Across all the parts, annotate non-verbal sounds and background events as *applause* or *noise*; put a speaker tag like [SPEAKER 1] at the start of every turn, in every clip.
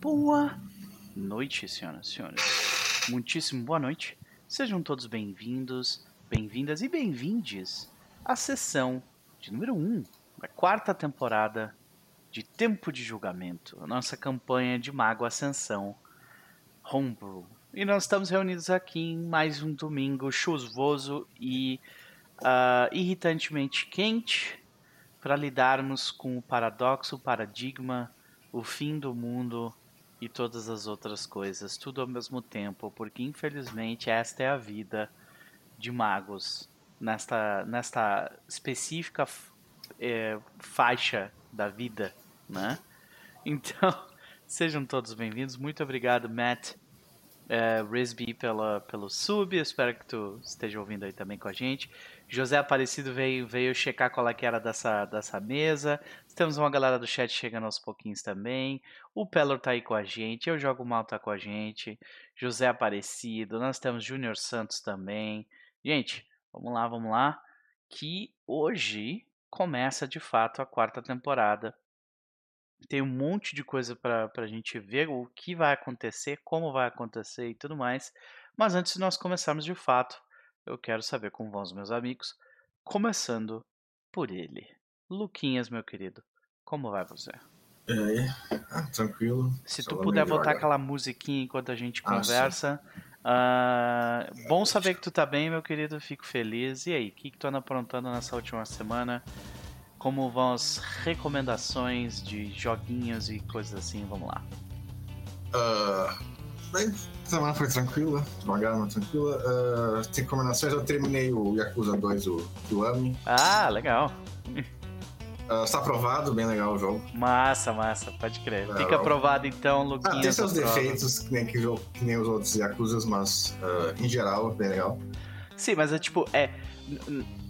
[SPEAKER 1] Boa noite, senhoras e senhores. Muitíssimo boa noite. Sejam todos bem-vindos, bem-vindas e bem-vindes à sessão de número 1 da quarta temporada de Tempo de Julgamento, a nossa campanha de Mago Ascensão Homebrew. E nós estamos reunidos aqui em mais um domingo chuvoso e uh, irritantemente quente para lidarmos com o paradoxo, o paradigma, o fim do mundo e todas as outras coisas, tudo ao mesmo tempo, porque infelizmente esta é a vida de magos nesta, nesta específica é, faixa da vida, né? *laughs* Então, *laughs* sejam todos bem-vindos. Muito obrigado, Matt é, Risby, pela, pelo sub. espero que tu esteja ouvindo aí também com a gente. José Aparecido veio, veio checar qual é que era dessa, dessa mesa. Temos uma galera do chat chegando aos pouquinhos também. O Pelor tá aí com a gente. Eu Jogo Mal tá com a gente. José Aparecido. Nós temos Júnior Santos também. Gente, vamos lá, vamos lá. Que hoje começa de fato a quarta temporada. Tem um monte de coisa para a gente ver o que vai acontecer, como vai acontecer e tudo mais. Mas antes de nós começarmos de fato, eu quero saber como vão os meus amigos, começando por ele. Luquinhas, meu querido, como vai você?
[SPEAKER 2] E aí? Ah, tranquilo.
[SPEAKER 1] Se tu puder botar aquela musiquinha enquanto a gente ah, conversa. Ah, uh, bom saber que tu tá bem, meu querido. Fico feliz. E aí, o que, que tu anda aprontando nessa última semana? Como vão as recomendações de joguinhos e coisas assim? Vamos lá.
[SPEAKER 2] Uh, Bem, a semana foi tranquila, devagar, mas tranquila. Uh, tem recomendações, eu terminei o Yakuza 2, o Kiwami.
[SPEAKER 1] Ah, legal.
[SPEAKER 2] Uh, está aprovado, bem legal o jogo.
[SPEAKER 1] Massa, massa, pode crer. É, Fica aprovado então, Luquinhas.
[SPEAKER 2] Ah, tem seus defeitos, que nem, que, que nem os outros Yakuzas, mas uh, em geral, bem legal.
[SPEAKER 1] Sim, mas é tipo, é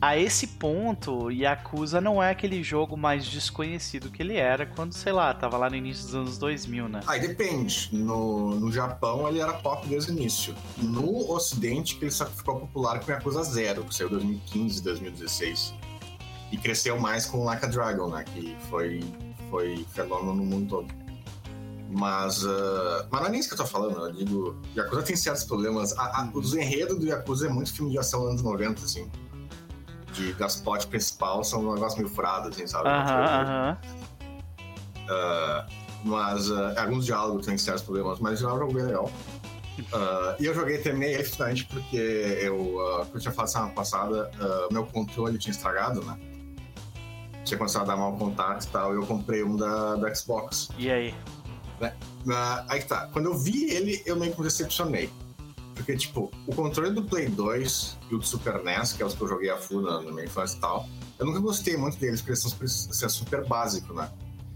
[SPEAKER 1] a esse ponto, Yakuza não é aquele jogo mais desconhecido que ele era quando, sei lá, tava lá no início dos anos 2000, né?
[SPEAKER 2] Aí depende. No, no Japão ele era pop desde o início. No Ocidente ele só ficou popular com Yakuza Zero, que saiu em 2015, 2016. E cresceu mais com Like a Dragon, né? Que foi, foi fenômeno no mundo todo. Mas, uh, mas não é nem isso que eu tô falando, eu digo, Yakuza tem certos problemas. A, a, os enredos do Yakuza é muito filme de ação anos 90, assim de, das plot principal são um negócio meio furado, assim, sabe?
[SPEAKER 1] Aham,
[SPEAKER 2] uh, mas uh, alguns diálogos têm certos problemas, mas já é um jogo bem legal. Uh, e eu joguei, terminei ele finalmente porque eu, uh, como eu tinha falado semana passada, uh, meu controle tinha estragado, né? Tinha começado a dar mau contato e tal, e eu comprei um da, da Xbox.
[SPEAKER 1] E aí?
[SPEAKER 2] Né? aí que tá. Quando eu vi ele, eu meio que me decepcionei. Porque, tipo, o controle do Play 2 e o do Super NES, que é os que eu joguei a full na, na minha infância e tal, eu nunca gostei muito deles, porque eles são super básico, né?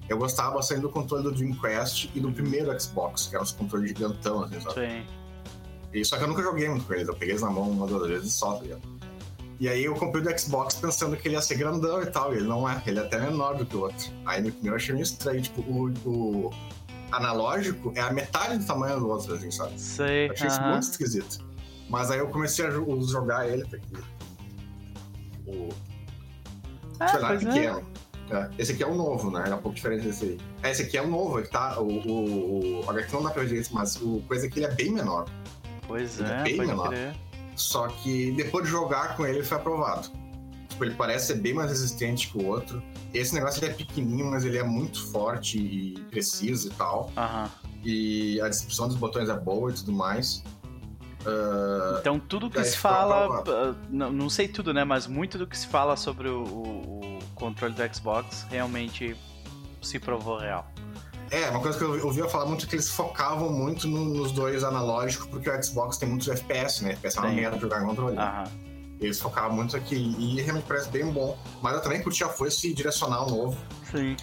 [SPEAKER 2] Eu gostava bastante do controle do Dreamcast e do primeiro Xbox, que eram os controles gigantão, assim, sabe? Sim. E, só que eu nunca joguei muito com eles, eu peguei eles na mão uma duas vezes só, tá ligado? E aí eu comprei o do Xbox pensando que ele ia ser grandão e tal, e ele não é, ele é até menor do que o outro. Aí no primeiro eu achei meio estranho, tipo, o, o analógico é a metade do tamanho do outro, assim, sabe?
[SPEAKER 1] Sei.
[SPEAKER 2] Eu achei isso muito esquisito. Mas aí eu comecei a jogar ele, aqui. O. Ah, sei lá, pequeno. É. É. Esse aqui é o novo, né? É um pouco diferente desse aí. É, esse aqui é o novo, ele tá. O, o, o HQ não dá pra ver isso, mas o coisa aqui ele é bem menor.
[SPEAKER 1] Pois ele é, é bem menor. Crer.
[SPEAKER 2] Só que depois de jogar com ele, ele foi aprovado. Tipo, ele parece ser bem mais resistente que o outro. Esse negócio ele é pequenininho, mas ele é muito forte e preciso e tal.
[SPEAKER 1] Uhum.
[SPEAKER 2] E a distribuição dos botões é boa e tudo mais.
[SPEAKER 1] Uh, então tudo que se fala, uh, não, não, sei tudo, né? Mas muito do que se fala sobre o, o, o controle do Xbox realmente se provou real.
[SPEAKER 2] É, uma coisa que eu ouvia falar muito é que eles focavam muito no, nos dois analógicos, porque o Xbox tem muitos FPS, né? FPS é uma merda jogar em controle.
[SPEAKER 1] Uhum.
[SPEAKER 2] Eles focavam muito aqui e realmente parece bem bom. Mas eu também curti a foice direcional novo.
[SPEAKER 1] Sim.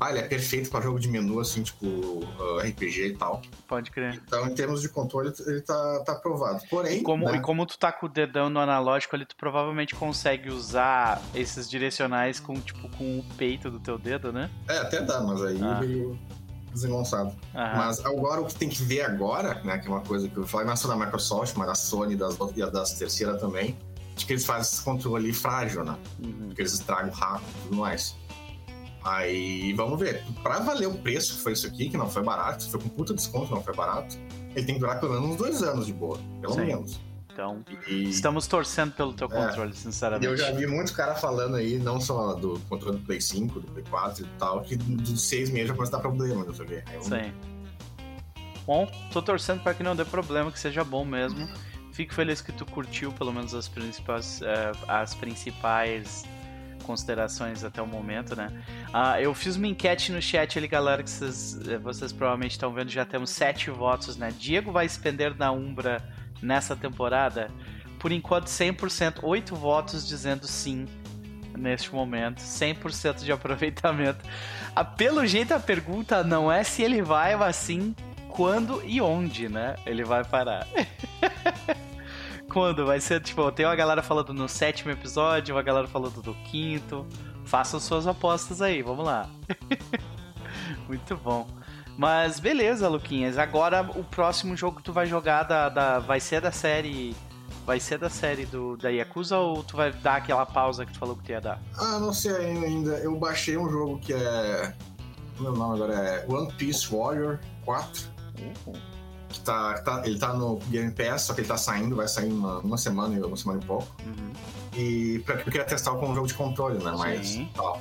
[SPEAKER 2] Ah, ele é perfeito para jogo de menu, assim, tipo uh, RPG e tal.
[SPEAKER 1] Pode crer.
[SPEAKER 2] Então, em termos de controle, ele tá, tá aprovado. Porém.
[SPEAKER 1] E como,
[SPEAKER 2] né?
[SPEAKER 1] e como tu tá com o dedão no analógico ali, tu provavelmente consegue usar esses direcionais com, tipo, com o peito do teu dedo, né?
[SPEAKER 2] É, até dá, mas aí ah. veio desengonçado. Mas agora o que tem que ver agora, né? Que é uma coisa que eu falei não é só da Microsoft, mas da Sony das, e das terceiras também de que eles fazem esse controle frágil, né? Uhum. Porque eles estragam rápido e tudo mais. Aí vamos ver. Pra valer o preço que foi isso aqui, que não foi barato, foi com puta desconto, não foi barato, ele tem que durar pelo menos uns dois anos de boa. Pelo
[SPEAKER 1] Sim.
[SPEAKER 2] menos.
[SPEAKER 1] Então,
[SPEAKER 2] E
[SPEAKER 1] estamos torcendo pelo teu
[SPEAKER 2] É.
[SPEAKER 1] controle, sinceramente.
[SPEAKER 2] eu já vi muitos caras falando aí, não só do controle do Play 5, do Play 4 e tal, que dos seis meses já começa a dar problema, não sei o quê. Aí vamos ver.
[SPEAKER 1] Sim. Bom, tô torcendo para que não dê problema, que seja bom mesmo. Fico feliz que tu curtiu pelo menos as principais, eh, as principais considerações até o momento, né? Ah, eu fiz uma enquete no chat ali, galera, que vocês, eh, vocês provavelmente estão vendo, já temos sete votos, né? Diego vai expender na Umbra nessa temporada? Por enquanto, 100%, oito votos dizendo sim neste momento, 100% de aproveitamento. Ah, pelo jeito a pergunta não é se ele vai, mas sim quando e onde, né? Ele vai parar. *laughs* quando? Vai ser, tipo, tem uma galera falando no sétimo episódio, uma galera falando do quinto. Façam suas apostas aí, vamos lá. *laughs* Muito bom. Mas beleza, Luquinhas. Agora o próximo jogo que tu vai jogar da, da- vai ser da série. Vai ser da série do, da Yakuza ou tu vai dar aquela pausa que tu falou que tu ia dar?
[SPEAKER 2] Ah, não sei ainda. Eu baixei um jogo que é. Como é o nome agora? É One Piece Warrior 4. Que tá, que tá- ele tá no Game Pass, só que ele tá saindo, vai sair uma, uma semana e uma semana e pouco.
[SPEAKER 1] Uhum.
[SPEAKER 2] E pra- eu queria testar com um jogo de controle, né? Mas
[SPEAKER 1] Sim.
[SPEAKER 2] tal.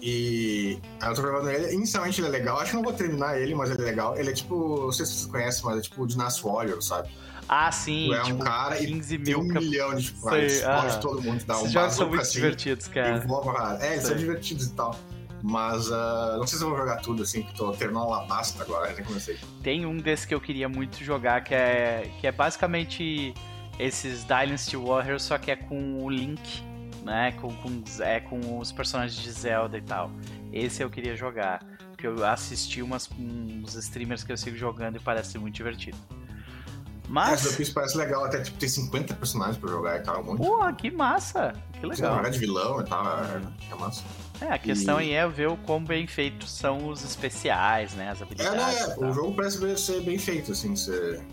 [SPEAKER 2] E aí eu tô jogando ele. Inicialmente ele é legal. Acho que não vou terminar ele, mas ele é legal. Ele é tipo. Não sei se vocês conhecem, mas é tipo de Nas Warrior, sabe?
[SPEAKER 1] Ah, sim.
[SPEAKER 2] Tu é um
[SPEAKER 1] tipo,
[SPEAKER 2] cara e
[SPEAKER 1] 15
[SPEAKER 2] Tem um
[SPEAKER 1] cap...
[SPEAKER 2] milhão de. Tipo, aí explode
[SPEAKER 1] ah.
[SPEAKER 2] todo mundo, dá um
[SPEAKER 1] Esses jogos são muito
[SPEAKER 2] assim.
[SPEAKER 1] divertidos, cara.
[SPEAKER 2] É, eles são divertidos e tal. Mas ah, não sei se eu vou jogar tudo, assim, que tô terminando a basta agora, já comecei.
[SPEAKER 1] Tem um desse que eu queria muito jogar, que é, que é basicamente esses Dynasty Warriors, só que é com o Link, né? Com, com, é com os personagens de Zelda e tal. Esse eu queria jogar. Porque eu assisti umas, uns streamers que eu sigo jogando e parece muito divertido.
[SPEAKER 2] Essa do
[SPEAKER 1] Mas.
[SPEAKER 2] Piece parece legal, até tipo, tem 50 personagens pra jogar e tal, um monte.
[SPEAKER 1] Porra, que massa! Que
[SPEAKER 2] Você
[SPEAKER 1] legal.
[SPEAKER 2] jogar de vilão e tal, é, é massa.
[SPEAKER 1] É, a questão
[SPEAKER 2] E-
[SPEAKER 1] aí é ver o quão bem feitos são os especiais, né? As
[SPEAKER 2] É,
[SPEAKER 1] habilidades.
[SPEAKER 2] né?
[SPEAKER 1] e tal.
[SPEAKER 2] O jogo parece ser bem feito, assim, ser.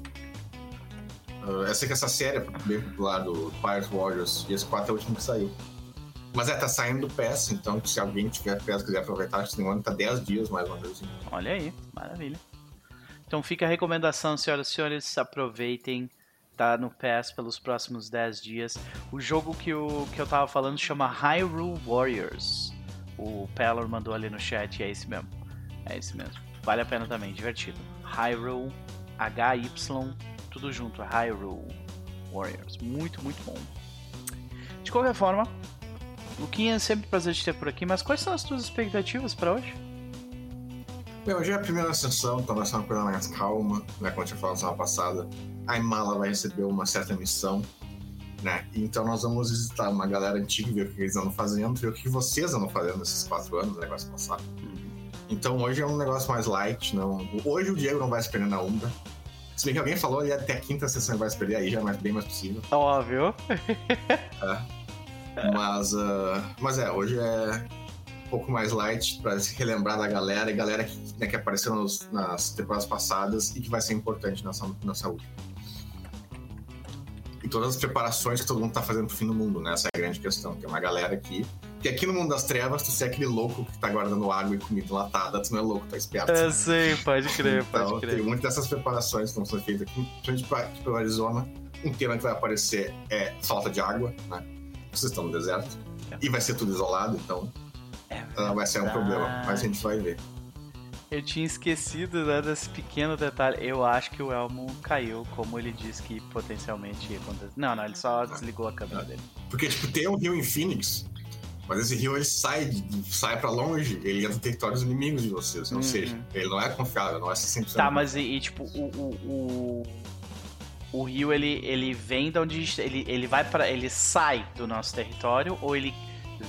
[SPEAKER 2] Ah, eu sei que essa série é bem popular do Pirate Warriors, e esse 4 é o último que saiu. Mas é, tá saindo do PES, então se alguém tiver PES e quiser aproveitar, acho que tem um ano, tá 10 dias mais uma vez. Assim.
[SPEAKER 1] Olha aí, maravilha. Então fica a recomendação, senhoras e senhores, aproveitem, tá no PES pelos próximos 10 dias. O jogo que, o, que eu tava falando chama Hyrule Warriors. O Pelor mandou ali no chat, é esse mesmo. É esse mesmo. Vale a pena também, divertido. Hyrule, H-Y, tudo junto, Hyrule Warriors. Muito, muito bom. De qualquer forma, Luquinha, é sempre um prazer te ter por aqui, mas quais são as tuas expectativas pra hoje?
[SPEAKER 2] Bem, hoje é a primeira sessão, então vai ser uma coisa mais calma, né? Como eu tinha falado semana passada. A Imala vai receber uma certa missão, né? Então nós vamos visitar uma galera antiga, ver o que eles andam fazendo, ver o que vocês andam fazendo nesses quatro anos, o negócio passado. Então hoje é um negócio mais light, não. Hoje o Diego não vai se perder na Umbra. Se bem que alguém falou ali até a quinta sessão ele vai se perder, aí já é mais- bem mais possível.
[SPEAKER 1] Óbvio. *laughs*
[SPEAKER 2] Mas, ah, mas é, hoje é um pouco mais light pra se relembrar da galera e galera que, né, que apareceu nos- nas temporadas passadas e que vai ser importante nessa, nessa última. E todas as preparações que todo mundo tá fazendo pro fim do mundo, né? Essa é a grande questão. Tem uma galera aqui. Que aqui no mundo das trevas, tu é aquele louco que tá guardando água e comida enlatada, tu não é louco, tá esperto.
[SPEAKER 1] Eu sei, pode crer, pode
[SPEAKER 2] Então,
[SPEAKER 1] crer.
[SPEAKER 2] tem muitas dessas preparações que estão sendo feitas aqui, principalmente pra- aqui pelo Arizona. Um tema que vai aparecer é falta de água, né? Vocês estão no deserto. E vai ser tudo isolado, então
[SPEAKER 1] É
[SPEAKER 2] ah, vai ser um problema. Mas a gente vai ver.
[SPEAKER 1] Eu tinha esquecido né, desse pequeno detalhe. Eu acho que o Elmo caiu, como ele disse que potencialmente ia acontecer. Não, não, ele só desligou a câmera dele.
[SPEAKER 2] Porque, tipo, tem um rio em Phoenix, mas esse rio ele sai, sai pra longe, ele entra em territórios inimigos de vocês. Ou
[SPEAKER 1] Uhum.
[SPEAKER 2] seja, ele não é confiável, não é 100%.
[SPEAKER 1] Tá, mas e, e, tipo, o, o, o, o rio ele, ele vem de onde. Ele, ele vai para Ele sai do nosso território ou ele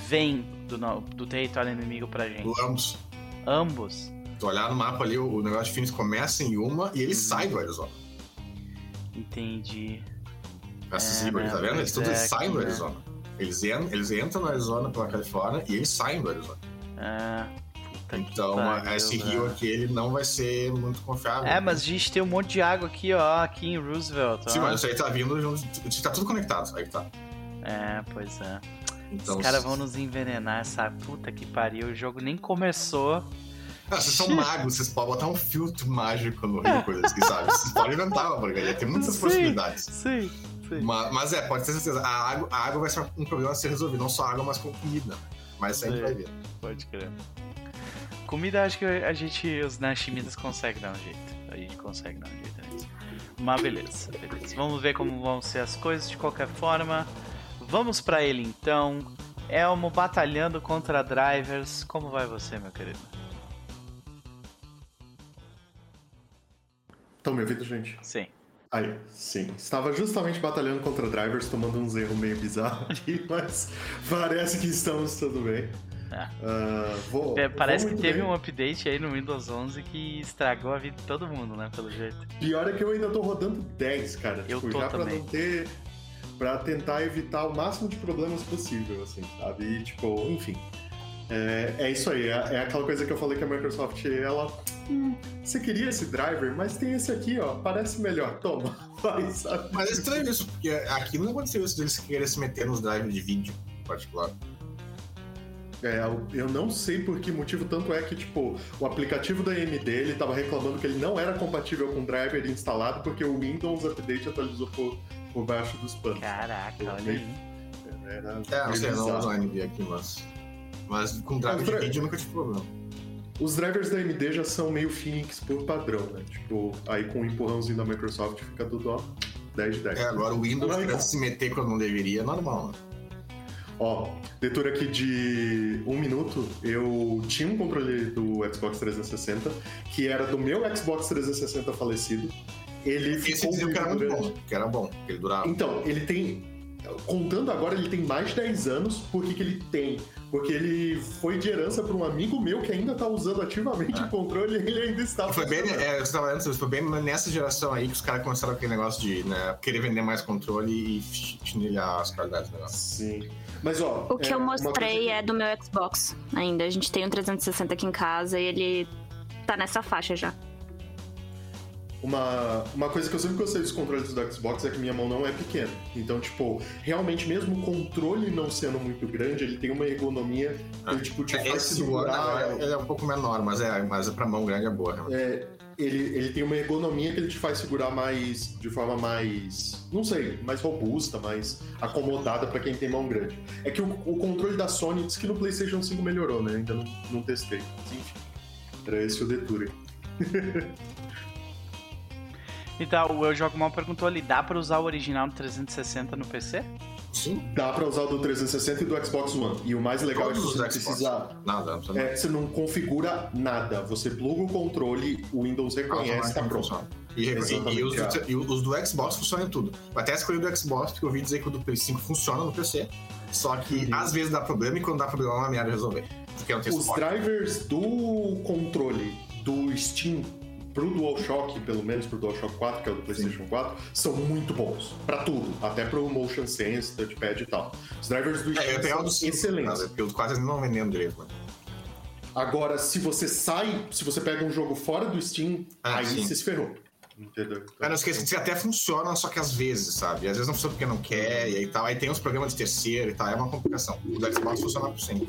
[SPEAKER 1] vem do, do território inimigo pra gente?
[SPEAKER 2] Ambos.
[SPEAKER 1] Ambos.
[SPEAKER 2] Tu olhar no mapa ali, o negócio de Phoenix começa em uma e ele
[SPEAKER 1] Uhum.
[SPEAKER 2] sai do Arizona.
[SPEAKER 1] Entendi.
[SPEAKER 2] Essas
[SPEAKER 1] É,
[SPEAKER 2] tá vendo? Eles todos
[SPEAKER 1] é,
[SPEAKER 2] saem do
[SPEAKER 1] né?
[SPEAKER 2] Arizona. Eles, en- eles entram no Arizona pela Califórnia e eles saem do Arizona.
[SPEAKER 1] Ah, puta que
[SPEAKER 2] Então,
[SPEAKER 1] pariu,
[SPEAKER 2] esse rio aqui, ele não vai ser muito confiável.
[SPEAKER 1] É, mas a gente tem um monte de água aqui, ó, aqui em Roosevelt.
[SPEAKER 2] Sim,
[SPEAKER 1] ó.
[SPEAKER 2] mas isso aí tá vindo junto. Tá tudo conectado. Aí que tá.
[SPEAKER 1] É, pois é.
[SPEAKER 2] Então,
[SPEAKER 1] Os caras vão nos envenenar, essa puta que pariu. O jogo nem começou.
[SPEAKER 2] Ah, vocês são magos, vocês podem botar um filtro mágico no Rio, coisa assim, sabe? Vocês podem inventar uma porcaria, tem muitas
[SPEAKER 1] Sim,
[SPEAKER 2] possibilidades.
[SPEAKER 1] Sim, sim.
[SPEAKER 2] Mas, mas é, pode ter certeza, a água, a água vai ser um problema a ser resolvido, não só água, mas com comida. Mas sempre
[SPEAKER 1] Sim.
[SPEAKER 2] vai vir.
[SPEAKER 1] Pode crer. Comida, acho que a gente, os Nashimidas conseguem dar um jeito. A gente consegue dar um jeito. Mas beleza, beleza. Vamos ver como vão ser as coisas de qualquer forma. Vamos pra ele então. Elmo batalhando contra drivers. Como vai você, meu querido?
[SPEAKER 3] Estão me ouvindo, gente?
[SPEAKER 1] Sim.
[SPEAKER 3] Aí, sim. Estava justamente batalhando contra drivers, tomando uns erros meio bizarros ali, *laughs* mas parece que estamos tudo bem.
[SPEAKER 1] É.
[SPEAKER 3] Ah, vou,
[SPEAKER 1] É, Parece
[SPEAKER 3] vou
[SPEAKER 1] que teve
[SPEAKER 3] bem.
[SPEAKER 1] um update aí no Windows 11 que estragou a vida de todo mundo, né? Pelo jeito.
[SPEAKER 3] Pior é que eu ainda tô rodando 10, cara.
[SPEAKER 1] Eu
[SPEAKER 3] tipo,
[SPEAKER 1] tô
[SPEAKER 3] já pra
[SPEAKER 1] também.
[SPEAKER 3] não ter. Pra tentar evitar o máximo de problemas possível, assim, sabe? E, tipo, enfim. É, é isso aí, é, é aquela coisa que eu falei que a Microsoft, ela. Hum, você queria esse driver, mas tem esse aqui, ó. Parece melhor. Toma, *laughs* vai, sabe?
[SPEAKER 2] Mas é estranho isso, porque aqui não aconteceu isso deles quererem se meter nos drives de vídeo em particular.
[SPEAKER 3] É, eu- não sei por que motivo, tanto é que, tipo, o aplicativo da AMD, ele tava reclamando que ele não era compatível com o driver instalado porque o Windows Update atualizou por, por baixo dos panos.
[SPEAKER 1] Caraca, olha aí.
[SPEAKER 3] Era
[SPEAKER 2] É, não sei, não
[SPEAKER 3] bizarro.
[SPEAKER 2] uso a NV aqui, mas. Mas com drive
[SPEAKER 3] Mas
[SPEAKER 2] de
[SPEAKER 3] pra-
[SPEAKER 2] vídeo eu nunca tive problema.
[SPEAKER 3] Os drivers da AMD já são meio Phoenix por padrão, né? Tipo, aí com o empurrãozinho da Microsoft fica tudo, ó, 10 de 10.
[SPEAKER 2] É, agora o Windows
[SPEAKER 3] cara.
[SPEAKER 2] se meter quando não deveria é normal, né?
[SPEAKER 3] Ó, leitura aqui de um minuto, eu tinha um controle do Xbox 360, que era do meu Xbox 360 falecido. Ele
[SPEAKER 2] Esse
[SPEAKER 3] ficou
[SPEAKER 2] dizia que era muito
[SPEAKER 3] grande.
[SPEAKER 2] bom, que era bom, que ele durava.
[SPEAKER 3] Então, ele tem. Contando agora, ele tem mais de 10 anos. Por que, que ele tem? Porque ele foi de herança para um amigo meu que ainda tá usando ativamente
[SPEAKER 2] Ah.
[SPEAKER 3] o controle e ele ainda está.
[SPEAKER 2] Foi bem, é, eu tava falando, foi bem nessa geração aí que os caras começaram aquele negócio de né, querer vender mais controle e chinilhar as qualidades do negócio.
[SPEAKER 3] Sim. Mas ó.
[SPEAKER 4] O que
[SPEAKER 3] é,
[SPEAKER 4] eu mostrei
[SPEAKER 3] coisa
[SPEAKER 4] é do meu Xbox ainda. A gente tem um 360 aqui em casa e ele tá nessa faixa já.
[SPEAKER 3] Uma, uma coisa que eu sempre gostei dos controles do Xbox é que minha mão não é pequena. Então, tipo, realmente, mesmo o controle não sendo muito grande, ele tem uma ergonomia que ele, tipo, te faz
[SPEAKER 2] Esse One
[SPEAKER 3] segurar.
[SPEAKER 2] agora, ele é um pouco menor, mas é, mas pra mão grande é boa, realmente.
[SPEAKER 3] É, ele, ele tem uma ergonomia que ele te faz segurar mais de forma mais, não sei, mais robusta, mais acomodada pra quem tem mão grande. É que o, o controle da Sony diz que no PlayStation 5 melhorou, né? Ainda não, não testei. Mas enfim, era esse o Detour. *laughs*
[SPEAKER 1] Então, o Eu Jogo Mal perguntou ali, dá pra usar o original no 360 no PC?
[SPEAKER 2] Sim,
[SPEAKER 3] Dá pra usar o do 360 e do Xbox One. E o mais legal é que
[SPEAKER 2] todos
[SPEAKER 3] você não precisa.
[SPEAKER 2] Nada, não
[SPEAKER 3] É, você não configura nada. Você pluga o controle, o Windows reconhece, tá pronto.
[SPEAKER 2] E, e- e os, do, e os do Xbox funcionam em tudo. Eu até escolhi o do Xbox, porque eu ouvi dizer que o do Play 5 funciona no PC. Só que
[SPEAKER 3] Uhum.
[SPEAKER 2] às vezes dá problema e quando dá problema é uma merda resolver. Porque não tem
[SPEAKER 3] Os
[SPEAKER 2] suporte.
[SPEAKER 3] drivers do controle do Steam pro DualShock, pelo menos pro DualShock 4, que é o do PlayStation 4, são muito bons. Pra tudo. Até pro Motion Sense, Touchpad e tal. Os drivers do
[SPEAKER 2] É, eu
[SPEAKER 3] Steam
[SPEAKER 2] o
[SPEAKER 3] são
[SPEAKER 2] do 5,
[SPEAKER 3] excelentes.
[SPEAKER 2] porque os quase não vendendo direito. Mano.
[SPEAKER 3] Agora, se você sai, se você pega um jogo fora do Steam,
[SPEAKER 2] Ah,
[SPEAKER 3] aí
[SPEAKER 2] sim.
[SPEAKER 3] você se ferrou. Entendeu? Então,
[SPEAKER 2] Eu não esqueça que até funciona, só que às vezes, sabe? Às vezes não funciona porque não quer e aí tal. Aí tem os programas de terceiro e tal, é uma complicação. O Xbox funciona por sempre.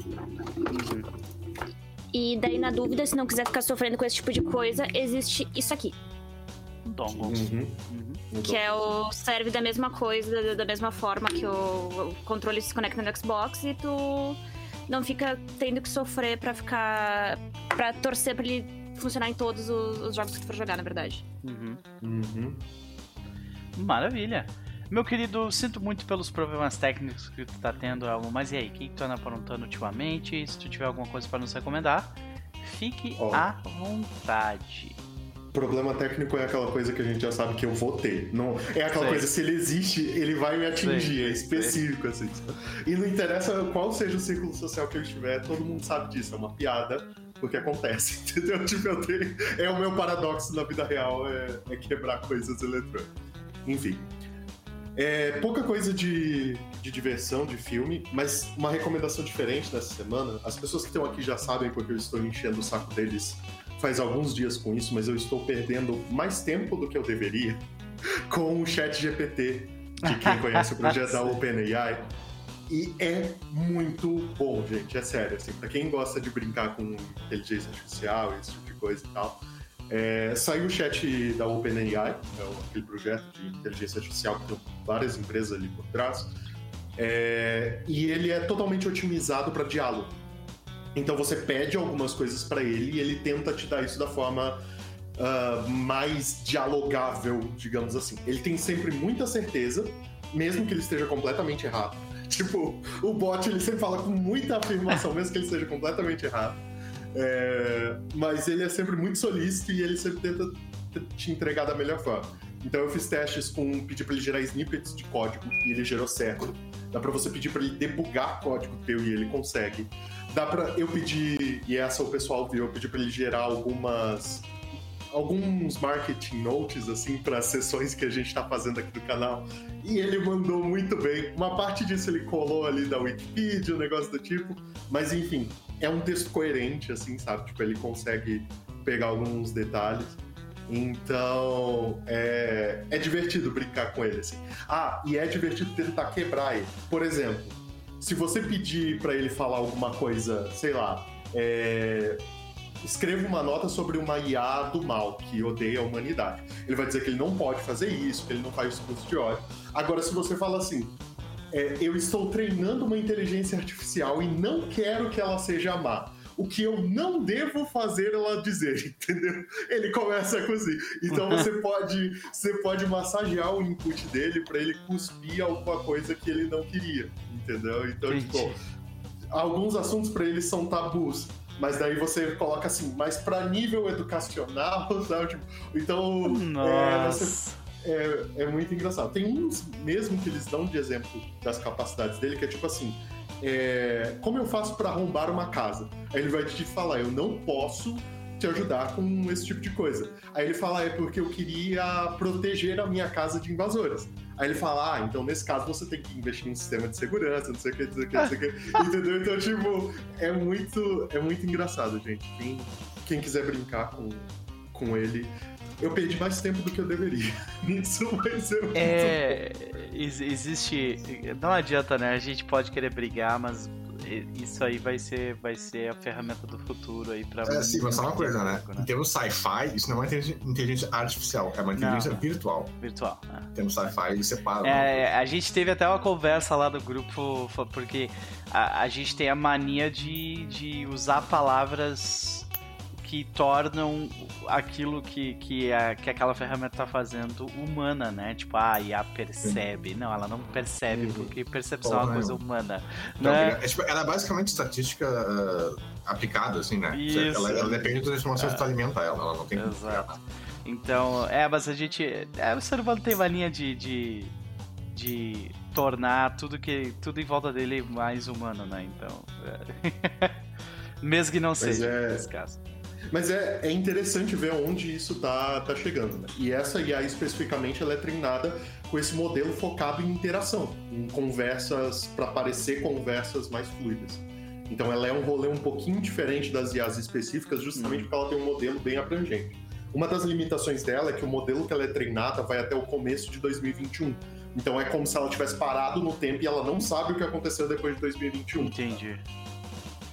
[SPEAKER 4] E daí, na dúvida, se não quiser ficar sofrendo com esse tipo de coisa, existe isso aqui.
[SPEAKER 1] Dongle.
[SPEAKER 3] Uhum.
[SPEAKER 1] Uhum.
[SPEAKER 4] Que é o. serve da mesma coisa, da, da mesma forma que o, o controle se conecta no Xbox e tu não fica tendo que sofrer pra ficar. pra torcer pra ele funcionar em todos os, os jogos que tu for jogar, na verdade.
[SPEAKER 1] Uhum.
[SPEAKER 3] Uhum.
[SPEAKER 1] Maravilha. Meu querido, sinto muito pelos problemas técnicos que tu tá tendo, Elmo, mas e aí, o que, que tu anda aprontando ultimamente? Se tu tiver alguma coisa pra nos recomendar, fique
[SPEAKER 3] Ó.
[SPEAKER 1] à vontade.
[SPEAKER 3] Problema técnico é aquela coisa que a gente já sabe que eu vou ter. Não, é aquela
[SPEAKER 1] Sei.
[SPEAKER 3] coisa, se ele existe, ele vai me atingir,
[SPEAKER 1] Sei,
[SPEAKER 3] é específico, assim. E não interessa qual seja o círculo social que eu estiver, todo mundo sabe disso, é uma piada, porque acontece, *laughs* entendeu? Tipo, eu tenho, é o meu paradoxo na vida real, é, é quebrar coisas eletrônicas. Enfim. É pouca coisa de, de diversão, de filme, mas uma recomendação diferente dessa semana. As pessoas que estão aqui já sabem porque eu estou enchendo o saco deles faz alguns dias com isso, mas eu estou perdendo mais tempo do que eu deveria *laughs* com o chat GPT, de quem conhece o projeto da. *laughs* OpenAI. E é muito bom, gente, é sério. Assim, pra quem gosta de brincar com inteligência artificial, esse tipo de coisa e tal, é, saiu o chat da OpenAI, é aquele projeto de inteligência artificial que tem várias empresas ali por trás, é, e ele é totalmente otimizado para diálogo. Então você pede algumas coisas para ele e ele tenta te dar isso da forma uh, mais dialogável, digamos assim. Ele tem sempre muita certeza, mesmo que ele esteja completamente errado. *laughs* Tipo, o bot ele sempre fala com muita afirmação, mesmo que ele esteja completamente errado. É, mas ele é sempre muito solícito e ele sempre tenta te entregar da melhor forma. Então eu fiz testes com pedir para ele gerar snippets de código e ele gerou certo. Dá para você pedir para ele debugar código teu e ele consegue. Dá para eu pedir e essa o pessoal viu, eu pedi para ele gerar algumas alguns marketing notes assim para sessões que a gente está fazendo aqui do canal e ele mandou muito bem. Uma parte disso ele colou ali da Wikipedia, um negócio do tipo, mas enfim, é um texto coerente assim, sabe? Tipo, ele consegue pegar alguns detalhes. Então, é, é divertido brincar com ele assim. Ah, e é divertido tentar quebrar ele. Por exemplo, se você pedir para ele falar alguma coisa, sei lá, é, escreva uma nota sobre uma IA do mal que odeia a humanidade. Ele vai dizer que ele não pode fazer isso, que ele não faz discurso de ódio. Agora, se você fala assim, é, eu estou treinando uma inteligência artificial e não quero que ela seja má. O que eu não devo fazer ela dizer, *laughs* entendeu? Ele começa a cozinhar. Então você *laughs* pode, você pode massagear o input dele para ele cuspir alguma coisa que ele não queria, entendeu? Então, tipo, alguns assuntos para ele são tabus mas daí você coloca assim, mas para nível educacional, *laughs* sabe? Tipo, então, é, você, é, é, muito engraçado. Tem uns mesmo que eles dão de exemplo das capacidades dele, que é tipo assim, é, como eu faço para arrombar uma casa? Aí ele vai te falar, eu não posso te ajudar com esse tipo de coisa. Aí ele fala, é porque eu queria proteger a minha casa de invasores. Aí ele fala, ah, então nesse caso você tem que investir em um sistema de segurança, não sei o que, não sei o que, não sei o que. *laughs* Entendeu? Então, tipo, é muito, é muito engraçado, gente. Quem, quem quiser brincar com, com ele, eu perdi mais tempo do que eu deveria. *laughs* Isso vai ser muito
[SPEAKER 1] É. Existe. Não adianta, né? A gente pode querer brigar, mas isso aí vai ser, vai ser a ferramenta do futuro aí pra.
[SPEAKER 2] É, sim, mas só uma coisa, né? né? Em termos sci-fi, isso não é uma inteligência artificial, é uma inteligência não, virtual.
[SPEAKER 1] Virtual. É.
[SPEAKER 2] Em termos sci-fi, eles separam.
[SPEAKER 1] É, a gente teve até uma conversa lá do grupo, porque a, a gente tem a mania de, de usar palavras que tornam aquilo que, que, a, que aquela ferramenta está fazendo humana, né? Tipo, ah, a IA percebe. Não, ela não percebe, porque percepção é uma coisa humana.
[SPEAKER 2] Não, né? é, tipo, ela é basicamente estatística uh, aplicada, assim, né?
[SPEAKER 1] Isso.
[SPEAKER 2] Ela, ela depende das informações é. que tu alimenta ela, ela não tem
[SPEAKER 1] Exato. Então, é, mas a gente. É, o ser humano tem mania de, de, de tornar tudo que tudo em volta dele mais humano, né? Então. É. *laughs* Mesmo que não mas seja, é... nesse caso.
[SPEAKER 3] Mas é, é interessante ver onde isso tá, tá chegando. Né? E essa IA especificamente ela é treinada com esse modelo focado em interação, em conversas, para parecer conversas mais fluidas. Então ela é um rolê um pouquinho diferente das IAs específicas, justamente porque ela tem um modelo bem abrangente. Uma das limitações dela é que o modelo que ela é treinada vai até o começo de 2021. Então é como se ela tivesse parado no tempo e ela não sabe o que aconteceu depois de 2021.
[SPEAKER 1] Entendi.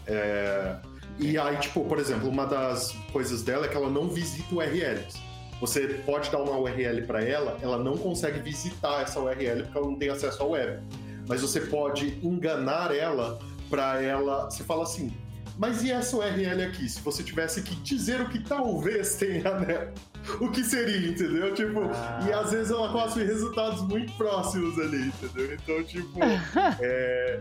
[SPEAKER 3] É... E aí, tipo, por exemplo, uma das coisas dela é que ela não visita URLs. Você pode dar uma URL para ela, ela não consegue visitar essa URL porque ela não tem acesso ao web. Mas você pode enganar ela para ela. Você fala assim, mas e essa URL aqui? Se você tivesse que dizer o que talvez tenha *laughs* nela, o que seria, entendeu? Tipo, ah. e às vezes ela consegue resultados muito próximos ali, entendeu? Então, tipo, *laughs* é,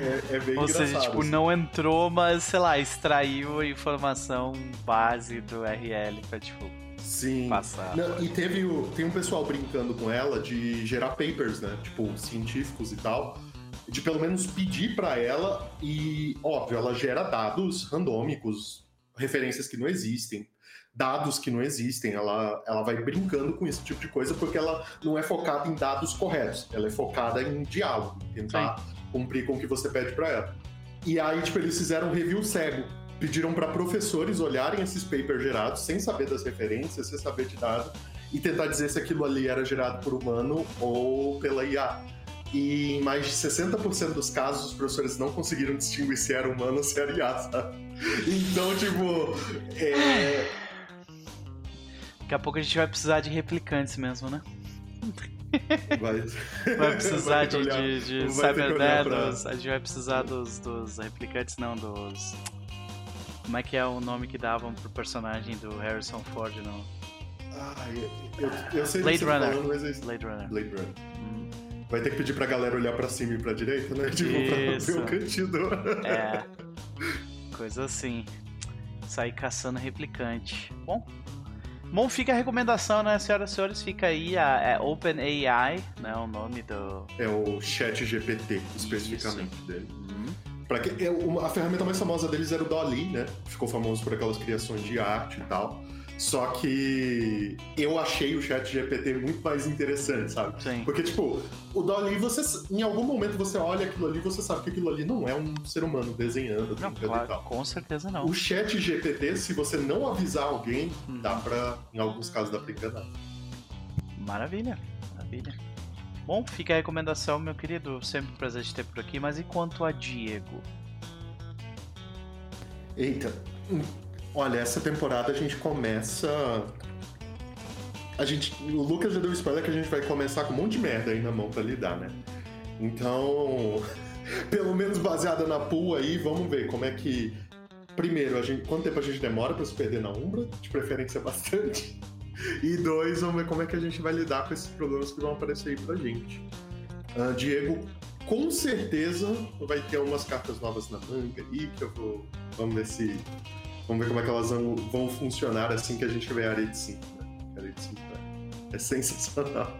[SPEAKER 3] é, é bem
[SPEAKER 1] Ou
[SPEAKER 3] seja,
[SPEAKER 1] tipo,
[SPEAKER 3] assim.
[SPEAKER 1] não entrou, mas, sei lá, extraiu a informação base do URL pra, tipo,
[SPEAKER 3] Sim.
[SPEAKER 1] passar.
[SPEAKER 3] Não, e teve o, tem um pessoal brincando com ela de gerar papers, né? Tipo, científicos e tal. De pelo menos pedir para ela e, óbvio, ela gera dados randômicos, referências que não existem, dados que não existem. Ela, ela vai brincando com esse tipo de coisa porque ela não é focada em dados corretos, ela é focada em diálogo, tentar Sim cumprir com o que você pede para ela. E aí, tipo, eles fizeram um review cego. Pediram para professores olharem esses papers gerados sem saber das referências, sem saber de nada, e tentar dizer se aquilo ali era gerado por humano ou pela IA. E em mais de 60% dos casos, os professores não conseguiram distinguir se era humano ou se era IA, sabe? Então, tipo. É...
[SPEAKER 1] Daqui a pouco a gente vai precisar de replicantes mesmo, né?
[SPEAKER 3] Vai,
[SPEAKER 1] Vai *laughs* precisar
[SPEAKER 3] vai
[SPEAKER 1] de,
[SPEAKER 3] olhar-
[SPEAKER 1] de, cyber né,
[SPEAKER 3] pra-
[SPEAKER 1] dos- A gente vai precisar dos, dos replicantes, não, dos. Como é que é o nome que davam pro personagem do Harrison Ford no
[SPEAKER 3] Ai, eu, eu sei do
[SPEAKER 1] Blade
[SPEAKER 3] tá
[SPEAKER 1] Runner.
[SPEAKER 3] falando, mas
[SPEAKER 1] Blade Runner?
[SPEAKER 3] Blade Runner.
[SPEAKER 1] Hum,
[SPEAKER 3] Vai ter que pedir pra galera olhar pra cima e pra direita, né? Tipo, pra
[SPEAKER 1] Isso.
[SPEAKER 3] ver o cantinho.
[SPEAKER 1] É. *laughs* Coisa assim. Sair caçando replicante. Bom. Bom, fica a recomendação, né, senhoras e senhores? Fica aí a é OpenAI, né? O nome do.
[SPEAKER 3] É o chat GPT, especificamente dele.
[SPEAKER 1] Hum,
[SPEAKER 3] Pra que, é, uma- a ferramenta mais famosa deles era o Dolly, né? Ficou famoso por aquelas criações de arte e tal. Só que eu achei o chat GPT muito mais interessante, sabe?
[SPEAKER 1] sim.
[SPEAKER 3] Porque, tipo, o Dolly, você, em algum momento você olha aquilo ali, você sabe que aquilo ali não é um ser humano desenhando,
[SPEAKER 1] Não,
[SPEAKER 3] brincando e
[SPEAKER 1] claro,
[SPEAKER 3] tal.
[SPEAKER 1] com certeza não.
[SPEAKER 3] O chat GPT, se você não avisar alguém,
[SPEAKER 1] Hum.
[SPEAKER 3] dá pra, em alguns casos, dá pra enganar.
[SPEAKER 1] Maravilha, maravilha. Bom, fica a recomendação, meu querido. Sempre um prazer te ter por aqui. Mas e quanto a Diego?
[SPEAKER 3] Eita, hum, olha, essa temporada a gente começa. A gente. O Lucas já deu spoiler que a gente vai começar com um monte de merda aí na mão pra lidar, né? Então, *laughs* pelo menos baseada na pool aí, vamos ver como é que. Primeiro, a gente, quanto tempo a gente demora pra se perder na Umbra? De preferência *laughs* bastante. E dois, vamos ver como é que a gente vai lidar com esses problemas que vão aparecer aí pra gente. Ah, Diego, com certeza vai ter umas cartas novas na manga aí, que eu vou. Vamos ver se. Vamos ver como é que elas vão, vão funcionar assim que a gente tiver a Arete 5. Né? A Arete 5 é, é sensacional.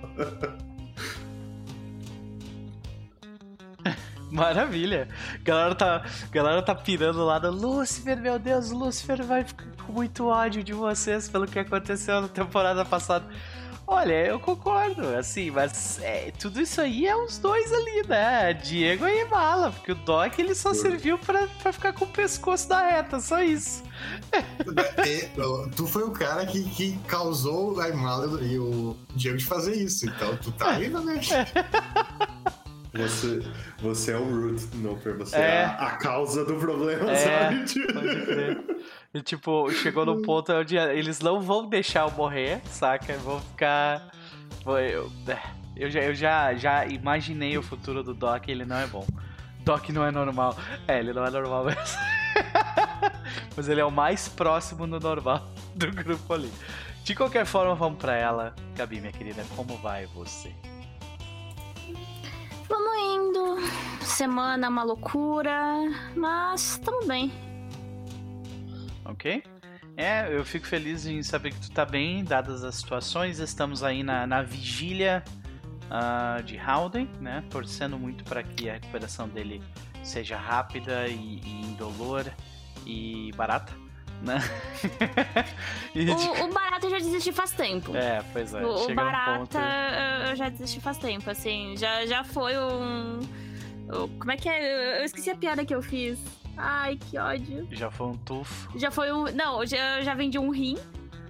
[SPEAKER 3] *laughs*
[SPEAKER 1] Maravilha! Galera tá, galera tá pirando lá no Lúcifer, meu Deus, Lúcifer vai ficar com muito ódio de vocês pelo que aconteceu na temporada passada. Olha, eu concordo, assim, mas é, tudo isso aí é os dois ali, né? Diego e Mala, porque o Doc ele só serviu pra, pra ficar com o pescoço da reta, só isso.
[SPEAKER 2] É, tu foi o cara que, que causou a Imala e o Diego de fazer isso. Então tu tá aí, né? *laughs*
[SPEAKER 3] Você, você é o root, Noper, você é,
[SPEAKER 1] É.
[SPEAKER 3] a, a causa do problema,
[SPEAKER 1] É,
[SPEAKER 3] sabe?
[SPEAKER 1] Pode crer. E tipo, chegou num ponto onde eles não vão deixar eu morrer, saca? Vão ficar. Eu, é, eu, já, eu já, já imaginei o futuro do Doc ele não é bom. Doc não é normal. É, ele não é normal mesmo. *laughs* Mas ele é o mais próximo do normal do grupo ali. De qualquer forma, vamos pra ela. Gabi, minha querida, como vai você?
[SPEAKER 4] Vamos indo. Semana uma loucura, mas tamo bem.
[SPEAKER 1] Ok? É, eu fico feliz em saber que tu tá bem, dadas as situações. Estamos aí na, na vigília ah, de Howden, né? Torcendo muito para que a recuperação dele seja rápida e, e indolor e barata, né? *laughs* E de-
[SPEAKER 4] O, o Barata eu já desisti faz tempo.
[SPEAKER 1] É, pois é.
[SPEAKER 4] O, o
[SPEAKER 1] chega um
[SPEAKER 4] Barata
[SPEAKER 1] ponto...
[SPEAKER 4] eu- já desisti faz tempo, assim. Já, já foi um. o- Como é que é? Eu esqueci a piada que eu fiz. Ai, que ódio.
[SPEAKER 1] Já foi um tufo.
[SPEAKER 4] Já foi um. Não, eu já, já vendi um rim.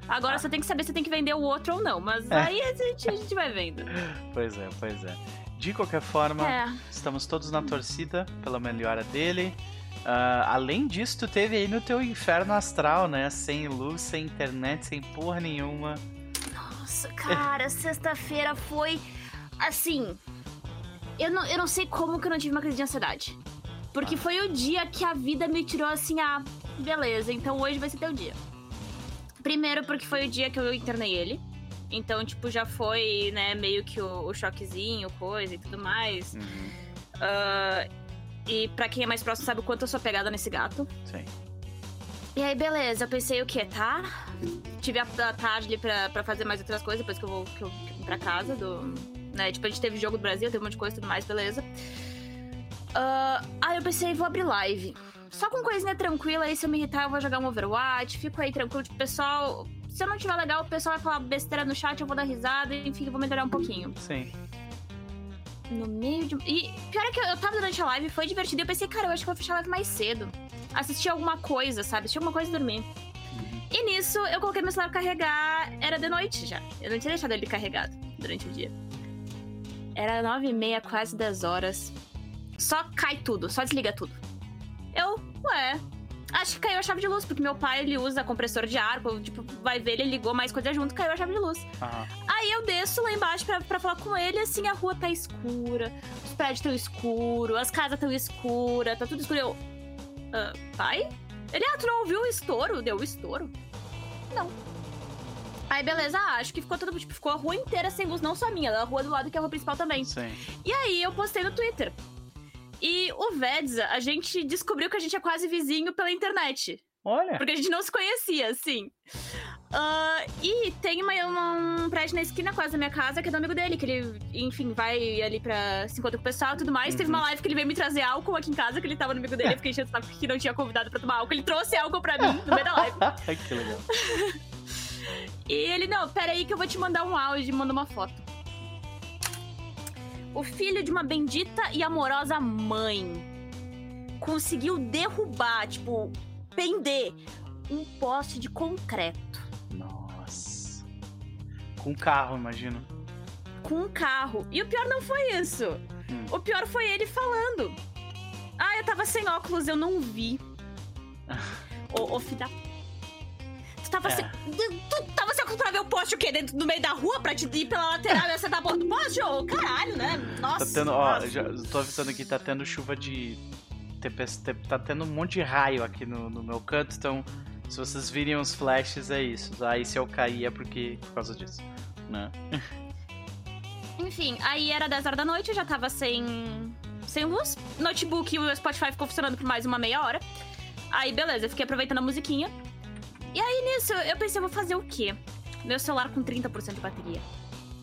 [SPEAKER 4] Agora
[SPEAKER 1] Ah.
[SPEAKER 4] você tem que saber se tem que vender o outro ou não. Mas
[SPEAKER 1] É.
[SPEAKER 4] aí a gente, a gente vai vendo. *laughs*
[SPEAKER 1] Pois é, pois é. De qualquer forma,
[SPEAKER 4] É.
[SPEAKER 1] estamos todos na torcida pela melhora dele. Ah, além disso, tu teve aí no teu inferno astral, né? Sem luz, sem internet, sem porra nenhuma.
[SPEAKER 4] Nossa, cara, *laughs* sexta-feira foi. Assim. Eu não, eu não sei como que eu não tive uma crise de ansiedade. Porque foi o dia que a vida me tirou assim, ah, beleza, então hoje vai ser teu dia. Primeiro, porque foi o dia que eu internei ele. Então, tipo, já foi, né, meio que o, o choquezinho, coisa e tudo mais.
[SPEAKER 1] Uhum,
[SPEAKER 4] Ah, e pra quem é mais próximo sabe o quanto eu sou apegada nesse gato.
[SPEAKER 1] sim.
[SPEAKER 4] E aí, beleza, eu pensei o quê, tá? Tive a, a tarde ali pra, pra fazer mais outras coisas, depois que eu vou que eu, que eu pra casa do. Né? Tipo, a gente teve jogo do Brasil, teve um monte de coisa e tudo mais, beleza. Ah, aí eu pensei, vou abrir live. Só com coisinha tranquila, aí se eu me irritar, eu vou jogar um Overwatch, fico aí tranquilo, tipo, pessoal. Se eu não tiver legal, o pessoal vai falar besteira no chat, eu vou dar risada, enfim, eu vou melhorar um pouquinho.
[SPEAKER 1] Sim.
[SPEAKER 4] No meio de. E pior é que eu, eu tava durante a live, foi divertido. E eu pensei, cara, eu acho que vou fechar a live mais cedo. Assistir alguma coisa, sabe? Assistir alguma coisa e dormir. E nisso, eu coloquei meu celular pra carregar. Era de noite já. Eu não tinha deixado ele carregado durante o dia. Era nove e meia, quase 10 horas. Só cai tudo, só desliga tudo. Eu, ué, acho que caiu a chave de luz, porque meu pai ele usa compressor de ar, tipo, vai ver, ele ligou mais coisa junto, caiu a chave de luz.
[SPEAKER 1] Aham.
[SPEAKER 4] Aí eu desço lá embaixo pra, pra falar com ele, assim, a rua tá escura, os prédios tão escuros, as casas tão escuras, tá tudo escuro. Eu, "Ah, pai? Ele, ah, tu não ouviu o estouro? Deu o estouro? Não. Aí, beleza, ah, acho que ficou tudo, tipo, ficou a rua inteira sem luz, não só a minha, a rua do lado que é a rua principal também.
[SPEAKER 1] Sim.
[SPEAKER 4] E aí eu postei no Twitter. E o Vedza, a gente descobriu que a gente é quase vizinho pela internet.
[SPEAKER 1] Olha.
[SPEAKER 4] Porque a gente não se conhecia, assim. Ah, e tem uma, uma- um prédio na esquina quase da minha casa que é do amigo dele, que ele, enfim, vai ali pra se encontrar com o pessoal e tudo mais. Teve
[SPEAKER 1] Uhum.
[SPEAKER 4] uma live que ele veio me trazer álcool aqui em casa, que ele tava no amigo dele. Eu fiquei enchendo saco que não tinha convidado pra tomar álcool. Ele trouxe álcool pra mim no meio da live. *laughs*
[SPEAKER 1] Ai, que legal. *laughs*
[SPEAKER 4] E ele, não, pera aí que eu vou te mandar um áudio e manda uma foto. O filho de uma bendita e amorosa mãe conseguiu derrubar, tipo, pender um poste de concreto
[SPEAKER 1] Nossa. Com carro, imagino.
[SPEAKER 4] com um carro. E o pior não foi isso.
[SPEAKER 1] Hum.
[SPEAKER 4] O pior foi ele falando. Ah, eu tava sem óculos, eu não vi. *laughs* Ô, ô filho da... Tava,
[SPEAKER 1] É.
[SPEAKER 4] tu tava sem óculos pra ver o poste o quê? Dentro, no meio da rua pra te ir pela lateral e acertar a porta do poste? Ô, caralho, né? Nossa.
[SPEAKER 1] Tá tendo, ó, já tô avisando aqui, tá tendo chuva de. Tá tendo um monte de raio aqui no, no meu canto, então se vocês virem uns flashes é isso. Aí se eu cair é porque por causa disso. Né? *laughs*
[SPEAKER 4] Enfim, aí era 10 horas da noite, eu já tava sem, sem luz. Notebook e o Spotify ficou funcionando por mais uma meia hora. Aí, beleza, eu fiquei aproveitando a musiquinha. E aí, nisso, eu pensei, eu vou fazer o quê? Meu celular com 30% de bateria.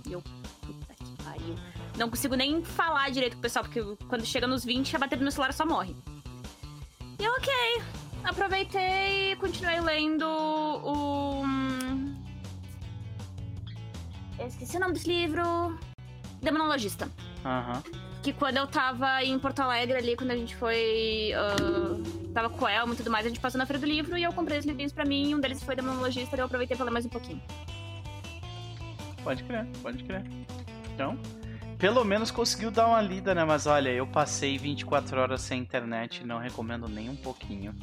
[SPEAKER 4] E eu, puta que pariu. Não consigo nem falar direito com o pessoal, porque quando chega nos 20, a bateria do meu celular só morre. E eu, ok. Aproveitei e continuei lendo o... hum, Eu esqueci o nome desse livro. Demonologista.
[SPEAKER 1] Aham.
[SPEAKER 4] Que quando eu tava em Porto Alegre ali, quando a gente foi. ah, tava com o Elmo e tudo mais, a gente passou na feira do livro e eu comprei os livrinhos pra mim. Um deles foi Demonologista e eu aproveitei pra ler mais um pouquinho.
[SPEAKER 1] Pode crer, pode crer. Então, pelo menos conseguiu dar uma lida, né? Mas olha, eu passei 24 horas sem internet e não recomendo nem um pouquinho.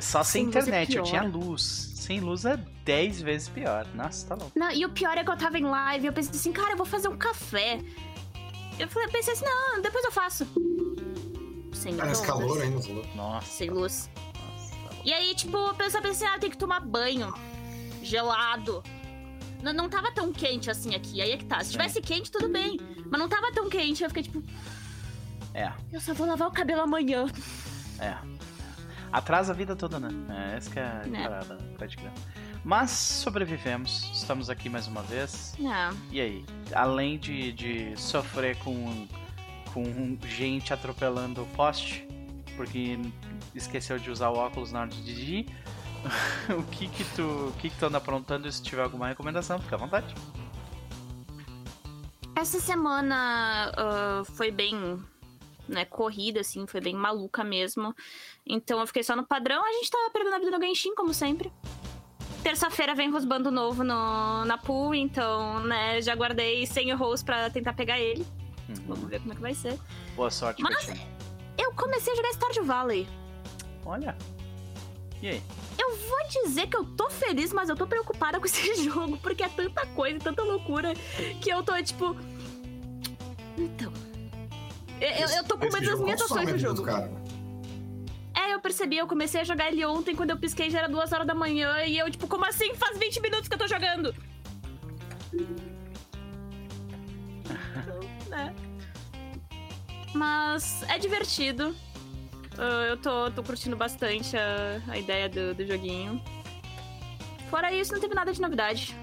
[SPEAKER 1] Só sem,
[SPEAKER 4] Sem é
[SPEAKER 1] internet, eu
[SPEAKER 4] pior.
[SPEAKER 1] tinha luz. Sem luz é 10 vezes pior. Nossa, tá louco.
[SPEAKER 4] Não, e o pior é que eu tava em live e eu pensei assim, cara, eu vou fazer um café. Eu falei, pensei assim, não, depois eu faço. Sem
[SPEAKER 2] Parece
[SPEAKER 4] luz.
[SPEAKER 2] calor ainda, falou.
[SPEAKER 1] Nossa,
[SPEAKER 4] Sem luz.
[SPEAKER 1] nossa, tá louco.
[SPEAKER 4] E aí, tipo, eu pensava assim, ah, tem que tomar banho. Gelado. Não, não tava tão quente assim aqui. Aí é que tá. Se tivesse quente, tudo bem. Mas não tava tão quente. Eu fiquei tipo,
[SPEAKER 1] É,
[SPEAKER 4] eu só vou lavar o cabelo amanhã.
[SPEAKER 1] é. Atrasa a vida toda, né? É, essa que é a
[SPEAKER 4] Né.
[SPEAKER 1] parada, pode crer. Mas sobrevivemos, estamos aqui mais uma vez.
[SPEAKER 4] Não.
[SPEAKER 1] E aí? Além de, de sofrer com, com gente atropelando o poste, porque esqueceu de usar o óculos na hora de dirigir, *laughs* o que que tu, o que que tu anda aprontando se tiver alguma recomendação, fica à vontade.
[SPEAKER 4] Essa semana ah, foi bem, né, corrida, assim, foi bem maluca mesmo. Então eu fiquei só no padrão. A gente tava perdendo a vida no Genshin, como sempre. Terça-feira vem Rosbando novo no, na pool, então, né, já guardei 100 rolls pra tentar pegar ele.
[SPEAKER 1] Uhum.
[SPEAKER 4] Vamos ver como é que vai ser.
[SPEAKER 1] Boa sorte,
[SPEAKER 4] Mas-
[SPEAKER 1] Betinho.
[SPEAKER 4] Eu comecei a jogar Stardew Valley.
[SPEAKER 1] Olha. E aí?
[SPEAKER 4] Eu vou dizer que eu tô feliz, mas eu tô preocupada com *laughs* esse jogo, porque é tanta coisa, tanta loucura, que eu tô tipo. Então. Eu, eu- tô com medo das minhas ações
[SPEAKER 2] do
[SPEAKER 4] jogo.
[SPEAKER 2] cara.
[SPEAKER 4] É, eu percebi, eu comecei a jogar ele ontem, quando eu pisquei já era duas horas da manhã, e eu, tipo, como assim? Faz 20 minutos que eu tô jogando. Então, *laughs* né? Mas é divertido. Ah, eu tô, tô curtindo bastante a, a ideia do, do joguinho. Fora isso, não teve nada de novidade.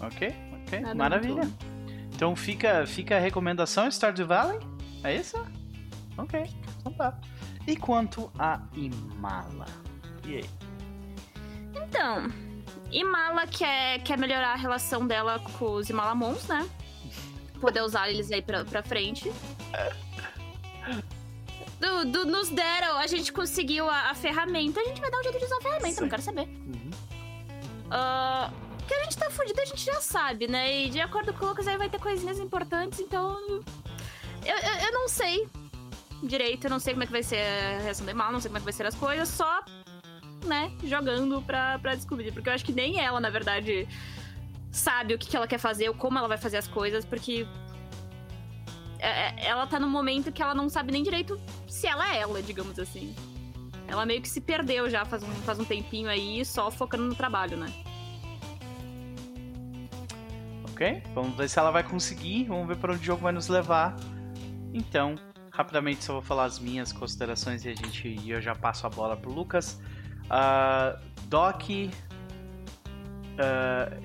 [SPEAKER 1] Ok, ok.
[SPEAKER 4] Nada
[SPEAKER 1] Maravilha.
[SPEAKER 4] muito
[SPEAKER 1] Então fica, fica a recomendação Stardew Valley? É isso? Ok, então tá. E quanto a Imala? E aí?
[SPEAKER 4] Então, Imala quer, quer melhorar a relação dela com os Imalamons, né? Poder usar eles aí pra, pra frente. Do, do- nos deram, a gente conseguiu a, a ferramenta, a gente vai dar um jeito de usar a ferramenta,
[SPEAKER 1] Sim.
[SPEAKER 4] não quero saber.
[SPEAKER 1] Uhum.
[SPEAKER 4] Ah, que a gente tá fudido, a gente já sabe, né? E de acordo com o Lucas, aí vai ter coisinhas importantes, então. Eu, eu, eu não sei direito, não sei como é que vai ser a reação do mal, não sei como é que vai ser as coisas, só, né, jogando pra, pra descobrir. Porque eu acho que nem ela, na verdade, sabe o que, que ela quer fazer ou como ela vai fazer as coisas, porque é, é, ela tá num momento que ela não sabe nem direito se ela é ela, digamos assim. Ela meio que se perdeu já faz um, faz um tempinho aí, só focando no trabalho, né?
[SPEAKER 1] Ok, vamos ver se ela vai conseguir, vamos ver para onde o jogo vai nos levar. Então, rapidamente só vou falar as minhas considerações e a gente e eu já passo a bola pro Lucas. Uh, Doc, uh,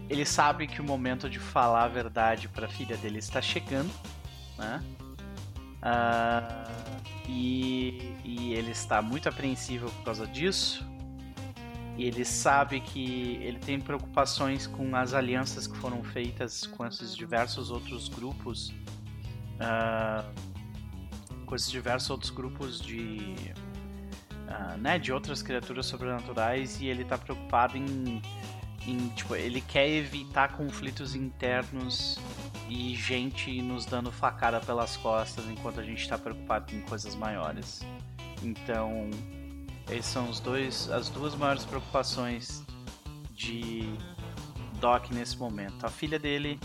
[SPEAKER 1] ele sabe que o momento de falar a verdade para a filha dele está chegando né? Uh, e, e ele está muito apreensivo por causa disso. Ele sabe que ele tem preocupações com as alianças que foram feitas com esses diversos outros grupos, uh, com diversos outros grupos de, uh, né, de outras criaturas sobrenaturais. E ele está preocupado em, em, tipo, ele quer evitar conflitos internos e gente nos dando facada pelas costas enquanto a gente está preocupado em coisas maiores. Então, esses são os dois, as duas maiores preocupações de Doc nesse momento. A filha dele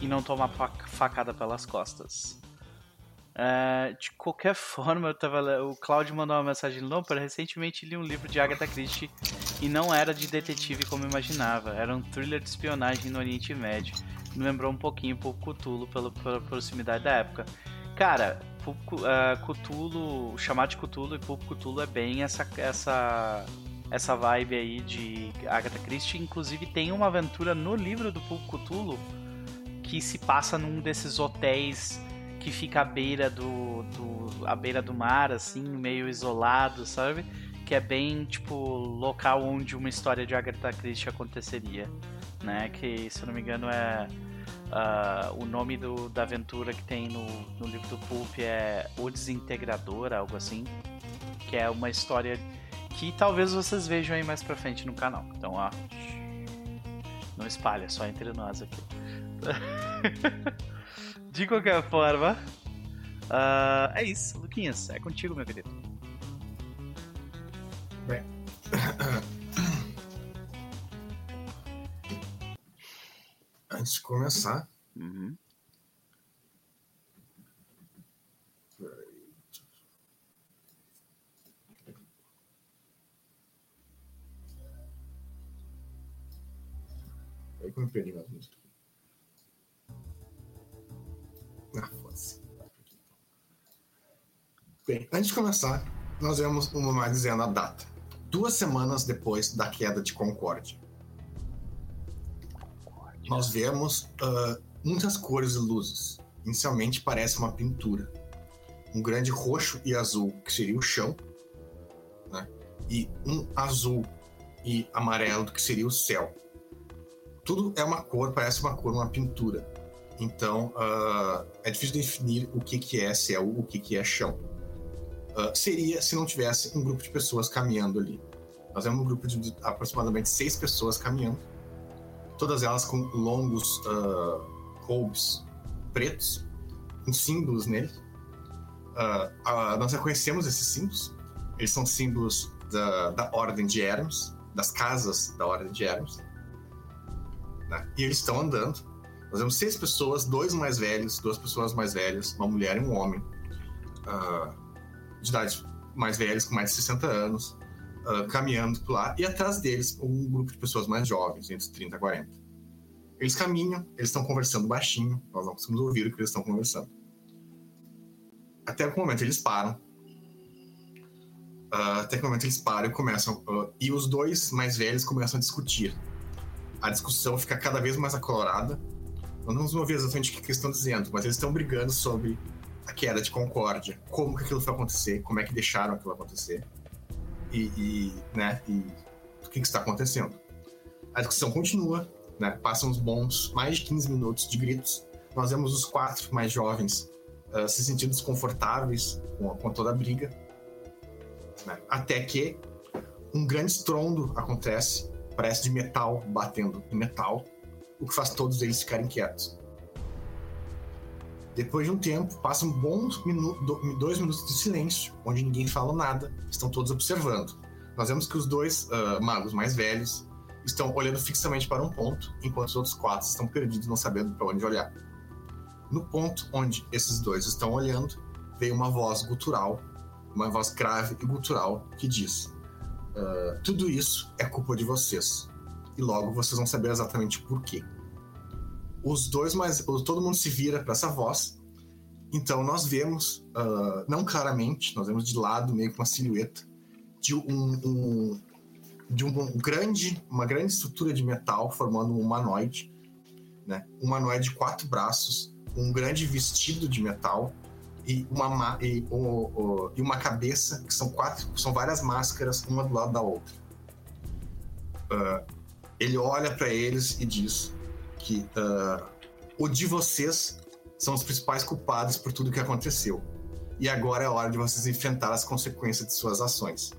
[SPEAKER 1] e não tomar facada pelas costas. Uh, de qualquer *laughs* forma, eu tava, o Claudio mandou uma mensagem para recentemente li um livro de Agatha Christie e não era de detetive como imaginava, era um thriller de espionagem no Oriente Médio me lembrou um pouquinho por Cthulhu pela, pela proximidade da época. Cara, uh, Cthulhu, chamar de Cthulhu e Pulp Cthulhu é bem essa, essa, essa vibe aí de Agatha Christie. Inclusive tem uma aventura no livro do Pulp Cthulhu que se passa num desses hotéis que fica à beira do, do à beira do mar, assim, meio isolado, sabe? Que é bem, tipo, local onde uma história de Agatha Christie aconteceria né? Que se eu não me engano é uh, o nome do, da aventura que tem no, no livro do Pulp é O Desintegrador, algo assim, que é uma história que talvez vocês vejam aí mais pra frente no canal. Então, ó, não espalha, só entre nós aqui. *laughs* De qualquer forma, uh, é isso, Luquinhas, é contigo, meu querido.
[SPEAKER 2] Bem, *coughs* antes de começar. Uhum. Aí que eu perdi mais música. Bem, antes de começar, nós vemos uma mais dizendo a data. Duas semanas depois da queda de Concórdia nós vemos uh, muitas cores e luzes. Inicialmente parece uma pintura. Um grande roxo e azul, que seria o chão, né? e um azul e amarelo, que seria o céu. Tudo é uma cor, parece uma cor, uma pintura. Então, uh, é difícil definir o que, que é céu, o que, que é chão. Uh, seria se não tivesse um grupo de pessoas caminhando ali. Nós vemos um grupo de aproximadamente seis pessoas caminhando todas elas com longos uh, roubos pretos, com símbolos nele. Uh, uh, nós reconhecemos esses símbolos. Eles são símbolos da, da Ordem de Hermes, das casas da Ordem de Hermes. Né? E eles estão andando. Nós vemos seis pessoas, dois mais velhos, duas pessoas mais velhas, uma mulher e um homem, uh, de idade mais velhos, com mais de 60 anos, uh, caminhando por lá, e atrás deles um grupo de pessoas mais jovens, entre 30 e 40. Eles caminham, eles estão conversando baixinho, nós não conseguimos ouvir o que eles estão conversando. Até que momento eles param. Uh, até que momento eles param e começam. Uh, e os dois mais velhos começam a discutir. A discussão fica cada vez mais acalorada. Nós não vamos ouvir exatamente o que eles estão dizendo, mas eles estão brigando sobre a queda de Concórdia, como que aquilo foi acontecer, como é que deixaram aquilo acontecer e, e né, e o que, que está acontecendo. A discussão continua, né, passam uns bons mais de 15 minutos de gritos. Nós vemos os quatro mais jovens uh, se sentindo desconfortáveis com, com toda a briga, né, até que um grande estrondo acontece, parece de metal batendo em metal, o que faz todos eles ficarem quietos. Depois de um tempo, passam bons minu dois minutos de silêncio, onde ninguém fala nada, estão todos observando. Nós vemos que os dois uh, magos mais velhos estão olhando fixamente para um ponto, enquanto os outros quatro estão perdidos, não sabendo para onde olhar. No ponto onde esses dois estão olhando, veio uma voz gutural, uma voz grave e gutural, que diz: uh, Tudo isso é culpa de vocês. E logo vocês vão saber exatamente por quê. Os dois mais. Todo mundo se vira para essa voz. Então nós vemos, uh, não claramente, nós vemos de lado, meio com uma silhueta, de um, um de um grande, uma grande estrutura de metal formando um humanoide, né? Um humanoide de quatro braços, um grande vestido de metal e uma, e, o, o, e uma cabeça que são quatro, são várias máscaras uma do lado da outra. Uh, ele olha para eles e diz que uh, o de vocês são os principais culpados por tudo que aconteceu. E agora é a hora de vocês enfrentar as consequências de suas ações.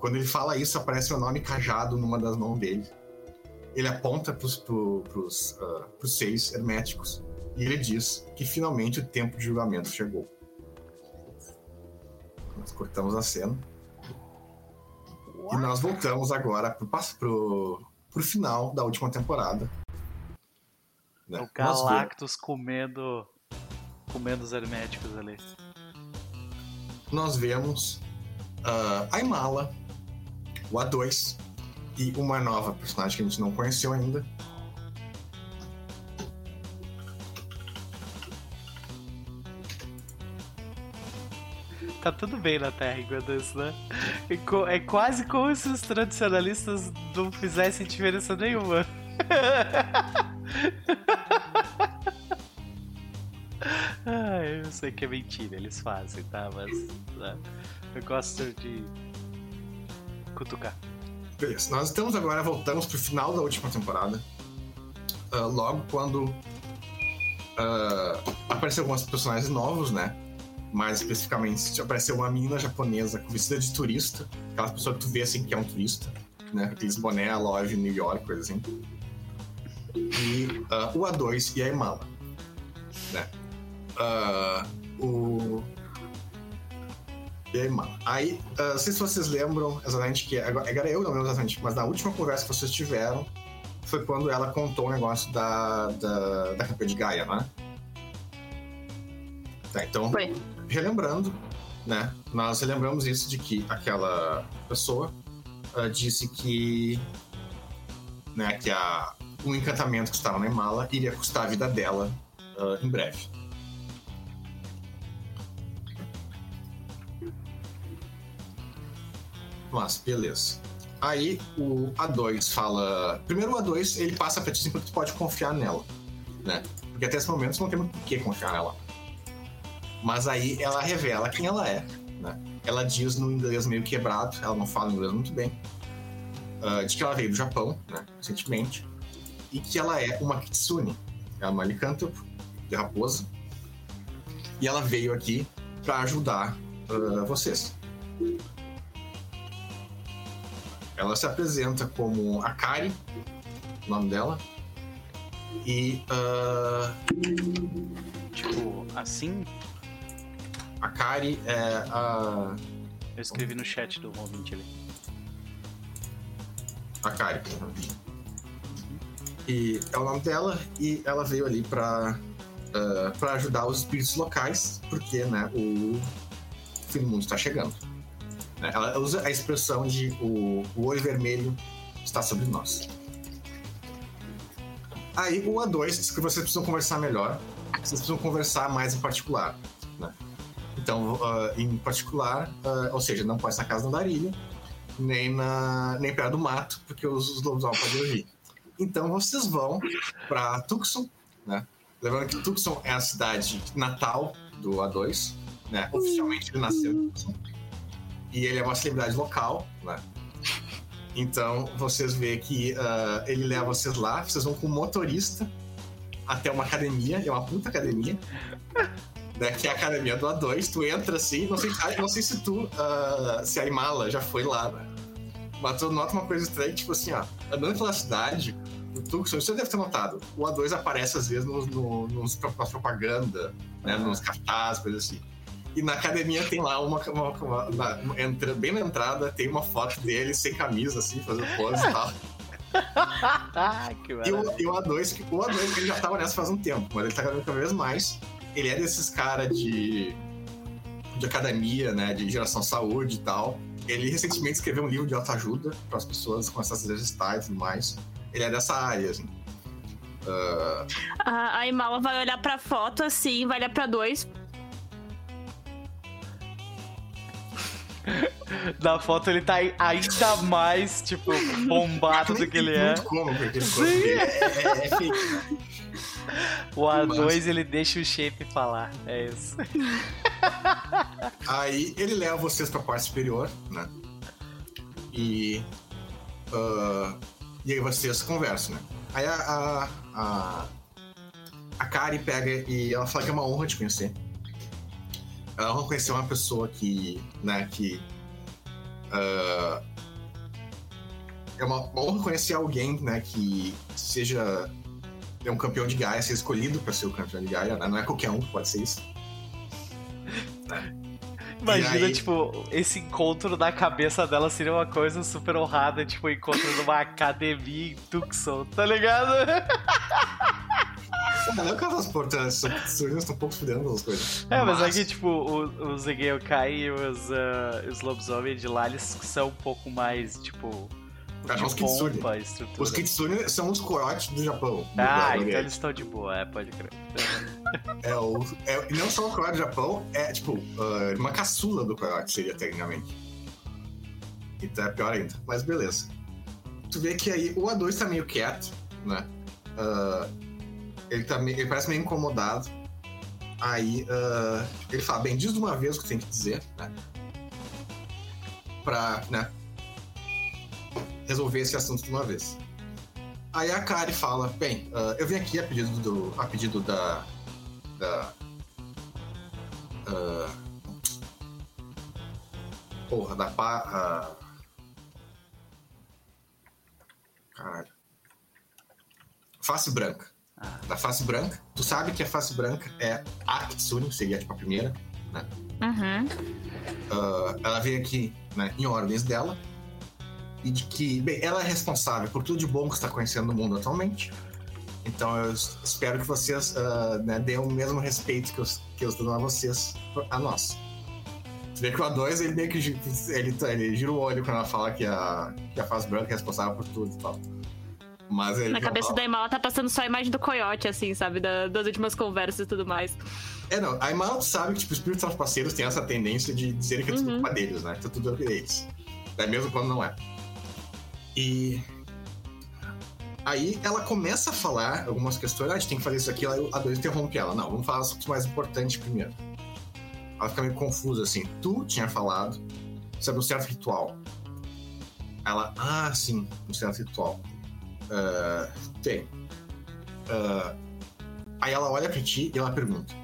[SPEAKER 2] Quando ele fala isso, aparece o nome cajado numa das mãos dele. Ele aponta para os pro, uh, seis herméticos e ele diz que finalmente o tempo de julgamento chegou. Nós cortamos a cena. E nós voltamos agora pro, pro final da última temporada.
[SPEAKER 1] Né? O Galactus comendo, comendo os herméticos ali.
[SPEAKER 2] Nós vemos uh, a Imala o A2 e uma nova personagem que a gente não conheceu ainda.
[SPEAKER 1] Tá tudo bem na Terra enquanto isso, né? É, quase como se os tradicionalistas não fizessem diferença nenhuma. *laughs* sei que é mentira, eles fazem, tá? Mas né? eu gosto de cutucar.
[SPEAKER 2] Beleza, nós estamos agora, voltamos pro final da última temporada. Uh, logo quando uh, apareceram alguns personagens novos, né? Mais especificamente, apareceu uma menina japonesa vestida de turista. Aquela pessoa que tu vê assim que é um turista, né? Aqueles boné, loja em New York, coisa assim. E uh, o A2 e a Emala. Né? o e aí, mano. Aí, uh, não sei se vocês lembram exatamente que. Agora, agora eu não lembro exatamente, mas na última conversa que vocês tiveram foi quando ela contou o negócio da, da, da campeã de Gaia, né? Tá, então, foi. relembrando, né? Nós relembramos isso de que aquela pessoa uh, disse que. Né, que a, um encantamento que estava na mala iria custar a vida dela uh, em breve. Mas, beleza. Aí o A2 fala. Primeiro o A2 ele passa pra ti assim porque tu pode confiar nela, né? Porque até esse momento você não tem muito por que confiar nela. Mas aí ela revela quem ela é, né? Ela diz no inglês meio quebrado, ela não fala inglês muito bem, uh, de que ela veio do Japão, né? Recentemente, e que ela é uma kitsune, é uma licântropo de raposa, e ela veio aqui para ajudar uh, vocês. Ela se apresenta como Akari, o nome dela. E. Uh...
[SPEAKER 1] Tipo, assim?
[SPEAKER 2] Akari é a.
[SPEAKER 1] Eu escrevi no chat do ouvinte ali.
[SPEAKER 2] Akari. E é o nome dela, e ela veio ali pra, uh, pra ajudar os espíritos locais, porque né, o fim do mundo está chegando. Né? Ela usa a expressão de o, o olho vermelho está sobre nós. Aí o A2 diz que vocês precisam conversar melhor, vocês precisam conversar mais em particular. Né? Então, uh, em particular, uh, ou seja, não pode ser na casa da Darilha, nem, na, nem perto do mato, porque os, os lobos podem ouvir. Então vocês vão para Tucson, né? Lembrando que Tucson é a cidade natal do A2, né? Oficialmente ele nasceu em Tucson. E ele é uma celebridade local, né? Então vocês vê que uh, ele leva vocês lá, vocês vão com um motorista até uma academia, é uma puta academia. Né, que é a academia do A2, tu entra assim, não sei, não sei se tu, uh, se a Imala já foi lá, né? Mas tu nota uma coisa estranha, tipo assim, ó, andando pela cidade, Tucson, você deve ter notado. O A2 aparece às vezes nos, no, nos, nas propaganda, né,
[SPEAKER 1] Ah.
[SPEAKER 2] nos cartazes, coisas assim. E na academia tem lá uma. uma, uma- na- entra, bem na entrada tem uma foto dele sem camisa, assim, fazendo pose e tal.
[SPEAKER 1] Ah, *laughs* que
[SPEAKER 2] E
[SPEAKER 1] maravilha.
[SPEAKER 2] o, e o A2, que o A2 ele já tava nessa faz um tempo, mas ele tá cada vez mais. Ele é desses caras de, de academia, né? De geração saúde e tal. Ele recentemente escreveu um livro de autoajuda para as pessoas começar a se exercitar e tudo mais. Ele é dessa área, assim. Ah,
[SPEAKER 4] A, a Imala vai olhar pra foto assim, vai olhar pra dois. *laughs*
[SPEAKER 1] Na foto ele tá ainda mais, tipo, bombado do que ele é.
[SPEAKER 2] Muito como, porque dele é, é, fake.
[SPEAKER 1] O A2 ele deixa o shape falar. É isso. *laughs*
[SPEAKER 2] Aí ele leva vocês pra parte superior, né? E. ah, e aí vocês conversam, né? Aí a. A, a, a Kari pega e ela fala que é uma honra te conhecer. Ela honra conhecer uma pessoa que. né, que. ah, é uma honra conhecer alguém, né, que seja. É um campeão de Gaia, ser escolhido pra ser o campeão de Gaia, né? Não é qualquer um que pode ser isso. *laughs*
[SPEAKER 1] Imagina,
[SPEAKER 2] aí-
[SPEAKER 1] tipo, esse encontro na cabeça dela seria uma coisa super honrada, tipo, encontro numa academia em Tucson, tá ligado? *laughs*
[SPEAKER 2] Não é que elas portas surgindo estão um pouco fudendo as coisas.
[SPEAKER 1] É, mas aqui, tipo, o- os Egeokai e os, uh, os de lá, eles são um pouco mais, tipo, de
[SPEAKER 2] os Kitsune. Os Kitsune são os coiotes do Japão.
[SPEAKER 1] Ah,
[SPEAKER 2] do
[SPEAKER 1] então eles estão de boa, é, pode crer.
[SPEAKER 2] É, o, é, não só o coiote do Japão, é tipo ah, uma caçula do coiote, seria tecnicamente. Então é pior ainda. Mas beleza. Tu vê que aí o A2 tá meio quieto, né? Ah, ele, tá meio, ele parece meio incomodado. Aí ah, ele fala, bem, diz de uma vez o que tem que dizer, né? Pra, né? Resolver esse assunto de uma vez. Aí a Kari fala, bem, ah, eu vim aqui a pedido, do, a pedido da. da. ah, porra, da pá. ah, caralho. Face branca. Da face branca. Tu sabe que a face branca é a Kitsune, seria tipo a primeira.
[SPEAKER 4] Uhum.
[SPEAKER 2] Ah, ela veio aqui né, em ordens dela. E de que, bem, ela é responsável por tudo de bom que está conhecendo no mundo atualmente. Então eu es- espero que vocês ah, né, deem o mesmo respeito que eu, que eu estou dando a vocês a nós. Você vê que o A2 ele meio que ele, ele gira o olho quando ela fala que a, que a face branca é responsável por tudo e tal. Mas
[SPEAKER 4] Na cabeça
[SPEAKER 2] fala.
[SPEAKER 4] da Imala tá passando só a imagem do coiote, assim, sabe? Da- das últimas conversas e tudo mais.
[SPEAKER 2] É, não. A Imala sabe que tipo, os espíritos parceiros têm essa tendência de dizer que é tudo
[SPEAKER 4] Uhum.
[SPEAKER 2] culpa deles, né? Que é tudo deles. É mesmo quando não é. E. Aí ela começa a falar algumas questões. Ah, a gente tem que fazer isso aqui. Aí a dois interrompe ela. Não, vamos falar assuntos mais importantes primeiro. Ela fica meio confusa assim. Tu tinha falado sobre um certo ritual. Ela, ah, sim, um certo ritual. Ah, tem. Ah, aí ela olha pra ti e ela pergunta.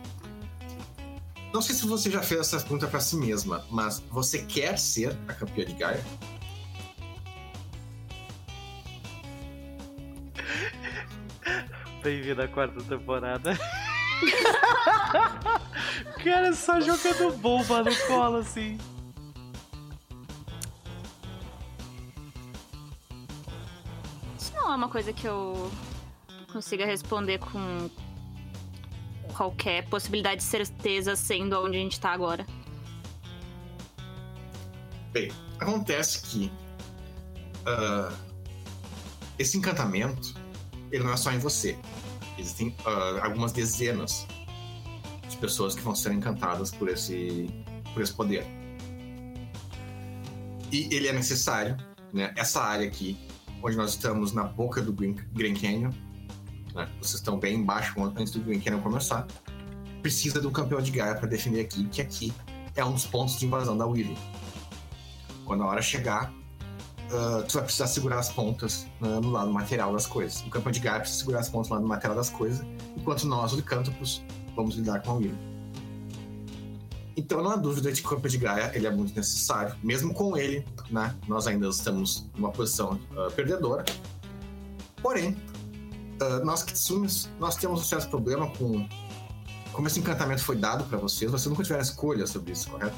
[SPEAKER 2] Não sei se você já fez essa pergunta pra si mesma, mas você quer ser a campeã de Gaia?
[SPEAKER 1] Bem-vindo à quarta temporada. *laughs* Cara, só jogando bomba no colo, assim.
[SPEAKER 4] É uma coisa que eu consiga responder com qualquer possibilidade de certeza sendo onde a gente tá agora.
[SPEAKER 2] Bem, acontece que ah, esse encantamento ele não é só em você. Existem ah, algumas dezenas de pessoas que vão ser encantadas por esse, por esse poder. E ele é necessário, né? Essa área aqui, onde nós estamos na boca do Grand Canyon, né? vocês estão bem embaixo antes do Green Canyon começar, precisa um campeão de Gaia para defender aqui, que aqui é um dos pontos de invasão da Weaving. Quando a hora chegar, ah, tu vai precisar segurar as pontas ah, no lado material das coisas. O campeão de Gaia precisa segurar as pontas no lado material das coisas, enquanto nós, os licântropos, vamos lidar com a Weaving. Então não há dúvida de que o campo de Gaia ele é muito necessário. Mesmo com ele, né, nós ainda estamos numa posição ah, perdedora. Porém, uh, nós Kitsumes, nós temos um certo problema com como esse encantamento foi dado para vocês. Vocês nunca tiveram escolha sobre isso, correto?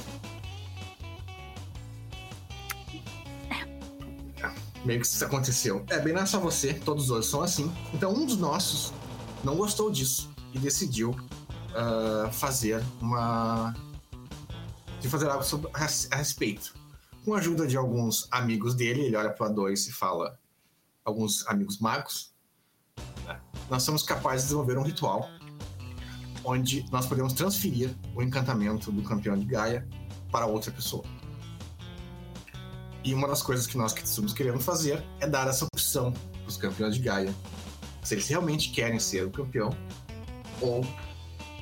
[SPEAKER 2] É, meio que isso aconteceu. É, bem não é só você, todos os outros são assim. Então um dos nossos não gostou disso e decidiu uh, fazer uma. De fazer algo sobre, a, respeito. Com a ajuda de alguns amigos dele, ele olha para dois e fala: alguns amigos magos, né? nós somos capazes de desenvolver um ritual onde nós podemos transferir o encantamento do campeão de Gaia para outra pessoa. E uma das coisas que nós estamos querendo fazer é dar essa opção para os campeões de Gaia, se eles realmente querem ser o campeão ou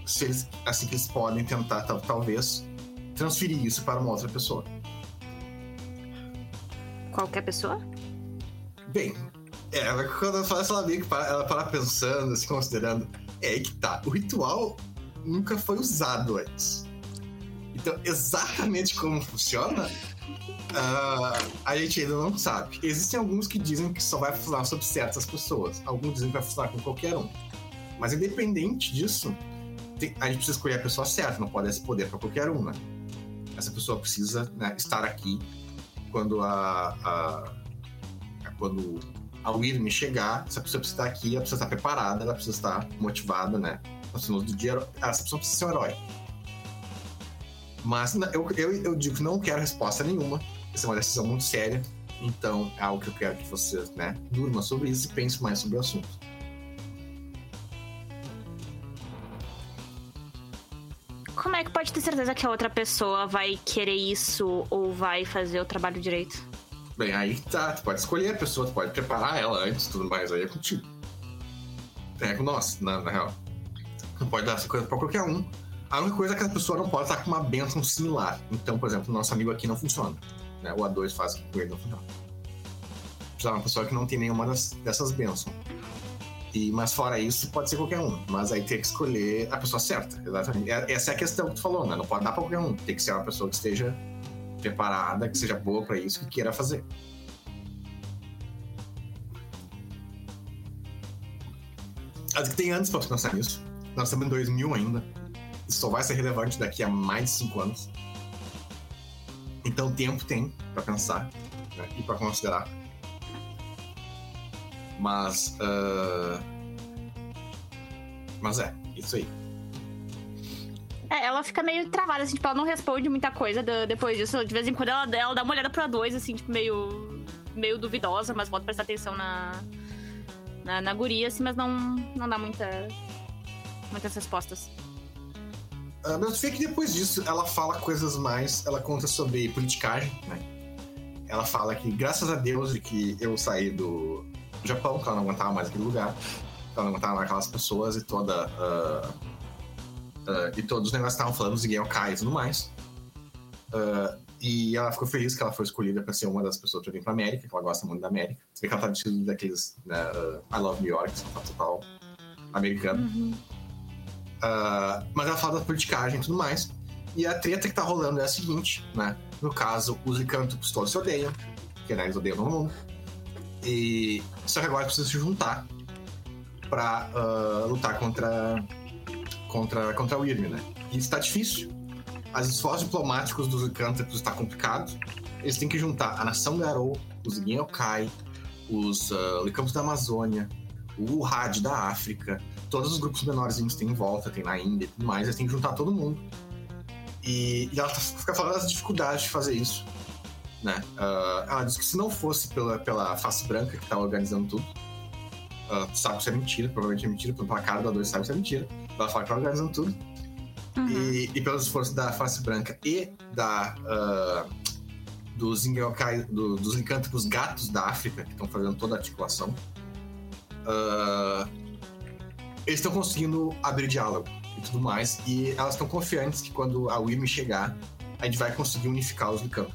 [SPEAKER 2] se eles, assim que eles podem tentar talvez transferir isso para uma outra pessoa.
[SPEAKER 4] Qualquer pessoa?
[SPEAKER 2] Bem, ela quando ela fala, ela meio que para, ela para pensando, se considerando é aí que tá. O ritual nunca foi usado antes. Então, exatamente como funciona, uh, a gente ainda não sabe. Existem alguns que dizem que só vai funcionar sobre certas pessoas. Alguns dizem que vai funcionar com qualquer um. Mas, independente disso, tem, a gente precisa escolher a pessoa certa. Não pode dar esse poder para qualquer um, né? Essa pessoa precisa né, estar aqui quando a, a, a quando ao me chegar, essa pessoa precisa estar aqui, ela precisa estar preparada, ela precisa estar motivada, né? Nós do dia, essa pessoa precisa ser um herói. Mas eu, eu, eu digo que não quero resposta nenhuma. Essa é uma decisão muito séria. Então é algo que eu quero que você né, durma sobre isso e pense mais sobre o assunto.
[SPEAKER 4] Como é que pode ter certeza que a outra pessoa vai querer isso ou vai fazer o trabalho direito?
[SPEAKER 2] Bem, aí tá, tu pode escolher a pessoa, tu pode preparar ela antes tudo mais, aí é contigo. É com nós, na, na real. Tu pode dar essa coisa pra qualquer um. A única coisa é que a pessoa não pode estar com uma bênção similar. Então, por exemplo, o nosso amigo aqui não funciona. Né? O A2 faz com ele não funciona. Precisa de uma pessoa que não tem nenhuma das, dessas bênçãos. E, mas fora isso, pode ser qualquer um. Mas aí tem que escolher a pessoa certa, exatamente. Essa é a questão que tu falou, né? Não pode dar pra qualquer um. Tem que ser uma pessoa que esteja preparada, que seja boa para isso, que queira fazer. Acho que tem anos para pensar nisso. Nós estamos em 2000 ainda. Isso só vai ser relevante daqui a mais de 5 anos. Então, tempo tem para pensar né, e para considerar. Mas. Uh... Mas é, isso aí.
[SPEAKER 4] É, ela fica meio travada, assim, tipo, ela não responde muita coisa do, depois disso. De vez em quando ela, ela dá uma olhada pro A2, assim, tipo, meio, meio duvidosa, mas volta a prestar atenção na, na, na guria, assim, mas não, não dá muita, muitas respostas.
[SPEAKER 2] Uh, mas vê que depois disso ela fala coisas mais. Ela conta sobre politicagem, né? Ela fala que, graças a Deus, de que eu saí do Japão, que ela não aguentava mais aquele lugar, que ela não aguentava mais aquelas pessoas e toda. Uh, Uh, e todos os negócios estavam falando dos Genyokai e tudo mais. Uh, e ela ficou feliz que ela foi escolhida para ser uma das pessoas para vir para América, que ela gosta muito da América. Você vê que ela tá vestida daqueles né, uh, I Love New York, total americano. Uhum. mas ela fala da politicagem e tudo mais. E a treta que tá rolando é a seguinte, né? No caso, os licântropos todos se odeiam, porque né, eles odeiam todo mundo. E só que agora precisa se juntar para lutar contra contra, contra o Irme, né? E está difícil. Os esforços diplomáticos dos Licântropos está complicado. Eles têm que juntar a nação Garou, os Genyokai, os uh, Licântropos da Amazônia, o Urad da África, todos os grupos que tem em volta, tem na Índia e tudo mais, eles têm que juntar todo mundo. E, e ela tá, fica falando das dificuldades de fazer isso. Né? Uh, ela diz que se não fosse pela, pela face branca que tá organizando tudo, uh, sabe que isso é mentira, provavelmente é mentira, pela cara da dois sabe que isso é mentira. Ela fala que tá organizando tudo. Uhum. E, e pelos esforços da face branca e da. Uh, dos do, dos encânticos gatos da África, que estão fazendo toda a articulação. Uh, eles estão conseguindo abrir diálogo e tudo mais. E elas estão confiantes que quando a Wyrm chegar, a gente vai conseguir unificar os Licampos.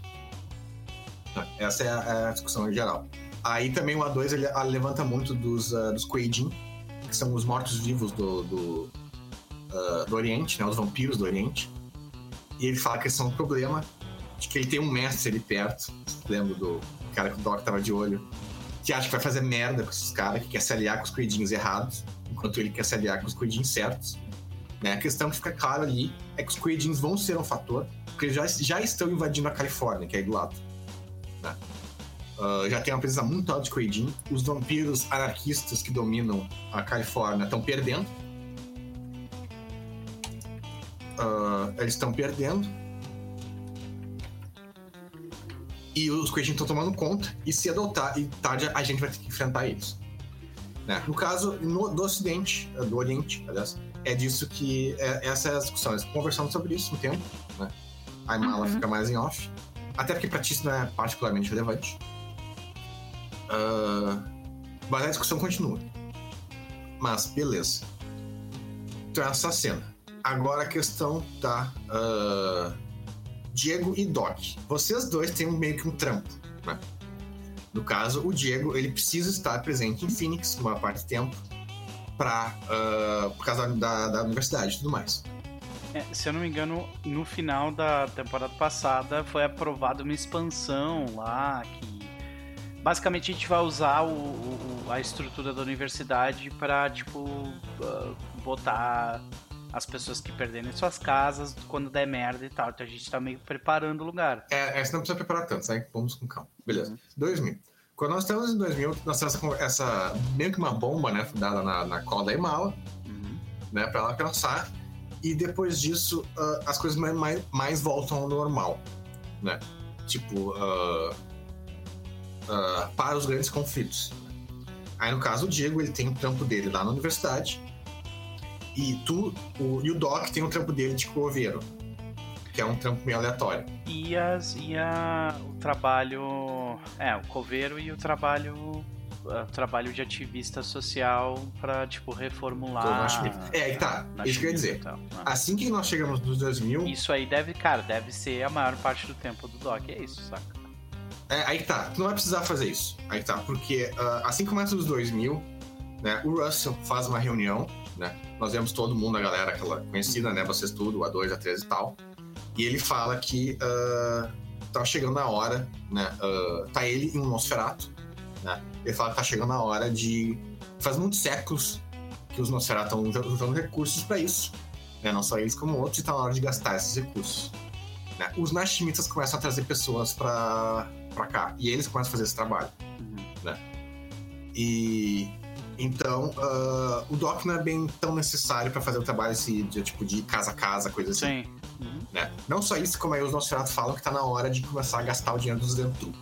[SPEAKER 2] Essa é a, é a discussão em geral. Aí também o A2 ele levanta muito dos, uh, dos Kueijin, que são os mortos-vivos do, do, uh, do Oriente, né? Os vampiros do Oriente. E ele fala que são um problema, de que ele tem um mestre ali perto. Lembro do cara que o Doc tava de olho, que acha que vai fazer merda com esses caras, que quer se aliar com os coelhinhos errados, enquanto ele quer se aliar com os coelhinhos certos. Né? A questão que fica clara ali é que os coelhinhos vão ser um fator, porque eles já, já estão invadindo a Califórnia, que é aí do lado. Né? Uh, já tem uma presença muito alta de coelhinho. Os vampiros anarquistas que dominam a Califórnia estão perdendo. Uh, eles estão perdendo. E os coelhinhos estão tomando conta. E se adotar, e tarde a gente vai ter que enfrentar eles. Né? No caso, no, do Ocidente, do Oriente, aliás, é disso que. É, essa é a discussão. Eles conversando sobre isso um tempo, né? A Imala uhum. fica mais em off. Até porque pra ti isso não é particularmente relevante. Uh, mas a discussão continua. Mas, beleza. Então, essa cena. Agora a questão da. Uh, Diego e Doc. Vocês dois têm meio que um trampo, né? No caso, o Diego, ele precisa estar presente em Phoenix uma parte do tempo pra, uh, por causa da, da universidade e tudo mais.
[SPEAKER 1] É, se eu não me engano, no final da temporada passada foi aprovada uma expansão lá que basicamente a gente vai usar o, o, a estrutura da universidade para tipo uh, botar as pessoas que perderem suas casas quando der merda e tal. Então a gente tá meio preparando o lugar.
[SPEAKER 2] É, é você não precisa preparar tanto, né? Vamos com calma. Beleza. Uhum. 2000. Quando nós estamos em 2000, nós temos essa, essa meio que uma bomba, né, dada na, na cola da Imala, uhum. né, para ela pensar. E depois disso, uh, as coisas mais, mais, mais, voltam ao normal, né? Tipo, uh, uh, para os grandes conflitos. Aí, no caso, o Diego, ele tem o trampo dele lá na universidade. E tu, o, e o Doc tem o trampo dele de coveiro que é um trampo meio aleatório.
[SPEAKER 1] E, as, e a, o trabalho. É, o coveiro e o trabalho. Trabalho de ativista social para tipo, reformular.
[SPEAKER 2] É, aí tá. Isso que eu ia dizer. Né? Assim que nós chegamos nos 2000.
[SPEAKER 1] Isso aí deve, cara, deve ser a maior parte do tempo do Doc. É isso, saca?
[SPEAKER 2] É, aí tá. Tu não vai precisar fazer isso. Aí tá. Porque uh, assim que começa os 2000, né, o Russell faz uma reunião, né? Nós vemos todo mundo, a galera aquela conhecida, né? Vocês tudo, a 2, a 3 e tal. E ele fala que uh, tá chegando a hora, né? Uh, tá ele em um Nosferatu, né? Ele fala que tá chegando a hora de. Faz muitos séculos que os Nosferatu estão usando recursos para isso, né? Não só eles como outros, e tá na hora de gastar esses recursos. Né? Os Nashimitas começam a trazer pessoas para cá, e eles começam a fazer esse trabalho, uhum. né? E então, uh, o Doc não é bem tão necessário para fazer o trabalho esse, de, tipo, de casa a casa, coisa assim. Sim. Uhum. Né? Não só isso, como aí os Nosferatu falam que tá na hora de começar a gastar o dinheiro dos Dentru.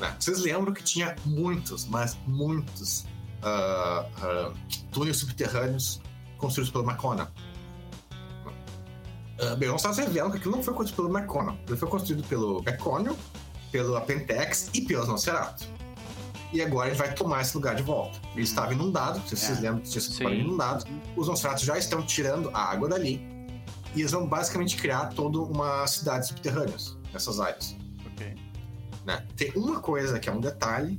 [SPEAKER 2] Né? Vocês lembram que tinha muitos, mas muitos uh, uh, túneis subterrâneos construídos pelo McConnell. Uh, bem, os Nosferatu revelam que aquilo não foi construído pelo McConnell. Ele foi construído pelo McConnell, pelo Apentex e pelos Nosferatu e agora ele vai tomar esse lugar de volta. Ele estava inundado, se vocês é. lembram que tinha sido inundado. Os Nosferatu já estão tirando a água dali e eles vão basicamente criar toda uma cidade subterrânea nessas áreas. Né? Tem uma coisa que é um detalhe,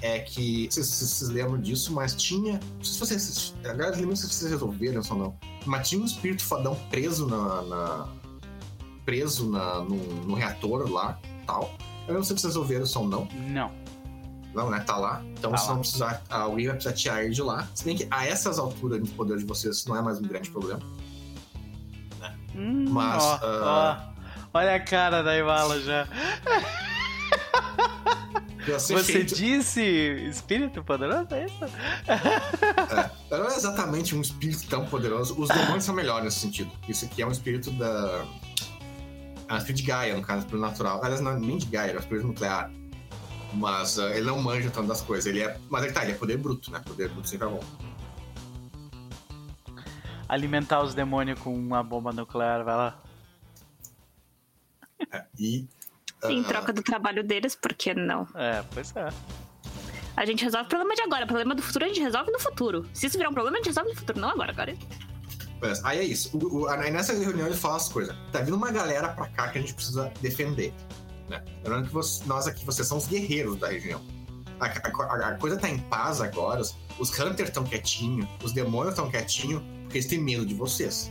[SPEAKER 2] é que vocês, vocês lembram disso, mas tinha. Não sei se vocês. Agora lembro se vocês resolveram ou não. Mas tinha um espírito fodão preso na. na preso na, no, no reator lá tal. Eu não sei se vocês resolveram ou não.
[SPEAKER 1] Não.
[SPEAKER 2] Não, né? Tá lá. Então, tá se lá. não precisar, alguém vai precisar tirar ele de lá. Se bem que a essas alturas de poder de vocês não é mais um grande problema.
[SPEAKER 1] Né? Hum, Mas. Ó, uh... ó. Olha a cara da Ivala já. *laughs* Você feito... disse espírito poderoso? É isso?
[SPEAKER 2] É, não é exatamente um espírito tão poderoso. Os demônios são melhores nesse sentido. Isso aqui é um espírito da. É um espírito de Gaia, no caso, espírito natural. Aliás, não, nem de Gaia, é um espírito nuclear. Mas uh, ele não manja tanto das coisas. Ele é. Mas ele tá, ele é poder bruto, né? Poder bruto sempre é bom.
[SPEAKER 1] Alimentar os demônios com uma bomba nuclear, vai lá.
[SPEAKER 2] É, e.
[SPEAKER 4] Em troca do trabalho deles, por que não?
[SPEAKER 1] É, pois é.
[SPEAKER 4] A gente resolve o problema de agora. O problema do futuro a gente resolve no futuro. Se isso virar um problema, a gente resolve no futuro, não agora, cara.
[SPEAKER 2] Aí é isso. O, o, aí nessa reunião ele fala as coisas. Tá vindo uma galera pra cá que a gente precisa defender. Né? Lembrando que você, nós aqui, vocês são os guerreiros da região. A, a, a coisa tá em paz agora, os, os Hunters estão quietinhos, os demônios estão quietinhos, porque eles têm medo de vocês.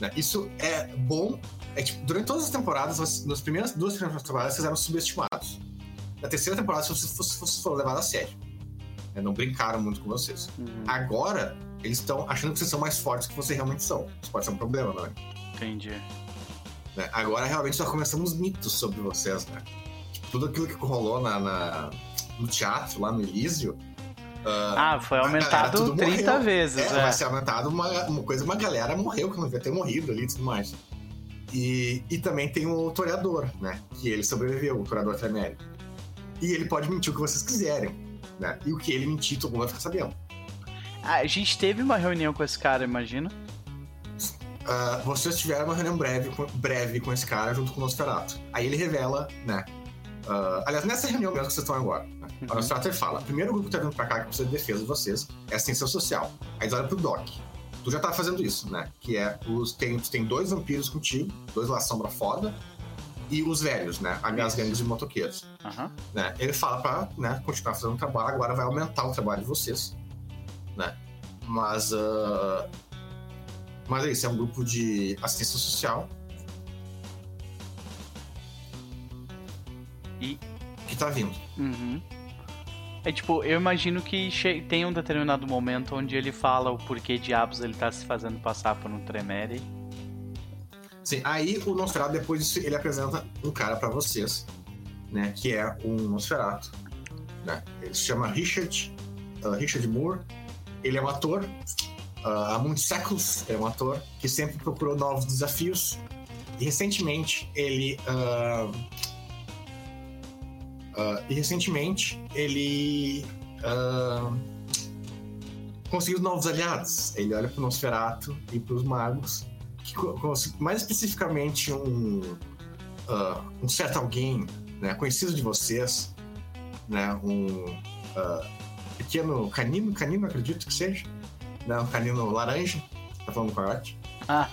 [SPEAKER 2] Né? Isso é bom. É, tipo, durante todas as temporadas, nas primeiras duas primeiras temporadas, vocês eram subestimados. na terceira temporada se vocês, fosse- fosse- foram levados a sério. né? Não brincaram muito com vocês.
[SPEAKER 1] Uhum,
[SPEAKER 2] Agora, eles estão achando que vocês são mais fortes que vocês realmente são. Isso pode ser um problema, não é?
[SPEAKER 1] entendi.
[SPEAKER 2] né? Agora realmente nós começamos mitos sobre vocês, né? Tipo, tudo aquilo que rolou na, na- no teatro, lá no Elísio.
[SPEAKER 1] Ah, foi
[SPEAKER 2] a galera
[SPEAKER 1] aumentado
[SPEAKER 2] tudo
[SPEAKER 1] 30
[SPEAKER 2] morreu.
[SPEAKER 1] vezes,
[SPEAKER 2] é,
[SPEAKER 1] é.
[SPEAKER 2] vai ser aumentado uma, uma coisa, uma galera morreu que não devia ter morrido ali e tudo mais. E, e também tem o toreador, né? Que ele sobreviveu, o toreador Tremere. E ele pode mentir o que vocês quiserem, né? E o que ele mentir, todo mundo vai ficar sabendo.
[SPEAKER 1] Ah, a gente teve uma reunião com esse cara, imagina.
[SPEAKER 2] Ah, vocês tiveram uma reunião breve, com- breve com esse cara junto com o Nosferatu. Aí ele revela, né? ah, aliás, nessa reunião mesmo que vocês estão agora, né?
[SPEAKER 1] Uhum.
[SPEAKER 2] O Nosferatu fala: primeiro grupo que tá vindo pra cá que precisa de defesa de vocês é a ciência social. Aí eles olham pro Doc. Tu já tá fazendo isso, né? Que é os. Tem, tem dois vampiros contigo, dois lá sombra foda, e os velhos, né? As gangues de motoqueiros.
[SPEAKER 1] Aham.
[SPEAKER 2] né? Ele fala pra né, continuar fazendo o trabalho, agora vai aumentar o trabalho de vocês, né? Mas, ah, mas é isso, é um grupo de assistência social.
[SPEAKER 1] E-
[SPEAKER 2] que tá vindo.
[SPEAKER 1] Uhum. É tipo, eu imagino que tem um determinado momento onde ele fala o porquê diabos ele tá se fazendo passar por um Tremere.
[SPEAKER 2] Sim, aí o Nosferatu, depois disso, ele apresenta um cara pra vocês, né? Que é um Nosferatu, né? Ele se chama Richard, ah, Richard Moore. Ele é um ator, ah, há muitos séculos ele é um ator que sempre procurou novos desafios. E recentemente ele... ah, ah, e recentemente ele... ah, conseguiu novos aliados. Ele olha pro Nosferatu e pros magos que mais especificamente um ah, um certo alguém né, conhecido de vocês né um pequeno canino canino acredito que seja né, um canino laranja tá falando com a arte
[SPEAKER 1] Ah.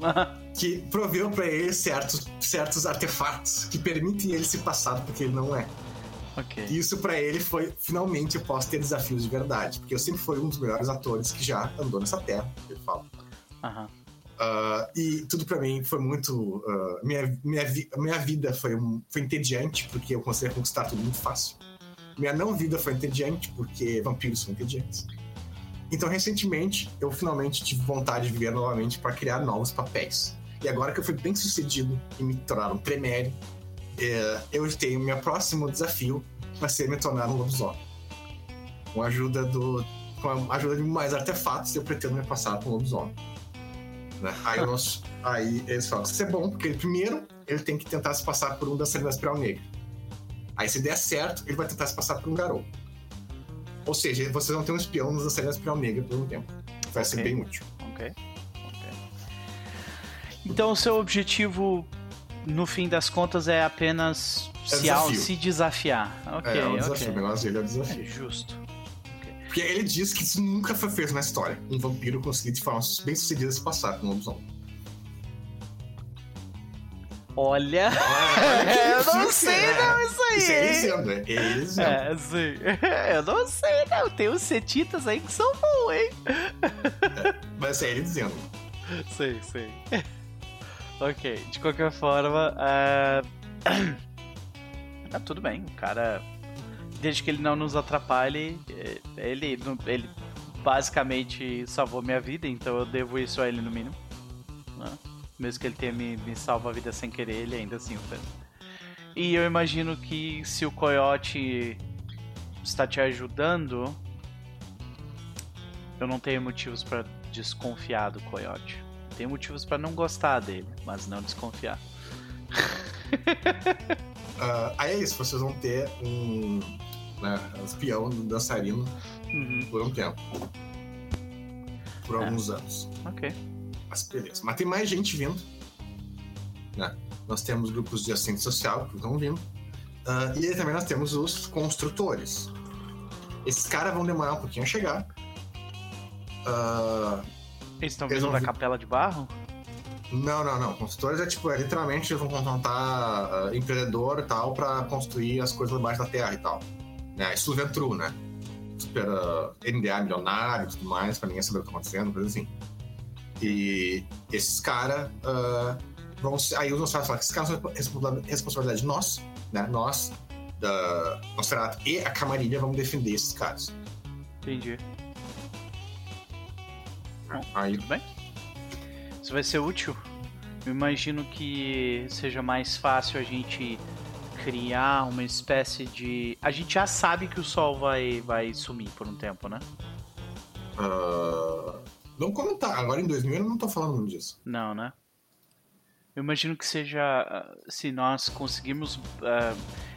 [SPEAKER 1] *laughs*
[SPEAKER 2] que proveu para ele certos certos artefatos que permitem ele se passar porque ele não é
[SPEAKER 1] ok.
[SPEAKER 2] e isso pra ele foi finalmente eu posso ter desafios de verdade porque eu sempre fui um dos melhores atores que já andou nessa terra ele fala
[SPEAKER 1] Aham.
[SPEAKER 2] Ah, e tudo pra mim foi muito. ah, minha, minha, minha vida foi, um- foi entediante, porque eu consegui conquistar tudo muito fácil. Minha não vida foi entediante, porque vampiros são entediantes. Então, recentemente, eu finalmente tive vontade de viver novamente para criar novos papéis. E agora que eu fui bem sucedido e me tornar um tremere, eh, eu tenho meu próximo desafio vai ser me tornar um lobisomem. Com a ajuda do. Com a ajuda de mais artefatos, eu pretendo me passar para um lobisomem. Né? Aí, *laughs* nosso- aí eles falam: Isso é bom, porque ele, primeiro ele tem que tentar se passar por um dançarino da espiral negra. Aí, se der certo, ele vai tentar se passar por um garoto. Ou seja, vocês vão ter um espião nos dançarinos da espiral negra por um tempo. Vai ser bem útil.
[SPEAKER 1] Ok. Então o seu objetivo, no fim das contas, é apenas
[SPEAKER 2] É
[SPEAKER 1] se,
[SPEAKER 2] desafio.
[SPEAKER 1] se desafiar. Ok,
[SPEAKER 2] é, é um desafio. O negócio dele é um
[SPEAKER 1] É
[SPEAKER 2] desafio.
[SPEAKER 1] justo.
[SPEAKER 2] Porque ele diz que isso nunca foi feito na história. Um vampiro conseguir de forma bem sucedida se passar por um lobisomem.
[SPEAKER 1] Olha, *laughs* eu não sei
[SPEAKER 2] é.
[SPEAKER 1] não isso aí.
[SPEAKER 2] Isso é ele dizendo, é ele dizendo.
[SPEAKER 1] É, sim. *laughs* Eu não sei não, tem uns setitas aí que são bons, hein?
[SPEAKER 2] Mas é ele dizendo.
[SPEAKER 1] Sei, sei. *laughs* ok, de qualquer forma, é... ah, *clears throat* tudo bem, o cara, desde que ele não nos atrapalhe, é, ele, ele basicamente salvou minha vida, então eu devo isso a ele no mínimo. né? Mesmo que ele tenha me, me salvo a vida sem querer, ele ainda assim o fez. E eu imagino que se o Coyote está te ajudando, eu não tenho motivos pra desconfiar do Coyote. Tenho motivos pra não gostar dele, mas não desconfiar. *laughs*
[SPEAKER 2] Ah, aí é isso, vocês vão ter um, né, espião um dançarino
[SPEAKER 1] Uhum,
[SPEAKER 2] por um tempo. Por
[SPEAKER 1] É.
[SPEAKER 2] alguns anos.
[SPEAKER 1] ok.
[SPEAKER 2] Mas beleza. Mas tem mais gente vindo. Né? Nós temos grupos de assistente social que estão vindo. Ah, e aí também nós temos os construtores. Esses caras vão demorar um pouquinho a chegar. Ah,
[SPEAKER 1] Eles estão vindo da
[SPEAKER 2] vir-
[SPEAKER 1] capela de barro?
[SPEAKER 2] não, não, não. Construtores é tipo, é, literalmente eles vão contratar ah, empreendedor e tal pra construir as coisas embaixo da terra e tal. Né? Isso true, né? Super ah, NDA milionário e tudo mais, pra ninguém saber o que tá acontecendo, coisa assim. E esses caras vão ser- Aí os nossos falam que esses caras são responsa- responsabilidade nossa, né? Nós, da Nosferatu e a Camarilha vão defender esses caras.
[SPEAKER 1] Entendi.
[SPEAKER 2] Aí,
[SPEAKER 1] Tudo bem? Isso vai ser útil. Eu imagino que seja mais fácil a gente criar uma espécie de. A gente já sabe que o sol vai, vai sumir por um tempo, né?
[SPEAKER 2] ah, vamos comentar. Agora em 2000 eu não tô falando disso.
[SPEAKER 1] Não, né? Eu imagino que seja. ah, Se nós conseguirmos. ah,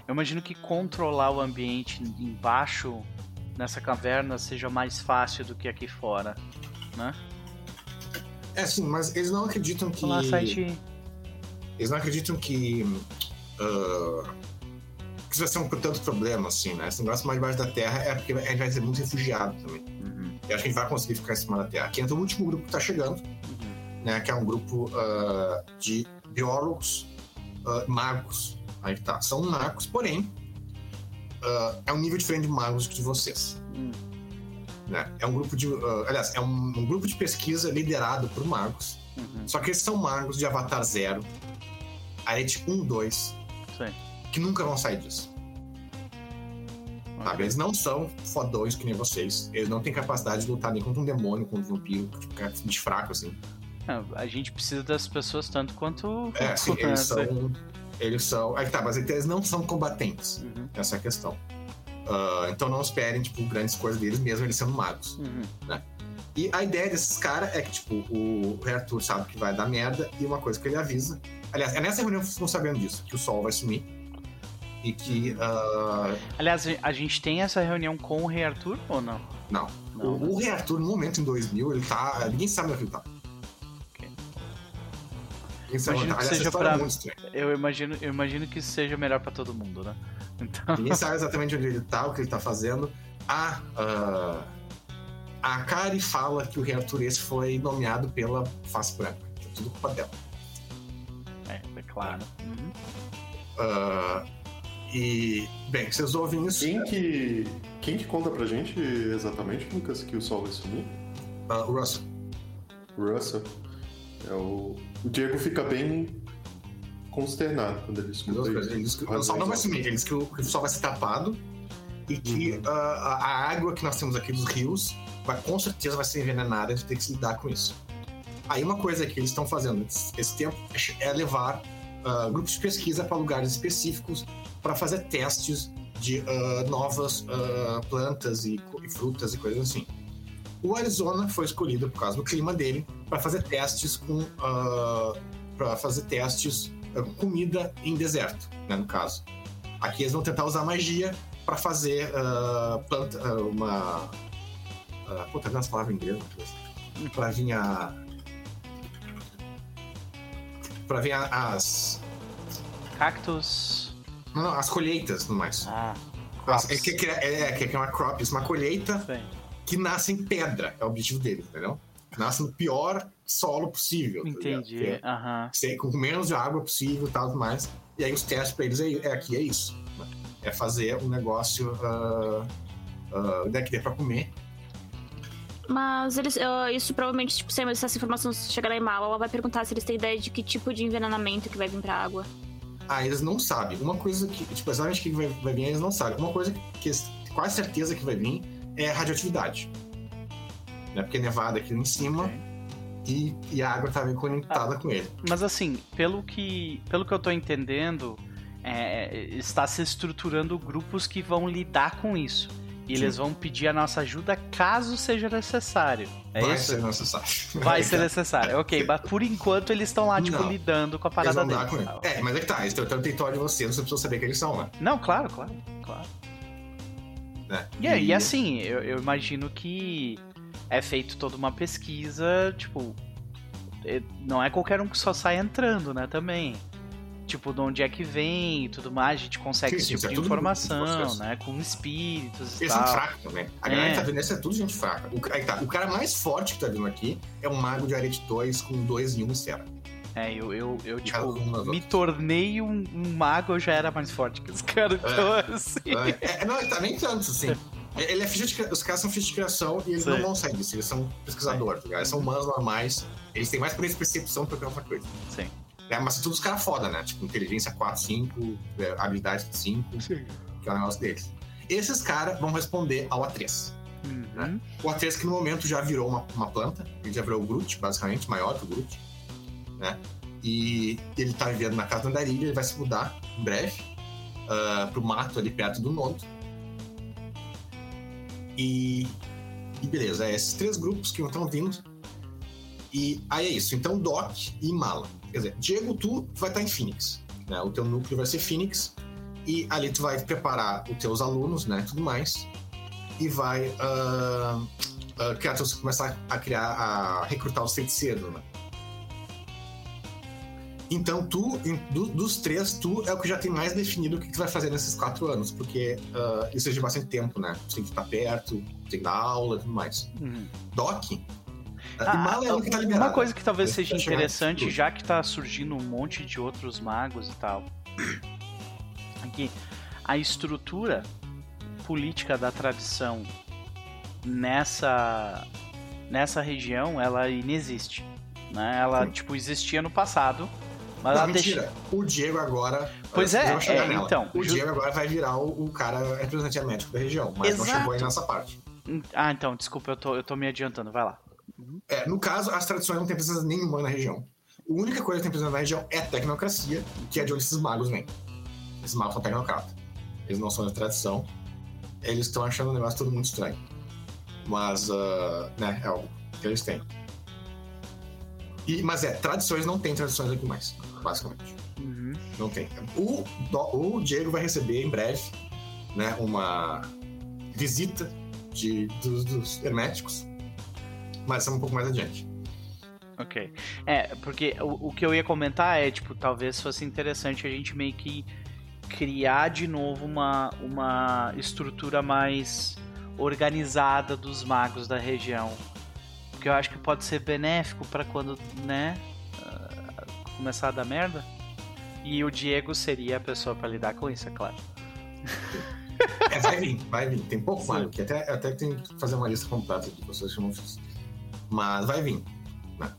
[SPEAKER 1] eu imagino que controlar o ambiente embaixo nessa caverna seja mais fácil do que aqui fora, né?
[SPEAKER 2] É, sim, mas eles não acreditam que.
[SPEAKER 1] Olá, site.
[SPEAKER 2] Eles não acreditam que. ah, que isso vai ser um tanto problema, assim, né? Esse negócio mais debaixo da terra é porque a gente vai ter muito refugiado também.
[SPEAKER 1] Uhum,
[SPEAKER 2] Eu acho que a gente vai conseguir ficar em cima da terra. Aqui entra o último grupo que tá chegando,
[SPEAKER 1] uhum.
[SPEAKER 2] né? Que é um grupo ah, de biólogos ah, magos. Aí que tá. São magos, porém. ah, é um nível diferente de magos que de vocês.
[SPEAKER 1] Hum.
[SPEAKER 2] Né? É um grupo de. ah, aliás, é um, um grupo de pesquisa liderado por magos.
[SPEAKER 1] Uhum.
[SPEAKER 2] Só que eles são magos de Avatar Zero, Arete 1, 2,
[SPEAKER 1] Sei.
[SPEAKER 2] que nunca vão sair disso. Sabe? Eles não são fodões que nem vocês. Eles não têm capacidade de lutar nem contra um demônio, contra um vampiro, tipo, cara de fraco, assim.
[SPEAKER 1] A gente precisa das pessoas tanto quanto.
[SPEAKER 2] É, assim, *laughs* eles
[SPEAKER 1] Sei.
[SPEAKER 2] são. Eles são. Aí tá, mas eles não são combatentes.
[SPEAKER 1] Uhum,
[SPEAKER 2] Essa é a questão. Ah, então não esperem, tipo, grandes coisas deles, mesmo eles sendo magos.
[SPEAKER 1] uhum.
[SPEAKER 2] E a ideia desses caras é que, tipo, o Rei Arthur sabe que vai dar merda e uma coisa que ele avisa. Aliás, é nessa reunião que vocês estão sabendo disso, que o sol vai sumir. E que. ah,
[SPEAKER 1] Aliás, a gente tem essa reunião com o Rei Arthur ou não?
[SPEAKER 2] não.
[SPEAKER 1] Não.
[SPEAKER 2] O, o Rei Arthur, no momento em 2000, ele tá. Ninguém sabe onde ele tá. Onde
[SPEAKER 1] Imagino que seja
[SPEAKER 2] é
[SPEAKER 1] pra-. Eu imagino, eu imagino que seja melhor pra todo mundo, né? Então.
[SPEAKER 2] Ninguém sabe exatamente onde ele tá, o que ele tá fazendo. A. ah, a Kari fala que o Rei Arthur esse foi nomeado pela Face Branca. É tudo culpa dela.
[SPEAKER 1] É, é claro. Uhum.
[SPEAKER 2] Ah, e, bem, vocês ouvem isso.
[SPEAKER 3] Quem que, quem que conta pra gente exatamente, Lucas, que o sol vai sumir?
[SPEAKER 2] O Russell.
[SPEAKER 3] Russell. É o... o Diego fica bem consternado quando ele escuta
[SPEAKER 2] Duas
[SPEAKER 3] isso.
[SPEAKER 2] Ele diz que o sol não vai sumir, ele diz que o, sol vai ser tapado e que
[SPEAKER 3] Uhum.
[SPEAKER 2] ah, a, a água que nós temos aqui dos rios vai, com certeza vai ser envenenada, a gente tem que se lidar com isso. Aí uma coisa que eles estão fazendo esse, tempo é levar ah, grupos de pesquisa para lugares específicos para fazer testes de ah, novas ah, plantas e, e frutas e coisas assim. O Arizona foi escolhido por causa do clima dele para fazer testes com para fazer testes comida em deserto, né, no caso. Aqui eles vão tentar usar magia para fazer ah, planta, ah, uma. Uh, tá vendo as palavras em inglês? Para vir a. Para vir a- as.
[SPEAKER 1] Cactus.
[SPEAKER 2] Não, não, as colheitas no mais.
[SPEAKER 1] Ah.
[SPEAKER 2] As-. É, que, que, é, que é uma crop, uma colheita
[SPEAKER 1] Sei.
[SPEAKER 2] que nasce em pedra, é o objetivo dele, entendeu? Nasce no pior solo possível. tá?
[SPEAKER 1] Entendi.
[SPEAKER 2] Que é- ser com menos de água possível e tal mais. E aí os testes para eles é, é aqui é isso. né? É fazer um negócio ah, né, que dê para comer.
[SPEAKER 4] Mas eles, ah, isso provavelmente, tipo, se essa informação chegar lá em Mala, ela vai perguntar se eles têm ideia de que tipo de envenenamento que vai vir pra água.
[SPEAKER 2] Ah, eles não sabem. Uma coisa que, tipo, exatamente o que vai, vai vir, eles não sabem. Uma coisa que eles quase certeza que vai vir é radioatividade. Né? Porque é nevada aqui em cima
[SPEAKER 1] Ok.
[SPEAKER 2] e, e a água tá bem conectada com ele.
[SPEAKER 1] Mas assim, pelo que, pelo que eu tô entendendo, é, está se estruturando grupos que vão lidar com isso. E
[SPEAKER 2] Sim.
[SPEAKER 1] eles vão pedir a nossa ajuda caso seja necessário. É
[SPEAKER 2] vai
[SPEAKER 1] isso?
[SPEAKER 2] ser necessário.
[SPEAKER 1] Vai *laughs* ser necessário. Ok, mas por enquanto eles estão lá, tipo,
[SPEAKER 2] Não.
[SPEAKER 1] lidando com a
[SPEAKER 2] Eles
[SPEAKER 1] parada
[SPEAKER 2] vão dar
[SPEAKER 1] deles.
[SPEAKER 2] com ele. É, mas é que tá, eles estão no território de vocês, você precisa saber quem eles são, né?
[SPEAKER 1] Não, claro, claro, claro.
[SPEAKER 2] Né?
[SPEAKER 1] E, e assim, eu, eu imagino que é feito toda uma pesquisa, tipo, é- não é qualquer um que só sai entrando, né, também. Tipo, de onde é que vem e tudo mais, a gente consegue
[SPEAKER 2] Sim,
[SPEAKER 1] esse tipo
[SPEAKER 2] é
[SPEAKER 1] de informação, né, com espíritos e
[SPEAKER 2] Eles são
[SPEAKER 1] tal.
[SPEAKER 2] fracos também. A galera
[SPEAKER 1] É.
[SPEAKER 2] que tá vendo isso é tudo gente fraca. O, aí tá, o cara mais forte que tá vindo aqui é um mago de Arete 2 com 2 e 1 um esfera.
[SPEAKER 1] É, eu, eu, eu tipo,
[SPEAKER 2] um
[SPEAKER 1] me tornei um, um mago, eu já era mais forte que os caras, então assim...
[SPEAKER 2] É, é, não, ele tá nem tanto, assim. *laughs* Ele é ficha de, os caras são ficha de criação e eles
[SPEAKER 1] Sei.
[SPEAKER 2] não vão sair disso. Eles são pesquisadores, tá? Eles são humanos normais. Eles têm mais poder de percepção do que qualquer outra coisa.
[SPEAKER 1] Sim.
[SPEAKER 2] É, mas são todos caras foda, né? Tipo, inteligência 4, 5, é, habilidade 5. que é o negócio deles. Esses caras vão responder ao A3.
[SPEAKER 1] Uhum.
[SPEAKER 2] O A3 que no momento já virou uma, uma planta, ele já virou o Groot, basicamente, maior que o Groot. Né? E ele tá vivendo na casa da Andarilha, ele vai se mudar em breve uh, pro mato ali perto do Nodo. E, e beleza, é esses três grupos que estão vindo. E aí é isso. Então, Doc e Mala. Quer dizer, Diego, tu vai estar em Phoenix. Né? O teu núcleo vai ser Phoenix. E ali tu vai preparar os teus alunos, né? Tudo mais. E vai uh, uh, criar, começar a criar, a recrutar os feiticeiros, né? Então, tu, do, dos três, tu é o que já tem mais definido o que tu vai fazer nesses quatro anos, porque uh, isso é de bastante tempo, né? Tu tem que estar perto, tem que dar aula e tudo mais.
[SPEAKER 1] Uhum.
[SPEAKER 2] Doc.
[SPEAKER 1] Ah,
[SPEAKER 2] Mala é o que tá
[SPEAKER 1] uma coisa que talvez seja interessante, já que tá surgindo um monte de outros magos e tal, aqui a estrutura política da tradição nessa nessa região ela inexiste, né? Ela
[SPEAKER 2] Sim.
[SPEAKER 1] tipo existia no passado, mas
[SPEAKER 2] Não,
[SPEAKER 1] ela deixa-
[SPEAKER 2] mentira. O Diego agora.
[SPEAKER 1] Pois é, é, então,
[SPEAKER 2] O Diego agora vai virar o, o cara representante médico da região, mas não
[SPEAKER 1] Exato.
[SPEAKER 2] chegou aí nessa parte.
[SPEAKER 1] Ah, então, desculpa, eu tô, eu tô me adiantando, vai lá.
[SPEAKER 2] É, no caso, as tradições não têm presença nenhuma na região. A única coisa que tem presença na região é a tecnocracia, que é de onde esses magos vêm. Esses magos são tecnocratas. Eles não são da tradição. Eles estão achando o negócio todo muito estranho. Mas, ah, né, é algo que eles têm. E, mas é, tradições não tem tradições aqui mais, basicamente.
[SPEAKER 1] Uhum.
[SPEAKER 2] Não tem. O, Do- o Diego vai receber em breve né, uma visita de, dos, dos herméticos, mas é um pouco mais adiante.
[SPEAKER 1] Ok. É, porque o, o que eu ia comentar é, tipo, talvez fosse interessante a gente meio que criar de novo uma, uma estrutura mais organizada dos magos da região. Porque eu acho que pode ser benéfico pra quando, né, começar a dar merda. E o Diego seria a pessoa pra lidar com isso, é claro.
[SPEAKER 2] É, vai vir, vai vir. Tem pouco
[SPEAKER 1] Sim.
[SPEAKER 2] mago, que até, até tem que fazer uma lista completa de vocês que não fiz. Mas vai vir. né?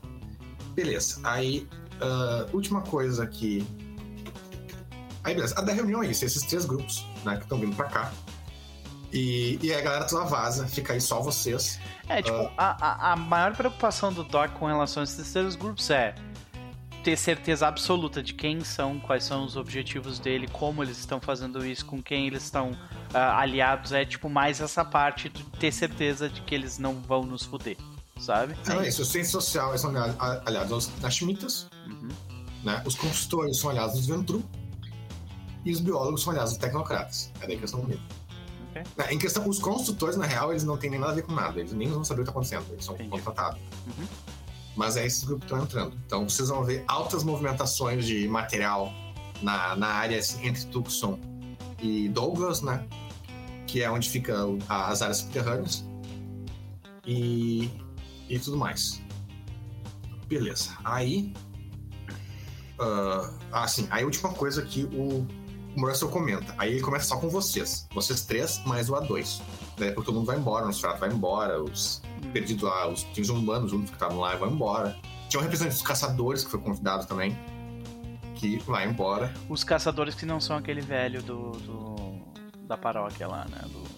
[SPEAKER 2] Beleza. Aí, ah, última coisa aqui. Aí, beleza. A da reunião é isso, esses três grupos, né, que estão vindo pra cá. E, e aí a galera toda vaza, fica aí só vocês.
[SPEAKER 1] É, tipo, a, a, a maior preocupação do Doc com relação a esses terceiros grupos é ter certeza absoluta de quem são, quais são os objetivos dele, como eles estão fazendo isso, com quem eles estão ah, aliados. É, tipo, mais essa parte de ter certeza de que eles não vão nos fuder, sabe?
[SPEAKER 2] Então é isso, os ciências social eles são aliados- aos Nashmitas,
[SPEAKER 1] Uhum.
[SPEAKER 2] né? Os consultores são aliados dos Ventru e os biólogos são aliados dos tecnocratas. É daí que eles estão unidos.
[SPEAKER 1] Ok.
[SPEAKER 2] Né, Em questão, os consultores, na real, eles não têm nem nada a ver com nada. Eles nem vão saber o que está acontecendo. Eles são
[SPEAKER 1] Entendi.
[SPEAKER 2] contratados.
[SPEAKER 1] Uhum.
[SPEAKER 2] Mas é esses grupos que estão entrando. Então vocês vão ver altas movimentações de material na, na área assim, entre Tucson e Douglas, né? Que é onde ficam as áreas subterrâneas. E, e tudo mais. Beleza. Aí. ah, ah, sim. Aí a última coisa que o, o Russell comenta. Aí ele começa só com vocês. Vocês três, mais o A2. Daí porque todo mundo vai embora, o Nosferatu vai embora, os perdidos lá, os os humanos juntos que estavam lá vão embora. Tinha um representante dos caçadores que foi convidado também. Que vai embora.
[SPEAKER 1] Os caçadores que não são aquele velho do, do- da paróquia lá, né? Do...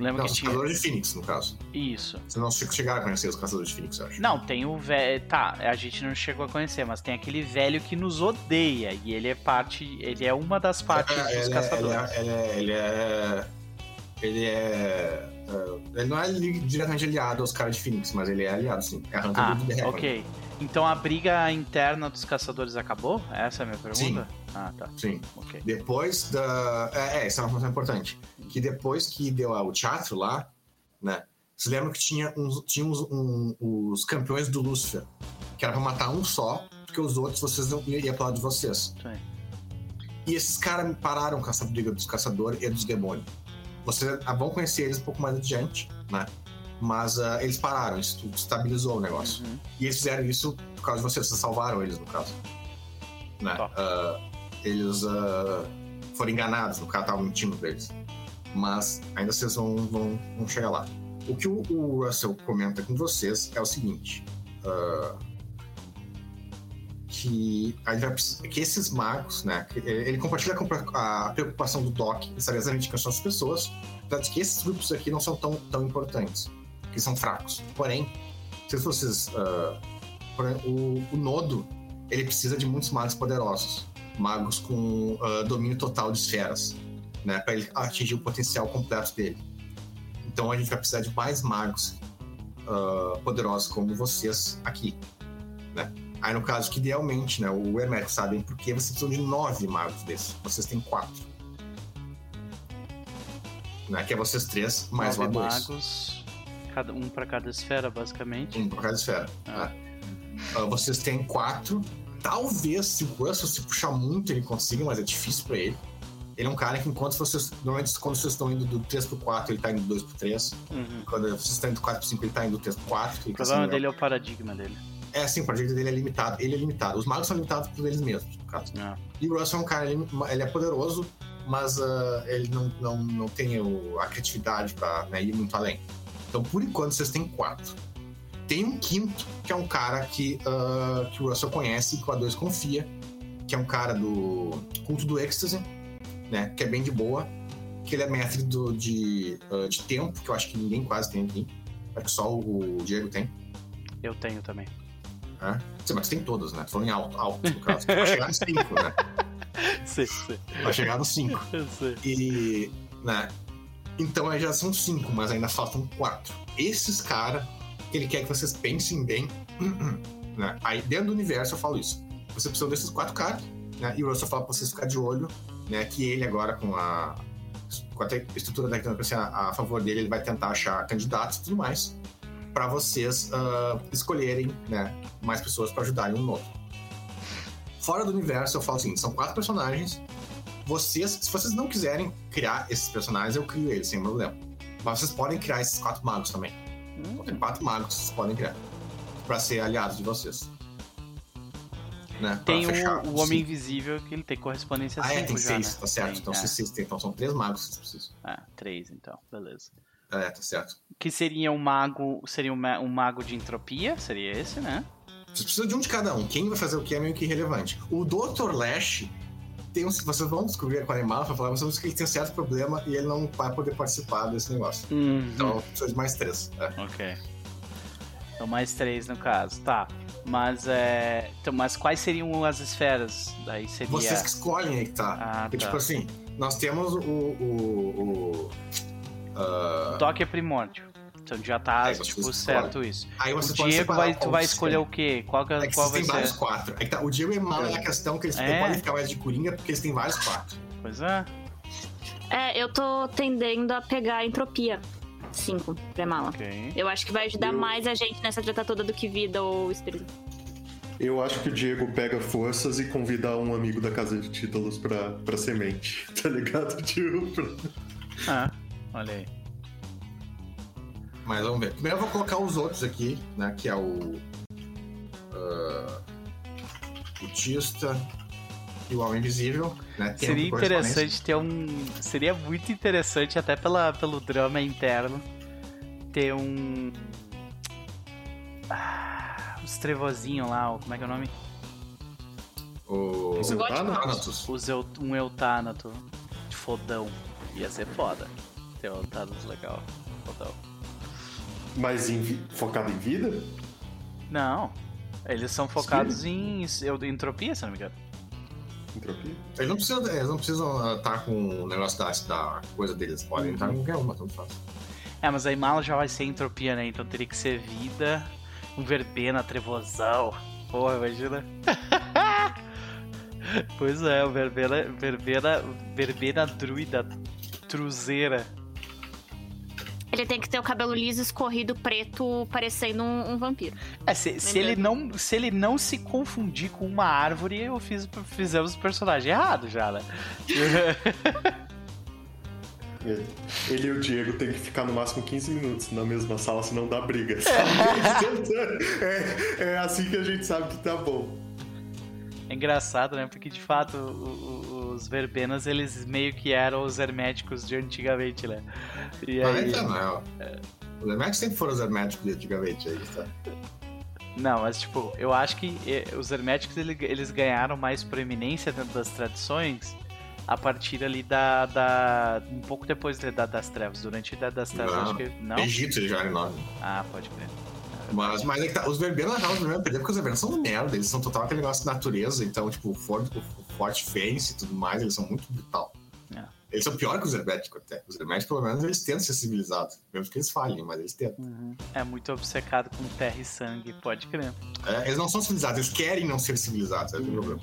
[SPEAKER 1] Lembra
[SPEAKER 2] Não,
[SPEAKER 1] que
[SPEAKER 2] os
[SPEAKER 1] tinha.
[SPEAKER 2] caçadores de Phoenix, no caso.
[SPEAKER 1] Isso.
[SPEAKER 2] Vocês não che- chegaram a conhecer os caçadores de Phoenix, eu acho.
[SPEAKER 1] Não, tem o velho. Tá, a gente não chegou a conhecer, mas tem aquele velho que nos odeia. E ele é parte. Ele é uma das partes
[SPEAKER 2] É,
[SPEAKER 1] dos
[SPEAKER 2] ele, é, ele,
[SPEAKER 1] caçadores.
[SPEAKER 2] é, ele é. Ele é. Ele é. é, ele não é li- diretamente aliado aos caras de Phoenix, mas ele é aliado, sim. É a Hunter
[SPEAKER 1] Ah,
[SPEAKER 2] do The
[SPEAKER 1] ok. Então a briga interna dos caçadores acabou? Essa é a minha pergunta? Ah, tá.
[SPEAKER 2] Sim. Depois da. É, é, essa é uma informação importante. Que depois que deu o teatro lá, né? Vocês lembram que tinha, uns, tinha uns, um- os campeões do Lúcifer, que era pra matar um só, porque os outros vocês não iam pro lado de vocês.
[SPEAKER 1] Sim.
[SPEAKER 2] E esses caras pararam com essa briga dos caçadores e dos demônios. Vocês ah, vão conhecer eles um pouco mais adiante, né? Mas ah, eles pararam, isso tudo estabilizou o negócio.
[SPEAKER 1] Uhum.
[SPEAKER 2] E eles fizeram isso por causa de vocês, vocês salvaram eles, no caso. Né?
[SPEAKER 1] Tá.
[SPEAKER 2] Ah, eles ah, foram enganados, no caso, estavam mentindo pra eles. Mas ainda vocês vão, vão, vão chegar lá. O que o, o Russell comenta com vocês é o seguinte: que, a gente vai precisar- que esses magos, né? que Ele compartilha com a preocupação do Doc em saber exatamente quem são as pessoas, que esses grupos aqui não são tão, tão importantes, que são fracos. Porém, se vocês. porém, o, o Nodo ele precisa de muitos magos poderosos, magos com ah, domínio total de esferas, né? Para ele atingir o potencial completo dele. Então a gente vai precisar de mais magos ah, poderosos como vocês aqui, né? Aí no caso que idealmente, né, o Hermeto sabem porque vocês precisam de nove magos desses. Vocês têm quatro. Né, que é vocês três, mais
[SPEAKER 1] Nove
[SPEAKER 2] lá dois.
[SPEAKER 1] magos, cada, um pra cada esfera, basicamente.
[SPEAKER 2] Um por cada esfera.
[SPEAKER 1] Ah.
[SPEAKER 2] Ah, vocês têm quatro. Talvez, se o Russell se puxar muito, ele consiga, mas é difícil pra ele. Ele é um cara que, enquanto vocês. Normalmente, quando vocês estão indo do 3 pro 4, ele tá indo do 2 pro 3.
[SPEAKER 1] Uhum.
[SPEAKER 2] Quando vocês estão indo do 4 pro 5, ele tá indo do 3 pro 4.
[SPEAKER 1] O
[SPEAKER 2] tá
[SPEAKER 1] problema dele é o paradigma dele.
[SPEAKER 2] É, sim, o projeto dele é limitado. Ele é limitado. Os magos são limitados por eles mesmos, no caso.
[SPEAKER 1] Ah.
[SPEAKER 2] E o Russell é um cara, ele, ele é poderoso, mas ah, ele não, não, não tem o- a criatividade pra né, ir muito além. Então, por enquanto, vocês têm quatro. Tem um quinto, que é um cara que, ah, que o Russell conhece e que o A2 confia, que é um cara do culto do êxtase, né? Que é bem de boa. Que ele é mestre do, de, ah, de tempo, que eu acho que ninguém quase tem aqui. Acho que só o Diego tem.
[SPEAKER 1] Eu tenho também.
[SPEAKER 2] Sim, mas tem todos, né? Tô falando em alto, alto no caso. Vai *laughs* chegar no 5, né? *laughs*
[SPEAKER 1] Sim, sim.
[SPEAKER 2] Vai chegar no 5.
[SPEAKER 1] Eu sei.
[SPEAKER 2] E, né? Então aí já são cinco, mas ainda faltam quatro. Esses caras, ele quer que vocês pensem bem, *clears throat* né? Aí dentro do universo eu falo isso. Você precisa desses quatro caras, né? E o Russell fala pra vocês ficar de olho, né? Que ele agora com a, com a estrutura da tecnologia a, a favor dele, ele vai tentar achar candidatos e tudo mais para vocês ah, escolherem, né? Mais pessoas para ajudarem um no outro. Fora do universo, eu falo assim, são quatro personagens vocês, se vocês não quiserem criar esses personagens, eu crio eles sem problema. Mas vocês podem criar esses quatro magos também. Então, tem quatro magos que vocês podem criar pra ser aliados de vocês. Né? Pra
[SPEAKER 1] Tem
[SPEAKER 2] fechar
[SPEAKER 1] o, o Homem
[SPEAKER 2] cinco.
[SPEAKER 1] Invisível, que ele tem correspondência
[SPEAKER 2] Ah, é,
[SPEAKER 1] 5
[SPEAKER 2] tem
[SPEAKER 1] já,
[SPEAKER 2] seis,
[SPEAKER 1] né?
[SPEAKER 2] tá certo.
[SPEAKER 1] Tem,
[SPEAKER 2] então,
[SPEAKER 1] é.
[SPEAKER 2] têm- então são três magos que vocês precisam.
[SPEAKER 1] Ah, três então, beleza.
[SPEAKER 2] É, tá certo.
[SPEAKER 1] Que seria um mago. Seria um, um mago de entropia? Seria esse, né?
[SPEAKER 2] Vocês precisam de um de cada um. Quem vai fazer o que é meio que irrelevante. O Dr. Lash tem um, vocês vão descobrir com o animal, vai falar, vocês que ele tem um certo problema e ele não vai poder participar desse negócio. Então, precisa de mais três. É.
[SPEAKER 1] Ok. Então mais três no caso, tá. Mas é. Então, mas quais seriam as esferas? Daí seria.
[SPEAKER 2] Vocês que escolhem aí que tá.
[SPEAKER 1] Ah,
[SPEAKER 2] Porque,
[SPEAKER 1] tá.
[SPEAKER 2] tipo assim, nós temos o. o, o ah,
[SPEAKER 1] Toque é primórdio. Então já tá, tipo, certo isso.
[SPEAKER 2] aí
[SPEAKER 1] O
[SPEAKER 2] você pode
[SPEAKER 1] Diego vai, tu vai escolher o quê? Qual, que,
[SPEAKER 2] É que
[SPEAKER 1] qual vai
[SPEAKER 2] têm
[SPEAKER 1] ser?
[SPEAKER 2] vários quatro. É que tá, o Diego e Mala é a questão que eles
[SPEAKER 1] É.
[SPEAKER 2] podem ficar mais de coringa porque eles têm vários quatro.
[SPEAKER 1] Pois é.
[SPEAKER 4] É, eu tô tendendo a pegar a entropia 5 pra mala.
[SPEAKER 1] Ok.
[SPEAKER 4] Eu acho que vai ajudar
[SPEAKER 3] Eu-
[SPEAKER 4] mais a gente nessa treta toda do que vida ou espírito.
[SPEAKER 3] Eu acho que o Diego pega forças e convida um amigo da Casa de Títulos pra, pra semente, *laughs* tá ligado? Pra-
[SPEAKER 1] Ah, olha aí.
[SPEAKER 2] Mas vamos ver. Primeiro eu vou colocar os outros aqui, né? Que é o. ah, o Tista e o Homem Invisível. Né,
[SPEAKER 1] Seria interessante ter um. Seria muito interessante, até pela, pelo drama interno, ter um. Ah, os trevozinhos lá, o- como é que é o nome?
[SPEAKER 2] O.
[SPEAKER 4] De
[SPEAKER 2] Thanatos.
[SPEAKER 1] Os eu, um Eutanato de fodão. Ia ser foda. Ter um Eutanato legal. Fodão.
[SPEAKER 3] Mas em vi- focado em vida?
[SPEAKER 1] Não. Eles são focados em eu- entropia, se não me engano.
[SPEAKER 3] Entropia?
[SPEAKER 2] Eles não precisam, eles não precisam estar com o negócio da, da coisa deles. Podem estar com qualquer uma, tanto faz.
[SPEAKER 1] É, mas a Imala já vai ser entropia, né? Então teria que ser vida, um verbena, trevosão. Porra, imagina. *laughs* pois é, o verbena, verbena, verbena druida, truzeira.
[SPEAKER 4] Ele tem que ter o cabelo liso, escorrido, preto, parecendo um, um vampiro.
[SPEAKER 1] É, se, se ele não, se ele não se confundir com uma árvore, eu fiz, fizemos o personagem errado já, né? *laughs*
[SPEAKER 3] Ele, e o Diego tem que ficar no máximo 15 minutos na mesma sala, senão dá briga. sabe? *laughs* é, é assim que a gente sabe que tá bom.
[SPEAKER 1] É engraçado, né? Porque de fato o- o- os verbenas eles meio que eram os herméticos de antigamente, né? E
[SPEAKER 2] Mas
[SPEAKER 1] aí.
[SPEAKER 2] é, não é. Os herméticos sempre foram os herméticos de antigamente aí, tá?
[SPEAKER 1] Não, mas tipo, eu acho que eh, os herméticos ele- eles ganharam mais proeminência dentro das tradições a partir ali da. da um pouco depois da Idade das Trevas. Durante a Idade das Trevas,
[SPEAKER 2] Não.
[SPEAKER 1] acho que. Não?
[SPEAKER 2] Egito já era enorme.
[SPEAKER 1] Ah, pode crer.
[SPEAKER 2] Mas, mas é que tá, os verbenos, real, os verbenos perderam porque os verbenos são merda, eles são total aquele negócio de natureza, então, tipo, o Forte Face e tudo mais, eles são muito brutal.
[SPEAKER 1] É.
[SPEAKER 2] Eles são pior que os herméticos até. Os herméticos, pelo menos, eles tentam ser civilizados. Mesmo que eles falhem, mas eles tentam.
[SPEAKER 1] Uhum. É muito obcecado com terra e sangue, pode crer.
[SPEAKER 2] É, eles não são civilizados, eles querem não ser civilizados, é o problema.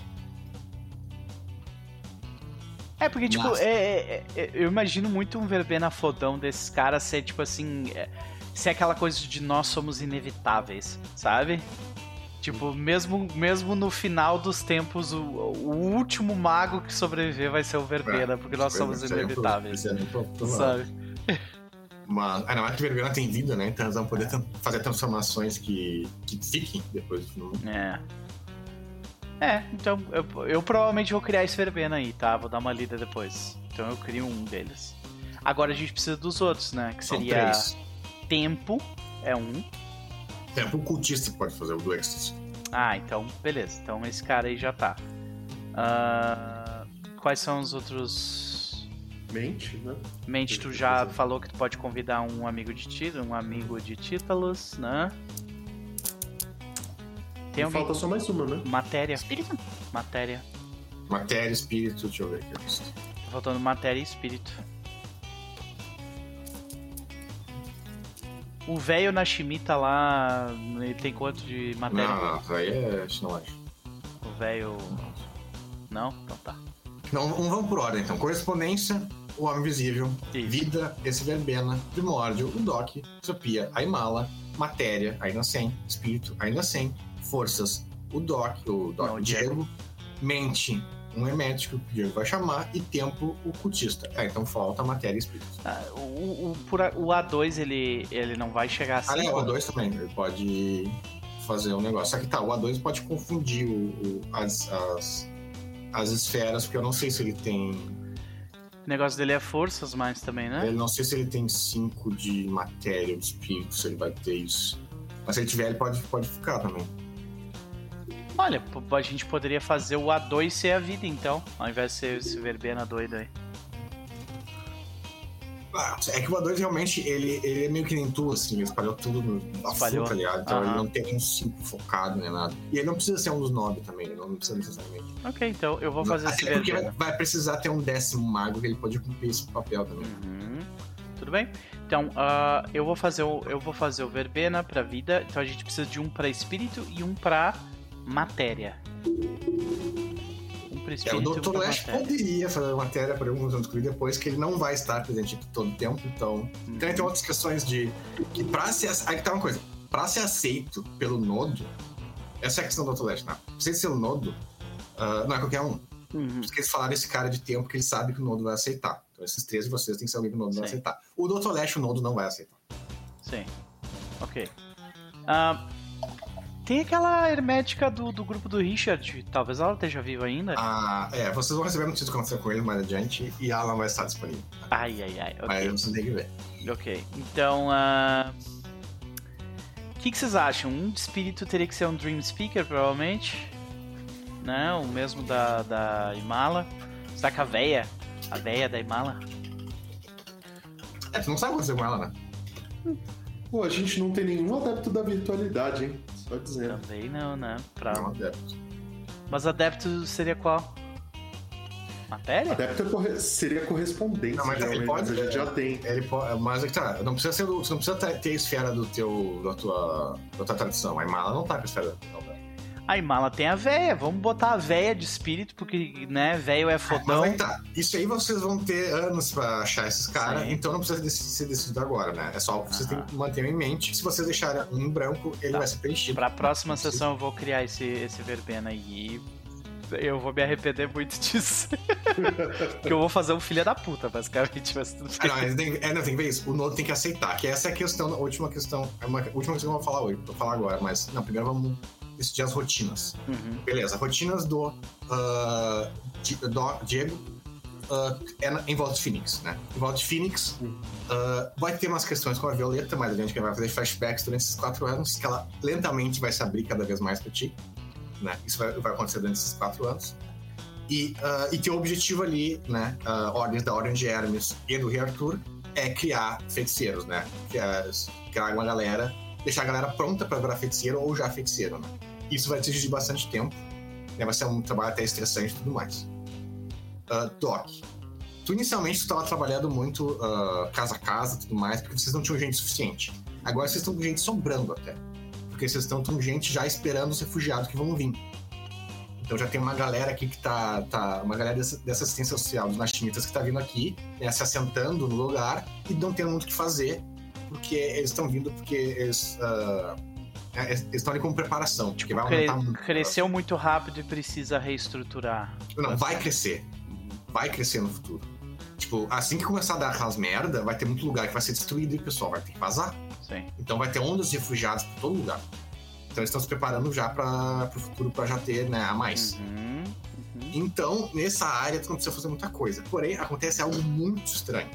[SPEAKER 1] É, porque, tipo,
[SPEAKER 2] Nossa.
[SPEAKER 1] é, é- é- eu imagino muito um verbena fodão desses caras ser, tipo assim. É, ser aquela coisa de nós somos inevitáveis, sabe? Tipo, mesmo, mesmo no final dos tempos, o, o último mago que sobreviver vai ser o verbena, porque nós somos
[SPEAKER 2] é pro-
[SPEAKER 1] inevitáveis.
[SPEAKER 2] é pro- provável.
[SPEAKER 1] Sabe?
[SPEAKER 2] Mas, ainda mais que verbena tem vida, né? Então eles vão poder fazer transformações que, que fiquem depois do.
[SPEAKER 1] É. É, então eu, eu provavelmente vou criar esse verbena aí, tá? Vou dar uma lida depois. Então eu crio um deles. Agora a gente precisa dos outros, né? Que seria tempo, é um.
[SPEAKER 2] Tempo o cultista que pode fazer o do Ecstasy.
[SPEAKER 1] Ah, então, beleza. Então esse cara aí já tá. Ah, quais são os outros.
[SPEAKER 3] Mente, né?
[SPEAKER 1] Mente, tu já falou que tu pode convidar um amigo de título, um amigo de títulos, né? Tem alguém.
[SPEAKER 3] Falta só mais uma, né?
[SPEAKER 1] Matéria.
[SPEAKER 4] Espírito?
[SPEAKER 1] Matéria.
[SPEAKER 2] Matéria, espírito, deixa eu ver aqui.
[SPEAKER 1] Tá faltando matéria e espírito. O velho na Shimita lá, ele tem quanto de matéria?
[SPEAKER 2] Não, aí é.
[SPEAKER 1] O velho. Não? Então tá.
[SPEAKER 2] Não, não vamos por ordem, então. Correspondência, o Homem Invisível,
[SPEAKER 1] Isso.
[SPEAKER 2] Vida, esse Verbena, Primórdio, o Doc, Sopia, a Imala, Matéria, ainda sem, Espírito, ainda sem, Forças, o Doc, o Doc,
[SPEAKER 1] Não,
[SPEAKER 2] o
[SPEAKER 1] o
[SPEAKER 2] Diego,
[SPEAKER 1] Diego.
[SPEAKER 2] Mente, um hermético, que o Diego vai chamar, e Tempo, o Cultista. É, então falta Matéria e Espírito.
[SPEAKER 1] Ah, o, o, por a- o A2 ele, ele não vai chegar assim.
[SPEAKER 2] Ah, é, o A2 também, ele pode fazer um negócio. Só que tá, o A2 pode confundir o, o- as, as, as esferas, porque eu não sei se ele tem
[SPEAKER 1] O negócio dele é forças mais também, né?
[SPEAKER 2] Eu não sei se ele tem 5 de matéria ou de espírito, se ele vai ter isso. Mas se ele tiver, ele pode, pode ficar também.
[SPEAKER 1] Olha, a gente poderia fazer o A2 ser a vida então, ao invés de ser esse verbena doido aí.
[SPEAKER 2] Ah, é que o A2 realmente, ele, ele é meio que nem tu, assim, ele espalhou tudo no a
[SPEAKER 1] Espalhou.
[SPEAKER 2] full, tá ligado? Então
[SPEAKER 1] Aham.
[SPEAKER 2] ele não tem um 5 focado nem nada. E ele não precisa ser um dos 9 também, ele não precisa necessariamente.
[SPEAKER 1] Ok, então eu vou fazer esse
[SPEAKER 2] Até porque vai,
[SPEAKER 1] verbena.
[SPEAKER 2] vai precisar ter um décimo mago que ele pode cumprir esse papel também.
[SPEAKER 1] Uhum. Tudo bem? Então, ah, eu vou fazer o eu vou fazer o verbena pra vida. Então a gente precisa de um pra espírito e um pra matéria.
[SPEAKER 2] É, o Dr.
[SPEAKER 1] matéria.
[SPEAKER 2] poderia fazer matéria para alguns anos depois que ele não vai estar presente todo o tempo, então. Então tem outras questões de. Que pra ser. Aí tá uma coisa. Pra ser aceito pelo nodo, essa é a questão do Dr. Lash, né? Pra ser o nodo, ah, não é qualquer um.
[SPEAKER 1] Uhum.
[SPEAKER 2] Porque eles falaram esse cara de tempo que ele sabe que o nodo vai aceitar. Então esses três de vocês tem que ser alguém que o nodo vai
[SPEAKER 1] Sim.
[SPEAKER 2] aceitar. O Dr. Lash, o nodo não vai aceitar.
[SPEAKER 1] Sim. Ok. Ah, tem aquela hermética do, do grupo do Richard. Talvez ela esteja viva ainda.
[SPEAKER 2] Ah, é, vocês vão receber notícia do que aconteceu com ele mais adiante e ela não vai estar disponível.
[SPEAKER 1] Ai, ai, ai.
[SPEAKER 2] Aí
[SPEAKER 1] Ok.
[SPEAKER 2] vocês têm que ver.
[SPEAKER 1] Ok. Então, ah, o que, que vocês acham? Um de espírito teria que ser um Dream Speaker, provavelmente. Né? O mesmo da, da Imala. Será que a véia? A véia da Imala?
[SPEAKER 2] É, tu não sabe o que aconteceu com ela, né?
[SPEAKER 3] Pô, a gente não tem nenhum adepto da virtualidade, hein? Só dizendo.
[SPEAKER 1] Também não, né? Pra...
[SPEAKER 2] Não, adepto.
[SPEAKER 1] Mas adepto seria qual? Matéria?
[SPEAKER 3] Adepto é corre- seria correspondência,
[SPEAKER 2] Não, mas ele
[SPEAKER 3] geralmente,
[SPEAKER 2] pode-
[SPEAKER 3] mas a gente já tem.
[SPEAKER 2] Ele pode, mas é que tá, não precisa ser você não precisa ter- ter a esfera do teu, da tua, da tua tradição. A Imala não tá com a esfera da tua
[SPEAKER 1] A Imala tem a véia. Vamos botar a véia de espírito, porque, né, véio é
[SPEAKER 2] Mas
[SPEAKER 1] fodão.
[SPEAKER 2] aí tá, isso aí vocês vão ter anos pra achar esses caras, então não precisa ser decidido agora, né? É só vocês têm que manter em mente que se vocês deixarem um branco, ele
[SPEAKER 1] Tá.
[SPEAKER 2] vai ser preenchido.
[SPEAKER 1] Pra próxima sessão eu vou criar esse, esse verbena aí. Eu vou me arrepender muito *laughs* disso. *laughs* Porque eu vou fazer um filho da puta, basicamente. Mas tudo
[SPEAKER 2] Ah,
[SPEAKER 1] bem.
[SPEAKER 2] não, mas tem, é, não, tem que ver isso. O Nodo tem que aceitar, que essa é a questão, a última questão. É uma última questão que eu vou falar hoje, vou falar agora, mas não, primeiro vamos decidir as rotinas.
[SPEAKER 1] Uhum.
[SPEAKER 2] Beleza, rotinas do, Di- do Diego, uh, é na- em volta de Phoenix, né? Em volta de Phoenix uh, vai ter umas questões com a Violeta, mas a gente vai fazer flashbacks durante esses quatro anos, que ela lentamente vai se abrir cada vez mais pra ti, né? Isso vai, vai acontecer durante esses quatro anos. E, uh, e teu objetivo ali, né? Uh, ordens da Ordem de Hermes e do Rei Arthur é criar feiticeiros, né? Criar, criar uma galera, deixar a galera pronta pra virar feiticeiro ou já feiticeiro, né? Isso vai exigir bastante tempo, né? Vai ser um trabalho até estressante e tudo mais. Uh, Doc, tu inicialmente estava trabalhando muito uh, casa a casa tudo mais, porque vocês não tinham gente suficiente. Agora vocês estão com gente sobrando até. Porque vocês estão com gente já esperando os refugiados que vão vir. Então já tem uma galera aqui que tá. tá uma galera dessa, dessa assistência social dos Nashimitas que tá vindo aqui, né, se assentando no lugar e não tendo muito o que fazer, porque eles estão vindo porque eles. é, eles estão ali como preparação. Porque vai
[SPEAKER 1] Cre-
[SPEAKER 2] aumentar muito.
[SPEAKER 1] cresceu muito rápido e precisa reestruturar.
[SPEAKER 2] Não, vai crescer. Vai crescer no futuro. Tipo, assim que começar a dar aquelas merda, vai ter muito lugar que vai ser destruído e o pessoal vai ter que vazar.
[SPEAKER 1] Sim.
[SPEAKER 2] Então vai ter ondas de refugiados por todo lugar. Então eles estão se preparando já para o futuro para já ter né, a mais.
[SPEAKER 1] Uhum, uhum.
[SPEAKER 2] Então, nessa área, tu não precisa fazer muita coisa. Porém, acontece algo muito estranho.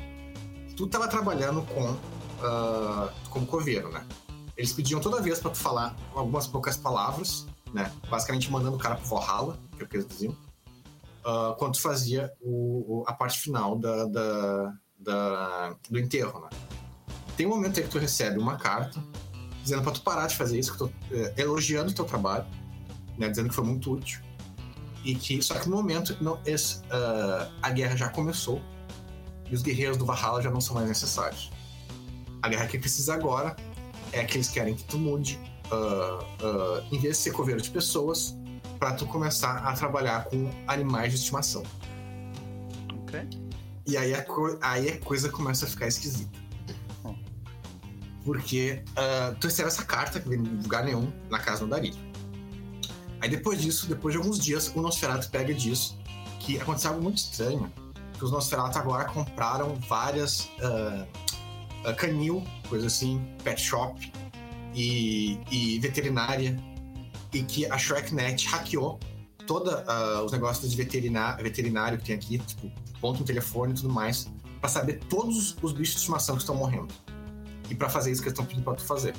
[SPEAKER 2] Tu tava trabalhando com ah, como coveiro, né? Eles pediam toda vez pra tu falar algumas poucas palavras, né? Basicamente mandando o cara pro Valhalla, que é o que eles diziam. ah, quando tu fazia o, o- a parte final da, da- da- do enterro, né? Tem um momento aí que tu recebe uma carta dizendo pra tu parar de fazer isso, que tu, eh, elogiando o teu trabalho, né? Dizendo que foi muito útil. E que, só que no momento, não, esse, ah, a guerra já começou e os guerreiros do Valhalla já não são mais necessários. A guerra que precisa agora é que eles querem que tu mude, ah, ah, em vez de ser coveiro de pessoas, pra tu começar a trabalhar com animais de estimação.
[SPEAKER 1] Ok.
[SPEAKER 2] E aí a, aí a coisa começa a ficar esquisita.
[SPEAKER 1] Hum.
[SPEAKER 2] Porque ah, tu recebe essa carta que vem de lugar nenhum na casa do Darilho. Aí depois disso, depois de alguns dias, o Nosferatu pega disso que aconteceu algo muito estranho. Que os Nosferatu agora compraram várias ah, ah, canil, coisa assim, pet shop e, e veterinária. E que a ShrekNet hackeou todos os negócios de veteriná- veterinário que tem aqui, tipo, ponto no telefone e tudo mais, pra saber todos os bichos de estimação que estão morrendo. E pra fazer isso que eles estão pedindo pra tu fazer.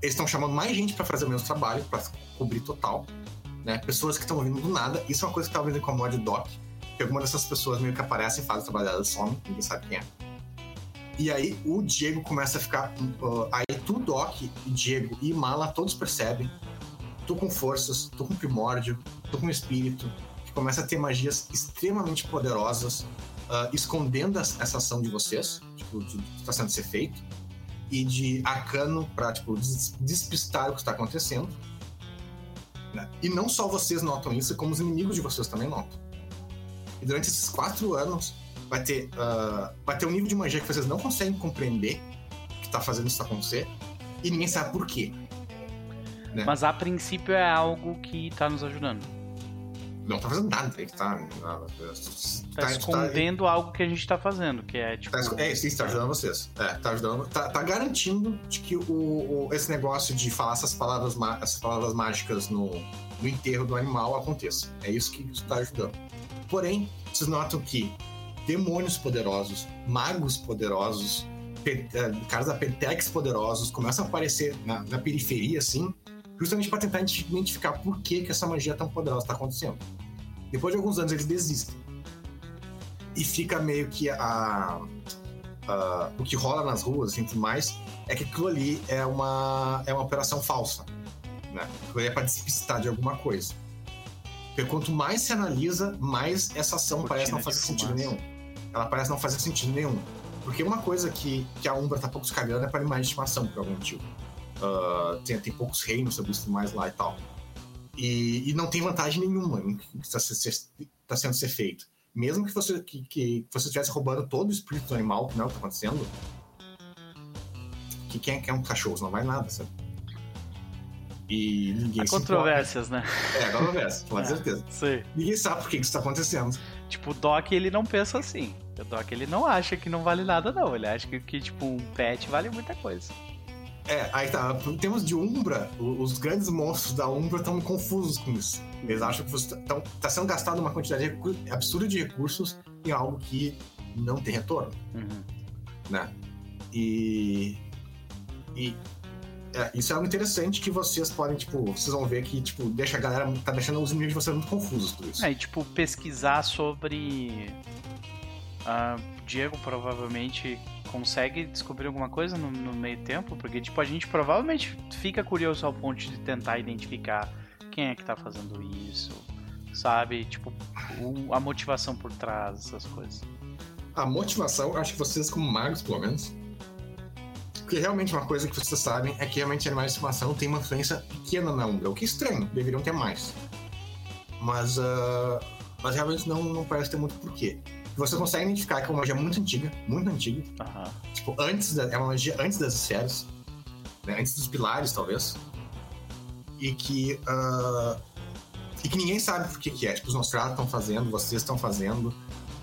[SPEAKER 2] Eles estão chamando mais gente pra fazer o mesmo trabalho, pra cobrir total. Né? Pessoas que estão vindo do nada. Isso é uma coisa que talvez incomode o Doc. Que alguma dessas pessoas meio que aparecem, fazem o trabalho delas, somem, ninguém sabe quem é. E aí o Diego começa a ficar. uh, aí tu, Doc, Diego e Mala todos percebem. Tu com forças, tu com primórdio, tu com espírito, que começa a ter magias extremamente poderosas, ah, escondendo essa ação de vocês, tipo, de, que está sendo ser feito, e de arcano para tipo, des- despistar o que está acontecendo. né? E não só vocês notam isso, como os inimigos de vocês também notam. E durante esses quatro anos, vai ter, ah, vai ter um nível de magia que vocês não conseguem compreender que está fazendo isso acontecer, e ninguém sabe por quê. né?
[SPEAKER 1] Mas a princípio é algo que tá nos ajudando.
[SPEAKER 2] Não tá fazendo nada, ele tá.
[SPEAKER 1] Tá, escondendo algo que a gente tá fazendo, que é tipo.
[SPEAKER 2] Tá, é, sim, tá ajudando vocês. É, tá ajudando. Tá, tá garantindo de que o, o- esse negócio de falar essas palavras, essas palavras mágicas no, no enterro do animal aconteça. É isso que isso tá ajudando. Porém, vocês notam que demônios poderosos, magos poderosos, eh, caras da Pentex poderosos começam a aparecer na, na periferia, assim, justamente para tentar identi- identificar por que, que essa magia tão poderosa tá acontecendo. Depois de alguns anos, eles desistem. E fica meio que a, a- o que rola nas ruas assim, e tudo mais é que aquilo ali é uma, é uma operação falsa. Né? Aquilo ali é para despistar de alguma coisa. Porque quanto mais se analisa, mais essa ação parece não fazer sentido nenhum. Ela parece não fazer sentido nenhum. Porque uma coisa que, que a Umbra tá pouco se cagando é para animais de estimação, por algum motivo. Ah, tem, tem poucos reinos sobre isso mais lá e tal. E, e não tem vantagem nenhuma em que está tá sendo ser feito. Mesmo que você que, que você estivesse roubando todo o espírito do animal, que não é o que tá acontecendo, que quem quer um cachorro não vai nada, sabe? E ninguém
[SPEAKER 1] Há controvérsias, né?
[SPEAKER 2] É, controvérsia, com *laughs*
[SPEAKER 1] É.
[SPEAKER 2] certeza.
[SPEAKER 1] Sei.
[SPEAKER 2] Ninguém sabe por que que isso tá acontecendo.
[SPEAKER 1] Tipo, o Doc ele não pensa assim. O Doc ele não acha que não vale nada, não. Ele acha que, que tipo, um pet vale muita coisa.
[SPEAKER 2] É, aí tá. Em termos de Umbra, os grandes monstros da Umbra estão confusos com isso. Eles acham que você tá, sendo gastado uma quantidade absurda de recursos em algo que não tem retorno,
[SPEAKER 1] Uhum.
[SPEAKER 2] né? E. E. é, isso é algo interessante que vocês podem, tipo, vocês vão ver que, tipo, deixa a galera. tá deixando os inimigos de vocês muito confusos por isso.
[SPEAKER 1] É, e, tipo, pesquisar sobre. ah, Diego provavelmente consegue descobrir alguma coisa no, no meio tempo, porque, tipo, a gente provavelmente fica curioso ao ponto de tentar identificar quem é que tá fazendo isso, sabe? Tipo, o- a motivação por trás dessas coisas.
[SPEAKER 2] A motivação, acho que vocês, como magos, pelo menos. Porque realmente uma coisa que vocês sabem é que realmente animais de estimação têm uma influência pequena na Umbra, o que é estranho, deveriam ter mais. Mas, ah, mas realmente não, não parece ter muito porquê. Você consegue identificar que é uma magia muito antiga, muito antiga,
[SPEAKER 1] Aham.
[SPEAKER 2] tipo, antes da, é uma magia antes das esferas, né, antes dos pilares, talvez. E que. ah, e que ninguém sabe por que, que é. Tipo, os Nostrados estão fazendo, vocês estão fazendo.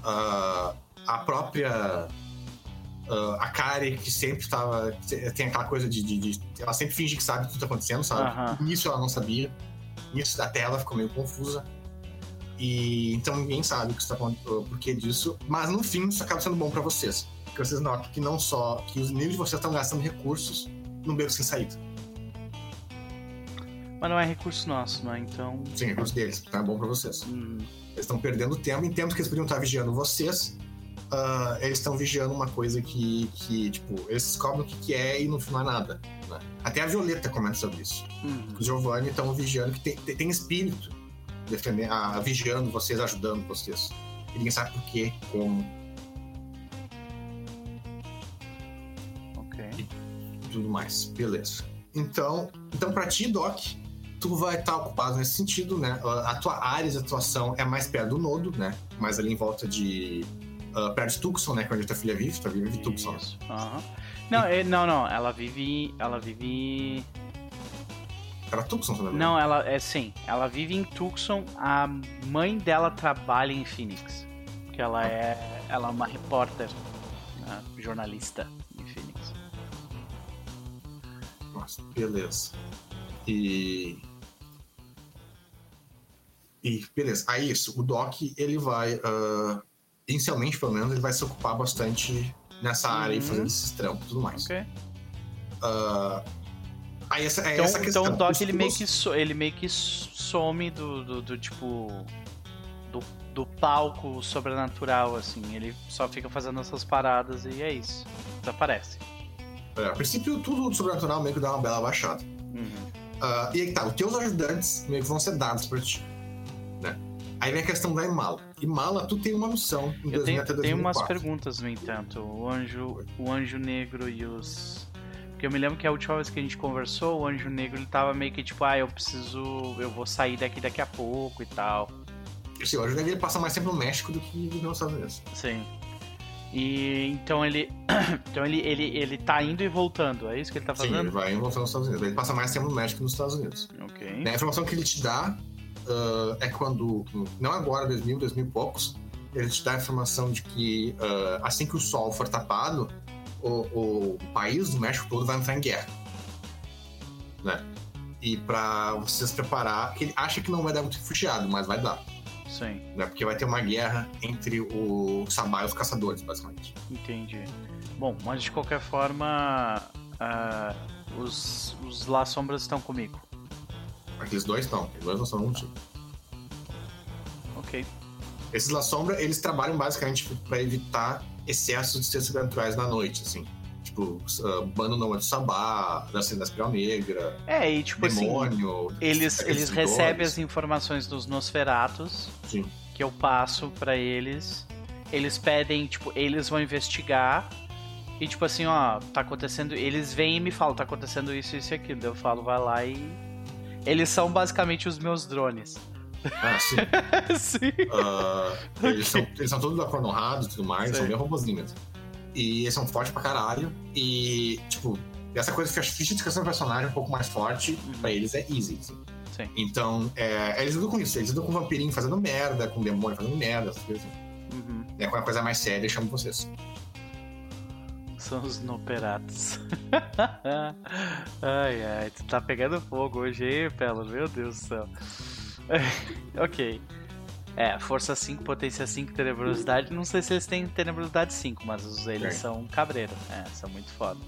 [SPEAKER 2] ah, a própria. Ah, a Kari, que sempre estava. Tem aquela coisa de, de- de- Ela sempre finge que sabe o que está acontecendo, sabe?
[SPEAKER 1] Aham.
[SPEAKER 2] Nisso ela não sabia. Nisso até ela ficou meio confusa. E então ninguém sabe o que está acontecendo, o porquê disso. Mas no fim isso acaba sendo bom para vocês. Porque vocês notam que não só que os inimigos de vocês estão gastando recursos num beco sem saída.
[SPEAKER 1] Mas não é recurso nosso, né? Então.
[SPEAKER 2] Sim, recursos deles. Então é bom para vocês.
[SPEAKER 1] hum,
[SPEAKER 2] Eles estão perdendo tempo. Em tempos que eles podiam estar vigiando vocês, ah, eles estão vigiando uma coisa que, que, tipo, eles descobrem o que, que é e no final não é nada. né? Até a Violeta comenta sobre isso.
[SPEAKER 1] hum.
[SPEAKER 2] Os Giovanni estão vigiando, que tem, tem, tem espírito defendendo, ah, vigiando vocês, ajudando vocês. E ninguém sabe por quê, como,
[SPEAKER 1] Ok.
[SPEAKER 2] e tudo mais. Beleza. Então, então para ti, Doc, tu vai estar ocupado nesse sentido, né? A tua área de atuação é mais perto do nodo, né? Mais ali em volta de. Ah, perto de Tucson, né? Que é onde a tua filha vive, tua filha vive em Tucson.
[SPEAKER 1] Isso. Não, é- não, não. Ela vive. Ela vive.
[SPEAKER 2] Era Tucson, se não
[SPEAKER 1] ela é sim. Ela vive em Tucson. A mãe dela trabalha em Phoenix. Que ela é. Ela é uma repórter, né, jornalista em Phoenix.
[SPEAKER 2] Nossa, beleza. E. E beleza. Aí isso, o Doc ele vai. ah, inicialmente, pelo menos, ele vai se ocupar bastante nessa área e
[SPEAKER 1] Uhum.
[SPEAKER 2] fazendo esses trampos e tudo mais.
[SPEAKER 1] Ok.
[SPEAKER 2] Ah, aí essa, é
[SPEAKER 1] Então,
[SPEAKER 2] essa questão.
[SPEAKER 1] então o Doc ele meio que, so- ele meio que some do, do, do, tipo. Do, do palco sobrenatural, assim. Ele só fica fazendo essas paradas e é isso. Desaparece.
[SPEAKER 2] é, a princípio, tudo do sobrenatural meio que dá uma bela baixada.
[SPEAKER 1] Uhum.
[SPEAKER 2] Ah, e aí tá, os teus ajudantes meio que vão ser dados pra ti. Aí vem a questão da Imala. Imala, tu tem uma missão em
[SPEAKER 1] Eu
[SPEAKER 2] 2000
[SPEAKER 1] tenho,
[SPEAKER 2] até
[SPEAKER 1] tenho umas
[SPEAKER 2] 2004.
[SPEAKER 1] perguntas, no entanto. O anjo, o anjo negro e os. Porque eu me lembro que a última vez que a gente conversou, o anjo negro ele tava meio que tipo, ah, eu preciso. Eu vou sair daqui daqui a pouco e tal.
[SPEAKER 2] Sim, o ajuda ele passa mais tempo no México do que nos Estados Unidos.
[SPEAKER 1] Sim. E então ele. *coughs* então ele, ele, ele tá indo e voltando, é isso que ele tá
[SPEAKER 2] Sim, ele
[SPEAKER 1] fazendo?
[SPEAKER 2] vai voltando nos Estados Unidos. Ele passa mais tempo no México que nos Estados Unidos.
[SPEAKER 1] Ok.
[SPEAKER 2] Né, A informação que ele te dá ah, é quando, não agora, 2000, 2000 e poucos, ele te dá a informação de que ah, assim que o sol for tapado, o, o país do México todo vai entrar em guerra. Né? E pra você se preparar, ele acha que não vai dar muito refugiado, mas vai dar.
[SPEAKER 1] Sim,
[SPEAKER 2] Né? Porque vai ter uma guerra entre o Sabá e os caçadores, basicamente.
[SPEAKER 1] entendi. Bom, mas de qualquer forma. ah, os, os Lá Sombras estão comigo.
[SPEAKER 2] Aqueles dois não, aqueles dois não são um time.
[SPEAKER 1] Ok.
[SPEAKER 2] Esses La Sombra, eles trabalham basicamente para evitar excessos de seres sobrenaturais na noite, assim. Tipo, uh, Bando Não de Sabá, Dança da Espiral Negra,
[SPEAKER 1] É, e tipo assim.
[SPEAKER 2] Demônio.
[SPEAKER 1] Eles,
[SPEAKER 2] aqueles
[SPEAKER 1] eles recebem as informações dos Nosferatos
[SPEAKER 2] Sim.
[SPEAKER 1] que eu passo pra eles. Eles pedem, tipo, eles vão investigar. E tipo assim, ó, tá acontecendo. Eles vêm e me falam, tá acontecendo isso, isso e aquilo. Eu falo, vai lá e. Eles são basicamente os meus drones.
[SPEAKER 2] Ah, sim. *laughs*
[SPEAKER 1] Sim.
[SPEAKER 2] Ah, eles, são, eles são todos honrados e tudo mais,
[SPEAKER 1] Sim.
[SPEAKER 2] são bem robozinhos. E eles são fortes pra caralho. E, tipo, essa coisa que a ficha de descrição do personagem é um pouco mais forte, pra eles é easy, assim.
[SPEAKER 1] Sim.
[SPEAKER 2] Então, é, eles lidam com isso. Eles lidam com vampirinho fazendo merda, com demônio fazendo merda, essas coisas. assim.
[SPEAKER 1] Uhum.
[SPEAKER 2] É, quando a coisa mais séria, eu chamo vocês.
[SPEAKER 1] São os Noperatos. *laughs* ai, ai, tu tá pegando fogo hoje, hein, Pelo? Meu Deus do céu. *laughs* ok. É, força 5, potência 5, tenebrosidade. Não sei se eles têm tenebrosidade 5, mas os, eles são cabreiro. É, são muito foda.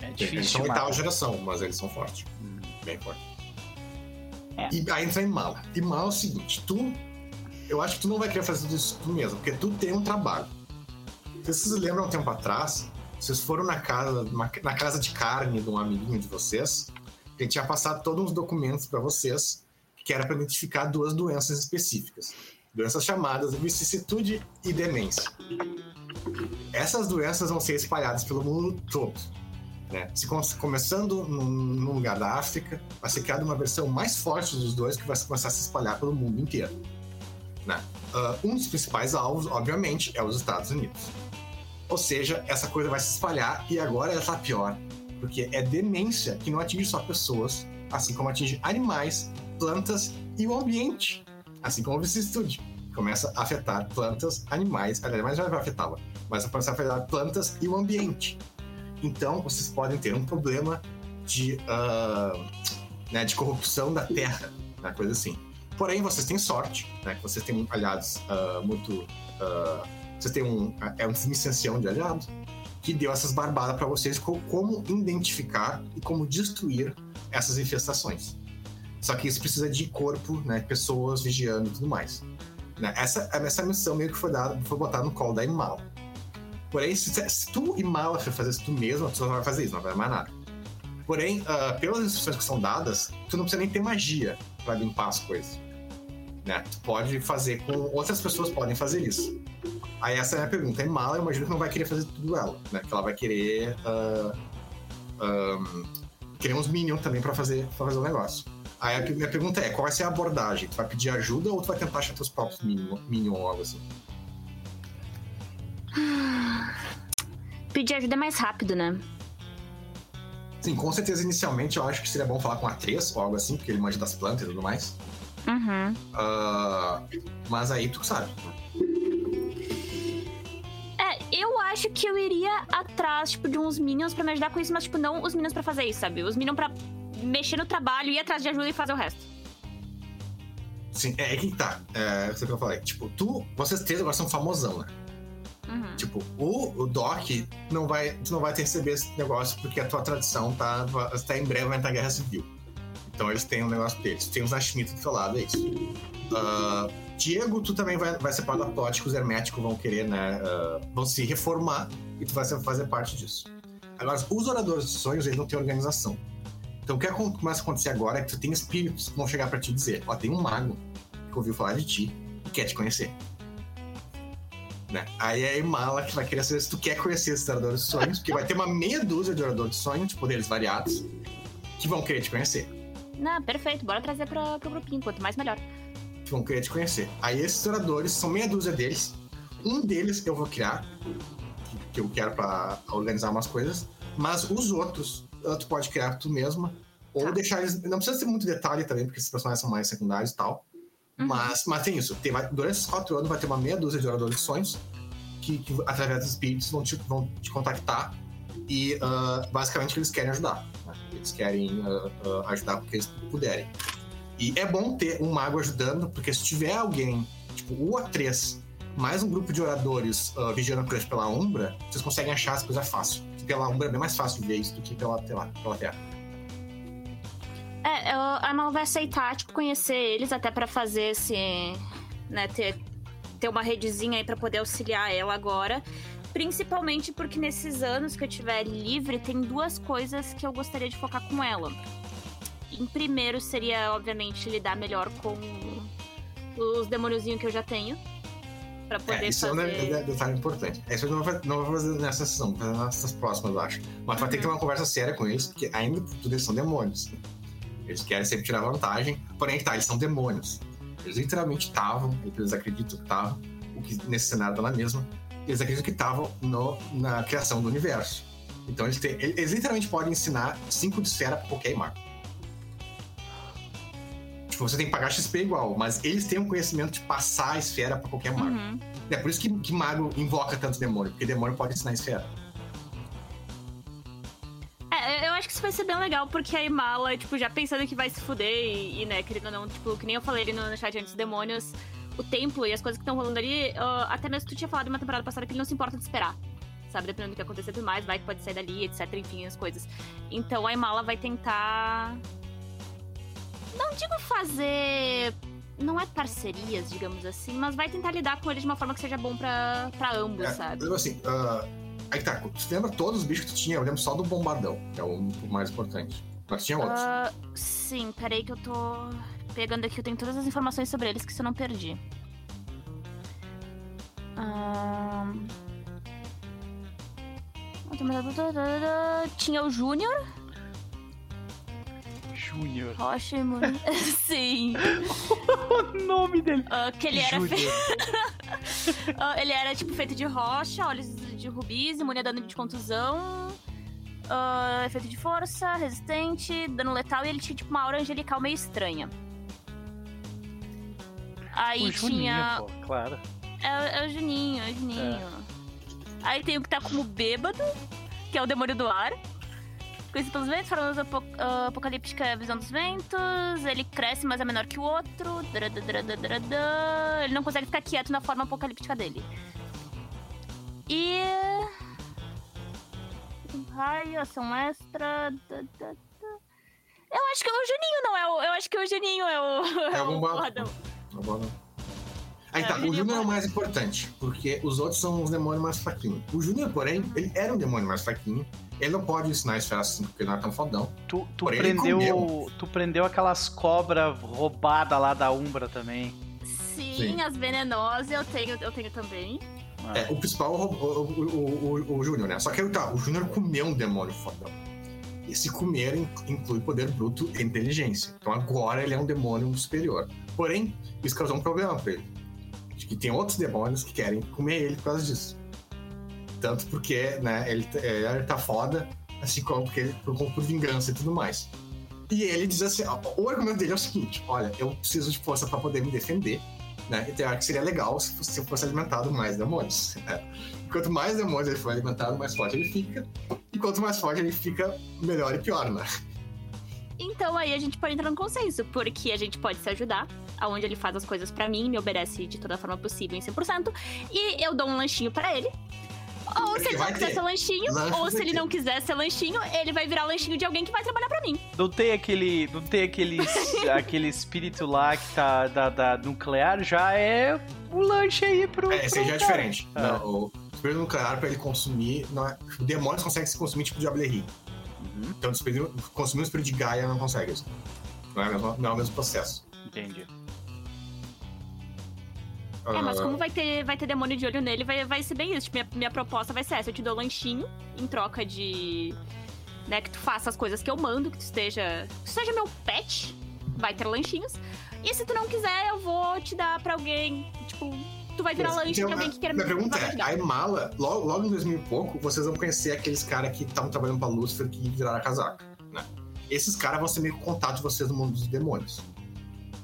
[SPEAKER 2] É difícil. Eles são oitava geração, mas eles são fortes. Hum. Bem fortes. É. E aí entra em mala. E mala é o seguinte: tu. Eu acho que tu não vai querer fazer isso tu mesmo, porque tu tem um trabalho. Vocês lembram um tempo atrás? Vocês foram na casa, na casa de carne de um amiguinho de vocês, que tinha passado todos os documentos para vocês que era para identificar duas doenças específicas. Doenças chamadas vicissitude e demência. Essas doenças vão ser espalhadas pelo mundo todo. Né? Se começando num, lugar da África, vai ser criada uma versão mais forte dos dois que vai começar a se espalhar pelo mundo inteiro. Né? Uh, um dos principais alvos, obviamente, é os Estados Unidos. Ou seja, essa coisa vai se espalhar e agora ela está pior, porque é demência que não atinge só pessoas, assim como atinge animais, plantas e o ambiente, assim como o vicissitude. Começa a afetar plantas, animais, animais já vai afetá-la, mas começa a afetar plantas e o ambiente. Então, vocês podem ter um problema de, uh, né, de corrupção da terra, né, coisa assim. Porém, vocês têm sorte, né, que vocês têm aliados uh, muito. Uh, vocês têm um. É um licencião de aliados que deu essas barbadas para vocês como identificar e como destruir essas infestações. Só que isso precisa de corpo, né? Pessoas vigiando e tudo mais. Né? Essa, essa missão meio que foi, dada, foi botada no colo da Imala. Porém, se, se tu, Imala, for fazer isso tu mesmo, tu não vai fazer isso, não vai mais nada. Porém, uh, pelas instruções que são dadas, tu não precisa nem ter magia para limpar as coisas. Né? Tu pode fazer com. Outras pessoas podem fazer isso. Aí essa é a minha pergunta. A Imala, eu imagino que não vai querer fazer tudo ela, né? Que ela vai querer. Uh, um, querer uns minions também para fazer, pra fazer o negócio. Aí a minha pergunta é, qual vai ser a abordagem? Tu vai pedir ajuda ou tu vai tentar achar teus próprios minions ou algo assim? *sighs*
[SPEAKER 4] Pedir ajuda é mais rápido, né?
[SPEAKER 2] Sim, com certeza inicialmente eu acho que seria bom falar com a 3 ou algo assim, porque ele manja das plantas e tudo mais.
[SPEAKER 4] Uhum.
[SPEAKER 2] Uh, mas aí tu sabe.
[SPEAKER 4] É, eu acho que eu iria atrás, tipo, de uns minions pra me ajudar com isso, mas, tipo, não os minions pra fazer isso, sabe? Os minions pra mexer no trabalho, ir atrás de ajuda e fazer o resto.
[SPEAKER 2] Sim, é, é que tá. É isso que eu falei. Tipo, tu, vocês três agora são famosão, né?
[SPEAKER 4] Uhum.
[SPEAKER 2] Tipo, o, o Doc não vai, tu não vai ter receber esse negócio porque a tua tradição tá, tá em breve vai entrar guerra civil. Então eles têm um negócio deles. Tem os Nashmita do teu lado, é isso. Uh, Diego, tu também vai, vai ser parte da plot que os herméticos vão querer, né? Uh, vão se reformar e tu vai fazer parte disso. Agora, os oradores de sonhos, eles não têm organização. Então o que começa a acontecer agora é que tu tem espíritos que vão chegar para te dizer: Ó, tem um mago que ouviu falar de ti e quer te conhecer. Né? Aí é a Imala que vai querer saber se tu quer conhecer esses oradores de sonhos, porque vai ter uma meia dúzia de oradores de sonhos, de poderes variados, que vão querer te conhecer.
[SPEAKER 4] Não, perfeito, bora trazer pra, pro grupinho, quanto mais melhor.
[SPEAKER 2] Que vão querer te conhecer. Aí esses oradores, são meia dúzia deles. Um deles eu vou criar, que eu quero para organizar umas coisas, mas os outros tu pode criar tu mesma. Ou tá. deixar eles. Não precisa ter muito detalhe também, porque esses personagens são mais secundários e tal. Uhum. Mas, mas tem isso. Tem, durante esses quatro anos vai ter uma meia dúzia de oradores de sonhos que, que através dos espíritos vão te, vão te contactar. E uh, basicamente eles querem ajudar. Né? Eles querem uh, uh, ajudar porque eles puderem. E é bom ter um mago ajudando, porque se tiver alguém, tipo o A3, mais um grupo de oradores uh, vigiando a pela Umbra, vocês conseguem achar as coisas fácil pela Umbra é bem mais fácil ver isso do que pela, pela, pela Terra.
[SPEAKER 4] É, a Mal vai aceitar, tipo, conhecer eles até para fazer esse. né, ter, ter uma redezinha aí pra poder auxiliar ela agora. Principalmente porque nesses anos que eu tiver livre, tem duas coisas que eu gostaria de focar com ela. Em primeiro seria, obviamente, lidar melhor com os demôniozinhos que eu já tenho para poder
[SPEAKER 2] é, isso
[SPEAKER 4] fazer...
[SPEAKER 2] é um detalhe importante. Isso eu não vou, não vou fazer nessa sessão, vou fazer nessas próximas, eu acho. Mas uhum. vai ter que ter uma conversa séria com eles, porque ainda tudo eles são demônios. Eles querem sempre tirar vantagem, porém, tá, eles são demônios. Eles literalmente estavam, eles acreditam que estavam, o que nesse cenário tá na mesma, eles acreditam que estavam na criação do universo. Então eles, têm, eles literalmente podem ensinar cinco de esfera pra qualquer mago tipo, você tem que pagar XP igual, mas eles têm um conhecimento de passar a esfera para qualquer mago. Uhum. É por isso que, que mago invoca tanto demônio, porque demônio pode ensinar a esfera.
[SPEAKER 4] É, eu acho que isso vai ser bem legal, porque a Imala, tipo, já pensando que vai se fuder e, e né, querendo ou não, tipo, que nem eu falei ali no, no chat antes, demônios, o templo e as coisas que estão rolando ali, uh, até mesmo tu tinha falado uma temporada passada que ele não se importa de esperar sabe? Dependendo do que acontecer tudo mais, vai que pode sair dali, etc. Enfim, as coisas. Então a Imala vai tentar não digo fazer. Não é parcerias, digamos assim, mas vai tentar lidar com ele de uma forma que seja bom pra, pra ambos,
[SPEAKER 2] É,
[SPEAKER 4] sabe?
[SPEAKER 2] eu, assim, ah, aí tá, tu lembra todos os bichos que tu tinha? Eu lembro só do bombardão, que é o mais importante. Mas tinha outros.
[SPEAKER 4] Ah, sim, peraí que eu tô pegando aqui, eu tenho todas as informações sobre eles que se eu não perdi. Ahn. Tinha o Júnior,
[SPEAKER 1] Júnior.
[SPEAKER 4] Rocha e Muni. Sim. *laughs*
[SPEAKER 1] O nome dele.
[SPEAKER 4] Ah, que ele era, fe-
[SPEAKER 1] Júnior. *laughs*
[SPEAKER 4] Ah, ele era tipo feito de rocha, olhos de rubis, imune a dano de contusão, ah, efeito de força, resistente, dano letal e ele tinha tipo uma aura angelical meio estranha. Aí
[SPEAKER 1] O Juninho,
[SPEAKER 4] tinha.
[SPEAKER 1] pô, claro.
[SPEAKER 4] É, é o Juninho, é o Juninho. Aí tem o que tá como bêbado, que é o demônio do ar. Conhecido pelos ventos, falando apo ah, apocalíptica visão dos ventos. Ele cresce, mas é menor que o outro. Ele não consegue ficar quieto na forma apocalíptica dele. E. Raio, ação extra. Eu acho que é o Juninho, não é o. Eu acho que o Juninho é o. *laughs*
[SPEAKER 2] É o
[SPEAKER 4] porradão.
[SPEAKER 2] Tá bom, né? Aí
[SPEAKER 4] É,
[SPEAKER 2] tá,
[SPEAKER 4] o Júnior
[SPEAKER 2] é o mais importante, porque os outros são os demônios mais fraquinhos. O Júnior, porém, ele era um demônio mais fraquinho. Ele não pode ensinar esfera 5 porque ele não é tão fodão.
[SPEAKER 1] Tu, tu
[SPEAKER 2] Porém,
[SPEAKER 1] prendeu. Tu prendeu aquelas cobras roubadas lá da Umbra também.
[SPEAKER 4] Sim,
[SPEAKER 2] Sim.
[SPEAKER 4] as venenosas eu tenho, eu tenho também.
[SPEAKER 1] Ah,
[SPEAKER 2] É, o principal é o, o, o, o, o Júnior, né? Só que aí tá, o Júnior comeu um demônio fodão. Esse comer in- inclui poder bruto e inteligência. Então agora ele é um demônio superior. Porém, isso causou um problema pra ele. De que tem outros demônios que querem comer ele por causa disso. Tanto porque, né, ele, é, ele tá foda, assim como porque ele, por, por vingança e tudo mais. E ele diz assim: o argumento dele é o seguinte: olha, eu preciso de força pra poder me defender, né? Então eu acho que seria legal se fosse, se eu fosse alimentado mais demônios. né? Quanto mais demônios ele for alimentado, mais forte ele fica. E quanto mais forte ele fica, melhor e pior, né?
[SPEAKER 4] Então aí a gente pode entrar no consenso, porque a gente pode se ajudar, aonde ele faz as coisas pra mim, me obedece de toda forma possível em 100%, e eu dou um lanchinho pra ele. Ou se
[SPEAKER 2] Ele
[SPEAKER 4] não quiser
[SPEAKER 2] ter.
[SPEAKER 4] ser lanchinho, ou se ele
[SPEAKER 2] ter.
[SPEAKER 4] não quiser ser lanchinho, ele vai virar lanchinho de alguém que vai trabalhar pra mim.
[SPEAKER 1] Não tem aquele. Não tem aquele, *laughs* aquele espírito lá que tá da, da nuclear, já é o lanche aí pro.
[SPEAKER 2] É, esse aí
[SPEAKER 1] pro
[SPEAKER 2] já é diferente.
[SPEAKER 1] É.
[SPEAKER 2] Não, o espírito nuclear, pra ele consumir. Não é, demônios conseguem se consumir tipo Diablo Henry.
[SPEAKER 1] Uhum,
[SPEAKER 2] Então, o consumir o espírito de Gaia não consegue isso. Não é, o mesmo- não é o mesmo processo.
[SPEAKER 1] entendi.
[SPEAKER 4] É, mas como vai ter, vai ter demônio de olho nele, vai, vai ser bem isso. Tipo, minha, minha proposta vai ser essa: eu te dou lanchinho em troca de. Né, que tu faça as coisas que eu mando, que tu esteja. Que tu seja meu pet, vai ter lanchinhos. E se tu não quiser, eu vou te dar pra alguém. Tipo, tu vai virar lanche
[SPEAKER 2] Então,
[SPEAKER 4] pra alguém que queira
[SPEAKER 2] Minha pergunta
[SPEAKER 4] me
[SPEAKER 2] é, a Imala, logo, logo em 2000 e pouco, vocês vão conhecer aqueles caras que estavam trabalhando pra Lucifer que viraram a casaca, né? Esses caras vão ser meio que contato de vocês no mundo dos demônios.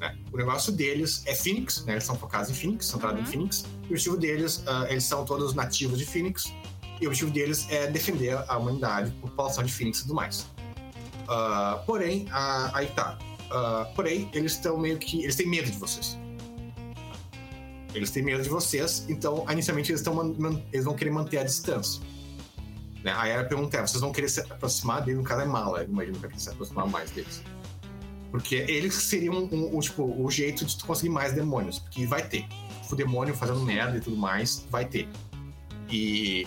[SPEAKER 2] Né? O negócio deles é Phoenix, né? Eles são focados em Phoenix, centrados
[SPEAKER 4] Uhum.
[SPEAKER 2] em Phoenix. E o objetivo deles, ah, eles são todos nativos de Phoenix. E o objetivo deles é defender a humanidade, a população de Phoenix e tudo mais. Ah, porém, ah, aí tá. Ah, porém, eles estão meio que. Eles têm medo de vocês. Eles têm medo de vocês, então inicialmente eles, eles vão querer manter a distância. Né? Aí a pergunta é: vocês vão querer se aproximar dele? No caso é mala, eu imagino que vai querer se aproximar mais deles. Porque eles seriam um, um, tipo, o jeito de tu conseguir mais demônios. Porque vai ter. O demônio fazendo merda e tudo mais, vai ter. E,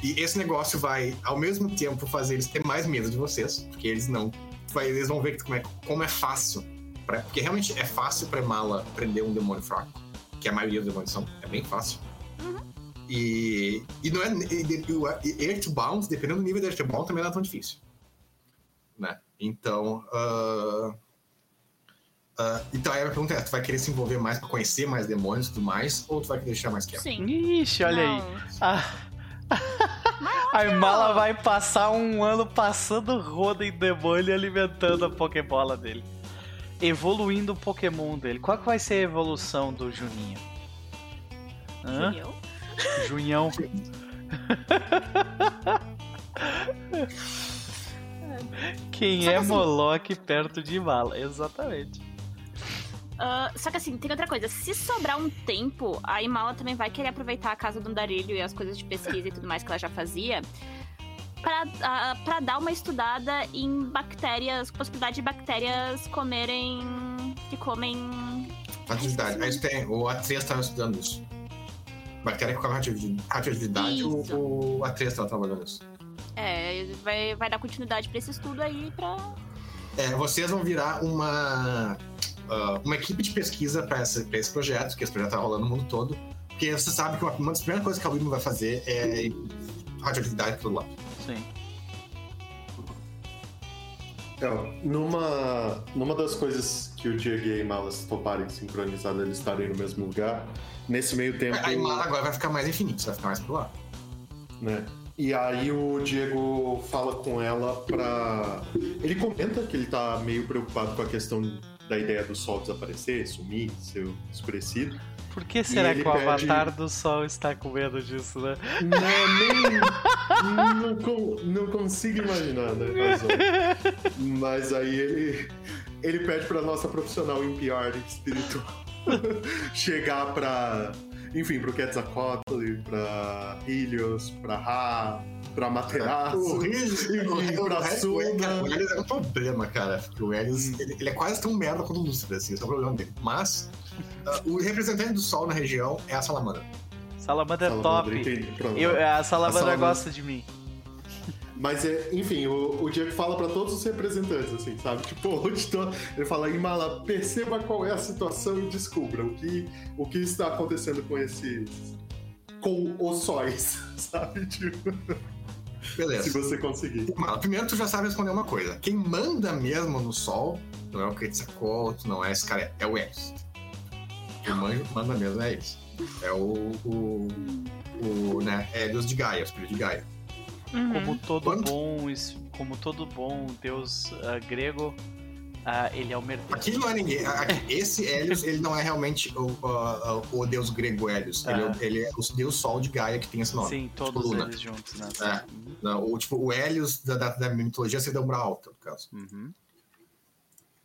[SPEAKER 2] e esse negócio vai, ao mesmo tempo, fazer eles ter mais medo de vocês. Porque eles não. Vai, eles vão ver como é, como é fácil. pra- porque realmente é fácil pra mala prender um demônio fraco. Que a maioria dos demônios são. É bem fácil. E, e não é. E, e, o Earthbound, dependendo do nível de Earthbound, também não é tão difícil. Né? Então. ah, ah, então aí a pergunta é: tu vai querer se envolver mais pra conhecer mais demônios e tudo mais? Ou tu vai querer deixar mais quieto?
[SPEAKER 4] Sim.
[SPEAKER 1] Ixi, olha aí.
[SPEAKER 4] Não.
[SPEAKER 1] Ah. *laughs* A Imala vai passar um ano passando roda em demônio e alimentando a Pokébola dele. Evoluindo o Pokémon dele. Qual que vai ser a evolução do Juninho? Hã? Junhão. *laughs* Quem é
[SPEAKER 4] assim-
[SPEAKER 1] Moloch perto de Imala? Exatamente.
[SPEAKER 4] Ah, só que assim, tem outra coisa. Se sobrar um tempo, a Imala também vai querer aproveitar a casa do Andarilho e as coisas de pesquisa e tudo mais que ela já fazia. Pra, ah, pra dar uma estudada em bactérias, possibilidade de bactérias comerem. que comem.
[SPEAKER 2] Atividade. Aí você tem, o A3 estava estudando isso. Bactéria com radioatividade, radioatividade o, o A3 estava trabalhando isso.
[SPEAKER 4] É, vai, vai dar continuidade pra esse estudo aí pra.
[SPEAKER 2] É, vocês vão virar uma, ah, uma equipe de pesquisa para esse, pra esse projeto, que esse projeto tá rolando no mundo todo. Porque você sabe que uma, uma das primeiras coisas que a William vai fazer é radioatividade pro lado.
[SPEAKER 1] Sim.
[SPEAKER 3] Então, numa, numa das coisas que o Diego e a Imala se toparem sincronizados, eles estarem no mesmo lugar, nesse meio tempo.
[SPEAKER 2] A Imala agora vai ficar mais infinito, vai ficar mais pro lado.
[SPEAKER 3] né? E aí o Diego fala com ela pra. Ele comenta que ele tá meio preocupado com a questão da ideia do sol desaparecer, sumir, ser escurecido.
[SPEAKER 1] Por que será que o
[SPEAKER 3] pede-
[SPEAKER 1] avatar do sol está com medo disso, né?
[SPEAKER 3] Não, nem. não, não consigo imaginar, né? Mas aí ele. Ele pede pra nossa profissional em PR espiritual *laughs* chegar pra. Enfim, pro Quetzalcoatl, pra Helios, pra Ra, pra Materaço.
[SPEAKER 2] O Helios, *laughs* o,
[SPEAKER 3] enfim,
[SPEAKER 2] o,
[SPEAKER 3] pra Suna.
[SPEAKER 2] o Helios é um problema, cara. Porque o Helios, ele, ele é quase tão merda quanto o Lúcifer, assim, esse é o problema dele. Mas, ah, o representante do Sol na região é a Salamandra.
[SPEAKER 1] Salamandra é
[SPEAKER 3] Salamandra,
[SPEAKER 1] top. Eu, a Salamandra
[SPEAKER 3] A Salamandra-
[SPEAKER 1] gosta de mim.
[SPEAKER 3] Mas, é, enfim, o, o Diego fala pra todos os representantes, assim, sabe? *laughs* Tipo, onde tô, ele fala, Imala, perceba qual é a situação e descubra o que, o que está acontecendo com esses... com os sóis, *laughs* sabe? Tipo, se
[SPEAKER 2] Beleza.
[SPEAKER 3] você conseguir.
[SPEAKER 2] Mala, primeiro tu já sabe responder uma coisa. Quem manda mesmo no Sol não é o Quetzalcoatl, não é esse cara, é o Helios. Quem manda, manda mesmo é eles. É o, o, o né, Helios de Gaia, o espírito de Gaia.
[SPEAKER 1] Como todo
[SPEAKER 2] Quando-
[SPEAKER 1] bom, como todo bom deus ah, grego, ah, ele é o merdeiro.
[SPEAKER 2] Aqui não é ninguém. Aqui, *laughs* esse Helios, ele não é realmente o, ah, o deus grego Helios. Ele, é,
[SPEAKER 1] Ah.
[SPEAKER 2] o- ele é o deus Sol de Gaia que tem esse nome.
[SPEAKER 1] Sim, todos
[SPEAKER 2] Luna.
[SPEAKER 1] eles juntos, né?
[SPEAKER 2] É. Não, o, tipo, o Helios da, da, da mitologia seria Umbra Alta, no caso.
[SPEAKER 1] Uhum.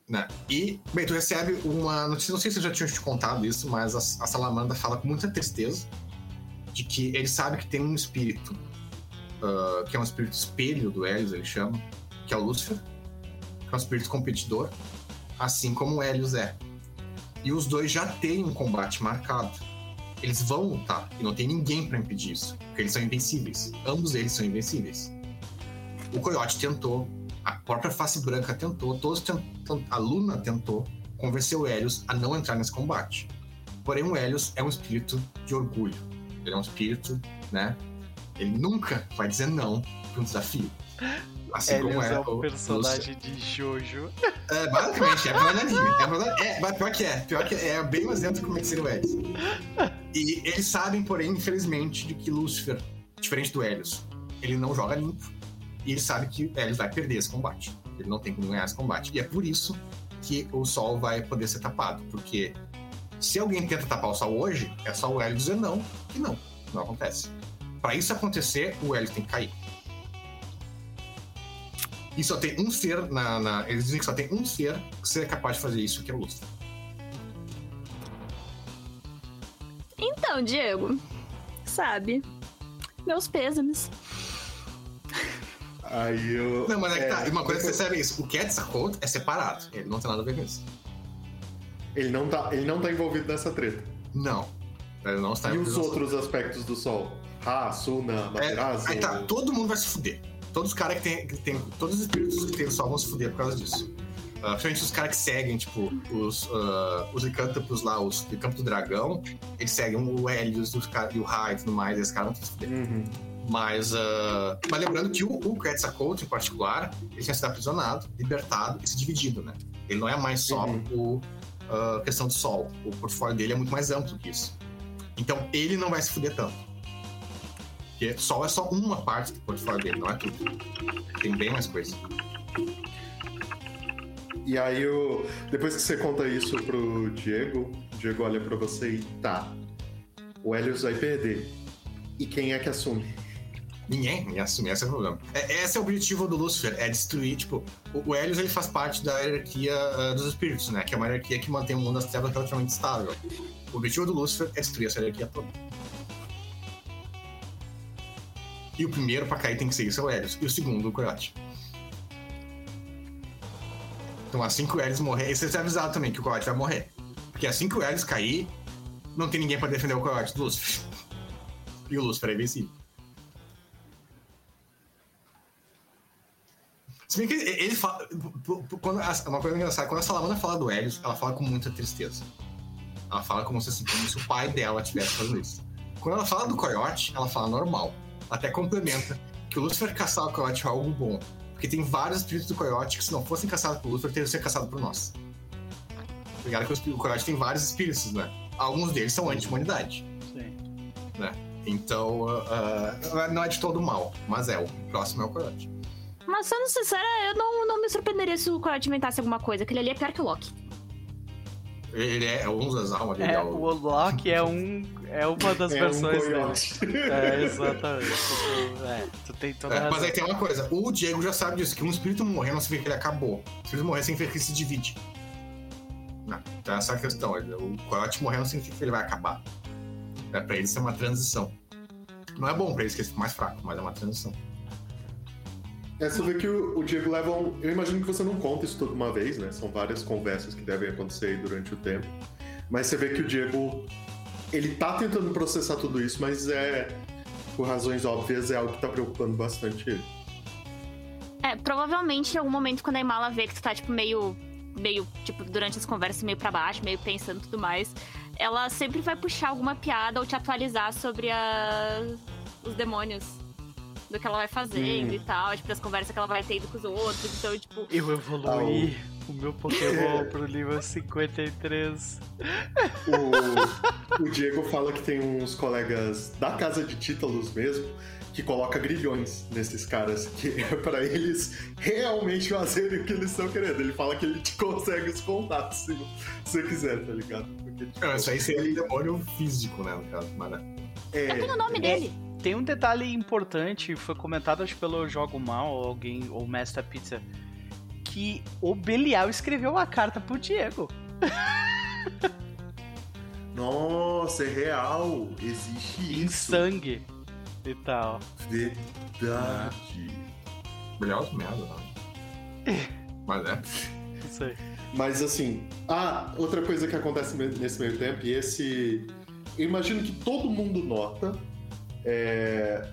[SPEAKER 2] né? E, bem, tu recebe uma notícia, não sei se eu já tinha te contado isso, mas a, a Salamandra fala com muita tristeza de que ele sabe que tem um espírito, ah, que é um espírito espelho do Helios, ele chama, que é o Lúcifer, que é um espírito competidor, assim como o Helios é. E os dois já têm um combate marcado. Eles vão lutar, e não tem ninguém pra impedir isso, porque eles são invencíveis. Ambos eles são invencíveis. O Coyote tentou, a própria Face Branca tentou, todos tentam, a Luna tentou convencer o Helios a não entrar nesse combate. Porém, o Helios é um espírito de orgulho. Ele é um espírito, né? Ele nunca vai dizer não para um desafio. Assim como
[SPEAKER 1] Helios
[SPEAKER 2] é,
[SPEAKER 1] é
[SPEAKER 2] o-
[SPEAKER 1] personagem de Jojo.
[SPEAKER 2] é, basicamente, é bananinha. É, é, pior que é. Pior que é, é bem mais dentro como é que seria o Helios. E eles sabem, porém, infelizmente, de que Lúcifer, diferente do Helios, ele não joga limpo. E ele sabe que Helios vai perder esse combate. Ele não tem como ganhar esse combate. E é por isso que o Sol vai poder ser tapado. Porque se alguém tenta tapar o Sol hoje, é só o Helios dizer não, e não. Não acontece. Para isso acontecer, o Helios tem que cair. E só tem um ser na, na- Eles dizem que só tem um ser que seria capaz de fazer isso, que é o Lúcifer.
[SPEAKER 4] Então, Diego, sabe? Meus pêsames. *laughs*
[SPEAKER 3] Aí eu.
[SPEAKER 2] Não, mas é que tá.
[SPEAKER 3] é,
[SPEAKER 2] Uma coisa que você sabe é isso. O Quetzalcoatl é separado. Ele não tem nada a ver com isso.
[SPEAKER 3] Ele não, tá, ele não tá envolvido nessa treta.
[SPEAKER 2] Não. Ele não está
[SPEAKER 3] e os outros aspectos do Sol? Ra, Suna,
[SPEAKER 2] É,
[SPEAKER 3] Materazo?
[SPEAKER 2] aí tá, todo mundo vai se fuder. Todos os caras que tem, que tem. Todos os espíritos que tem o sol vão se fuder por causa disso. Ah, principalmente os caras que seguem, tipo, os, ah, os licântropos lá, os Licântropos do Dragão, eles seguem o Helios os cara- e o Ra e tudo mais, e esses caras vão se fuder.
[SPEAKER 3] Uhum.
[SPEAKER 2] Mas, ah, mas lembrando que o, o Quetzalcoatl, em particular, ele tinha sido aprisionado, libertado e se dividido, né? Ele não é mais só
[SPEAKER 3] Uhum.
[SPEAKER 2] o ah, questão do sol. O portfólio dele é muito mais amplo que isso. Então, ele não vai se fuder tanto. Porque sol é só uma parte do portfólio dele, não é tudo. Tem bem mais coisa.
[SPEAKER 3] E aí, eu, depois que você conta isso pro Diego, o Diego olha pra você e tá. O Helios vai perder. E quem é que assume?
[SPEAKER 2] Ninguém, ninguém assume, esse é o problema. É, esse é o objetivo do Lúcifer, é destruir, tipo, o, o Helios ele faz parte da hierarquia uh, dos espíritos, né? Que é uma hierarquia que mantém o mundo das trevas relativamente estável. O objetivo do Lúcifer é destruir essa hierarquia toda. E o primeiro pra cair tem que ser o Helios, e o segundo o Coyote. Então assim que o Helios morrer, e você é avisado também que o Coyote vai morrer. Porque assim que o Helios cair, não tem ninguém pra defender o Coyote do Lúcifer. E o Lúcifer é invencível. Se bem que ele fala. Quando, uma coisa engraçada, quando a Salamandra fala do Helios, ela fala com muita tristeza. Ela fala como se, como se o pai dela tivesse fazendo isso. Quando ela fala do coiote, ela fala normal. Até complementa que o Lúcifer caçar o coiote é algo bom. Porque tem vários espíritos do coiote que, se não fossem caçados por Lúcifer, teriam sido caçados por nós. Ligado que o coiote tem vários espíritos, né? Alguns deles são anti-humanidade. Sim. Né? Então, uh, não é de todo mal, mas é. O próximo é o coiote.
[SPEAKER 4] Mas sendo sincera, eu não, não me surpreenderia se o Coyote inventasse alguma coisa, que ele ali é pior que o Loki.
[SPEAKER 2] Ele é, é um das almas dele.
[SPEAKER 1] É, o... o Loki é um. É uma das *laughs* é versões um dele. É, exatamente. é, tu tem toda é,
[SPEAKER 2] Mas aí tem uma coisa, o Diego já sabe disso, que um espírito morrer não significa que ele acabou. O espírito morrer significa que ele se divide. Não, então essa é a questão. O Coyote morrer não significa que ele vai acabar. É, pra ele ser uma transição. Não é bom pra ele que ele fique mais fraco, mas é uma transição.
[SPEAKER 3] É, você vê que o, o, Diego leva um. Eu imagino que você não conta isso tudo uma vez, né? São várias conversas que devem acontecer durante o tempo. Mas você vê que o Diego. Ele tá tentando processar tudo isso, mas é. Por razões óbvias, é algo que tá preocupando bastante ele.
[SPEAKER 4] É, provavelmente em algum momento quando a Imala vê que tu tá, tipo, meio. meio, tipo, durante as conversas, meio para baixo, meio pensando tudo mais, ela sempre vai puxar alguma piada ou te atualizar sobre a... os demônios do que ela vai fazendo hum. e tal, tipo, as conversas que ela vai tendo com os outros. Então, tipo.
[SPEAKER 1] Eu evoluí ah, o... meu Pokémon *laughs* pro nível 53.
[SPEAKER 3] O, o Diego fala que tem uns colegas da casa de títulos mesmo que coloca grilhões nesses caras, que *laughs* é pra eles realmente fazerem o que eles estão querendo. Ele fala que ele te consegue os contatos se você quiser, tá ligado?
[SPEAKER 2] Porque, tipo, não, isso aí seria demônio físico, né, no caso, mas...
[SPEAKER 4] É, é o nome dele.
[SPEAKER 1] Tem um detalhe importante, foi comentado acho pelo Jogo Mal, ou alguém, ou Master Pizza, que o Belial escreveu uma carta pro Diego. *laughs*
[SPEAKER 3] Nossa, é real. Existe
[SPEAKER 1] em
[SPEAKER 3] isso.
[SPEAKER 1] sangue e tal.
[SPEAKER 3] Verdade.
[SPEAKER 2] Belial é merda, não. *laughs* Mas é.
[SPEAKER 1] Não sei.
[SPEAKER 3] Mas assim, ah, outra coisa que acontece nesse meio tempo, e esse. Eu imagino que todo mundo nota, é,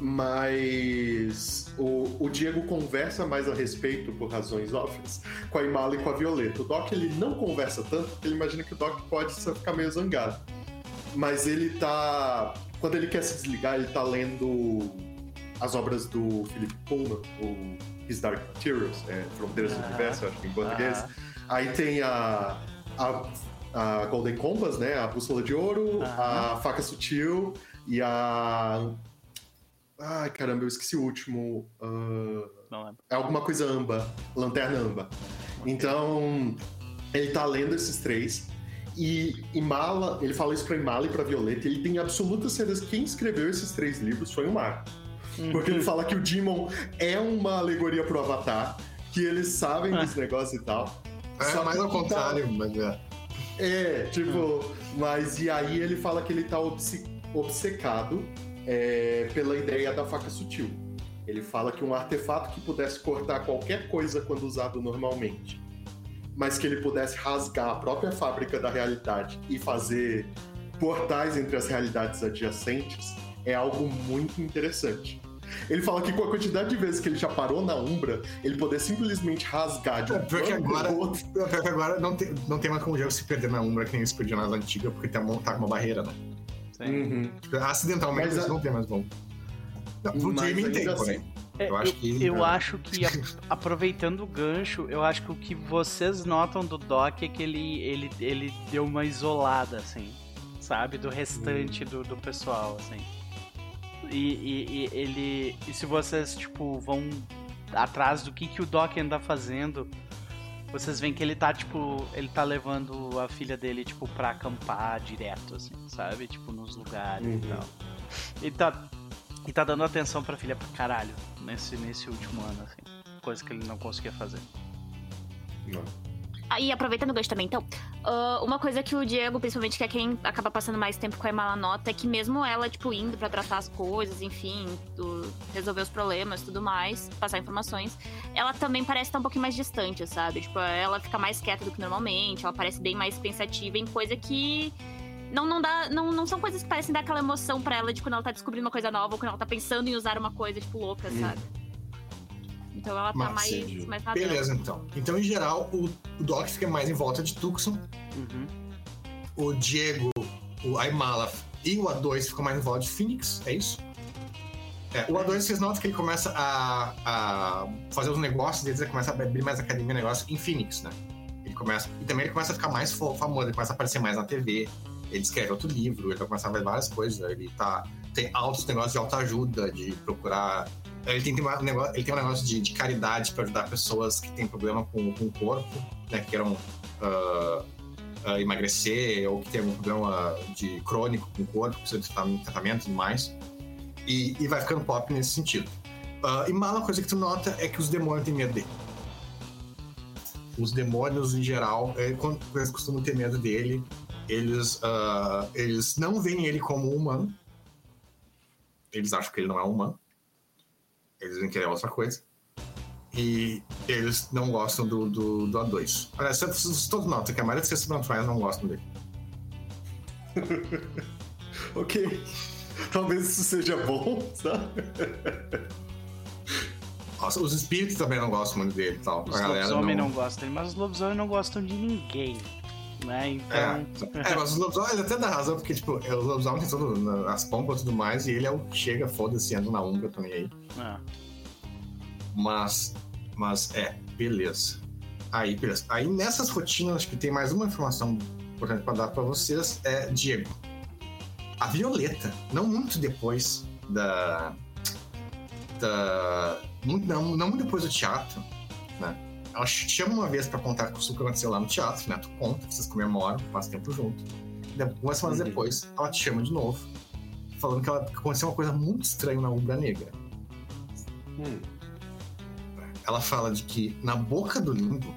[SPEAKER 3] mas o, o, Diego conversa mais a respeito, por razões óbvias, com a Imala e com a Violeta. O Doc ele não conversa tanto, porque ele imagina que o Doc pode ficar meio zangado. Mas ele tá. Quando ele quer se desligar, ele tá lendo as obras do Philip Pullman, o His Dark Materials, é, Fronteiras do Universo, acho que em português. Aí tem a, a, a, Golden Compass, né? A Bússola de Ouro, a Faca Sutil e a. Ai, caramba, eu esqueci o último. Uh...
[SPEAKER 1] Não lembro.
[SPEAKER 3] É alguma coisa amba, Lanterna Amba. Então, ele tá lendo esses três. E Imala, ele fala isso pra Imala e pra Violeta. Ele tem absoluta certeza que quem escreveu esses três livros foi o Marco. Uhum. Porque ele fala que o Demon é uma alegoria pro Avatar, que eles sabem desse negócio e tal.
[SPEAKER 2] É, Só mais ao tá contrário, tá... mas é.
[SPEAKER 3] É, tipo, uhum. mas e aí ele fala que ele tá obcecado obcecado é, pela ideia da faca sutil. Ele fala que um artefato que pudesse cortar qualquer coisa quando usado normalmente, mas que ele pudesse rasgar a própria fábrica da realidade e fazer portais entre as realidades adjacentes, é algo muito interessante. Ele fala que com a quantidade de vezes que ele já parou na Umbra, ele poder simplesmente rasgar de um é,
[SPEAKER 2] porque agora, outro. Porque agora não tem, não tem mais como o jogo se perder na Umbra que nem se perdia nas antigas, porque tá, tá com uma barreira, né? Uhum. Tipo, acidentalmente Mas, não tem mais bom. Não, pro tem, assim, porém.
[SPEAKER 1] É, eu acho que, eu, acho que *laughs* aproveitando o gancho, eu acho que o que vocês notam do Doc é que ele, ele, ele deu uma isolada, assim, sabe? Do restante do, do pessoal, assim. E, e, e, ele. E se vocês, tipo, vão atrás do que, que o Doc anda fazendo vocês veem que ele tá, tipo, ele tá levando a filha dele, tipo, pra acampar direto, assim, sabe? Tipo, nos lugares uhum. e tal. E tá. E tá dando atenção pra filha pra caralho nesse, nesse último ano, assim. Coisa que ele não conseguia fazer.
[SPEAKER 3] Não.
[SPEAKER 4] Ah, e aproveitando o gancho também, então, ah, uma coisa que o Diego, principalmente, que é quem acaba passando mais tempo com a Emala nota, é que mesmo ela, tipo, indo pra tratar as coisas, enfim, do- resolver os problemas tudo mais, passar informações, ela também parece estar um pouquinho mais distante, sabe? Tipo, ela fica mais quieta do que normalmente, ela parece bem mais pensativa em coisa que. Não, não, dá, não, não são coisas que parecem dar aquela emoção pra ela de quando ela tá descobrindo uma coisa nova ou quando ela tá pensando em usar uma coisa, tipo, louca,
[SPEAKER 3] Hum.
[SPEAKER 4] sabe? Então ela tá mais, mais dela.
[SPEAKER 2] Beleza, então. Então, em geral, o, o Doc fica mais em volta de Tucson.
[SPEAKER 1] Uhum.
[SPEAKER 2] O Diego, o Aymala e o A2 ficam mais em volta de Phoenix. É isso? É, o A2, vocês notam que ele começa a, a fazer os negócios deles, ele começa a abrir mais academia negócio em Phoenix, né? Ele começa, e também ele começa a ficar mais famoso, ele começa a aparecer mais na TV, ele escreve outro livro, ele vai começar a ver várias coisas, ele tá, tem altos negócios de autoajuda, de procurar. Ele tem, tem um negócio, ele tem um negócio de, de caridade para ajudar pessoas que têm problema com, com o corpo, né? Que queiram ah, ah, emagrecer ou que tem algum problema de crônico com o corpo, precisa de tratam- tratamento e tudo mais. E, e vai ficando pop nesse sentido. Ah, e uma coisa que tu nota é que os demônios têm medo dele. Os demônios, em geral, é, quando eles costumam ter medo dele, eles, ah, eles não veem ele como um humano. Eles acham que ele não é um humano. Eles veem que ele é outra coisa. E eles não gostam do, do, do A2. Aliás, todos notam que a maioria dos seres sobrenaturais não gostam dele. *laughs*
[SPEAKER 3] Ok. Talvez isso seja bom, sabe?
[SPEAKER 2] Nossa, Os espíritos também não gostam muito dele e tal.
[SPEAKER 1] Os lobisomens não...
[SPEAKER 2] não...
[SPEAKER 1] gostam dele, mas os lobisomens não gostam de ninguém. Né? Então.
[SPEAKER 2] É, é, mas os lobisomens, ele até dá razão, porque, tipo, os lobisomens têm na- as pompas e tudo mais, e ele é o que chega, foda-se, anda na umbra também aí.
[SPEAKER 1] Ah,
[SPEAKER 2] Mas, mas é, beleza. Aí, beleza. Aí nessas rotinas, acho que tem mais uma informação importante pra dar pra vocês, é Diego. A Violeta, não muito depois da. da não, não muito depois do teatro, né? Ela te chama uma vez pra contar o que aconteceu lá no teatro, né? Tu conta, vocês comemoram, passam tempo junto. Algumas semanas
[SPEAKER 3] Uhum.
[SPEAKER 2] depois, ela te chama de novo, falando que, ela, aconteceu uma coisa muito estranha na Umbra Negra.
[SPEAKER 3] Hum.
[SPEAKER 2] ela fala de que na boca do limbo,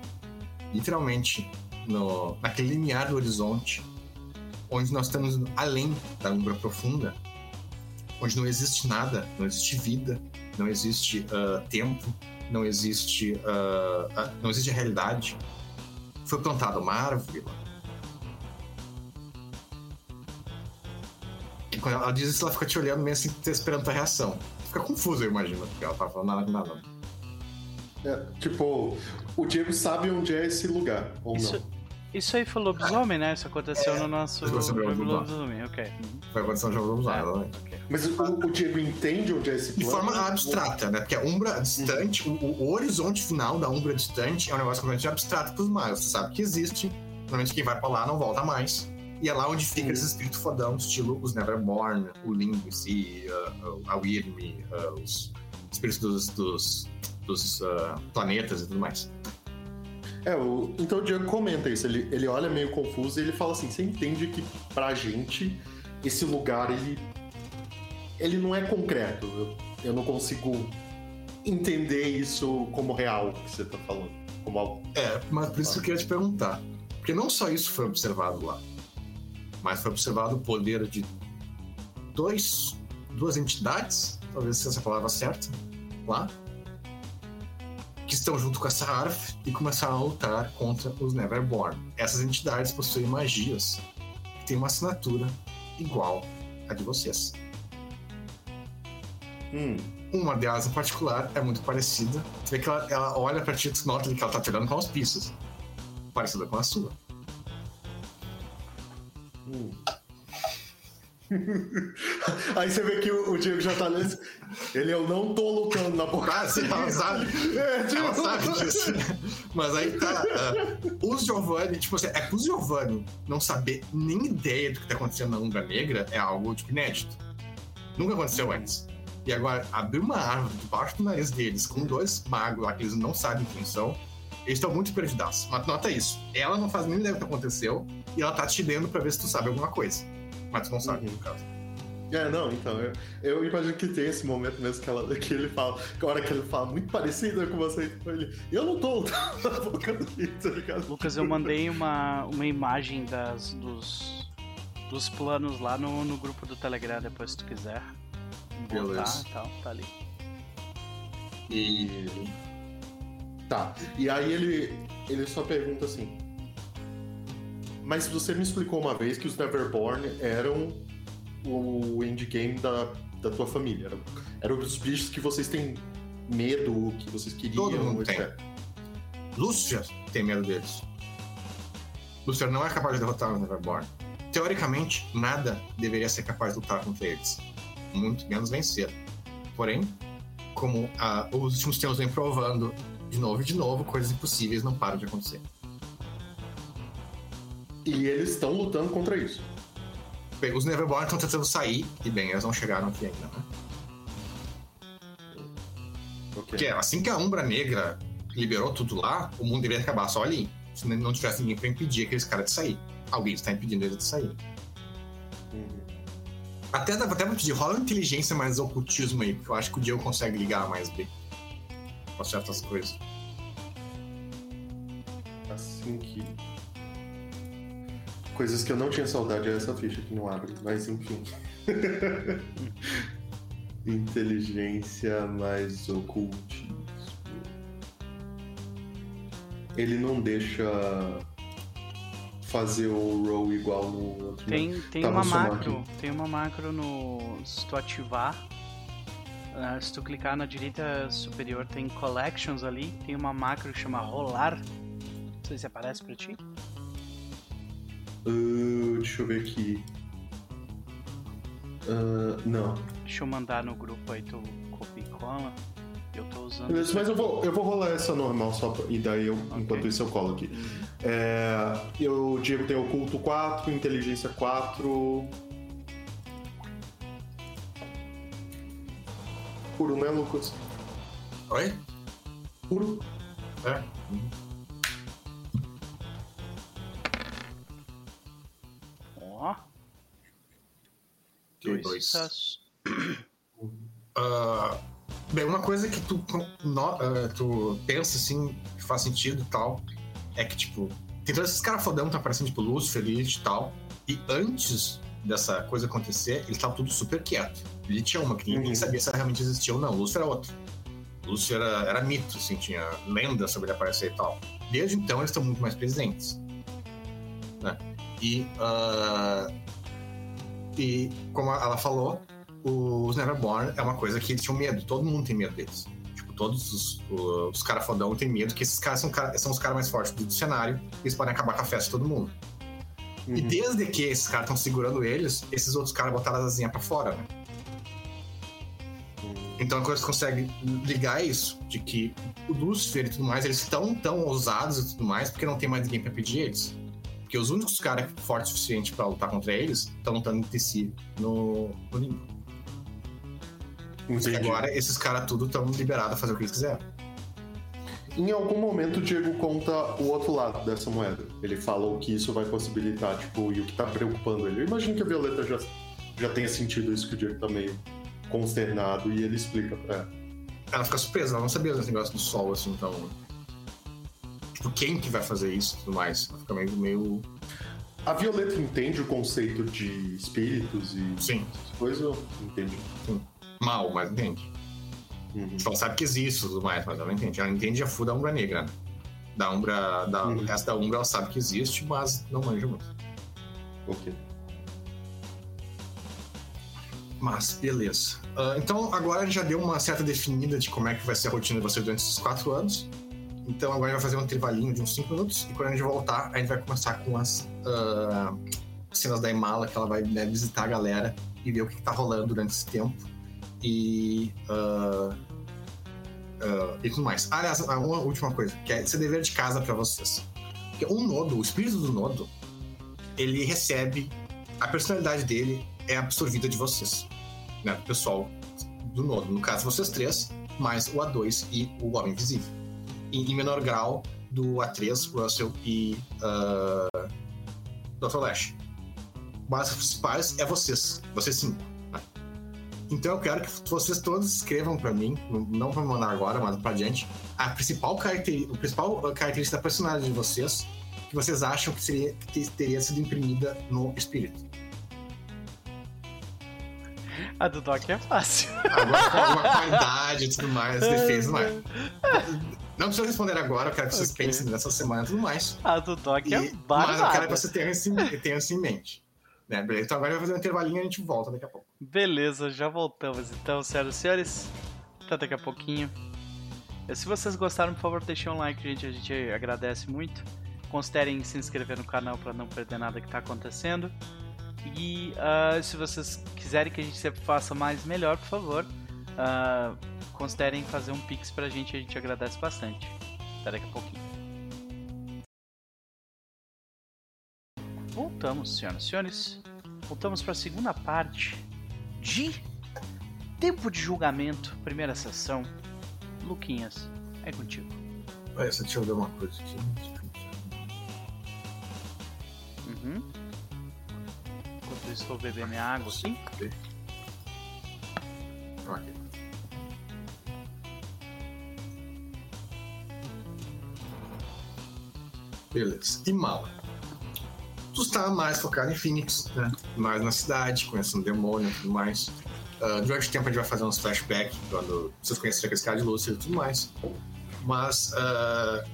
[SPEAKER 2] literalmente no, naquele limiar do horizonte, onde nós estamos além da umbra profunda, onde não existe nada, não existe vida, não existe ah, tempo, não existe, ah, ah, não existe realidade, foi plantada uma árvore. E quando ela diz isso, ela fica te olhando meio assim, esperando tua reação. Fica confusa, eu imagino, porque ela tá falando nada com nada.
[SPEAKER 3] É, tipo, o Diego sabe onde é esse lugar, ou
[SPEAKER 1] Isso,
[SPEAKER 3] não?
[SPEAKER 1] isso aí foi lobisomem, né? Isso aconteceu no nosso.
[SPEAKER 2] o lobisomem.
[SPEAKER 1] lobisomem, ok. Uhum.
[SPEAKER 2] Foi a condição de vamos usar,
[SPEAKER 1] É.
[SPEAKER 3] Mas o, o Diego entende onde é esse
[SPEAKER 2] De
[SPEAKER 3] plano?
[SPEAKER 2] forma abstrata, né? Porque a umbra distante, o, o- o horizonte final da umbra distante é um negócio completamente abstrato pros magos. Você sabe que existe, normalmente quem vai pra lá não volta mais. E é lá onde fica
[SPEAKER 3] Sim.
[SPEAKER 2] esse espírito fodão, estilo os Neverborn, o Limbo em si, a, a Wyrm, uh, os espíritos dos, dos, dos, uh, planetas e tudo mais.
[SPEAKER 3] É, o, então o Diego comenta isso. Ele, ele olha meio confuso e ele fala assim: você entende que pra gente esse lugar ele, ele não é concreto. Eu, eu não consigo entender isso como real que você tá falando. Como algo.
[SPEAKER 2] É, mas por isso que eu queria te perguntar. Porque não só isso foi observado lá, mas foi observado o poder de dois, duas entidades, talvez seja essa palavra certa, lá, que estão junto com essa árvore e começaram a lutar contra os Neverborn. Essas entidades possuem magias que têm uma assinatura igual à de vocês.
[SPEAKER 3] Hum,
[SPEAKER 2] Uma delas em particular é muito parecida. Você vê que ela, ela olha pra ti e nota que ela tá te olhando com auspícios. Parecida com a sua.
[SPEAKER 3] Hum. Aí você vê que o, o Diego já tá nesse. Ele, eu não tô lutando na boca.
[SPEAKER 2] Ah, sim, ela sabe.
[SPEAKER 3] É, tipo,
[SPEAKER 2] Ela sabe *laughs* disso. Mas aí tá. ah, os Giovanni, tipo assim, é que os Giovanni não saber nem ideia do que tá acontecendo na Umbra Negra é algo tipo, inédito. Nunca aconteceu antes. E agora, abrir uma árvore debaixo do nariz deles com dois magos lá que eles não sabem quem são, eles estão muito perdidos. Mas nota isso. Ela não faz nem ideia do que aconteceu e ela tá te lendo pra ver se tu sabe alguma coisa. Mas tu não sabe,
[SPEAKER 3] Uhum.
[SPEAKER 2] no caso.
[SPEAKER 3] É, não, então, eu, eu imagino que tem esse momento mesmo que, ela, que ele fala, que a hora que ele fala muito parecido com você, tipo, ele, eu não tô *laughs* na boca do tá ligado?
[SPEAKER 1] Lucas, eu mandei uma, uma imagem das, dos, dos planos lá no, no grupo do Telegram, depois se tu quiser. Beleza. tal, tá ali.
[SPEAKER 3] E. Tá. E aí ele, ele só pergunta assim. Mas você me explicou uma vez que os Neverborn eram o endgame da, da tua família. Eram, eram os bichos que vocês têm medo, que vocês queriam.
[SPEAKER 2] Todo mundo tem. Lúcia tem medo deles. Lúcia não é capaz de derrotar os Neverborn. Teoricamente, nada deveria ser capaz de lutar contra eles. Muito menos vencer. Porém, como ah, os últimos tempos vem provando de novo e de novo, coisas impossíveis não param de acontecer.
[SPEAKER 3] E eles estão lutando contra isso.
[SPEAKER 2] Bem, os Neverborn estão tentando sair, e bem, eles não chegaram aqui ainda, né? Okay. Porque assim que a Umbra Negra liberou tudo lá, o mundo deveria acabar só ali. Se não tivesse ninguém pra impedir aqueles caras de sair. Alguém está impedindo eles de sair. Uhum. Até dá até pra pedir, rola inteligência mais ocultismo aí, porque eu acho que o Diego consegue ligar mais bem com certas coisas.
[SPEAKER 3] Assim que. Coisas que eu não tinha saudade é essa ficha que não abre, mas enfim. *laughs* inteligência mais ocultismo. Ele não deixa fazer o roll igual no outro.
[SPEAKER 1] Tem, tem uma macro, tem uma macro no. Se tu ativar. Uh, se tu clicar na direita superior tem collections ali, tem uma macro que chama rolar. Não sei se aparece pra ti.
[SPEAKER 3] Uh, deixa eu ver aqui. Uh, não.
[SPEAKER 1] Deixa eu mandar no grupo aí, tu copia e cola. Eu tô usando.
[SPEAKER 3] Beleza, mas eu vou, eu vou rolar essa normal só pra, e daí eu, okay. enquanto isso eu colo aqui. Uhum. É, eu, Diego, tem oculto 4, inteligência 4. Puro, né, Lucas?
[SPEAKER 2] Oi?
[SPEAKER 3] Puro.
[SPEAKER 2] É.
[SPEAKER 1] Ó.
[SPEAKER 2] Dois. dois. Uh, bem, uma coisa que tu, no, uh, tu pensa assim, que faz sentido e tal, é que, tipo, tem todos esses caras fodão que tá aparecendo, tipo, Lúcifer, Lilith e tal. E antes dessa coisa acontecer, ele tava tudo super quieto. Ele tinha uma que ninguém uhum. sabia se ela realmente existia ou não. Lúcifer era outra. Lúcifer era, era mito, assim, tinha lenda sobre ele aparecer e tal. Desde então, eles estão muito mais presentes. Né? E, uh, e como ela falou, os Neverborn é uma coisa que eles tinham medo. Todo mundo tem medo deles todos os, os caras fodão têm medo que esses caras são, são os caras mais fortes do cenário e eles podem acabar com a festa de todo mundo. Uhum. E desde que esses caras estão segurando eles, esses outros caras botaram as asinhas pra fora, né? Uhum. Então a coisa consegue ligar isso, de que o Lucifer e tudo mais, eles estão tão ousados e tudo mais, porque não tem mais ninguém pra pedir eles. Porque os únicos caras fortes o suficiente para lutar contra eles estão lutando entre si no, no limbo. E agora esses caras tudo estão liberados a fazer o que eles quiserem.
[SPEAKER 3] Em algum momento o Diego conta o outro lado dessa moeda. Ele fala o que isso vai possibilitar, tipo, e o que tá preocupando ele. Eu imagino que a Violeta já, já tenha sentido isso, que o Diego tá meio consternado e ele explica pra ela.
[SPEAKER 2] Ela fica surpresa, ela não sabia desse negócio do sol, assim, então. Tipo, quem que vai fazer isso e tudo mais? Ela fica meio, meio.
[SPEAKER 3] A Violeta entende o conceito de espíritos e
[SPEAKER 2] Sim.
[SPEAKER 3] coisas? Entende.
[SPEAKER 2] Sim mal, mas entende. Uhum. Tipo, ela sabe que existe tudo mais, mas ela não entende. Ela entende a full da Umbra Negra, né? Da Umbra. Da, uhum. O resto da Umbra ela sabe que existe, mas não manja muito.
[SPEAKER 3] Ok.
[SPEAKER 2] Mas, beleza. Uh, então, agora a gente já deu uma certa definida de como é que vai ser a rotina de vocês durante esses quatro anos. Então, agora a gente vai fazer um intervalinho de uns cinco minutos. E quando a gente voltar, a gente vai começar com as uh, cenas da Imala, que ela vai né, visitar a galera e ver o que, que tá rolando durante esse tempo e. Uh, uh, e tudo mais. Aliás, uma última coisa, que é ser dever de casa para vocês. Porque um nodo, o espírito do nodo, ele recebe. A personalidade dele é absorvida de vocês. Né? Do pessoal do nodo. No caso, vocês três, mais o A2 e o Homem Invisível. E, em menor grau, do A3, Russell e uh, Dr. Lash. Mas os principais é vocês, vocês cinco. Então eu quero que vocês todos escrevam para mim, não para mandar agora, mas para adiante, a principal característica, a principal característica da personagem de vocês que vocês acham que, seria, que teria sido imprimida no espírito.
[SPEAKER 1] A do Doc é fácil.
[SPEAKER 2] Agora, alguma *laughs* qualidade e tudo mais, defesa tudo mais. Não precisa responder agora, eu quero que vocês okay. pensem nessa semana e tudo mais.
[SPEAKER 1] A do Doc
[SPEAKER 2] e,
[SPEAKER 1] é barbada.
[SPEAKER 2] Mas eu quero que você tenha isso, tenha isso em mente. Né, beleza? Então agora vai fazer um intervalinho e a gente volta daqui a pouco.
[SPEAKER 1] Beleza, já voltamos então, senhoras e senhores. Até daqui a pouquinho. Se vocês gostaram, por favor, deixem um like, gente. A gente agradece muito. Considerem se inscrever no canal para não perder nada que está acontecendo. E uh, se vocês quiserem que a gente sempre faça mais, melhor, por favor, uh, considerem fazer um pix pra gente, a gente agradece bastante. Até daqui a pouquinho. Voltamos, senhoras e senhores. Voltamos para a segunda parte de Tempo de Julgamento, primeira sessão. Luquinhas, é contigo.
[SPEAKER 2] Essa, deixa eu ver uma coisa aqui.
[SPEAKER 1] Uhum. Enquanto eu estou bebendo minha água aqui.
[SPEAKER 2] Ok. Beleza. E mala. Tu está mais focado em Phoenix, né? Mais na cidade, conhecendo demônio e tudo mais. Uh, durante o tempo a gente vai fazer uns flashbacks quando vocês conhecerem aquele cara de Lúcia e tudo mais. Mas uh,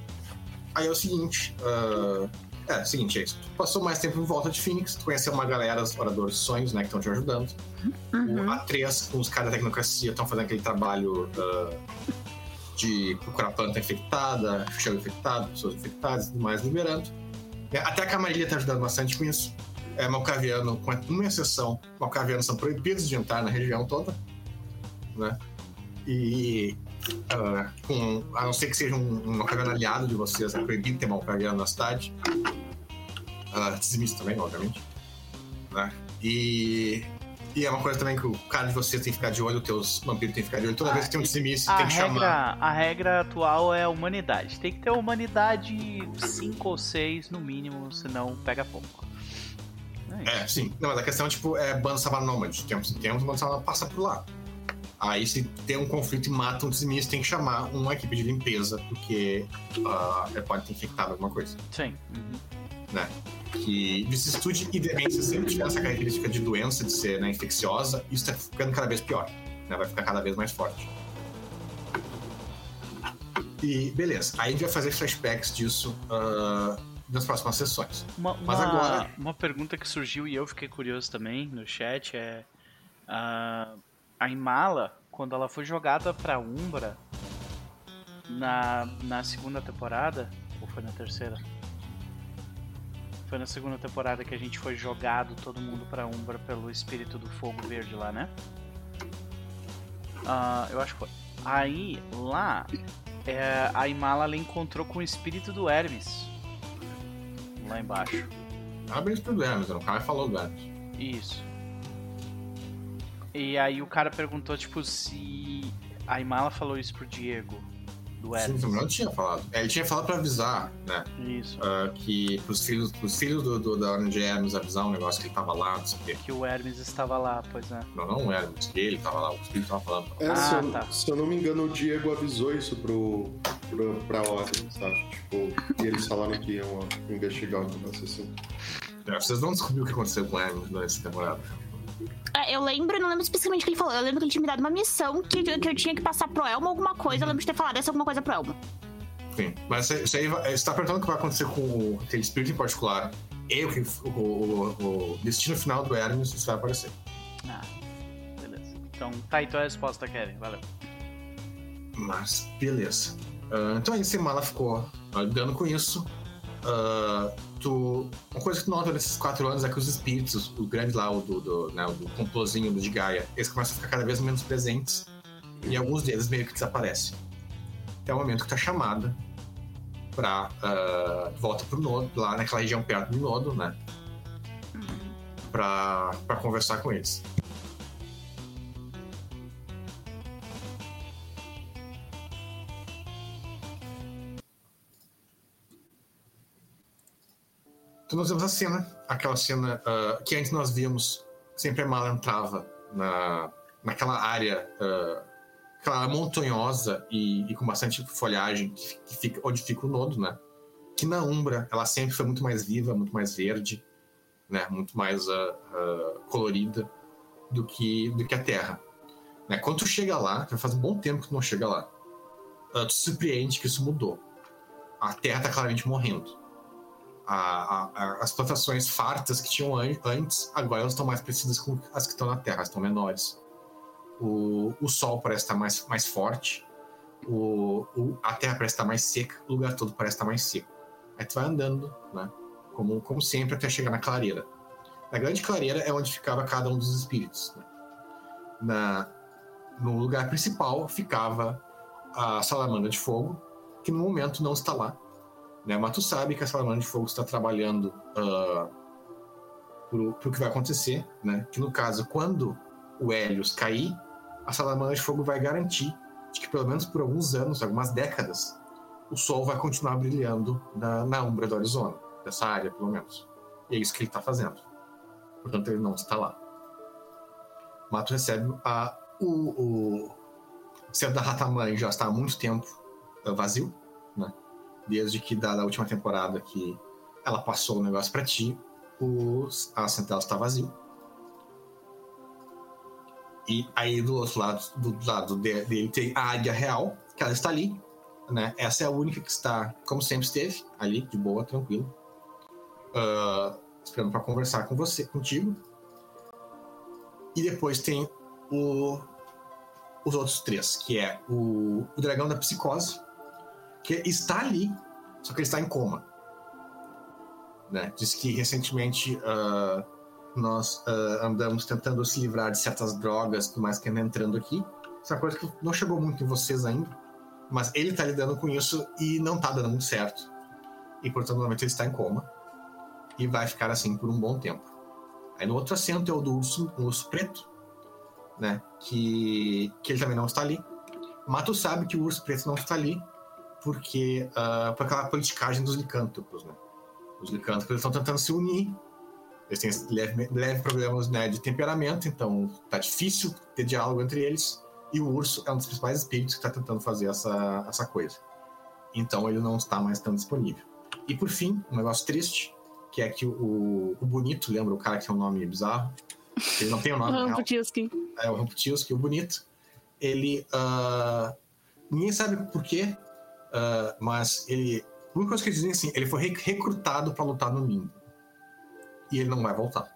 [SPEAKER 2] aí é o seguinte. Uh, é, seguinte, é isso. Tu passou mais tempo em volta de Phoenix, tu conheceu uma galera, os oradores de sonhos, né, que estão te ajudando. Uhum. A três, com os caras da tecnocracia, estão fazendo aquele trabalho de procurar planta infectada, chão infectado, pessoas infectadas e tudo mais, liberando. É, até a Camarilha está ajudando bastante com isso. É, Malcaviano, com uma exceção, Malcavianos são proibidos de entrar na região toda, né? E Uh, com, a não ser que seja um, um Malkaviano aliado de vocês, é proibido ter Malkaviano na cidade. Uh, dizimista também, obviamente. Né? E, e é uma coisa também que o cara de vocês tem que ficar de olho, os teus vampiros tem que ficar de olho. Toda ah, vez que tem um dizimista, tem que
[SPEAKER 1] regra,
[SPEAKER 2] chamar.
[SPEAKER 1] A regra atual é a humanidade. Tem que ter humanidade 5 ou 6 no mínimo, senão pega pouco.
[SPEAKER 2] É, é sim. Não, mas a questão tipo, é bando Savannah Nomad. Temos, temos bando Savannah passa por lá. Aí, se tem um conflito e mata um dizimista, tem que chamar uma equipe de limpeza, porque uh, ele pode ter infectado alguma coisa.
[SPEAKER 1] Sim. Uhum.
[SPEAKER 2] Né? Que vicissitude e demência sempre tiver essa característica de doença, de ser né, infecciosa, isso está ficando cada vez pior. Né? Vai ficar cada vez mais forte. E beleza, aí a gente vai fazer flashbacks disso uh, nas próximas sessões.
[SPEAKER 1] Uma, Mas uma, agora. Uma pergunta que surgiu e eu fiquei curioso também no chat é. Uh, a Imala, quando ela foi jogada pra Umbra na, na segunda temporada, ou foi na terceira? Foi na segunda temporada que a gente foi jogado todo mundo pra Umbra pelo espírito do fogo verde lá, né? Uh, eu acho que foi. Aí, lá, é, a Imala ela encontrou com o espírito do Hermes. Lá embaixo.
[SPEAKER 2] Bem o espírito do Hermes, o cara falou do Hermes.
[SPEAKER 1] Isso. E aí o cara perguntou, tipo, se a Imala falou isso pro Diego. Do Sim,
[SPEAKER 2] também não tinha falado. É, ele tinha falado pra avisar, né?
[SPEAKER 1] Isso.
[SPEAKER 2] Uh, que pros filhos, pros filhos do, do, da Ordem de Hermes avisar um negócio que ele tava lá, não sei o quê.
[SPEAKER 1] Que o Hermes estava lá, pois é.
[SPEAKER 2] Não, não o Hermes, que ele tava lá, o filho tava falando.
[SPEAKER 3] É, ah, se, eu, tá. se, eu, não me engano, o Diego avisou isso pro, pro, pra Ordem, sabe? Tipo, e eles falaram que iam investigar o negócio assim.
[SPEAKER 2] É, vocês não descobriram o que aconteceu com o Hermes nessa temporada.
[SPEAKER 4] É, eu lembro, não lembro especificamente o que ele falou. Eu lembro que ele tinha me dado uma missão que, que eu tinha que passar pro Elmo alguma coisa. Eu lembro de ter falado essa alguma coisa pro Elmo.
[SPEAKER 2] Sim, mas isso aí você tá perguntando o que vai acontecer com aquele espírito em particular. Eu, o, o, o destino final do Hermes, isso vai aparecer.
[SPEAKER 1] Ah, beleza. Então tá, então a resposta, Kevin. Valeu.
[SPEAKER 2] Mas, beleza. Uh, então aí, Semana ficou uh, lidando com isso. Uh, tu, uma coisa que tu nota nesses quatro anos é que os espíritos, o grande lá, o do, do, né, o do de Gaia, eles começam a ficar cada vez menos presentes e alguns deles meio que desaparecem. Até o momento que tá chamada pra uh, volta pro nodo, lá naquela região perto do nodo, né? Pra, pra conversar com eles. Então nós vemos a cena, aquela cena uh, que antes nós víamos, sempre a mala entrava na, naquela área, uh, aquela montanhosa e, e, com bastante folhagem, que, que fica, onde fica o nodo, né? Que na Umbra ela sempre foi muito mais viva, muito mais verde, né? Muito mais uh, colorida do que, do que a Terra. Né? Quando tu chega lá, já faz um bom tempo que tu não chega lá, tu surpreende que isso mudou. A Terra está claramente morrendo a, a, as plantações fartas que tinham an antes, agora elas estão mais parecidas com as que estão na Terra, estão menores. O, o sol parece estar mais, mais forte, o, o, a Terra parece estar mais seca, o lugar todo parece estar mais seco. Aí tu vai andando, né? Como, como sempre, até chegar na clareira. Na grande clareira é onde ficava cada um dos espíritos. Né? Na, no lugar principal ficava a salamandra de fogo, que no momento não está lá, né? Mas tu sabe que a Salamandra de Fogo está trabalhando uh, para o que vai acontecer, né? Que no caso, quando o Helios cair, a Salamandra de Fogo vai garantir que pelo menos por alguns anos, algumas décadas, o Sol vai continuar brilhando na, na umbra do horizonte, dessa área, pelo menos. E é isso que ele está fazendo. Portanto, ele não está lá. Mato recebe a, o, o centro da Ratamãe já está há muito tempo uh, vazio, né? Desde que da, da última temporada que ela passou o negócio para ti, os, a central está vazio. E aí do outro lado, do lado dele tem a águia real, que ela está ali, né? Essa é a única que está, como sempre esteve, ali, de boa, tranquilo, uh, esperando para conversar com você, contigo. E depois tem o, os outros três, que é o, o dragão da psicose, que está ali, só que ele está em coma. Né? Diz que recentemente uh, nós uh, andamos tentando se livrar de certas drogas, tudo mais que anda entrando aqui. Isso é coisa que não chegou muito em vocês ainda, mas ele está lidando com isso e não está dando muito certo. E portanto, no ele está em coma e vai ficar assim por um bom tempo. Aí no outro assento é o do urso, um urso preto, né? Que, que ele também não está ali. Mas tu sabe que o urso preto não está ali porque uh, por aquela politicagem dos licântropos, né? Os licântropos estão tentando se unir, eles têm leve, leve problemas né, de temperamento, então tá difícil ter diálogo entre eles. E o urso é um dos principais espíritos que está tentando fazer essa, essa coisa. Então ele não está mais tão disponível. E por fim, um negócio triste, que é que o, o Bonito, lembra o cara que tem um nome bizarro? Ele não tem o um nome. *laughs*
[SPEAKER 4] o Ramputiuski.
[SPEAKER 2] É, o Ramputiuski, o Bonito. Ele. Uh, ninguém sabe por quê, Uh, mas ele. A única coisa que eles dizem é assim: ele foi recrutado para lutar no limbo. E ele não vai voltar.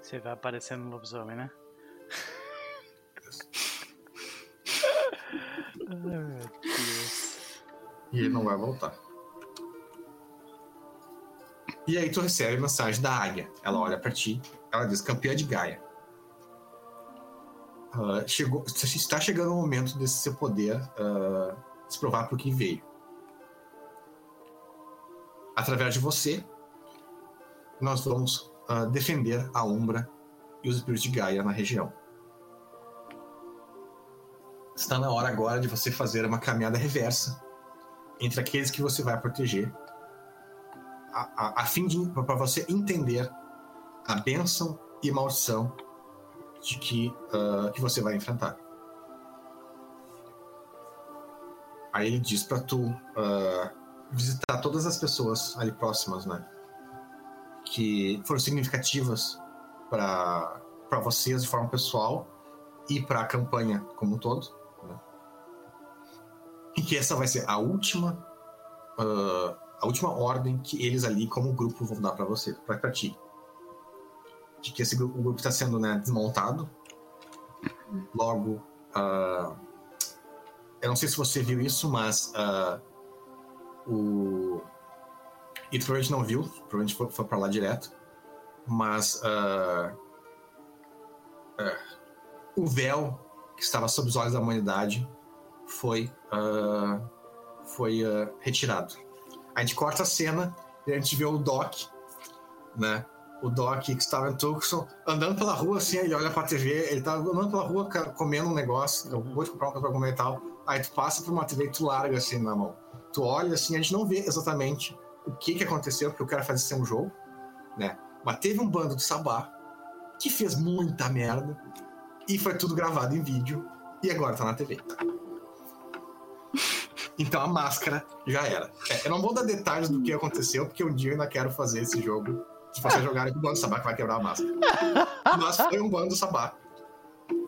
[SPEAKER 1] Você vai aparecer no lobisomem, né? Ai, meu Deus.
[SPEAKER 2] E ele não vai voltar. E aí tu recebe a mensagem da águia. Ela olha para ti, ela diz campeã de Gaia. Uh, chegou, está chegando o momento desse seu poder uh, se provar por que veio. Através de você, nós vamos uh, defender a Umbra e os espíritos de Gaia na região. Está na hora agora de você fazer uma caminhada reversa entre aqueles que você vai proteger, a, a, a fim de para você entender a bênção e maldição de que, uh, que você vai enfrentar. Aí ele diz para tu uh, visitar todas as pessoas ali próximas, né? Que foram significativas para para vocês de forma pessoal e para a campanha como um todo. Né? E que essa vai ser a última uh, a última ordem que eles ali como grupo vão dar para você, para ti de que esse grupo, o grupo está sendo né, desmontado. Logo, uh, eu não sei se você viu isso, mas uh, o. E provavelmente não viu, provavelmente foi, foi para lá direto. Mas uh, o véu que estava sob os olhos da humanidade foi, foi retirado. A gente corta a cena e a gente vê o Doc, né? O Doc, que estava em Tucson, andando pela rua, assim, ele olha pra TV, ele tá andando pela rua comendo um negócio, eu vou te comprar uma coisa pra comer e tal, aí tu passa por uma TV e tu larga assim na mão. Tu olha assim, a gente não vê exatamente o que que aconteceu, porque o cara fazia ser um jogo, né? Mas teve um bando de sabá que fez muita merda. E foi tudo gravado em vídeo. E agora tá na TV. *laughs* Então a máscara já era. É, eu não vou dar detalhes do que aconteceu, porque um dia eu ainda quero fazer esse jogo. Se vocês jogarem com o bando Sabá, que vai quebrar a máscara. Mas foi um bando Sabá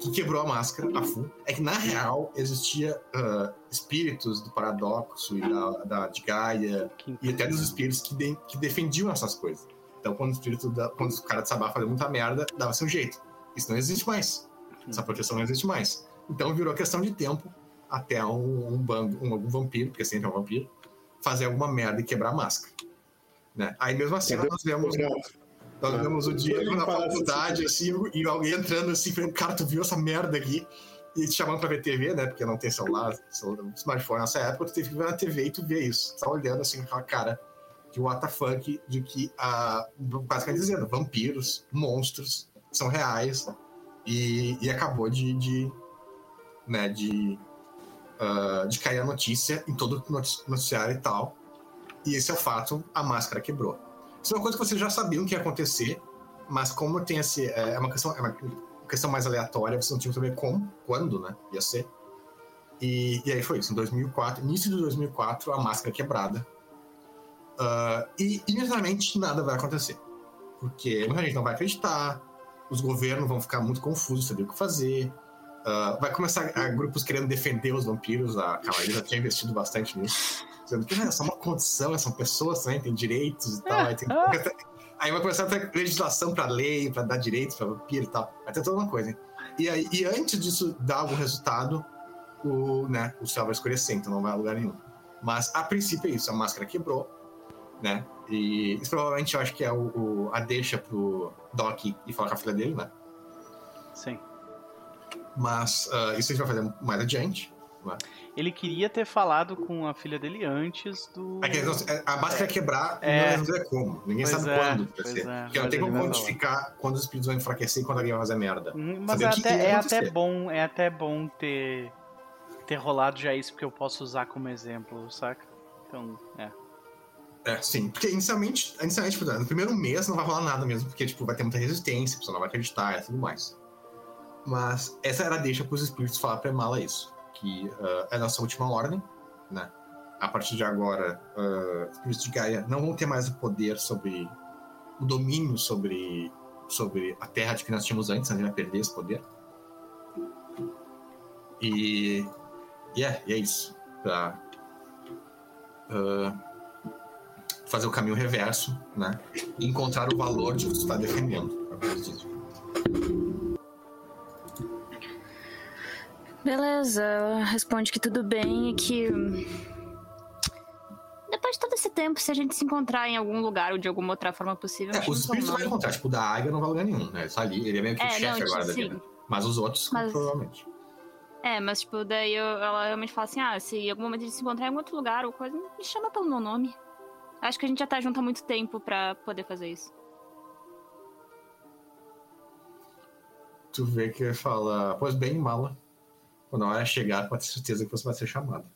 [SPEAKER 2] que quebrou a máscara, a full. É que na real existia uh, espíritos do paradoxo e da, da de Gaia e até dos espíritos que, de, que defendiam essas coisas. Então, quando o espírito da, quando o cara de Sabá fazia muita merda, dava-se um jeito. Isso não existe mais. Essa proteção não existe mais. Então virou questão de tempo até um, um bando, um, um vampiro, porque sempre é um vampiro, fazer alguma merda e quebrar a máscara. Né? Aí mesmo assim nós vemos, nós vemos o Diego na faculdade, assim, e alguém entrando assim, falando, cara, tu viu essa merda aqui? E te chamando pra ver TV, né? Porque não tem celular, celular smartphone nessa época, tu teve que ver na TV e tu vê isso. Tu tá olhando assim com aquela cara de what the fuck, de que a. Basicamente dizendo, vampiros, monstros, são reais. E, e acabou de, de né, de, uh, de cair a notícia em todo o noticiário e tal. E esse é o fato, a máscara quebrou. Isso é uma coisa que vocês já sabiam que ia acontecer, mas como tem esse. É, é uma questão, é uma questão mais aleatória, vocês não tinham saber como, quando, né? Ia ser. E, e aí foi isso, em 2004, início de 2004, a máscara quebrada. Uh, e imediatamente nada vai acontecer. Porque muita gente não vai acreditar, os governos vão ficar muito confusos, saber o que fazer. Uh, vai começar a, grupos querendo defender os vampiros, a Cavaleira já tinha investido bastante nisso, dizendo que é só uma condição, são pessoas também, têm direitos e tal. Aí, tem, aí vai começar a ter legislação para lei, para dar direitos para vampiro e tal. Vai ter toda uma coisa. Hein? E, aí, e antes disso dar algum resultado, o, né, o céu vai escurecer, então não vai a lugar nenhum. Mas a princípio é isso, a máscara quebrou, né? E isso provavelmente eu acho que é o, o a deixa pro Doc e falar com a filha dele, né?
[SPEAKER 1] Sim.
[SPEAKER 2] Mas uh, isso a gente vai fazer mais adiante. Né?
[SPEAKER 1] Ele queria ter falado com a filha dele antes do.
[SPEAKER 2] É a máscara é. quebrar, é. não é como. Ninguém pois sabe é, quando vai ser. É, Porque não tem como quantificar quando os espíritos vão enfraquecer e quando alguém vai fazer merda.
[SPEAKER 1] Hum, mas é até, é até, bom, é até bom ter, ter rolado já isso, porque eu posso usar como exemplo, saca? Então, é.
[SPEAKER 2] É, sim. Porque inicialmente, inicialmente no primeiro mês não vai rolar nada mesmo, porque tipo, vai ter muita resistência, a pessoa não vai acreditar e tudo mais. Mas essa era a deixa para os espíritos falar para Mala isso, que uh, é a nossa última ordem, né? A partir de agora, uh, os espíritos de Gaia não vão ter mais o poder sobre o domínio sobre sobre a Terra de que nós tínhamos antes, a gente vai perder esse poder. E, é, é isso. Pra, uh, fazer o caminho reverso, né? E encontrar o valor de que você está defendendo.
[SPEAKER 4] Beleza, responde que tudo bem e que. Depois de todo esse tempo, se a gente se encontrar em algum lugar ou de alguma outra forma possível.
[SPEAKER 2] É, os espíritos vão encontrar, tipo, da águia não vai lugar nenhum, né? Ele tá ali, ele é meio que é, o chefe não, agora da vida. Mas os outros, mas... provavelmente.
[SPEAKER 4] É, mas tipo, daí eu, ela realmente fala assim: ah, se em algum momento a gente se encontrar em algum outro lugar ou coisa, me chama pelo meu nome. Acho que a gente já tá junto há muito tempo para poder fazer isso.
[SPEAKER 2] Tu vê que fala, pois bem, mala. Quando a hora chegar, pode ter certeza que você vai ser chamado.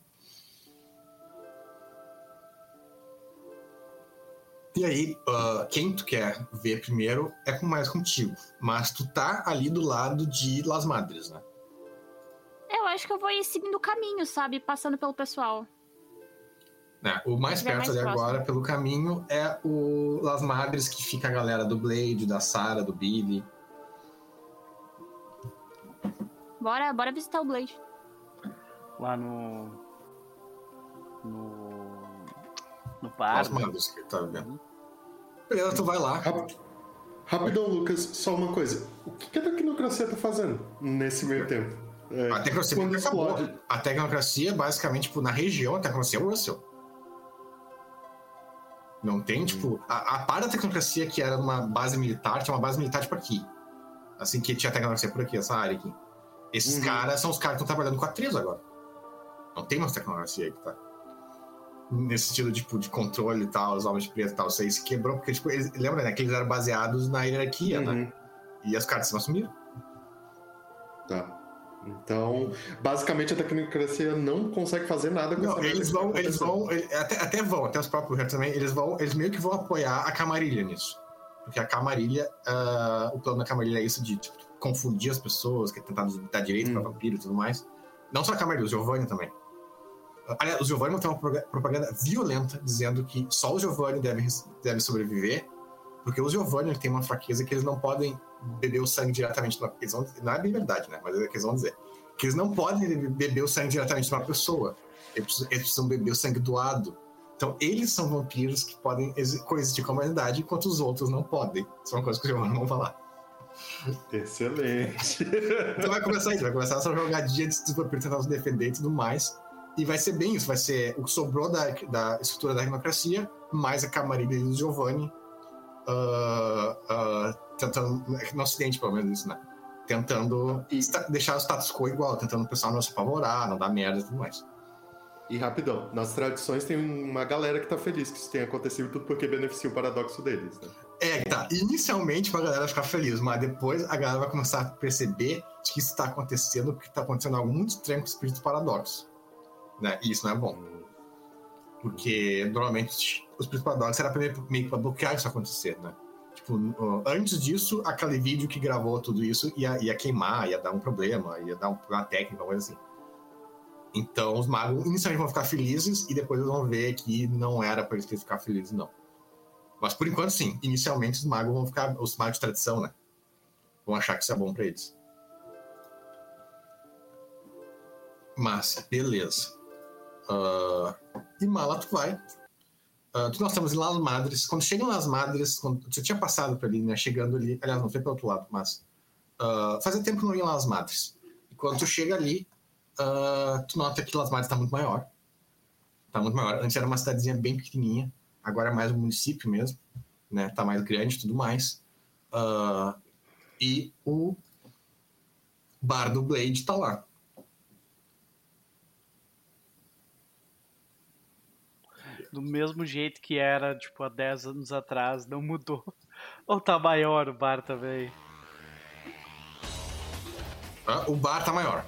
[SPEAKER 2] E aí, uh, quem tu quer ver primeiro é com mais contigo. Mas tu tá ali do lado de Las Madres, né?
[SPEAKER 4] Eu acho que eu vou ir seguindo o caminho, sabe? Passando pelo pessoal.
[SPEAKER 2] Né? O mais perto mais ali próximo. agora, pelo caminho, é o Las Madres, que fica a galera do Blade, da Sarah, do Billy.
[SPEAKER 4] Bora, bora visitar o Blade.
[SPEAKER 1] Lá no. No. No bar.
[SPEAKER 2] Las Madres que tá vendo. Beleza, tu vai lá.
[SPEAKER 3] Rapidão, Lucas, só uma coisa. O que a tecnocracia tá fazendo nesse meio tempo?
[SPEAKER 2] É, a tecnocracia acabou. A tecnocracia, basicamente, tipo, na região, a tecnocracia é o Russell. Não tem, hum. tipo, a, a par da tecnocracia que era uma base militar, tinha uma base militar tipo aqui. Assim que tinha tecnocracia por aqui, essa área aqui. Esses uhum. caras são os caras que estão trabalhando com a 3 agora. Não tem mais tecnologia aí que tá. Nesse sentido tipo, de controle e tal, os homens pretos e tal, isso aí se quebrou, porque, tipo, eles, lembra, né? Que eles eram baseados na hierarquia, né? uhum. né? E as caras se assumiram.
[SPEAKER 3] Tá. Então, basicamente a tecnocracia não consegue fazer nada com
[SPEAKER 2] não, essa eles vão, eles vão, até, até vão, até os próprios também, eles vão, eles meio que vão apoiar a Camarilha nisso. Porque a Camarilha, uh, o plano da Camarilha é isso de tipo, confundir as pessoas, que é tentar dar direito hum. para vampiro e tudo mais. Não só a Camarilha, o Giovanni também. Aliás, o Giovanni tem uma propaganda violenta dizendo que só o Giovanni deve, deve sobreviver, porque o Giovanni tem uma fraqueza que eles não podem beber o sangue diretamente uma pessoa. Não é bem verdade, né? Mas é o que eles vão dizer. Que eles não podem beber o sangue diretamente de uma pessoa. Eles precisam, eles precisam beber o sangue doado. Então, eles são vampiros que podem coexistir com a humanidade, enquanto os outros não podem. Isso é uma coisa que o Giovanni não vai falar.
[SPEAKER 3] Excelente. *laughs*
[SPEAKER 2] então vai começar isso, vai começar essa jogadinha de vampiros tentando se defender e tudo mais. E vai ser bem isso, vai ser o que sobrou da, da estrutura da democracia, mais a camarilha do Giovanni uh, uh, tentando, no ocidente pelo menos isso, né? Tentando e... deixar o status quo igual, tentando o pessoal não se apavorar, não dar merda e tudo mais.
[SPEAKER 3] E rapidão, nas tradições tem uma galera que tá feliz que isso tenha acontecido tudo porque beneficia o paradoxo deles, né?
[SPEAKER 2] É, tá. Inicialmente a galera ficar feliz, mas depois a galera vai começar a perceber que isso tá acontecendo porque tá acontecendo algo muito estranho com o espírito paradoxo. Né? E isso não é bom. Porque normalmente os espírito paradoxo era meio pra bloquear isso acontecer, né? Tipo, antes disso, aquele vídeo que gravou tudo isso ia, ia queimar, ia dar um problema, ia dar um problema técnico, uma coisa assim. Então, os magos inicialmente vão ficar felizes e depois eles vão ver que não era para eles ficar felizes, não. Mas por enquanto, sim. Inicialmente, os magos vão ficar. Os magos de tradição, né? Vão achar que isso é bom para eles. Mas, beleza. Uh, e Mala, tu vai. Uh, nós estamos em Las Madres. Quando chega em Las Madres, quando, você tinha passado por ali, né? Chegando ali. Aliás, não foi pelo outro lado, mas. Uh, fazia tempo que não ia em Las Madres. E quando tu chega ali, uh, tu nota que Las Mares está muito maior. Está muito maior. Antes era uma cidadezinha bem pequenininha, agora é mais um município mesmo, né? Tá mais grande e tudo mais. Uh, e o bar do Blade está lá.
[SPEAKER 1] Do mesmo jeito que era, tipo, há 10 anos atrás, não mudou. *laughs* Ou tá maior o bar também?
[SPEAKER 2] Ah, o bar tá maior.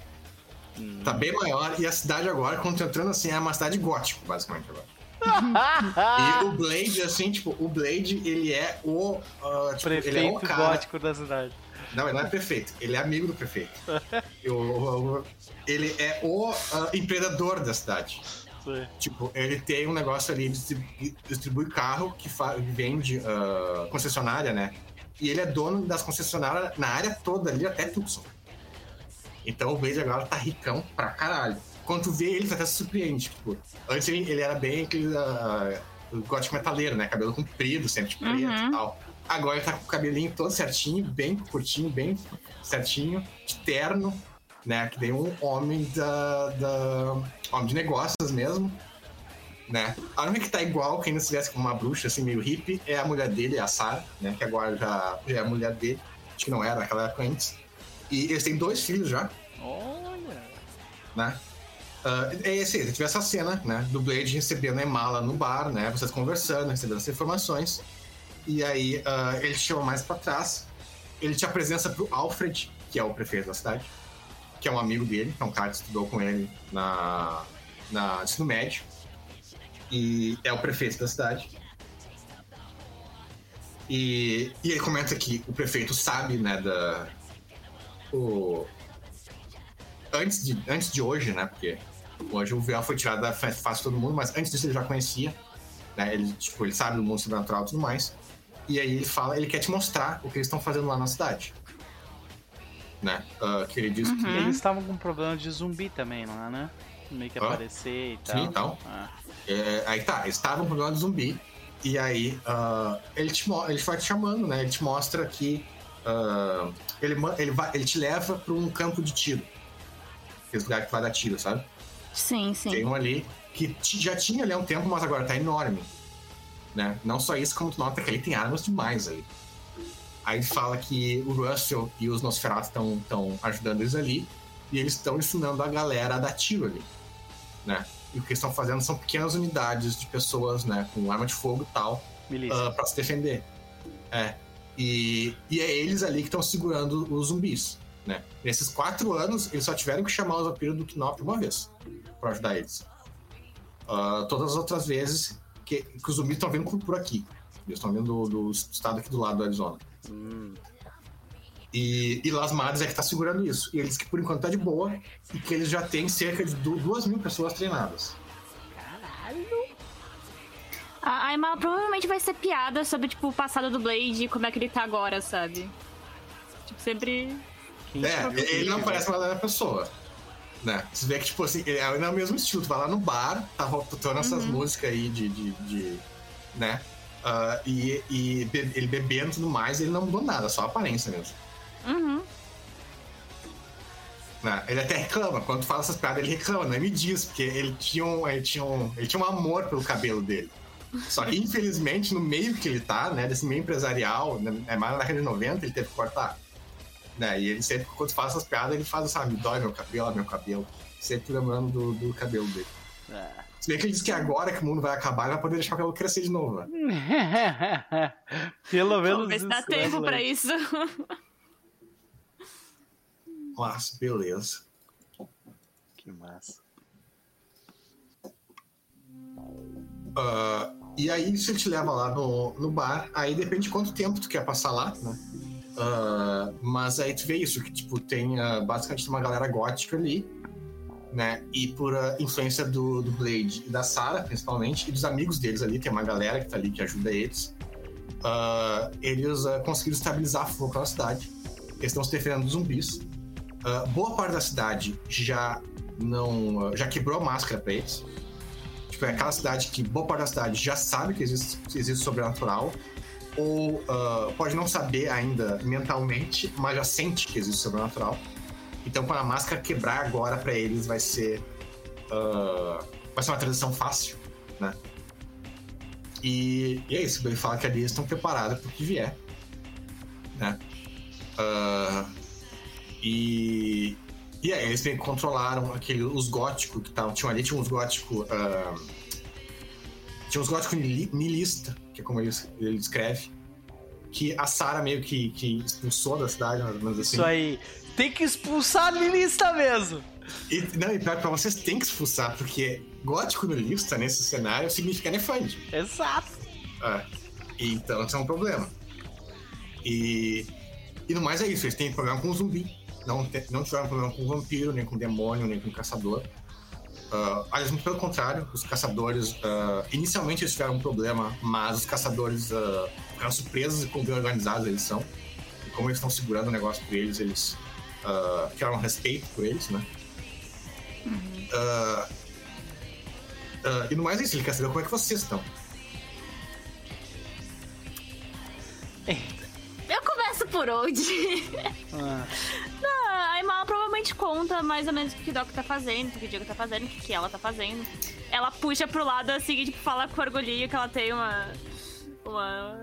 [SPEAKER 2] Hum. Tá bem maior e a cidade agora, quando tá entrando assim, é uma cidade gótica, basicamente agora. E *laughs* o Blade, assim, tipo, o Blade, ele é o. Uh, tipo,
[SPEAKER 1] prefeito
[SPEAKER 2] ele é
[SPEAKER 1] o cara... gótico da cidade.
[SPEAKER 2] Não, ele não é prefeito, ele é amigo do prefeito. *laughs* eu, ele é o uh, empreendedor da cidade. Sim. Tipo, ele tem um negócio ali, distribui, distribui carro que vende uh, concessionária, né? E ele é dono das concessionárias na área toda ali, até Tucson. Então o Blaze agora tá ricão pra caralho. Quando tu vê ele, tu até se surpreende. Tipo, antes ele, ele era bem aquele uh, gótico metaleiro, né? Cabelo comprido, sempre tipo, preto uhum. e tal. Agora ele tá com o cabelinho todo certinho, bem curtinho, bem certinho, de terno, né? Que tem um homem da, da. homem de negócios mesmo. Né? A única que tá igual, que ainda se tivesse com uma bruxa assim, meio hippie, é a mulher dele, a Sarah, né? Que agora já, já é a mulher dele. Acho que não era naquela época antes. E eles têm dois filhos já.
[SPEAKER 1] Olha!
[SPEAKER 2] Né? Uh, é esse, tive essa cena, né? Do Blade recebendo a Emala no bar, né? Vocês conversando, recebendo as informações. E aí uh, ele te chama mais para trás. Ele te apresenta pro Alfred, que é o prefeito da cidade, que é um amigo dele, que é um cara que estudou com ele na, na ensino médio. E é o prefeito da cidade. E, e ele comenta que o prefeito sabe, né, da, o... Antes de, antes de hoje, né? Porque hoje o véu foi tirado da face de todo mundo, mas antes disso ele já conhecia. Né? Ele, tipo, ele sabe do mundo sobrenatural e tudo mais. E aí ele fala, ele quer te mostrar o que eles estão fazendo lá na cidade. Né? Uh, que ele diz uhum. que.
[SPEAKER 1] Eles estavam com problema de zumbi também lá, né? Meio que aparecer e tal.
[SPEAKER 2] Sim, então. Ah. É, aí tá, eles estavam com problema de zumbi. E aí uh, ele, te, ele vai te chamando, né? Ele te mostra que Uh, ele, ele, vai, ele te leva para um campo de tiro. Aquele lugar que vai dar tiro, sabe?
[SPEAKER 4] Sim, sim.
[SPEAKER 2] Tem um ali que já tinha ali há um tempo, mas agora tá enorme. Né? Não só isso, como tu nota que ele tem armas demais aí. Aí fala que o Russell e os Nosferatu estão ajudando eles ali. E eles estão ensinando a galera a dar tiro ali. Né? E o que eles estão fazendo são pequenas unidades de pessoas, né? Com arma de fogo e tal. Uh, para se defender. É. E, e é eles ali que estão segurando os zumbis. Né? Nesses quatro anos, eles só tiveram que chamar os vampiros do Knop uma vez para ajudar eles. Uh, todas as outras vezes que, que os zumbis estão vindo por, aqui. Eles estão vindo do, do estado aqui do lado do Arizona.
[SPEAKER 1] Hum,
[SPEAKER 2] E, e Las Madres é que tá segurando isso. E eles que por enquanto tá de boa e que eles já têm cerca de du- duas mil pessoas treinadas.
[SPEAKER 4] A a Aimala provavelmente vai ser piada sobre, tipo, o passado do Blade e como é que ele tá agora, sabe? Tipo, sempre.
[SPEAKER 1] Quem
[SPEAKER 2] É,
[SPEAKER 1] sabe
[SPEAKER 2] ele não parece uma outra pessoa. Né? Você vê que, tipo assim, ele é o mesmo estilo. Tu vai lá no bar, tá tocando essas músicas aí de. de, de- né? Ah, e e be- ele bebendo e tudo mais, ele não mudou nada, só a aparência mesmo.
[SPEAKER 4] Uhum.
[SPEAKER 2] né? Ele até reclama, quando tu fala essas piadas, ele reclama, não me diz, porque ele tinha um, ele tinha um, ele tinha um amor pelo cabelo dele. Só que, infelizmente, no meio que ele tá, né, desse meio empresarial, né, é mais na década de 90, ele teve que cortar. Né? E ele sempre, quando faz essas piadas, ele faz, sabe, me dói meu cabelo, meu cabelo. Sempre lembrando do, do cabelo dele.
[SPEAKER 1] É.
[SPEAKER 2] Se bem que ele diz que agora que o mundo vai acabar, ele vai poder deixar o cabelo crescer de novo. Né? *laughs*
[SPEAKER 1] Pelo menos.
[SPEAKER 4] Vamos ver se dá
[SPEAKER 1] isso, né,
[SPEAKER 4] tempo pra isso. *laughs*
[SPEAKER 2] Nossa, beleza.
[SPEAKER 1] Que massa.
[SPEAKER 2] Ah, e aí isso ele te leva lá no, no bar, aí depende de quanto tempo tu quer passar lá, né? Ah, mas aí tu vê isso, que tipo, tem ah, basicamente uma galera gótica ali, né? E por ah, influência do, do Blade e da Sarah, principalmente, e dos amigos deles ali, tem uma galera que tá ali que ajuda eles. eles conseguiram estabilizar fogo pela cidade. Eles estão se defendendo dos zumbis. Boa parte da cidade já não. já quebrou a máscara pra eles. Tipo, é aquela cidade que boa parte da cidade já sabe que existe, que existe sobrenatural, ou ah, pode não saber ainda mentalmente, mas já sente que existe sobrenatural. Então, quando a máscara quebrar agora pra eles, vai ser. ah, vai ser uma transição fácil, né? E, e é isso, ele fala que ali eles estão preparados pro que vier, né? Ah, e. E aí, eles meio que controlaram aquele, os góticos que estavam. Tinham ali, tinha uns góticos. ah, tinha uns góticos nili- niilista, que é como ele, ele escreve. Que a Sarah meio que, que expulsou da cidade, mais ou menos assim.
[SPEAKER 1] Isso aí. Tem que expulsar a lista mesmo.
[SPEAKER 2] E, não, e pior que pra vocês tem que expulsar, porque gótico niilista nesse cenário significa nefande.
[SPEAKER 1] Exato.
[SPEAKER 2] É. Então, isso é um problema. E, e no mais é isso, eles têm problema com zumbi. Não, te- não tiveram problema com vampiro, nem com demônio, nem com caçador. Ah, aliás, muito pelo contrário, os caçadores. ah, inicialmente eles tiveram um problema, mas os caçadores uh, ficaram surpresos com bem organizados eles são. E como eles estão segurando o negócio por eles, eles ah, criaram um respeito por eles, né? Ah, e no mais é isso, ele quer saber como é que vocês estão.
[SPEAKER 4] Eu começo por onde?
[SPEAKER 1] Ah,
[SPEAKER 4] Ah, a Aimala provavelmente conta mais ou menos o que o Doc tá fazendo, o que o Diego tá fazendo, o que ela tá fazendo. Ela puxa pro lado assim, tipo, fala com orgulhinho que ela tem uma. uma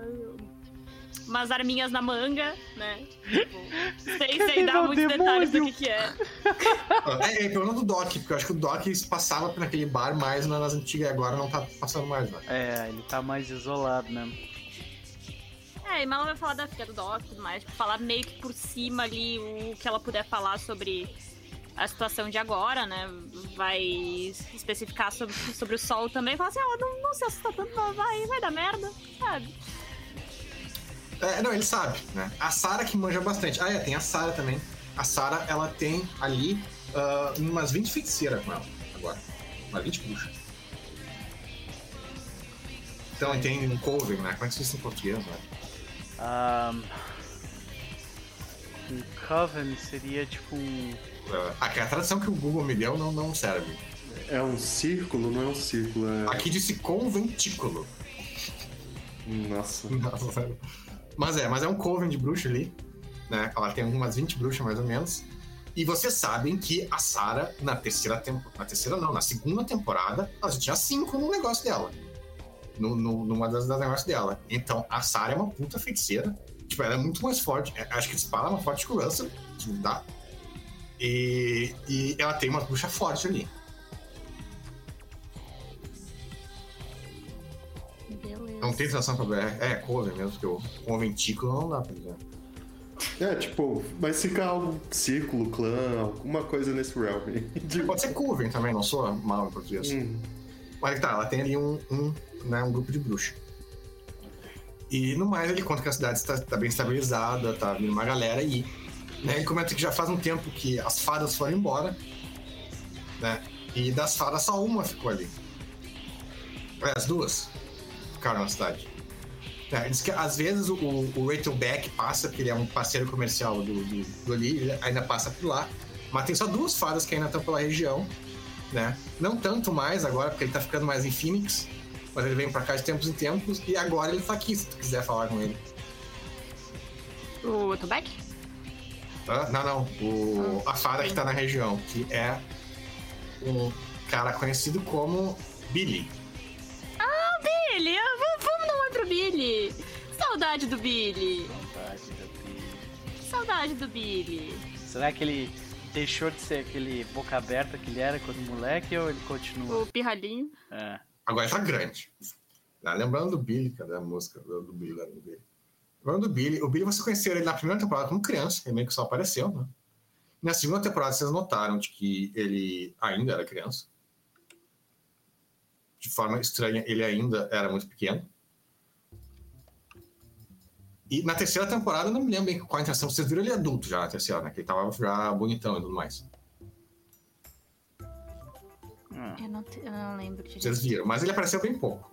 [SPEAKER 4] umas arminhas na manga, né? Tipo, sem, sem dar muitos detalhes do que, que é.
[SPEAKER 2] É, é problema do Doc, porque eu acho que o Doc passava por aquele bar mais nas antigas e agora não tá passando mais, né?
[SPEAKER 1] é, ele tá mais isolado mesmo.
[SPEAKER 4] É, a Aimala vai falar da filha do Doc e tudo mais, tipo, falar meio que por cima ali o que ela puder falar sobre a situação de agora, né? Vai especificar sobre, sobre o sol também. Falar assim, ela não, não se assusta tanto, vai, vai dar merda, sabe?
[SPEAKER 2] É, não, ele sabe, né? A Sarah que manja bastante. Ah, é, tem a Sarah também. A Sarah, ela tem ali ah, umas 20 feiticeiras com ela agora. Umas 20 bruxas. Então, tem um coven, né? Como é que se diz em português, né?
[SPEAKER 1] Um, um coven seria tipo um.
[SPEAKER 2] Ah, aqui, a tradução que o Google me deu não, não serve.
[SPEAKER 3] É um círculo, não é um círculo. É...
[SPEAKER 2] Aqui disse conventículo.
[SPEAKER 3] Nossa.
[SPEAKER 2] Mas é, mas é um coven de bruxa ali, né? Ela tem umas 20 bruxas mais ou menos. E vocês sabem que a Sarah, na terceira temporada. Na terceira não, na segunda temporada, ela já tinha cinco no negócio dela. No, no- numa das, das negócios dela. Então, a Sarah é uma puta feiticeira. Tipo, ela é muito mais forte. É, Acho que a espada é mais forte que o Russell, se me dá. E, e ela tem uma bruxa forte ali.
[SPEAKER 4] Beleza.
[SPEAKER 2] Não tem tradução pra BR. É, coven mesmo, porque o conventículo não dá pra dizer.
[SPEAKER 3] É, tipo, mas fica algo círculo, clã, alguma coisa nesse realm. De...
[SPEAKER 2] Pode ser coven também, não sou mal em português.
[SPEAKER 3] Hum,
[SPEAKER 2] Mas tá, ela tem ali um, um, né, um grupo de bruxas. E no mais ele conta que a cidade está, está bem estabilizada, tá vindo uma galera e né, ele comenta que já faz um tempo que as fadas foram embora, né? E das fadas só uma ficou ali. É, as duas ficaram na cidade. É, diz que às vezes o, o Rachel Beck passa, porque ele é um parceiro comercial do, do, do ali, ele ainda passa por lá. Mas tem só duas fadas que ainda estão pela região, né? Não tanto mais agora, porque ele tá ficando mais em Phoenix. Mas ele vem pra cá de tempos em tempos e agora ele tá aqui, se tu quiser falar com ele.
[SPEAKER 4] O Tubac?
[SPEAKER 2] Ah, não, não. O, a fada que tá na região, que é um cara conhecido como Billy.
[SPEAKER 4] Billy, ah, vamos, vamos dar um oi pro Billy. Saudade do Billy.
[SPEAKER 1] Vontade da Billy.
[SPEAKER 4] Saudade do Billy.
[SPEAKER 1] Será que ele deixou de ser aquele boca aberta que ele era quando moleque ou ele continua?
[SPEAKER 4] O pirralhinho.
[SPEAKER 1] É.
[SPEAKER 2] Agora ele tá grande. Ah, lembrando do Billy, cadê a música do Billy? do Billy? Lembrando do Billy, o Billy você conheceu ele na primeira temporada como criança, ele meio que só apareceu, né? Na segunda temporada vocês notaram de que ele ainda era criança. De forma estranha, ele ainda era muito pequeno. E na terceira temporada, eu não me lembro bem qual a intenção. Vocês viram ele adulto já na terceira, né? Que ele tava já bonitão e tudo mais.
[SPEAKER 1] Hum.
[SPEAKER 4] Eu não, te- eu não lembro direito.
[SPEAKER 2] Vocês viram. Mas ele apareceu bem pouco.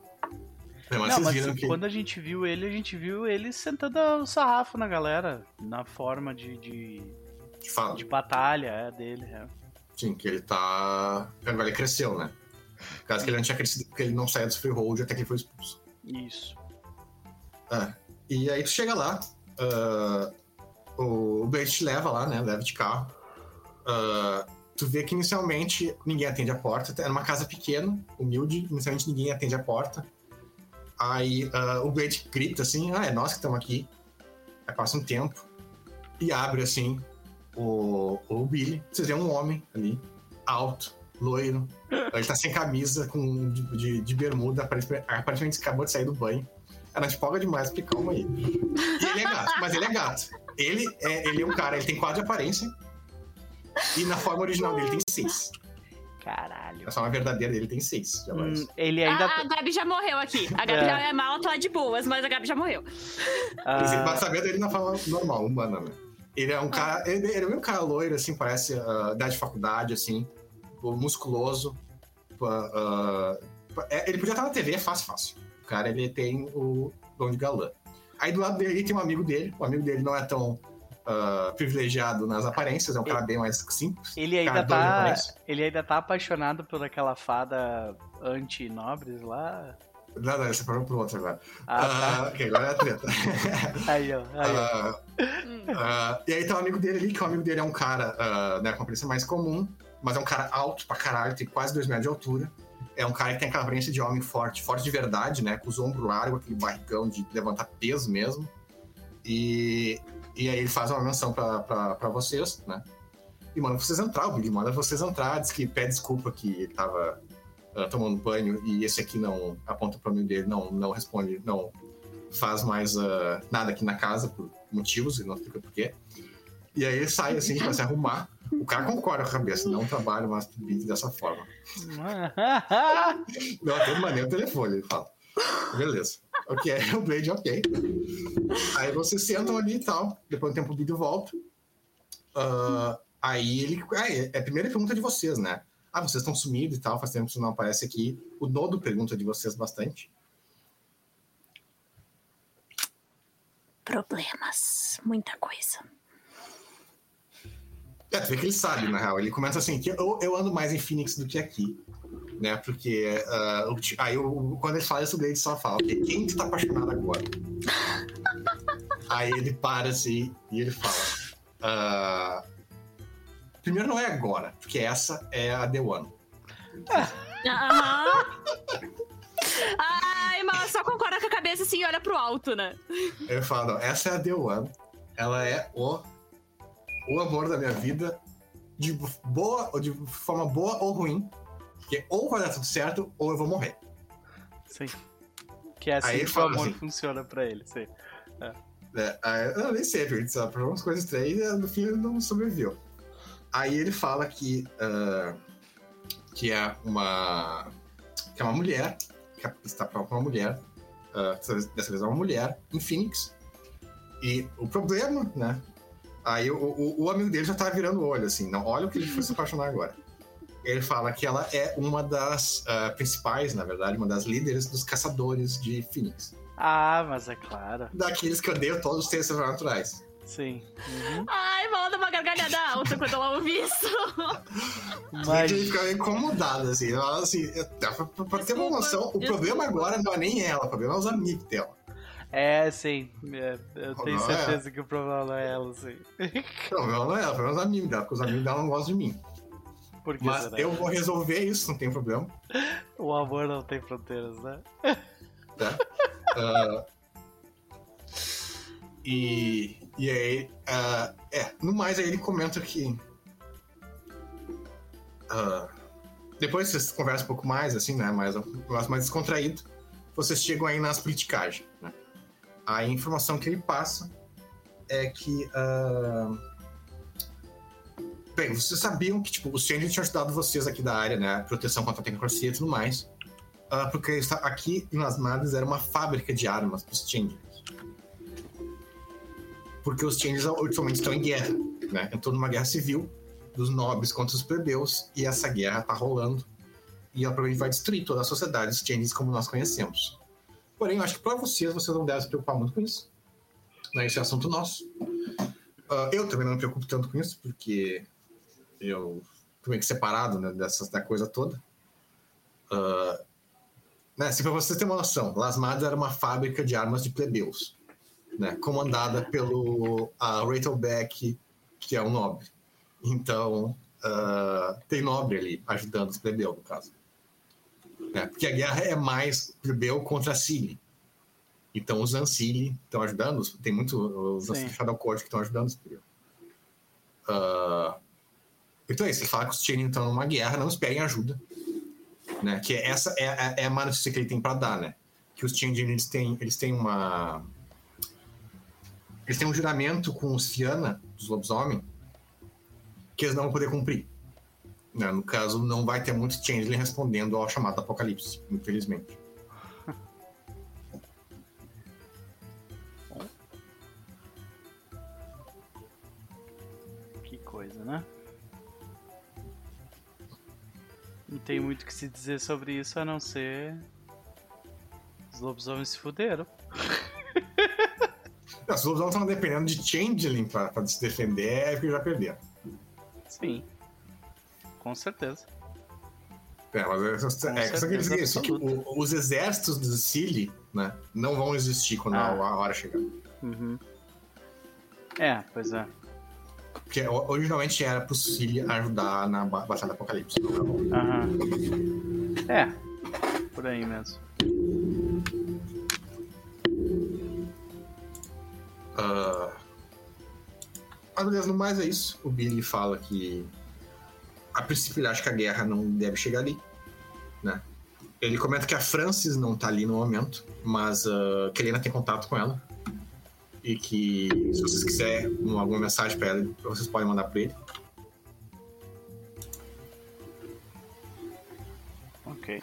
[SPEAKER 2] É, mas
[SPEAKER 1] Não,
[SPEAKER 2] vocês
[SPEAKER 1] mas
[SPEAKER 2] viram que...
[SPEAKER 1] quando a gente viu ele, a gente viu ele sentando o sarrafo na galera, na forma de, de,
[SPEAKER 2] que fala.
[SPEAKER 1] de batalha é, dele. É.
[SPEAKER 2] Sim, que ele tá. Agora ele cresceu, né? Caso que ele não tinha crescido porque ele não saía dos freehold até que ele foi expulso.
[SPEAKER 1] Isso.
[SPEAKER 2] É. E aí tu chega lá, ah, o Blade te leva lá, né? Leva de carro. Ah, tu vê que inicialmente ninguém atende a porta. Era uma casa pequena, humilde, inicialmente ninguém atende a porta. Aí ah, o Blade grita assim: Ah, é nós que estamos aqui. Aí passa um tempo e abre assim o, o Billy. Vocês vê um homem ali, alto, loiro. Ele tá sem camisa, com, de, de, de bermuda, aparentemente acabou de sair do banho. Ela te empolga demais, porque calma aí. E ele é gato, mas ele é gato. Ele é, ele é um cara, ele tem quatro de aparência. E na forma original dele tem seis.
[SPEAKER 1] Caralho.
[SPEAKER 2] Na forma verdadeira dele tem seis.
[SPEAKER 1] Hum, ele ainda.
[SPEAKER 4] Ah, a Gabi já morreu aqui. A Gabi
[SPEAKER 1] É.
[SPEAKER 4] já é mal, tá de boas, mas a Gabi já morreu.
[SPEAKER 1] ah,
[SPEAKER 2] saber dele na forma normal, humana, né? Ele é um cara. Ele, ele é meio cara loiro, assim, parece uh, idade de faculdade, assim, musculoso. ah, ah, é, ele podia estar na TV, é fácil, fácil. O cara, ele tem o dom de galã. Aí do lado dele tem um amigo dele. O amigo dele não é tão ah, privilegiado nas aparências, é um cara bem mais simples.
[SPEAKER 1] ele ainda
[SPEAKER 2] cara doido de
[SPEAKER 1] tá. Ele ainda tá apaixonado por aquela fada anti-nobres lá.
[SPEAKER 2] Não, não, você parou pro outro agora.
[SPEAKER 1] Ah,
[SPEAKER 2] Ah, ok, agora é a treta.
[SPEAKER 1] tá. *laughs* Aí, ó. Aí, ó.
[SPEAKER 2] Ah, e aí tem um amigo dele ali, que o amigo dele é um cara né, com a aparência mais comum, mas é um cara alto pra caralho, tem quase dois metros de altura. É um cara que tem aquela aparência de homem forte, forte de verdade, né? Com os ombros largos, aquele barrigão de levantar peso mesmo. E, e aí ele faz uma menção pra vocês, né? E manda vocês entrar, o Billy manda vocês entrar, diz que pede desculpa que ele tava ah, tomando banho e esse aqui não aponta pro amigo dele, não, não responde, não faz mais ah, nada aqui na casa por motivos e não explica por quê. E aí ele sai assim pra se arrumar. O cara concorda com a cabeça, não trabalha mais dessa forma. *laughs* Não, tem maneiro o telefone, ele fala. Beleza. Ok, *laughs* o Blade, ok. Aí vocês sentam ali e tal. Depois do tempo o vídeo volta. Ah, aí ele. ah, é é a primeira pergunta de vocês, né? Ah, vocês estão sumidos e tal, faz tempo que você não aparece aqui. O Nodo pergunta de vocês bastante.
[SPEAKER 4] Problemas. Muita coisa.
[SPEAKER 2] É, tu vê que ele sabe, na real. Ele começa assim, que eu, eu ando mais em Phoenix do que aqui. Né? Porque ti- aí o- quando ele fala isso, o Blade só fala, quem tu tá apaixonado agora? *laughs* aí ele para assim e ele fala. ah, primeiro não é agora, porque essa é a The One.
[SPEAKER 4] Aham. *laughs* Ai, mas só concorda com a cabeça assim e olha pro alto, né?
[SPEAKER 2] Ele fala, não, essa é a The One. Ela é o, o amor da minha vida, de boa, ou de forma boa ou ruim. Porque ou vai dar tudo certo, ou eu vou morrer.
[SPEAKER 1] Sim. Que é assim
[SPEAKER 2] Aí
[SPEAKER 1] que o amor
[SPEAKER 2] assim-
[SPEAKER 1] funciona pra ele. Sim.
[SPEAKER 2] É, aí, eu nem sei, porque sabe, por umas coisas estranhas, no fim ele não sobreviveu. Aí ele fala que, ah, que é uma que é uma mulher, que está para uma mulher, uh, dessa vez é uma mulher, em Phoenix. E o problema, né? Aí o, o, o amigo dele já tá virando o olho, assim, não, olha o que ele foi se apaixonar agora. Ele fala que ela é uma das uh, principais, na verdade, uma das líderes dos caçadores de Phoenix.
[SPEAKER 1] Ah, mas é claro.
[SPEAKER 2] Daqueles que odeiam todos os seres sobrenaturais.
[SPEAKER 1] Sim. Uhum.
[SPEAKER 4] Ai, manda uma gargalhada alta quando ela ouve isso.
[SPEAKER 2] Mas... Ele fica incomodado, assim. Ela, assim pra, pra, pra ter uma noção, o desculpa. problema agora não é nem ela, o problema é os amigos dela.
[SPEAKER 1] É, sim. É, eu tenho não é. certeza é. que o problema não é ela, sim.
[SPEAKER 2] O problema não é ela, o problema é os amigos dela, porque os amigos dela não gostam de mim.
[SPEAKER 1] Por que
[SPEAKER 2] Mas será? eu vou resolver isso, não tem problema.
[SPEAKER 1] O amor não tem fronteiras, né?
[SPEAKER 2] Tá? Uh, *laughs* e, e aí, uh, é, no mais aí ele comenta que uh, depois vocês conversam um pouco mais, assim, né, mais, mais descontraído, vocês chegam aí nas politicagens, né? A informação que ele passa é que uh, bem, vocês sabiam que tipo, os Change tinham ajudado vocês aqui da área, né, proteção contra a tecnocracia e tudo mais, uh, porque aqui Las Madres era uma fábrica de armas para os Change porque os Changes ultimamente estão em guerra, né? Entrou numa guerra civil dos nobres contra os plebeus e essa guerra tá rolando e ela provavelmente vai destruir toda a sociedade dos Changes como nós conhecemos. Porém, eu acho que para vocês, vocês não devem se preocupar muito com isso. Né? Esse é assunto nosso. Uh, eu também não me preocupo tanto com isso, porque eu meio que separado né, dessa, da coisa toda. Uh, né, se para vocês terem uma noção, Las Madres era uma fábrica de armas de plebeus né, comandada pelo a Rachel Beck, que é um nobre. Então, uh, tem nobre ali ajudando os plebeus, no caso. É, porque a guerra é mais plebeu contra a Cili. Então, os Ancili estão ajudando, tem muito os Ancili Shadow Court que estão ajudando os plebeus. Uh, então é isso, ele fala que os Channing estão numa guerra, não esperem ajuda. Né? Que essa é, é, é a notícia que ele tem para dar, né? Que os Channing eles têm, eles têm uma eles têm um juramento com os Fiana, dos lobisomem, que eles não vão poder cumprir. Né? No caso, não vai ter muito Changeling respondendo ao chamado Apocalipse, infelizmente. *laughs*
[SPEAKER 1] Que coisa, né? Não tem muito o que se dizer sobre isso a não ser. Os lobisomens se fuderam.
[SPEAKER 2] Os lobos estão dependendo de Changeling pra, pra se defender, é porque já perderam.
[SPEAKER 1] Sim. Com certeza.
[SPEAKER 2] É, mas é, é, só que eles isso, que o, os exércitos do Sicily, né, não vão existir quando ah. a, hora chegar.
[SPEAKER 1] Uhum. É, pois é.
[SPEAKER 2] Porque originalmente era pro Sicily ajudar na Batalha do Apocalipse.
[SPEAKER 1] Aham. É, por aí mesmo.
[SPEAKER 2] Uh... Mas beleza, no mais é isso. O Billy fala que a princípio ele acha que a guerra não deve chegar ali, né? Ele comenta que a Francis não tá ali no momento, mas uh, que ele ainda tem contato com ela. E que se vocês quiserem alguma mensagem para ela, vocês podem mandar para ele.
[SPEAKER 1] Ok.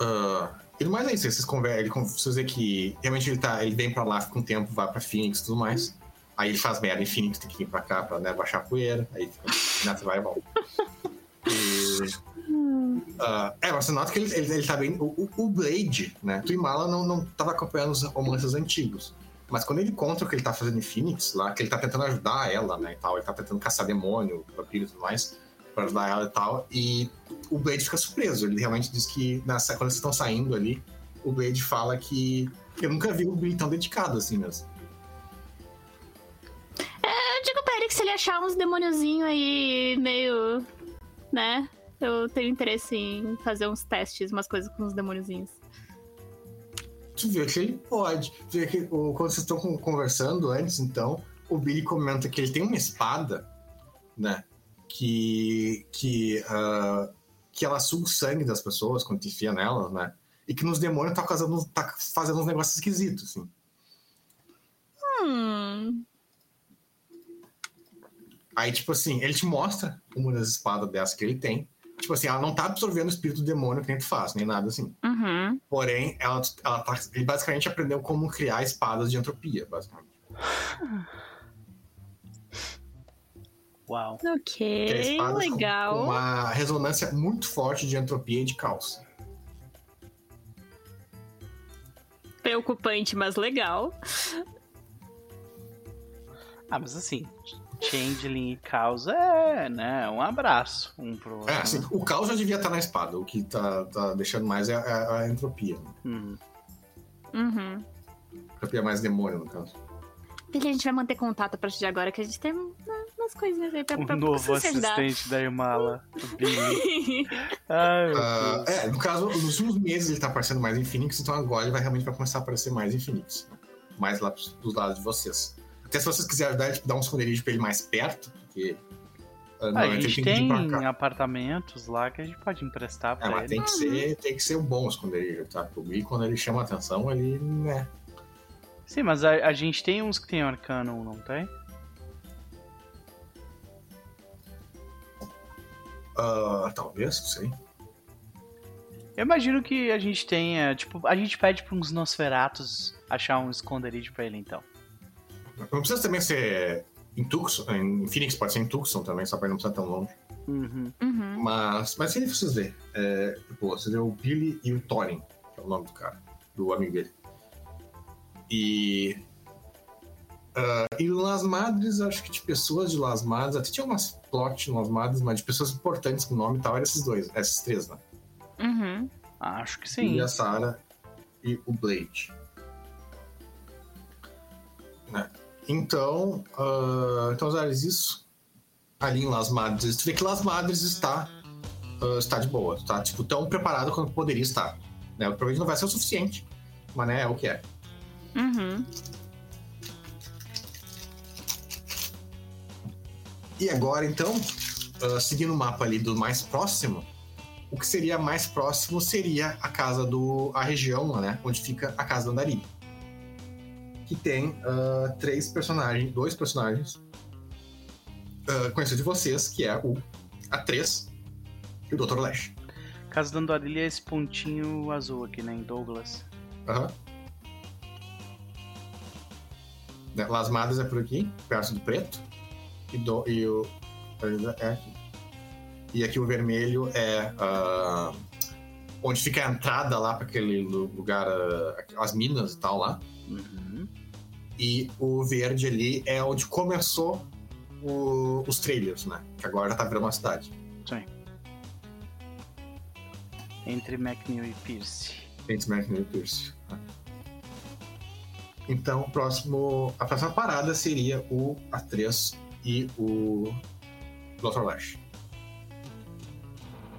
[SPEAKER 2] Uh, e mais é isso, vocês conversam, ele vocês vê que realmente ele, tá, ele vem pra lá, fica um tempo, vai pra Phoenix e tudo mais. Aí ele faz merda em Phoenix, tem que vir pra cá pra né, baixar a poeira, aí fica, vai e volta. E, *laughs* uh, é, você nota que ele, ele, ele tá bem. O, o Blade, né? Tu e Mala não, não tava acompanhando os romances antigos. Mas quando ele encontra o que ele tá fazendo em Phoenix, lá, que ele tá tentando ajudar ela, né? E tal, ele tá tentando caçar demônio, vampiro e tudo mais para ajudar ela e tal. E o Blade fica surpreso. Ele realmente diz que nessa, quando eles estão saindo ali, o Blade fala que eu nunca vi o Billy tão dedicado assim mesmo.
[SPEAKER 4] É, eu digo pra ele que se ele achar uns demôniozinhos aí meio. né? Eu tenho interesse em fazer uns testes, umas coisas com os demôniozinhos.
[SPEAKER 2] Tu vê que ele pode. Tu vê que quando vocês estão conversando antes, então, o Billy comenta que ele tem uma espada, né? que, que, uh, que ela suga o sangue das pessoas quando te enfia nelas, né? E que nos demônios tá fazendo, tá fazendo uns negócios esquisitos, assim.
[SPEAKER 4] Hum.
[SPEAKER 2] Aí, tipo assim, ele te mostra uma das espadas dessas que ele tem, Tipo assim, ela não tá absorvendo o espírito do demônio que nem tu faz, nem nada assim.
[SPEAKER 4] Uhum.
[SPEAKER 2] Porém, ela, ela tá, ele basicamente aprendeu como criar espadas de entropia, basicamente.
[SPEAKER 1] Uau.
[SPEAKER 2] É
[SPEAKER 4] Ok, legal.
[SPEAKER 2] Com uma ressonância muito forte de entropia e de caos.
[SPEAKER 4] Preocupante, mas legal.
[SPEAKER 1] Ah, mas assim, Changeling e Caos é, né? Um abraço um pro outro.
[SPEAKER 2] É, assim,
[SPEAKER 1] né?
[SPEAKER 2] o caos já devia estar na espada. O que tá, tá deixando mais é a, a entropia. né?
[SPEAKER 1] Hum.
[SPEAKER 4] Uhum.
[SPEAKER 2] Entropia é mais demônio, no caso.
[SPEAKER 4] Billy, a gente vai manter contato a partir de agora, que a gente tem né, umas coisinhas aí pra,
[SPEAKER 1] O
[SPEAKER 4] pra
[SPEAKER 1] novo
[SPEAKER 4] se ajudar.
[SPEAKER 1] assistente da Irmala, o Billy. *laughs* Ai, Deus.
[SPEAKER 2] é, no caso, nos últimos meses ele tá aparecendo mais em Phoenix, então agora ele vai realmente vai começar a aparecer mais em Phoenix. né? Mais lá pros- dos lados de vocês. Até se vocês quiserem ajudar ele, tipo, dar um esconderijo pra ele mais perto, porque. ah,
[SPEAKER 1] a
[SPEAKER 2] normalmente
[SPEAKER 1] gente
[SPEAKER 2] tem
[SPEAKER 1] apartamentos lá que a gente pode emprestar
[SPEAKER 2] É,
[SPEAKER 1] pra
[SPEAKER 2] mas
[SPEAKER 1] ele.
[SPEAKER 2] tem que, ser, tem que ser um bom esconderijo, tá? O Gui, quando ele chama a atenção, ele, né...
[SPEAKER 1] Sim, mas a, a gente tem uns que tem Arcanum, não tem?
[SPEAKER 2] ah, talvez, não sei.
[SPEAKER 1] Eu imagino que a gente tenha, tipo, a gente pede pra uns Nosferatus achar um esconderijo pra ele, então.
[SPEAKER 2] Não precisa também ser em Tucson, em Phoenix pode ser em Tucson também, só pra ele não precisar tão longe.
[SPEAKER 1] Uhum.
[SPEAKER 4] Uhum.
[SPEAKER 2] Mas, mas se vocês verem, é, tipo, você vê o Billy e o Thorin, que é o nome do cara, do amigo dele. E. ah, e Las Madres, acho que de pessoas de Las Madres, até tinha umas plot em Las Madres, mas de pessoas importantes com nome e tal, eram esses dois, esses três, né?
[SPEAKER 4] Uhum.
[SPEAKER 1] Acho que sim.
[SPEAKER 2] E a Sarah e o Blade. Né? Então, ah, então, Zares, isso ali em Las Madres, tu vê que Las Madres está, ah, está de boa, tá tipo, tão preparado quanto poderia estar. Né? Provavelmente não vai ser o suficiente, mas né, é o que é.
[SPEAKER 4] Uhum.
[SPEAKER 2] E agora, então, ah, seguindo o mapa ali do mais próximo, o que seria mais próximo seria a casa do. a região, né? Onde fica a casa do Andarilho. Que tem ah, três personagens, dois personagens ah, conhecidos de vocês, que é o A3 e o Dr. Lash.
[SPEAKER 1] Casa do Andorilha é esse pontinho azul aqui, né, em Douglas.
[SPEAKER 2] Aham. Né, Las Madres é por aqui, perto do preto. E, do, e o. É aqui. E aqui o vermelho é. ah, onde fica a entrada lá para aquele lu- lugar. as minas e tal lá.
[SPEAKER 1] Uhum.
[SPEAKER 2] E o verde ali é onde começou o- os trailers, né? Que agora tá virando uma cidade.
[SPEAKER 1] Sim. Entre McNeil e Pierce.
[SPEAKER 2] Entre Mercury e Pierce. né? Então, o próximo, a próxima parada seria o A3 e o Dr. Lash.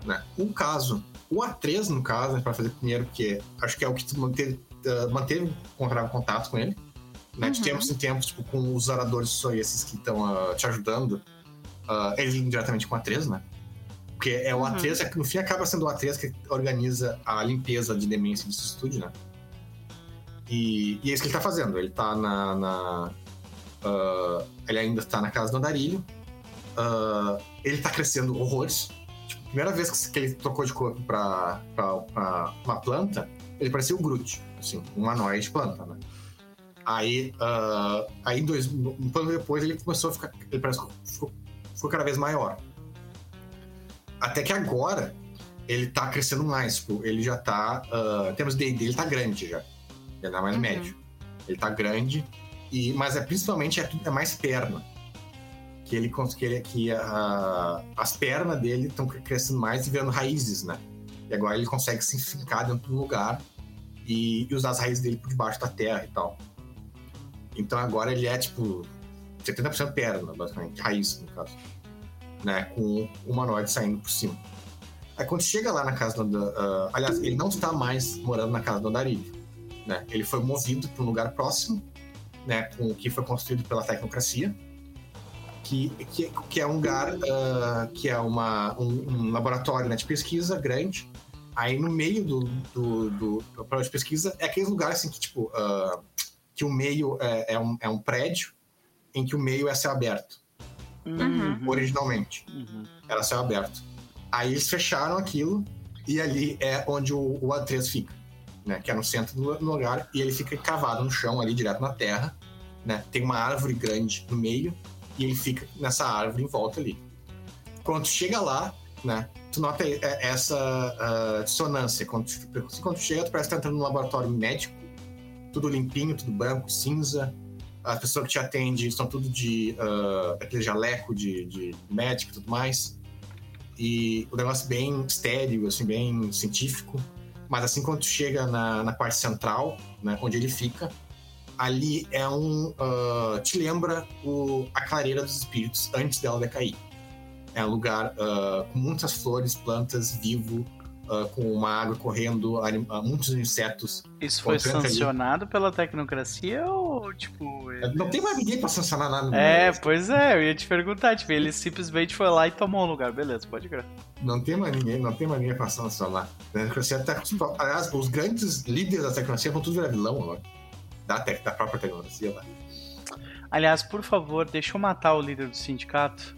[SPEAKER 2] Né? O caso, o A3, no caso, a gente vai fazer primeiro, porque acho que é o que tu manteve, uh, manteve encontrar contato com ele. Né? De
[SPEAKER 4] Uhum.
[SPEAKER 2] tempos em tempos, tipo, com os oradores só esses que estão ah, te ajudando, ah, eles diretamente com o A3, né? Porque é o
[SPEAKER 4] Uhum.
[SPEAKER 2] A3, é que no fim acaba sendo o A3 que organiza a limpeza de demência desse estúdio, né? E, e é isso que ele tá fazendo. Ele tá na. na, ah, ele ainda tá na casa do andarilho. Ah, ele tá crescendo horrores. Tipo, primeira vez que, que ele trocou de corpo pra, pra, pra uma planta, ele parecia o Groot, assim, um humanoide de planta, né? Aí, ah, aí dois, um ano depois, ele começou a ficar. Ele parece que ficou, ficou cada vez maior. Até que agora ele tá crescendo mais. Tipo, ele já tá. ah, em termos de ele tá grande já. Ele não é mais
[SPEAKER 4] Uhum.
[SPEAKER 2] médio. Ele tá grande, e, mas é principalmente é, é mais perna. Que ele que, ele, que ah, as pernas dele estão crescendo mais e virando raízes, né? E agora ele consegue se fincar dentro do lugar e, e usar as raízes dele por debaixo da terra e tal. Então agora ele é tipo 70% perna, basicamente, raiz, no caso. Né? Com o humanoide saindo por cima. Aí quando chega lá na casa do. ah, aliás, ele não está mais morando na casa do Andarilho. Né? Ele foi movido para um lugar próximo, né? Com, que foi construído pela tecnocracia. Que, que, que é um lugar ah, que é uma, um, um laboratório né, de pesquisa grande. Aí no meio do, do, do, do programa de pesquisa é aqueles lugares assim que, tipo, ah, que o meio é, é, um, é um prédio em que o meio é céu aberto,
[SPEAKER 4] Uhum.
[SPEAKER 2] originalmente.
[SPEAKER 1] Uhum.
[SPEAKER 2] Era céu aberto. Aí eles fecharam aquilo e ali é onde o, o A3 fica, né? Que é no centro do do lugar e ele fica cavado no chão ali, direto na terra, né? Tem uma árvore grande no meio e ele fica nessa árvore em volta ali. Quando chega lá, né? Tu nota é- essa ah, dissonância. Quando tu, quando tu chega, tu parece que tá entrando num laboratório médico, tudo limpinho, tudo branco, cinza. As pessoas que te atendem são tudo de ah, aquele jaleco de, de médico e tudo mais. E o negócio bem estéreo, assim, bem científico. Mas assim, quando tu chega na, na parte central, né, onde ele fica, ali é um. ah, te lembra o, a clareira dos espíritos antes dela decair. É um lugar ah, com muitas flores, plantas, vivo, ah, com uma água correndo, ah, muitos insetos.
[SPEAKER 1] Isso foi
[SPEAKER 2] tranca ali.
[SPEAKER 1] sancionado pela tecnocracia ou, tipo.
[SPEAKER 2] Não
[SPEAKER 1] eles-
[SPEAKER 2] tem mais ninguém pra sancionar nada. no
[SPEAKER 1] É,
[SPEAKER 2] mundo.
[SPEAKER 1] pois é, eu ia te perguntar, tipo, ele simplesmente foi lá e tomou o lugar, beleza, pode crer.
[SPEAKER 2] Não tem mais ninguém, não tem mais ninguém pra sancionar. A tecnocracia tá, aliás, os grandes líderes da tecnocracia vão tudo virar vilão agora. Da, tec, da própria tecnologia lá.
[SPEAKER 1] Aliás, por favor, deixa eu matar o líder do sindicato.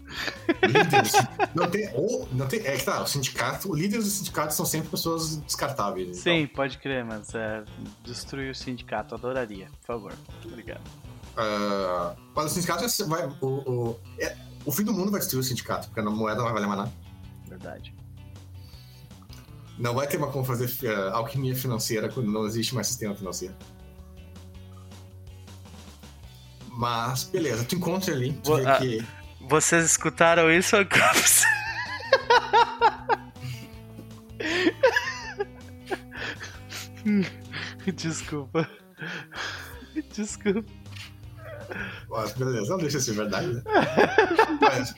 [SPEAKER 2] Líderes. *laughs* não tem. Ou, não tem. É que tá, o sindicato. Os líderes do sindicato são sempre pessoas descartáveis. então.
[SPEAKER 1] Sim, pode crer, mas é, destruir o sindicato, adoraria, por favor. Obrigado.
[SPEAKER 2] Ah, mas o sindicato é- vai. O, o, é- o fim do mundo vai destruir o sindicato, porque a moeda não vai valer mais nada.
[SPEAKER 1] Verdade.
[SPEAKER 2] Não vai ter mais como fazer ah, alquimia financeira quando não existe mais sistema financeiro. Mas, beleza, tu encontra ali, tu
[SPEAKER 1] Boa- ah.
[SPEAKER 2] que.
[SPEAKER 1] Vocês escutaram isso? *laughs* Desculpa. Desculpa.
[SPEAKER 2] Mas beleza, não deixa ser verdade, né? Mas,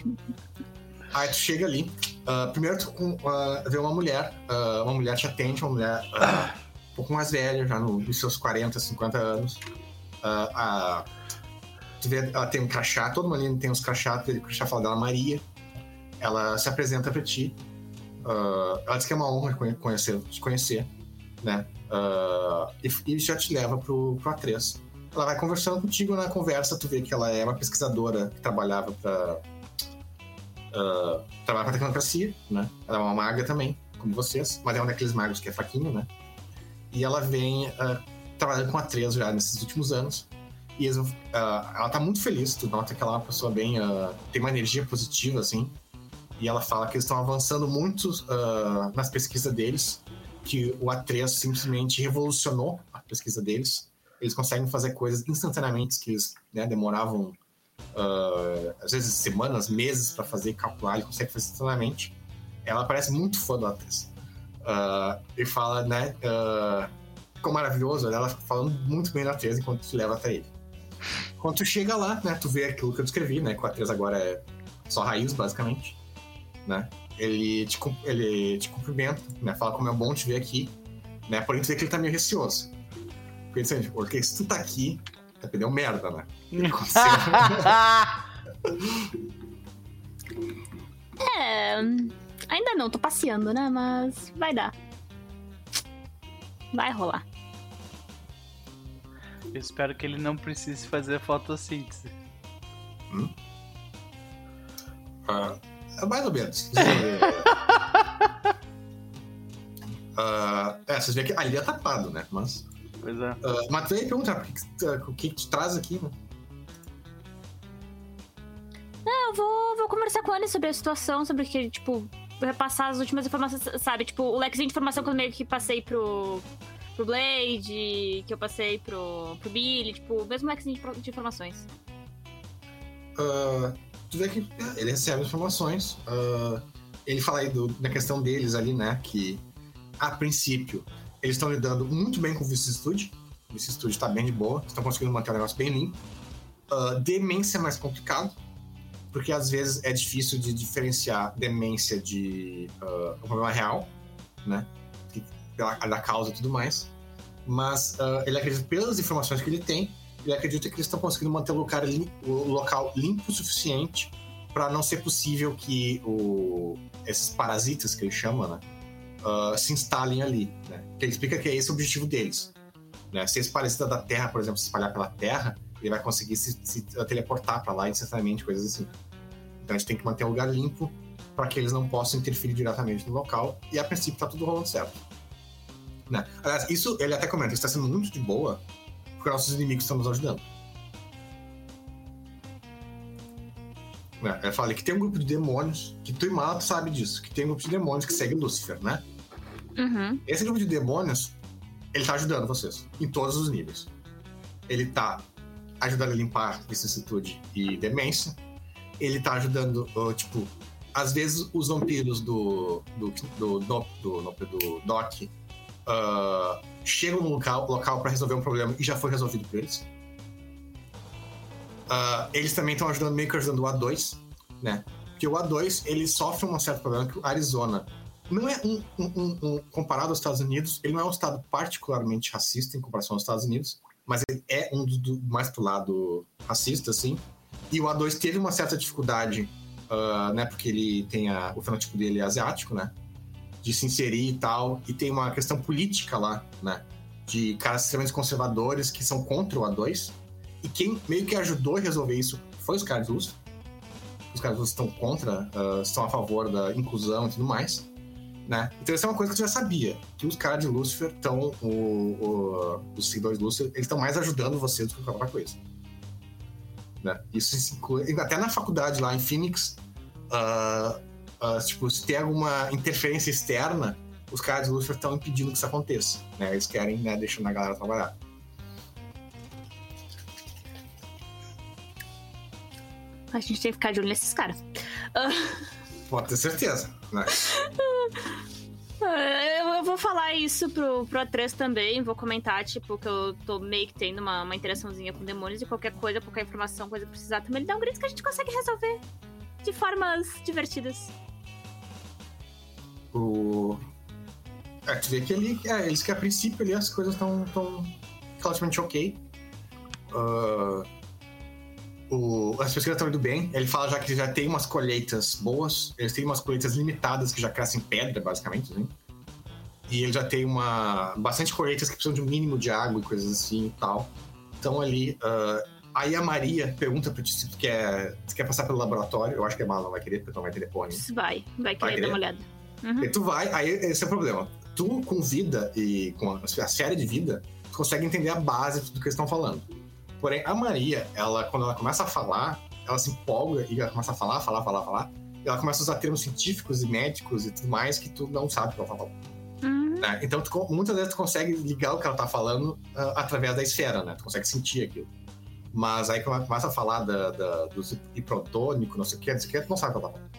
[SPEAKER 2] aí tu chega ali. ah, primeiro tu ah, vê uma mulher. ah, uma mulher te atende, uma mulher um pouco mais velha, já no- nos seus 40, 50 anos. Ah, tu vê, ela tem um crachá, todo mundo tem uns crachá, o crachá fala dela Maria. Ela se apresenta pra ti. Ah, ela diz que é uma honra conhe- conhecer, te conhecer, né? Ah, e, e já te leva pro, pro A3 ela vai conversando contigo na conversa, tu vê que ela é uma pesquisadora que trabalhava para uh, trabalha pra tecnocracia, né? Ela é uma maga também, como vocês, mas é um daqueles magos que é fraquinho, né? E ela vem uh, trabalhando com a 3 já nesses últimos anos. E eles, uh, ela tá muito feliz, tu nota que ela é uma pessoa bem. uh, tem uma energia positiva, assim. E ela fala que eles estão avançando muito uh, nas pesquisas deles, que o A3 simplesmente revolucionou a pesquisa deles eles conseguem fazer coisas instantaneamente que eles né, demoravam às vezes semanas, meses para fazer e calcular, ele consegue fazer instantaneamente. Ela parece muito fã do atriz. Ah, e fala, né, ficou maravilhoso, ela falando muito bem da atriz enquanto te leva até ele. Quando tu chega lá, né, tu vê aquilo que eu descrevi, né, que o atriz agora é só raiz, basicamente, né. Ele te, ele te cumprimenta, né, fala como é bom te ver aqui, né, porém tu vê que ele tá meio receoso. Porque, assim, porque se tu tá aqui, tá perdendo merda, né? *laughs* *laughs*
[SPEAKER 4] É. Ainda não, tô passeando, né? Mas vai dar. Vai rolar.
[SPEAKER 1] Eu espero que ele não precise fazer fotossíntese.
[SPEAKER 2] Ah, é mais ou menos. *laughs* Ah, é, vocês veem que ali é tapado, né? Mas.
[SPEAKER 1] Pois é.
[SPEAKER 2] Uh, mas tu que tu- o que, que te traz aqui, né?
[SPEAKER 4] Eu vou, vou conversar com ele sobre a situação, sobre que, tipo, repassar as últimas informações, sabe? Tipo, o lequezinho de informação que eu meio que passei pro, pro Blade, que eu passei pro, pro Billy, tipo, mesmo lequezinho de, de informações.
[SPEAKER 2] Ah, tu vê que é, ele recebe informações. ah, ele fala aí do, da questão deles ali, né? Que a princípio eles estão lidando muito bem com o vicissitude. O vicissitude tá bem de boa, estão conseguindo manter o negócio bem limpo. Ah, demência é mais complicado, porque às vezes é difícil de diferenciar demência de ah, um problema real, né? Pela, da causa e tudo mais. Mas ah, ele acredita, pelas informações que ele tem, ele acredita que eles estão conseguindo manter o local, lim- o local limpo o suficiente para não ser possível que o- esses parasitas que ele chama, né, ah, se instalem ali. Né? Que ele explica que é esse o objetivo deles. Né? Se esse parasita da Terra, por exemplo, se espalhar pela Terra, ele vai conseguir se, se teleportar para lá instantaneamente, coisas assim. Então a gente tem que manter o lugar limpo para que eles não possam interferir diretamente no local. E a princípio tá tudo rolando certo. Né? Aliás, isso ele até comenta, está sendo muito de boa, porque nossos inimigos estão nos ajudando. Né? Ele fala que tem um grupo de demônios, que tu e Malato sabe disso, que tem um grupo de demônios que segue Lúcifer, né?
[SPEAKER 4] Uhum.
[SPEAKER 2] Esse grupo de demônios, ele tá ajudando vocês, em todos os níveis. Ele tá ajudando a limpar vicissitude e demência. Ele tá ajudando, uh, tipo, às vezes os vampiros do. do. do. do, do, do, do Doc uh, chegam no local, local para resolver um problema e já foi resolvido por eles. Uh, eles também estão ajudando meio que ajudando o A2, né? Porque o A2 ele sofre um certo problema que o Arizona não é um, um, um, comparado aos Estados Unidos, ele não é um estado particularmente racista em comparação aos Estados Unidos, mas ele é um do, do mais pro lado racista, assim. E o A2 teve uma certa dificuldade, uh, né? Porque ele tem a, o fenotipo dele é asiático, né? De se inserir e tal. E tem uma questão política lá, né? De caras extremamente conservadores que são contra o A2. E quem meio que ajudou a resolver isso foi os caras russos. Os caras russos estão contra, uh, estão a favor da inclusão e tudo mais. Né? Então isso é uma coisa que você já sabia, que os caras de Lucifer estão, os seguidores de Lucifer, eles estão mais ajudando você do que qualquer coisa. Né? Isso inclui, até na faculdade lá em Phoenix, uh, uh, tipo, se tem alguma interferência externa, os caras de Lucifer estão impedindo que isso aconteça. Né? Eles querem né, deixando a galera trabalhar.
[SPEAKER 4] A gente tem que ficar de olho nesses caras.
[SPEAKER 2] Pode ter certeza. Né?
[SPEAKER 4] Eu vou falar isso pro, pro A3 também, vou comentar, tipo, que eu tô meio que tendo uma, uma interaçãozinha com demônios e qualquer coisa, qualquer informação, coisa precisar, também ele dá um grito que a gente consegue resolver de formas divertidas.
[SPEAKER 2] O. É, tu vê que ele, é, eles que a princípio ali as coisas estão tão relativamente ok. Uh, o, as pesquisas estão indo bem. Ele fala já que já tem umas colheitas boas. Eles têm umas colheitas limitadas que já crescem pedra, basicamente. Assim. E ele já tem uma bastante colheitas que precisam de um mínimo de água e coisas assim e tal. Então ali. Uh, aí a Maria pergunta pra ti se tu quer, se quer passar pelo laboratório. Eu acho que a Mala não vai querer, porque não vai ter pônei.
[SPEAKER 4] Vai, vai querer, vai querer dar uma olhada.
[SPEAKER 2] Uhum. E tu vai, aí esse é o problema. Tu, com vida e com a, a série de vida, tu consegue entender a base de tudo que eles estão falando. Porém, a Maria, ela, quando ela começa a falar, ela se empolga e ela começa a falar, falar, falar, falar. E ela começa a usar termos científicos e médicos e tudo mais que tu não sabe o que ela tá falando.
[SPEAKER 4] Uhum.
[SPEAKER 2] Né? Então, tu, muitas vezes tu consegue ligar o que ela tá falando uh, através da esfera, né? Tu consegue sentir aquilo. Mas aí quando ela começa a falar da, da, dos hiprotônico, não sei o que, não sei o que, tu não sabe o que ela tá falando.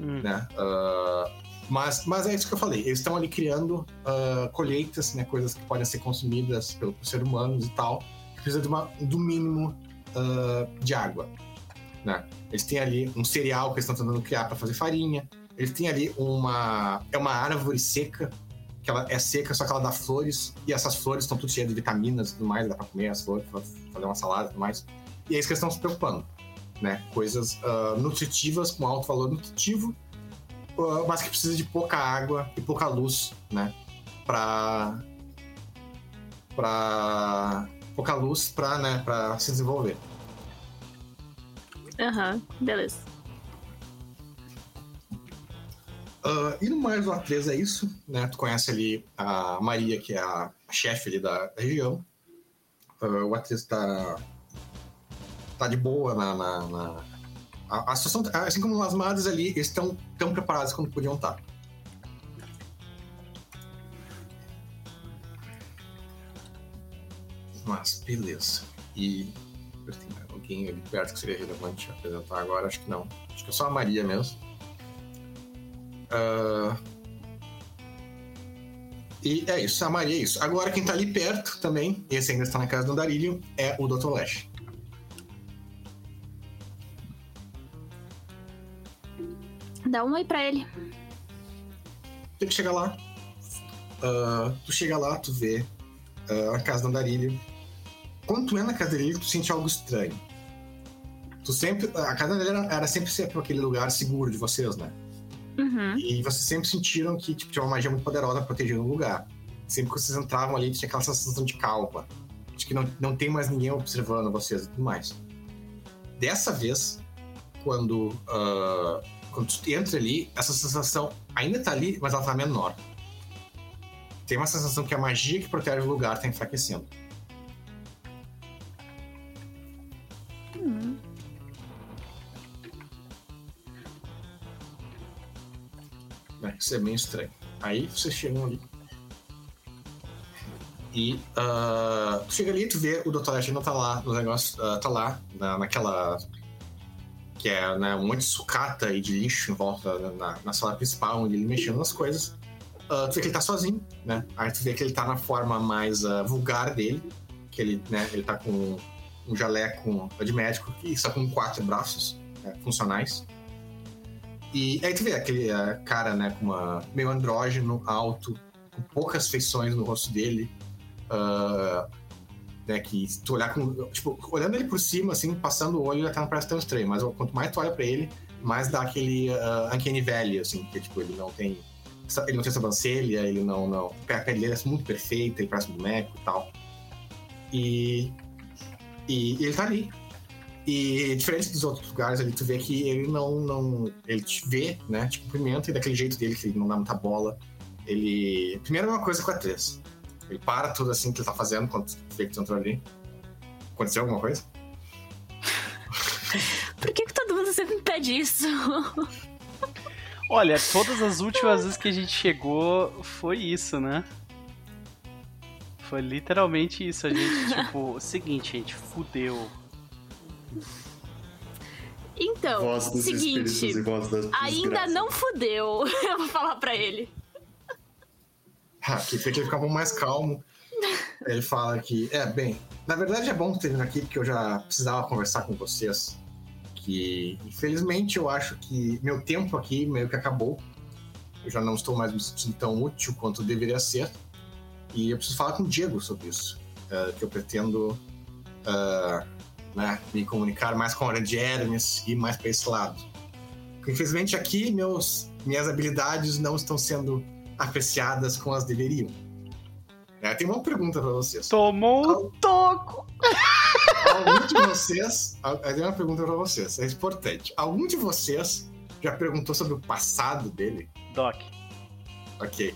[SPEAKER 1] Hum.
[SPEAKER 2] Né? Uh, mas, mas é isso que eu falei. Eles estão ali criando uh, colheitas, né? Coisas que podem ser consumidas pelo, por seres humanos e tal precisa de uma, do mínimo uh, de água. Né? Eles têm ali um cereal que eles estão tentando criar para fazer farinha. Eles têm ali uma. É uma árvore seca, que ela é seca, só que ela dá flores. E essas flores estão tudo cheias de vitaminas e tudo mais, dá para comer as flores, fazer uma salada e tudo mais. E é isso que eles estão se preocupando. Né? Coisas uh, nutritivas, com alto valor nutritivo, mas que precisa de pouca água e pouca luz, né? Para para pouca luz pra, né, pra se desenvolver.
[SPEAKER 4] Aham, uhum, beleza.
[SPEAKER 2] Uh, e no mais, o A3 é isso, né? Tu conhece ali a Maria, que é a chefe ali da, região. Uh, o A3 tá, tá de boa na... na, na... A, a, situação, assim como as madres ali, eles estão tão preparados quando podiam estar. Mas, beleza. E alguém ali perto que seria relevante apresentar agora? Acho que não. Acho que é só a Maria mesmo. Uh... E é isso, a Maria é isso. Agora quem tá ali perto também, esse ainda está na casa do Andarilho, é o Dr. Lash.
[SPEAKER 4] Dá um oi pra ele.
[SPEAKER 2] Tem que chegar lá. Uh, tu chega lá, tu vê uh, a casa do Andarilho quando tu entra na casa dele, tu sente algo estranho. Tu sempre. A casa dele era, era sempre, sempre aquele lugar seguro de vocês, né?
[SPEAKER 4] Uhum.
[SPEAKER 2] E vocês sempre sentiram que tipo, tinha uma magia muito poderosa protegendo o lugar. Sempre que vocês entravam ali, tinha aquela sensação de calma. De que não, não tem mais ninguém observando vocês e tudo mais. Dessa vez, quando, uh, quando tu entra ali, essa sensação ainda tá ali, mas ela tá menor. Tem uma sensação que a magia que protege o lugar tá enfraquecendo. Né? Isso é meio estranho. Aí vocês chegam ali. E uh, tu chega ali e tu vê o Dr. Não tá lá no negócio, uh, tá lá na, naquela. Que é né, um monte de sucata e de lixo em volta na, na, sala principal, onde ele mexendo nas coisas. Uh, tu vê que ele tá sozinho, né? Aí tu vê que ele tá na forma mais vulgar dele, que ele, né, ele tá com um jaleco de médico e só com quatro braços né, funcionais. E aí tu vê aquele uh, cara, né, com uma meio andrógeno, alto, com poucas feições no rosto dele. Uh, né, que se tu olhar com. Tipo, olhando ele por cima, assim, passando o olho, até não parece tão estranho, mas quanto mais tu olha pra ele, mais dá aquele uh, Uncanny Valley, assim, que tipo, ele não tem. Ele não tem sobrancelha, ele não. não a pele dele é muito perfeita, ele parece um boneco e tal. E. E, e ele tá ali, e diferente dos outros lugares ali, tu vê que ele não. não ele te vê, né? Te cumprimenta e daquele jeito dele, que ele não dá muita bola. Ele. Primeiro é uma coisa com a 3. Ele para tudo assim que ele tá fazendo quando vê que tu entrou ali. Aconteceu alguma coisa? *laughs*
[SPEAKER 4] Por que, que todo mundo sempre me pede isso?
[SPEAKER 1] Olha, todas as últimas vezes que a gente chegou foi isso, né? Foi literalmente isso. A gente, *laughs* tipo, seguinte, gente, fudeu
[SPEAKER 4] então, seguinte, ainda não fudeu, *laughs* eu vou falar pra ele.
[SPEAKER 2] Ah, que ele ficava mais calmo. Ele fala que, é, bem, na verdade é bom ter vindo aqui porque eu já precisava conversar com vocês. Que, infelizmente, eu acho que meu tempo aqui meio que acabou. Eu já não estou mais me sentindo tão útil quanto deveria ser. E eu preciso falar com o Diego sobre isso. Uh, que eu pretendo uh, né, me comunicar mais com a hora de Hermes e mais para esse lado. Porque, infelizmente aqui meus, minhas habilidades não estão sendo apreciadas como elas deveriam. É, tem uma pergunta para vocês.
[SPEAKER 1] Tomou um toco!
[SPEAKER 2] Algum de vocês. Tem uma pergunta para vocês, é importante. Algum de vocês já perguntou sobre o passado dele?
[SPEAKER 1] Doc.
[SPEAKER 2] Ok.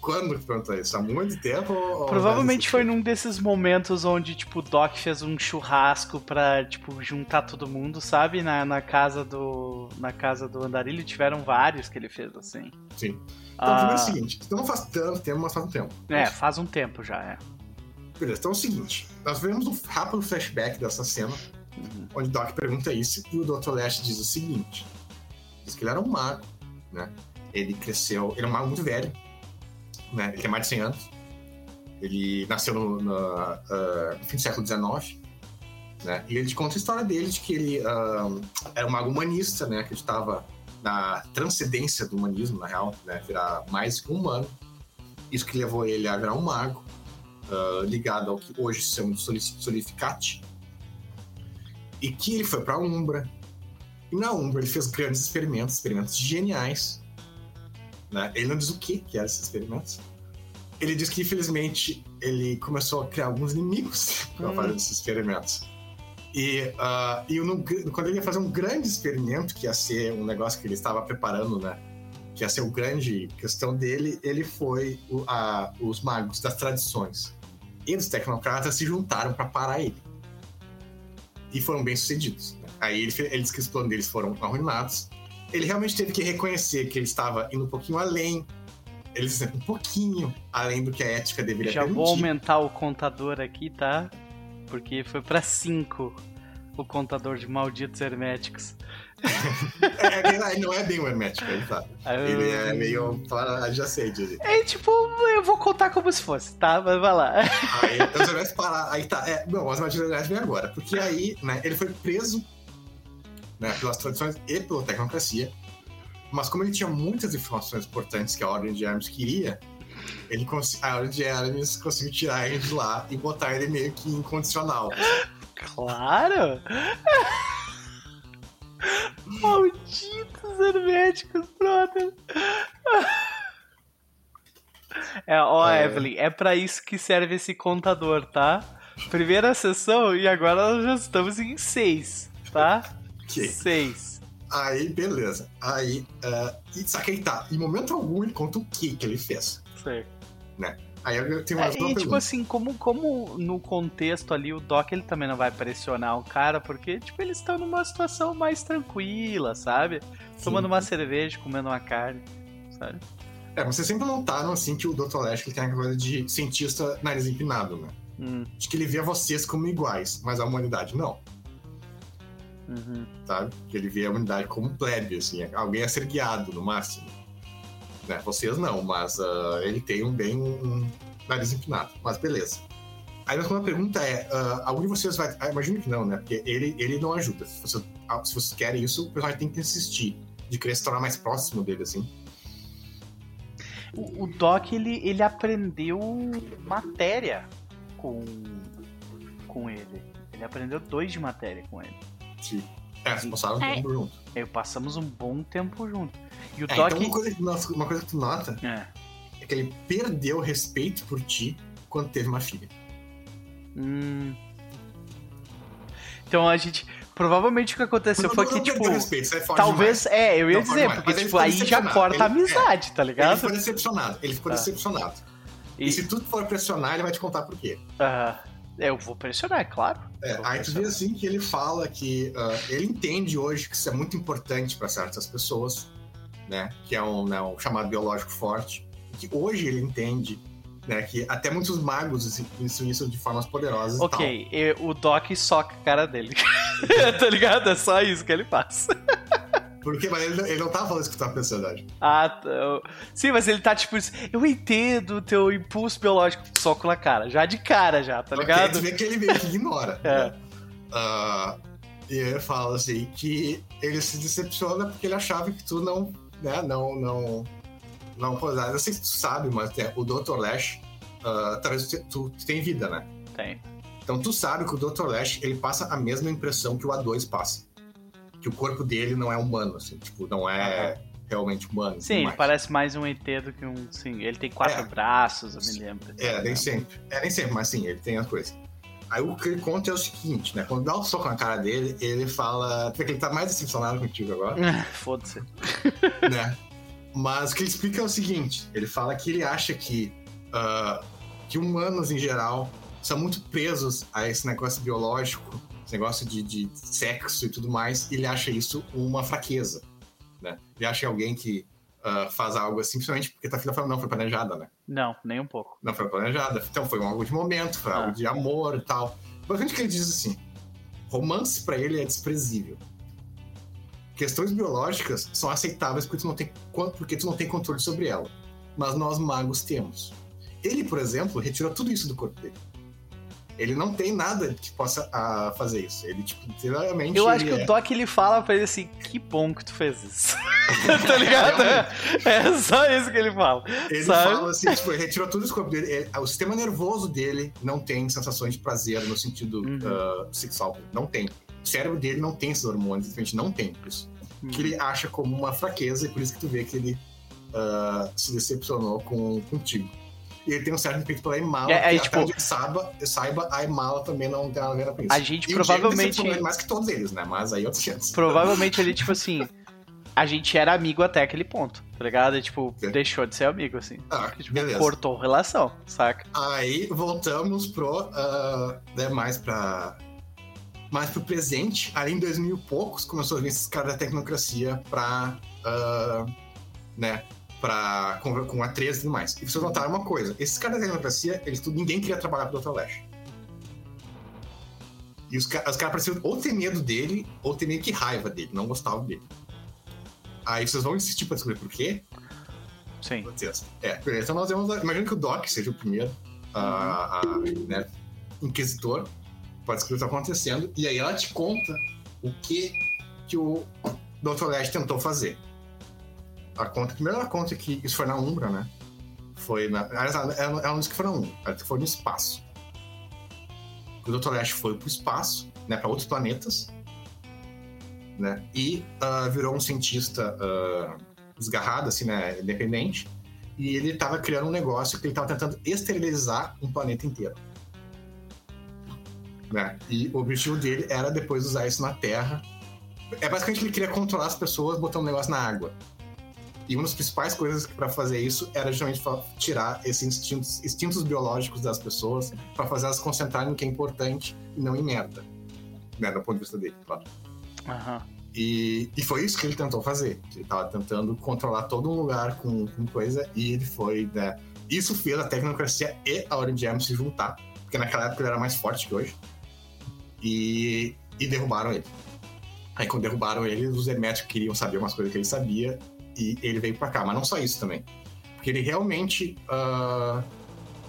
[SPEAKER 2] Quando que perguntou isso? Há muito tempo?
[SPEAKER 1] Provavelmente foi num desses momentos onde, tipo, o Doc fez um churrasco pra, tipo, juntar todo mundo, sabe? Na, na casa do. Na casa do Andarilho tiveram vários que ele fez, assim.
[SPEAKER 2] Sim. Então, ah... é o seguinte, então não faz tanto tempo, mas faz um tempo.
[SPEAKER 1] É, faz um tempo já, é.
[SPEAKER 2] Beleza, então é o seguinte, nós vemos um rápido flashback dessa cena, uhum. onde o Doc pergunta isso, e o Dr. Lash diz o seguinte: diz que ele era um mago, né? Ele cresceu, ele é um mago muito velho, né? Ele tem mais de 100 anos. Ele nasceu no, uh, no fim do século XIX. Né? E ele te conta a história dele de que ele uh, era um mago humanista, né? Que estava na transcendência do humanismo, na real, né? Virar mais que um humano. Isso que levou ele a virar um mago, uh, ligado ao que hoje se chama de solificate. E que ele foi para a Umbra. E na Umbra ele fez grandes experimentos, experimentos geniais, né? Ele não diz o que que eram esses experimentos. Ele diz que, infelizmente, ele começou a criar alguns inimigos *laughs* hum. desses experimentos. E, uh, e no, quando ele ia fazer um grande experimento, que ia ser um negócio que ele estava preparando, né? Que ia ser o grande questão dele, ele foi o, a, os magos das tradições e os tecnocratas se juntaram para parar ele. E foram bem sucedidos. Né? Aí ele, ele diz que os planos deles foram arruinados ele realmente teve que reconhecer que ele estava indo um pouquinho além. Ele um pouquinho além do que a ética deveria
[SPEAKER 1] Já
[SPEAKER 2] permitir.
[SPEAKER 1] vou aumentar o contador aqui, tá? Porque foi para 5 o contador de malditos herméticos. *laughs*
[SPEAKER 2] é, não é bem um hermético, ele tá. Ele é meio adjacente.
[SPEAKER 1] É tipo, eu vou contar como se fosse, tá? Mas vai lá.
[SPEAKER 2] Aí, você vai parar. Aí tá. É, bom, as malditas vem agora. Porque aí, né, ele foi preso né, pelas tradições e pela tecnocracia. Mas como ele tinha muitas informações importantes que a Ordem de Hermes queria, ele a Ordem de Hermes conseguiu tirar ele de lá e botar ele meio que incondicional.
[SPEAKER 1] Claro! *laughs* Malditos herméticos, brother! É, ó, é. Evelyn, é para isso que serve esse contador, tá? Primeira sessão e agora nós já estamos em seis, tá? Seis.
[SPEAKER 2] Aí, beleza. Aí, uh, e, só que aí tá, em momento algum ele conta o que que ele fez.
[SPEAKER 1] Sei.
[SPEAKER 2] Aí eu tenho mais
[SPEAKER 1] É,
[SPEAKER 2] uma
[SPEAKER 1] e tipo
[SPEAKER 2] pergunta.
[SPEAKER 1] assim, como, como no contexto ali o Doc ele também não vai pressionar o cara, porque tipo eles estão numa situação mais tranquila, sabe? Tomando uma cerveja, comendo uma carne, sabe?
[SPEAKER 2] É, vocês sempre notaram, assim, que o Dr. Lash ele tem aquela coisa de cientista nariz empinado, né?
[SPEAKER 1] Hum,
[SPEAKER 2] De que ele vê vocês como iguais, mas a humanidade não,
[SPEAKER 1] uhum.
[SPEAKER 2] sabe? Que ele vê a humanidade como plebe, assim, alguém a ser guiado, no máximo. Né? Vocês não, mas ah, ele tem um bem um nariz empinado, mas beleza. Aí a segunda pergunta é, ah, algum de vocês vai... Ah, imagino que não, né? Porque ele, ele não ajuda. Se, você- ah, se vocês querem isso, o personagem tem que insistir, de querer se tornar mais próximo dele, assim.
[SPEAKER 1] O, o Doc ele, ele aprendeu matéria com, com ele. Ele aprendeu dois de matéria com ele.
[SPEAKER 2] Se... É, vocês passaram um
[SPEAKER 4] É.
[SPEAKER 2] tempo junto.
[SPEAKER 1] Aí passamos um bom tempo junto. E o
[SPEAKER 2] É,
[SPEAKER 1] Doc.
[SPEAKER 2] então uma coisa, que, nossa, uma coisa que tu nota
[SPEAKER 1] É.
[SPEAKER 2] é que ele perdeu o respeito por ti quando teve uma filha.
[SPEAKER 1] Hum. Então a gente. Provavelmente o que aconteceu
[SPEAKER 2] Não-
[SPEAKER 1] foi
[SPEAKER 2] não
[SPEAKER 1] que,
[SPEAKER 2] perdeu
[SPEAKER 1] tipo.
[SPEAKER 2] respeito, é
[SPEAKER 1] Talvez, é, eu ia
[SPEAKER 2] Não,
[SPEAKER 1] dizer, porque
[SPEAKER 2] ele
[SPEAKER 1] tipo, aí já corta a
[SPEAKER 2] Ele- é.
[SPEAKER 1] amizade, tá
[SPEAKER 2] Ele
[SPEAKER 1] ligado?
[SPEAKER 2] ficou decepcionado. Ele ficou
[SPEAKER 1] Tá.
[SPEAKER 2] decepcionado. E...
[SPEAKER 1] E,
[SPEAKER 2] se tu for pressionar, ele vai te contar por quê.
[SPEAKER 1] ah, eu vou pressionar, é claro.
[SPEAKER 2] É, aí tu vê assim que ele fala que ah, ele entende hoje que isso é muito importante para certas pessoas, né? Que é um, né, um chamado biológico forte. Que hoje ele entende, né? Que até muitos magos usam isso de formas poderosas e tal.
[SPEAKER 1] Ok, e o Doc soca a cara dele. *laughs* tá ligado? É só isso que ele faz.
[SPEAKER 2] Porque mas ele, ele não tava falando isso que tu tava pensando, acho.
[SPEAKER 1] Ah, tá, sim, mas ele tá tipo, eu entendo o teu impulso biológico, soco na cara, já de cara já, tá ligado?
[SPEAKER 2] Tu vê que ele meio que ignora. *laughs*
[SPEAKER 1] É.
[SPEAKER 2] Ah, e ele fala assim que ele se decepciona porque ele achava que tu não, né, não, não, não. Eu sei que tu sabe, mas é, o Dr. Lash, talvez tu, tu, tu tem vida, né?
[SPEAKER 1] Tem.
[SPEAKER 2] Então tu sabe que o Dr. Lash, ele passa a mesma impressão que o A2 passa. Que o corpo dele não é humano, assim, tipo, não é realmente humano.
[SPEAKER 1] Sim, ele parece mais um ET do que um. Sim, ele tem quatro
[SPEAKER 2] É.
[SPEAKER 1] braços, eu me lembro.
[SPEAKER 2] É, nem sempre. É, nem sempre, mas sim, ele tem as coisas. Aí o que ele conta é o seguinte, né? Quando dá um soco na cara dele, ele fala. Tu vê que ele tá mais decepcionado contigo agora, *laughs*
[SPEAKER 1] Foda-se. *laughs*
[SPEAKER 2] né? Mas o que ele explica é o seguinte: ele fala que ele acha que, ah, que humanos em geral são muito presos a esse negócio biológico, esse negócio de, de sexo e tudo mais, ele acha isso uma fraqueza, né? Ele acha alguém que ah, faz algo assim, principalmente porque tá filha falando, não, foi planejada, né?
[SPEAKER 1] Não, nem um pouco.
[SPEAKER 2] não foi planejada. Então foi algo de momento, foi
[SPEAKER 1] Ah.
[SPEAKER 2] algo de amor e tal. Basicamente o que ele diz assim: romance pra ele é desprezível. Questões biológicas são aceitáveis porque tu não tem, porque tu não tem controle sobre ela. Mas nós magos temos. Ele, por exemplo, retirou tudo isso do corpo dele. Ele não tem nada que possa ah, fazer isso. Ele, tipo, literalmente.
[SPEAKER 1] Eu acho que
[SPEAKER 2] ele
[SPEAKER 1] o Doc ele fala pra ele assim: que bom que tu fez isso. *laughs* tá ligado? É só isso que ele fala.
[SPEAKER 2] Ele
[SPEAKER 1] sabe?
[SPEAKER 2] fala assim, tipo, ele retirou tudo do corpo dele. Ele- o sistema nervoso dele não tem sensações de prazer no sentido
[SPEAKER 1] Uhum.
[SPEAKER 2] ah, sexual. Não tem. O cérebro dele não tem esses hormônios, simplesmente não tem isso. Que ele acha como uma fraqueza e por isso que tu vê que ele ah, se decepcionou com, contigo. E ele tem um certo respeito pela Imala,
[SPEAKER 1] É,
[SPEAKER 2] que
[SPEAKER 1] tipo-
[SPEAKER 2] até onde saiba, saiba, a Imala também não tem nada a ver com isso.
[SPEAKER 1] A gente
[SPEAKER 2] E o
[SPEAKER 1] provavelmente-
[SPEAKER 2] ele mais que todos eles, né? Mas aí outros chances.
[SPEAKER 1] Provavelmente ele, tipo assim. A gente era amigo até aquele ponto, tá ligado? E, tipo,
[SPEAKER 2] É.
[SPEAKER 1] deixou de ser amigo, assim.
[SPEAKER 2] Ah,
[SPEAKER 1] Porque, tipo,
[SPEAKER 2] beleza.
[SPEAKER 1] cortou relação, saca?
[SPEAKER 2] Aí voltamos pro. ah, né, mais pra. Mais pro presente. Ali em 2000 e poucos começou a vir esses caras da tecnocracia pra. ah, né? Pra, com, com a 13 e tudo mais. E vocês notaram uma coisa: esses caras da tecnocracia, eles ninguém queria trabalhar pro Dr. Lash. E os, os caras pareciam ou ter medo dele, ou ter meio que raiva dele, não gostavam dele. Aí vocês vão insistir pra descobrir por quê?
[SPEAKER 1] Sim.
[SPEAKER 2] Vocês. É, beleza. Então nós vamos. Imagina que o Doc seja o primeiro a, a, né, inquisitor. Pode descobrir o que está acontecendo. E aí ela te conta o que, que o Dr. Lash tentou fazer. A conta, primeiro ela conta que isso foi na Umbra, né? Foi na. Aliás, Ela não disse que foi na Umbra, ela que foi no espaço. O Dr. Lash foi pro espaço, né? Para outros planetas. Né? E ah, virou um cientista. ah, desgarrado, assim, né, independente, e ele estava criando um negócio que ele estava tentando esterilizar um planeta inteiro. Né? E o objetivo dele era depois usar isso na Terra É basicamente ele queria controlar as pessoas botando um negócio na água. E uma das principais coisas para fazer isso era justamente tirar esses instintos, instintos biológicos das pessoas para fazer elas concentrarem no que é importante e não em merda. Né, do ponto de vista dele, claro. E, e foi isso que ele tentou fazer. Ele estava tentando controlar todo um lugar com, com coisa e ele foi. Né, isso fez a Tecnocracia e a Origem se juntar, porque naquela época ele era mais forte que hoje. E, e derrubaram ele. Aí quando derrubaram ele, os herméticos queriam saber umas coisas que ele sabia e ele veio pra cá. Mas não só isso também. Porque ele realmente. ah,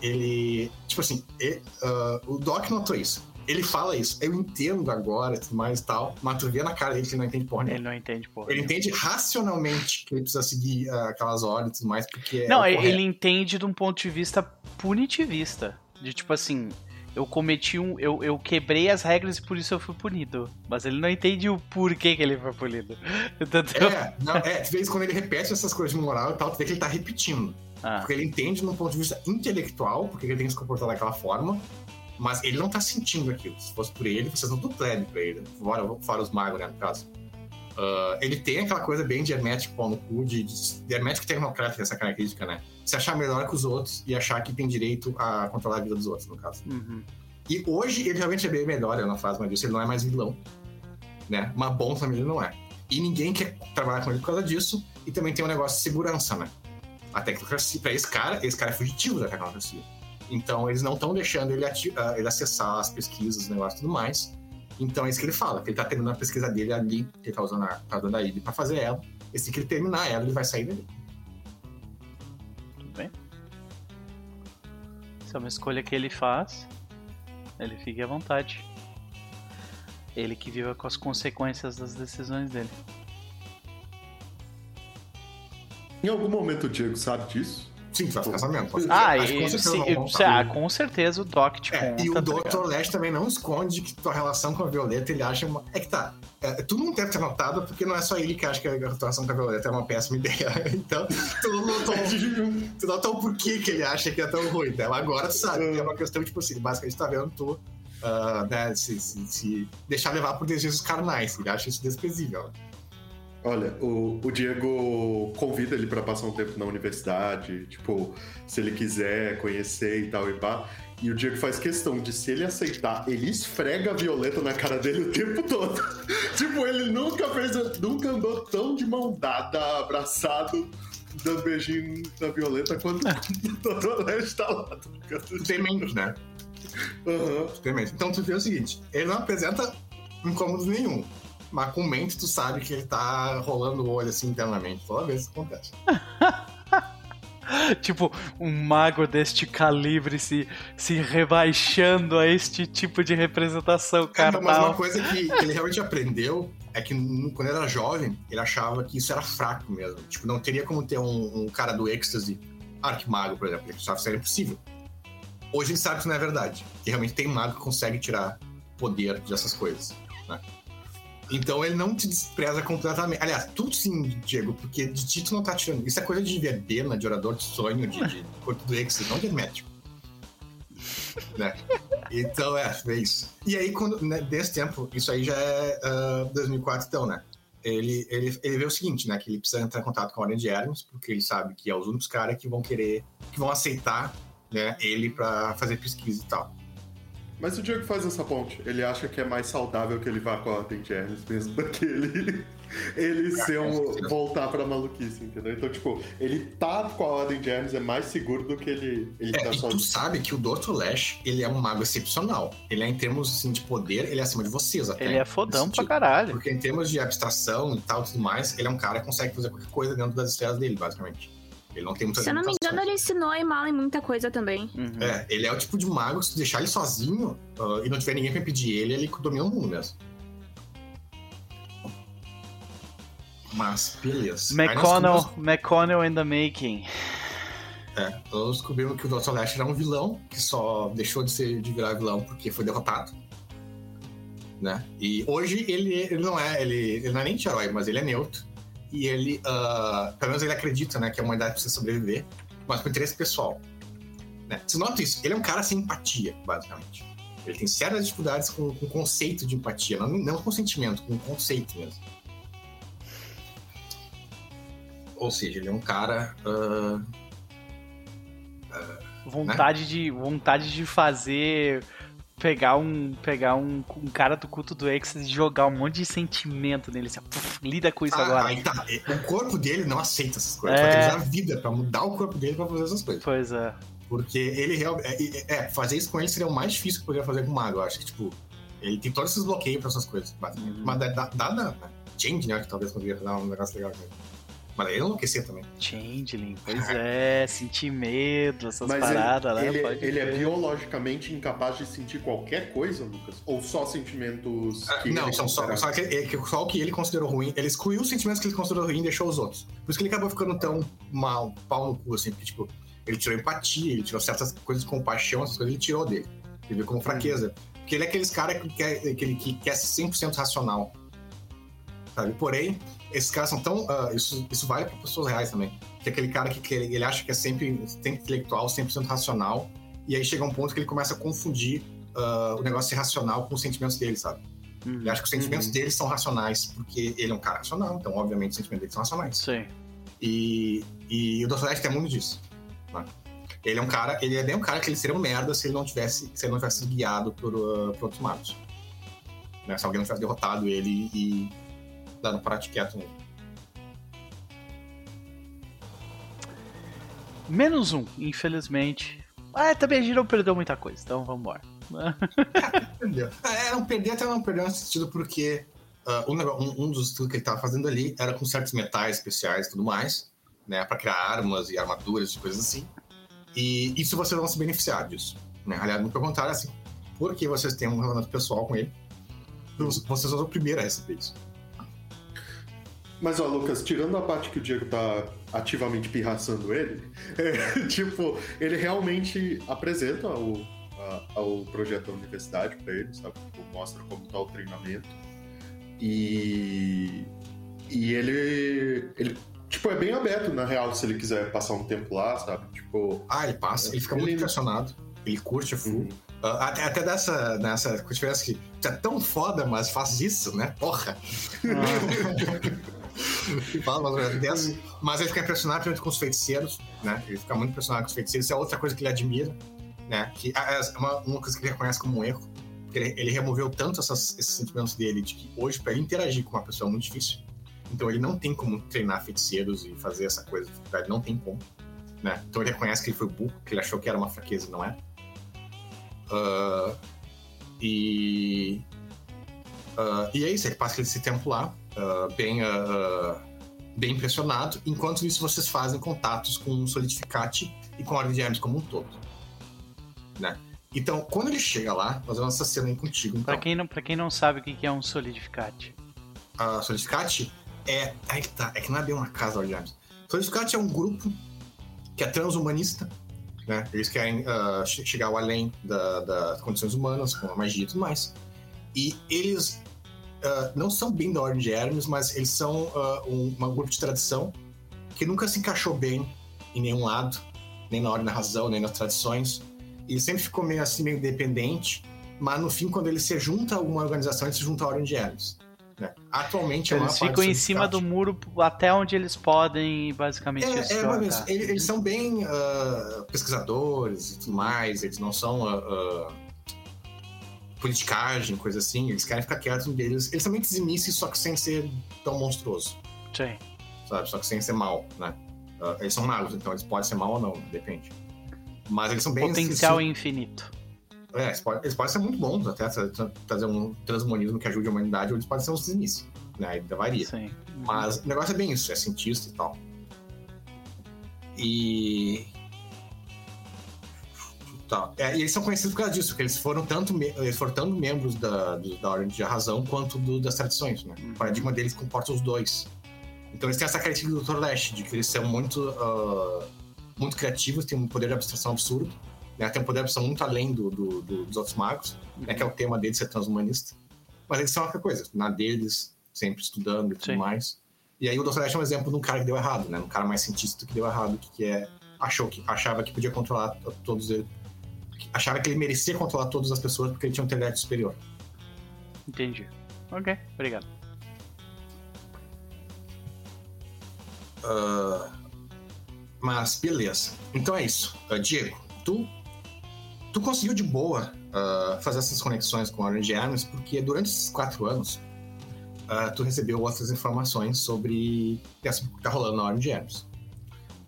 [SPEAKER 2] ele. Tipo assim, e- ah, o Doc notou isso. Ele fala isso. Eu entendo agora e tudo mais e tal, mas tu vê na cara dele que ele não entende porra nenhuma.
[SPEAKER 1] Ele não entende, porra.
[SPEAKER 2] Ele entende racionalmente que ele precisa seguir ah, aquelas ordens e tudo mais, porque.
[SPEAKER 1] Não,
[SPEAKER 2] é
[SPEAKER 1] ele entende de um ponto de vista punitivista. De tipo assim, eu cometi um. Eu, eu quebrei as regras e por isso eu fui punido. Mas ele não entende o porquê que ele foi punido. *laughs* Entendeu?
[SPEAKER 2] É, não, é, de vez em quando ele repete essas coisas de moral e tal, tu vê que ele tá repetindo.
[SPEAKER 1] Ah,
[SPEAKER 2] Porque ele entende num ponto de vista intelectual, porque ele tem que se comportar daquela forma, mas ele não tá sentindo aquilo. Se fosse por ele, vocês não tudo plebe pra ele, fora, fora os magos, né, no caso. Ah, ele tem aquela coisa bem de hermético pau no cu, de, de, de hermético tecnocrático, essa característica, né? Se achar melhor que os outros e achar que tem direito a controlar a vida dos outros, no caso.
[SPEAKER 1] uhum.
[SPEAKER 2] E hoje ele realmente é bem melhor, ele não faz mais isso, ele não é mais vilão. Né? Mas bom também ele não é. E ninguém quer trabalhar com ele por causa disso. E também tem um negócio de segurança, né? A tecnocracia, pra esse cara, esse cara é fugitivo da tecnocracia. Então eles não estão deixando ele, ah, ele acessar as pesquisas, os negócios e tudo mais. Então é isso que ele fala, que ele tá terminando a pesquisa dele ali, que ele tá usando a, tá usando a IB pra fazer ela. E assim que ele terminar ela, ele vai sair dali.
[SPEAKER 1] Tudo bem. Se é uma escolha que ele faz, ele fique à vontade. Ele que viva com as consequências das decisões dele.
[SPEAKER 3] Em algum momento o Diego sabe disso?
[SPEAKER 2] Sim, vai ficar sabendo.
[SPEAKER 1] Ah,
[SPEAKER 2] que com
[SPEAKER 1] e,
[SPEAKER 2] certeza
[SPEAKER 1] sim,
[SPEAKER 2] vão
[SPEAKER 1] e-
[SPEAKER 2] contar.
[SPEAKER 1] ah, com certeza o Doc te
[SPEAKER 2] É,
[SPEAKER 1] conta.
[SPEAKER 2] e o
[SPEAKER 1] tá
[SPEAKER 2] Dr.
[SPEAKER 1] ligado?
[SPEAKER 2] Leste também não esconde que tua relação com a Violeta ele acha uma. É que tá. É, tu não deve ter notado, porque não é só ele que acha que a relação com a Violeta é uma péssima *laughs* ideia. Então, tu não notou, tu notou o porquê que ele acha que é tão ruim. Né? Agora tu sabe, que é uma questão, tipo assim, basicamente tá vendo tu ah, né, se, se- se deixar levar por desejos carnais. Ele acha isso desprezível.
[SPEAKER 3] Olha, o, o Diego convida ele pra passar um tempo na universidade, tipo, se ele quiser conhecer e tal e pá. E o Diego faz questão de, se ele aceitar, ele esfrega a Violeta na cara dele o tempo todo. *laughs* tipo, ele nunca fez, nunca andou tão de mão dada, abraçado, dando beijinho na Violeta quando o Dr. Leste tá lá. tá ligado?
[SPEAKER 2] Tu tem mente, né? Tem mente. Então tu vê o seguinte: ele não apresenta incômodo nenhum. Mas com mente tu sabe que ele tá rolando o olho assim internamente. Toda vez que isso acontece. *laughs*
[SPEAKER 1] Tipo, um mago deste calibre se, se rebaixando a este tipo de representação
[SPEAKER 2] É, mas uma coisa que, que ele realmente aprendeu é que quando ele era jovem, ele achava que isso era fraco mesmo. Tipo, não teria como ter um, um cara do êxtase arquimago, por exemplo. Ele achava que isso era impossível. Hoje ele sabe que isso não é verdade. Que realmente tem mago que consegue tirar poder dessas coisas. né? Então ele não te despreza completamente. Aliás, tu sim, Diego, porque de ti tu não tá tirando. Isso é coisa de verbena, de orador de sonho, de, de *laughs* corpo do êxtase, não de hermético. né? Então, é, é isso. E aí, quando, né, desse tempo, isso aí já é ah, 2004, então, né? Ele, ele, ele vê o seguinte, né? Que ele precisa entrar em contato com a Ordem de Hermes, porque ele sabe que é os únicos caras que vão querer, que vão aceitar né, ele pra fazer pesquisa e tal.
[SPEAKER 3] Mas o Diego faz essa ponte. Ele acha que é mais saudável que ele vá com a Ordem de Hermes mesmo do que ele, *laughs* ele ser um, voltar pra maluquice, entendeu? Então, tipo, ele tá com a Ordem de Hermes é mais seguro do que ele, ele
[SPEAKER 2] É,
[SPEAKER 3] tá
[SPEAKER 2] e tu sabe que o Dr. Lash, ele é um mago excepcional. Ele é, em termos assim, de poder, ele é acima de vocês até.
[SPEAKER 1] Ele é fodão pra
[SPEAKER 2] sentido.
[SPEAKER 1] caralho.
[SPEAKER 2] Porque em termos de abstração e tal, tudo mais, ele é um cara que consegue fazer qualquer coisa dentro das esferas dele, basicamente. Ele não tem muitas
[SPEAKER 4] Se eu não me engano, ele ensinou a Imala em muita coisa também.
[SPEAKER 1] Uhum.
[SPEAKER 2] É, ele é o tipo de mago que se deixar ele sozinho ah, e não tiver ninguém pra impedir ele, ele domina o mundo mesmo. Mas, beleza.
[SPEAKER 1] McConnell,
[SPEAKER 2] descobrimos-
[SPEAKER 1] McConnell in the making.
[SPEAKER 2] É, nós descobrimos que o Dr. Lash era um vilão, que só deixou de, ser, de virar vilão porque foi derrotado. Né? E hoje ele, ele não é, ele, ele não é nem herói, mas ele é neutro. E ele, ah, pelo menos ele acredita, né, que a humanidade precisa sobreviver, mas com interesse pessoal. Né? Você nota isso? Ele é um cara sem empatia, basicamente. Ele tem sérias dificuldades com o conceito de empatia, não, não com sentimento, com conceito mesmo. Ou seja, ele é um cara. Uh,
[SPEAKER 1] vontade, né? de, vontade de fazer. Pegar um, pegar um, um cara do culto do Exodus e jogar um monte de sentimento nele. Assim, puf, lida com isso
[SPEAKER 2] ah,
[SPEAKER 1] agora.
[SPEAKER 2] Aí tá. O corpo dele não aceita essas coisas. É... Ele usar a vida pra mudar o corpo dele pra fazer essas coisas.
[SPEAKER 1] Pois é.
[SPEAKER 2] Porque ele realmente. É, é, fazer isso com ele seria o mais difícil que poderia fazer com o Mago. Eu acho que, tipo, ele tem todos esses bloqueios pra essas coisas. Uhum. Mas dada né? Change, né? Que talvez poderia dar um negócio legal com ele. Mas aí enlouquecer também.
[SPEAKER 1] Changeling, pois é, sentir medo, essas Mas paradas,
[SPEAKER 3] ele,
[SPEAKER 1] né?
[SPEAKER 3] Ele, Pode ele é biologicamente incapaz de sentir qualquer coisa, Lucas? Ou só sentimentos
[SPEAKER 2] ah, Não, são só, só, que, é, só o que ele considerou ruim. Ele excluiu os sentimentos que ele considerou ruim e deixou os outros. Por isso que ele acabou ficando tão mal, pau no cu, assim, porque, tipo, ele tirou empatia, ele tirou certas coisas de compaixão, essas coisas ele tirou dele. Ele viu como fraqueza. Porque ele é aqueles cara que quer, que, ele, que quer ser 100% racional. Sabe? Porém, esses caras são tão. Uh, isso, isso vale para pessoas reais também. Que é aquele cara que, que ele, ele acha que é sempre, sempre intelectual, 100% racional. E aí chega um ponto que ele começa a confundir uh, o negócio irracional com os sentimentos dele, sabe? Ele acha que os sentimentos uhum. dele são racionais, porque ele é um cara racional, então, obviamente, os sentimentos dele são racionais.
[SPEAKER 1] Sim.
[SPEAKER 2] E, e o Dostoevsky tem muito disso. Né? Ele é um cara, ele é bem um cara que ele seria um merda se ele não tivesse, se ele não tivesse guiado por, uh, por outros magos. Né? Se alguém não tivesse derrotado ele e no prato quieto nele.
[SPEAKER 1] Menos um, infelizmente. Ah, também a gente não perdeu muita coisa, então vamos embora. *laughs*
[SPEAKER 2] perdeu. É, não perder até não perdeu nesse sentido, porque uh, um, um, dos estudos que ele estava fazendo ali era com certos metais especiais e tudo mais, né, para criar armas e armaduras e coisas assim. E isso vocês vão se beneficiar disso. Né? Aliás, muito pelo contrário, assim, porque vocês têm um relacionamento pessoal com ele, vocês são o primeiro a receber isso.
[SPEAKER 3] Mas, ó, Lucas, tirando a parte que o Diego tá ativamente pirraçando ele, *laughs* é, tipo, ele realmente apresenta o, a, o projeto da universidade para ele, sabe? Tipo, mostra como tá o treinamento. E, e ele, ele, tipo, é bem aberto, na real, se ele quiser passar um tempo lá, sabe? Tipo...
[SPEAKER 2] Ah, ele passa, ele fica ele... muito impressionado. Ele curte full. Uhum. Uh, até, até dessa, nessa diferença que é tão foda, mas faz isso, né? Porra! Ah. *laughs* *laughs* Fala mais ou menos Mas ele fica impressionado com os feiticeiros, né? Ele fica muito impressionado com os feiticeiros. Isso é outra coisa que ele admira, né? Que é, é uma, uma coisa que ele reconhece como um erro. Ele, ele removeu tanto essas, esses sentimentos dele de que hoje, para ele interagir com uma pessoa é muito difícil. Então ele não tem como treinar feiticeiros e fazer essa coisa. Ele não tem como. Né? Então ele reconhece que ele foi burro, que ele achou que era uma fraqueza e não é. Uh, e. Uh, e é isso, ele passa esse tempo lá uh, bem, uh, bem impressionado. Enquanto isso, vocês fazem contatos com o Solidificate e com a Ordem de Hermes como um todo. Né? Então, quando ele chega lá, nós vamos essa cena aí contigo. Então.
[SPEAKER 1] Pra, quem não, pra quem não sabe o que é um Solidificate.
[SPEAKER 2] Uh, Solidificate é. Aí tá, é que não é bem uma casa Ordem de Hermes. Solidificate é um grupo que é transhumanista. Né? Eles querem uh, chegar ao além da, das condições humanas, com a magia e tudo mais. E eles uh, não são bem da Ordem de Hermes, mas eles são uh, um, um, grupo de tradição que nunca se encaixou bem em nenhum lado, nem na Ordem da Razão, nem nas tradições. Ele sempre ficou meio assim, meio dependente, mas no fim, quando ele se junta a alguma organização, ele se junta à Ordem de Hermes. Né? Atualmente,
[SPEAKER 1] eles ficam em cima do muro até onde eles podem, basicamente.
[SPEAKER 2] É, é mas eles, eles, são bem uh, pesquisadores e tudo mais, eles não são uh, politicagem, coisa assim, eles querem ficar quietos no deles. Eles também dizimissem, só que sem ser tão monstruoso.
[SPEAKER 1] Sim.
[SPEAKER 2] Sabe? Só que sem ser mal, né? Uh, eles são magos, então eles podem ser mal ou não, depende. Mas eles são bem...
[SPEAKER 1] Potencial assim, infinito.
[SPEAKER 2] É, eles podem, eles podem, ser muito bons, até trazer um transhumanismo que ajude a humanidade, ou eles podem ser uns dizimissem, né? Ainda varia.
[SPEAKER 1] Sim.
[SPEAKER 2] Mas o negócio é bem isso, é cientista e tal. E Tá. É, e eles são conhecidos por causa disso, porque eles foram tanto, eles foram tanto membros da, do, da Ordem de Razão quanto do, das tradições, né? Uhum. O paradigma deles comporta os dois. Então eles têm essa característica do Dr. Leste, de que eles são muito, uh, muito criativos, têm um poder de abstração absurdo, né? Tem um poder de abstração muito além do, do, do dos outros magos, uhum. né? que é o tema deles ser transhumanista. Mas eles são outra coisa, na deles, sempre estudando e tudo Sim. mais. E aí o Dr. Leste é um exemplo de um cara que deu errado, né? Um cara mais cientista que deu errado, que, que é achou que achava que podia controlar todos eles acharam que ele merecia controlar todas as pessoas porque ele tinha um intelecto superior.
[SPEAKER 1] Entendi. Ok, obrigado.
[SPEAKER 2] Uh, mas beleza. Então é isso. Uh, Diego, tu, tu conseguiu de boa uh, fazer essas conexões com Orange Arms porque durante esses quatro anos tu recebeu outras informações sobre o que está rolando na Orange Arms.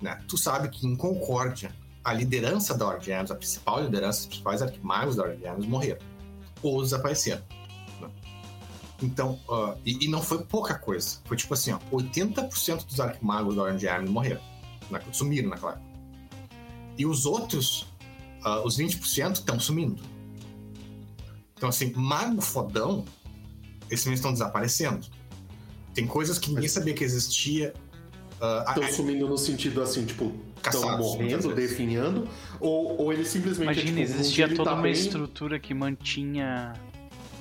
[SPEAKER 2] Né? Tu sabe que em Concórdia, a liderança da Arms, a principal liderança, os principais arquimagos da Arms morreram ou desapareceram. Então, uh, e, e, não foi pouca coisa. Foi tipo assim, ó, 80% dos arquimagos da Orange Army morreram. Né, sumiram naquela época. E os outros, uh, os 20%, estão sumindo. Então, assim, mago fodão, esses estão desaparecendo. Tem coisas que ninguém sabia que existia.
[SPEAKER 3] Estão uh, sumindo no sentido assim, tipo, estão morrendo, definhando, ou, ou eles simplesmente.
[SPEAKER 1] Imagina,
[SPEAKER 3] é, tipo,
[SPEAKER 1] existia toda tá uma bem... estrutura que mantinha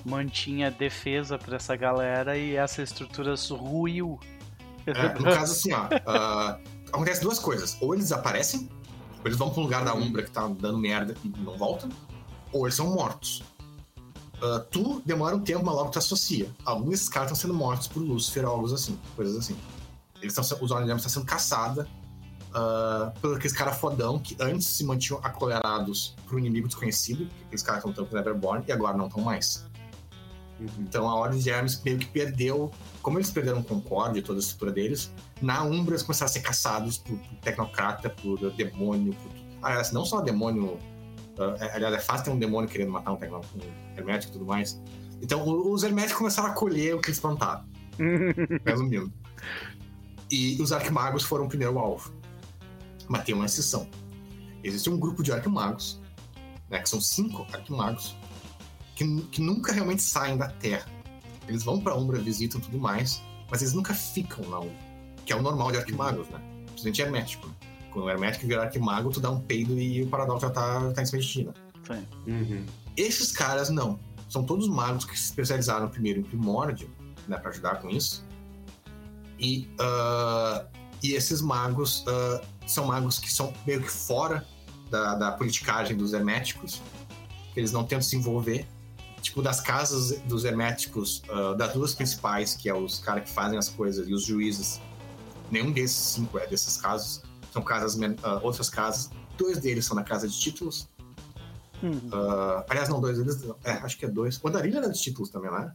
[SPEAKER 1] mantinha defesa para essa galera e essa estrutura ruiu.
[SPEAKER 2] É, no caso, assim, ó, uh, acontece duas coisas. Ou eles desaparecem, ou eles vão para um lugar da Umbra que tá dando merda e não voltam, ou eles são mortos. Uh, tu demora um tempo, mas logo tu associa. Alguns desses caras estão sendo mortos por Lúcifer ou algo assim, coisas assim. Eles estão, os Ornamentos estão sendo caçada uh, por aqueles caras fodão que antes se mantinham acolerados pro inimigo desconhecido, aqueles caras estão tanto Neverborn, e agora não estão mais. Então a Ordem de Hermes meio que perdeu, como eles perderam o Concorde e toda a estrutura deles, na Umbra eles começaram a ser caçados por, por tecnocrata, por demônio, por... Aliás, não só demônio. Uh, aliás, é fácil ter um demônio querendo matar um, um hermético e tudo mais. Então os herméticos começaram a colher o que eles plantaram. *laughs* Resumindo. E os arquimagos foram o primeiro alvo. Mas tem uma exceção. Existe um grupo de arquimagos, né, que são cinco arquimagos, que, que nunca realmente saem da Terra. Eles vão pra Umbra, visitam tudo mais, mas eles nunca ficam na Umbra. Que é o normal de arquimagos, né? Principalmente hermético. Né? Quando o hermético virar arquimago, tu dá um peido e o paradoxo já tá, tá em cima de ti, né?
[SPEAKER 3] Uhum.
[SPEAKER 2] Esses caras não. São todos magos que se especializaram primeiro em primórdio, né? Pra ajudar com isso. E, uh, e esses magos uh, são magos que são meio que fora da, da politicagem dos herméticos. Eles não tentam se envolver tipo, das casas dos herméticos, uh, das duas principais, que é os caras que fazem as coisas e os juízes, nenhum desses cinco é desses casos. São casas, uh, outras casas. Dois deles são na casa de títulos. Uhum. Uh, aliás, não, dois deles. É, acho que é dois. O Andarilho era de títulos também, né?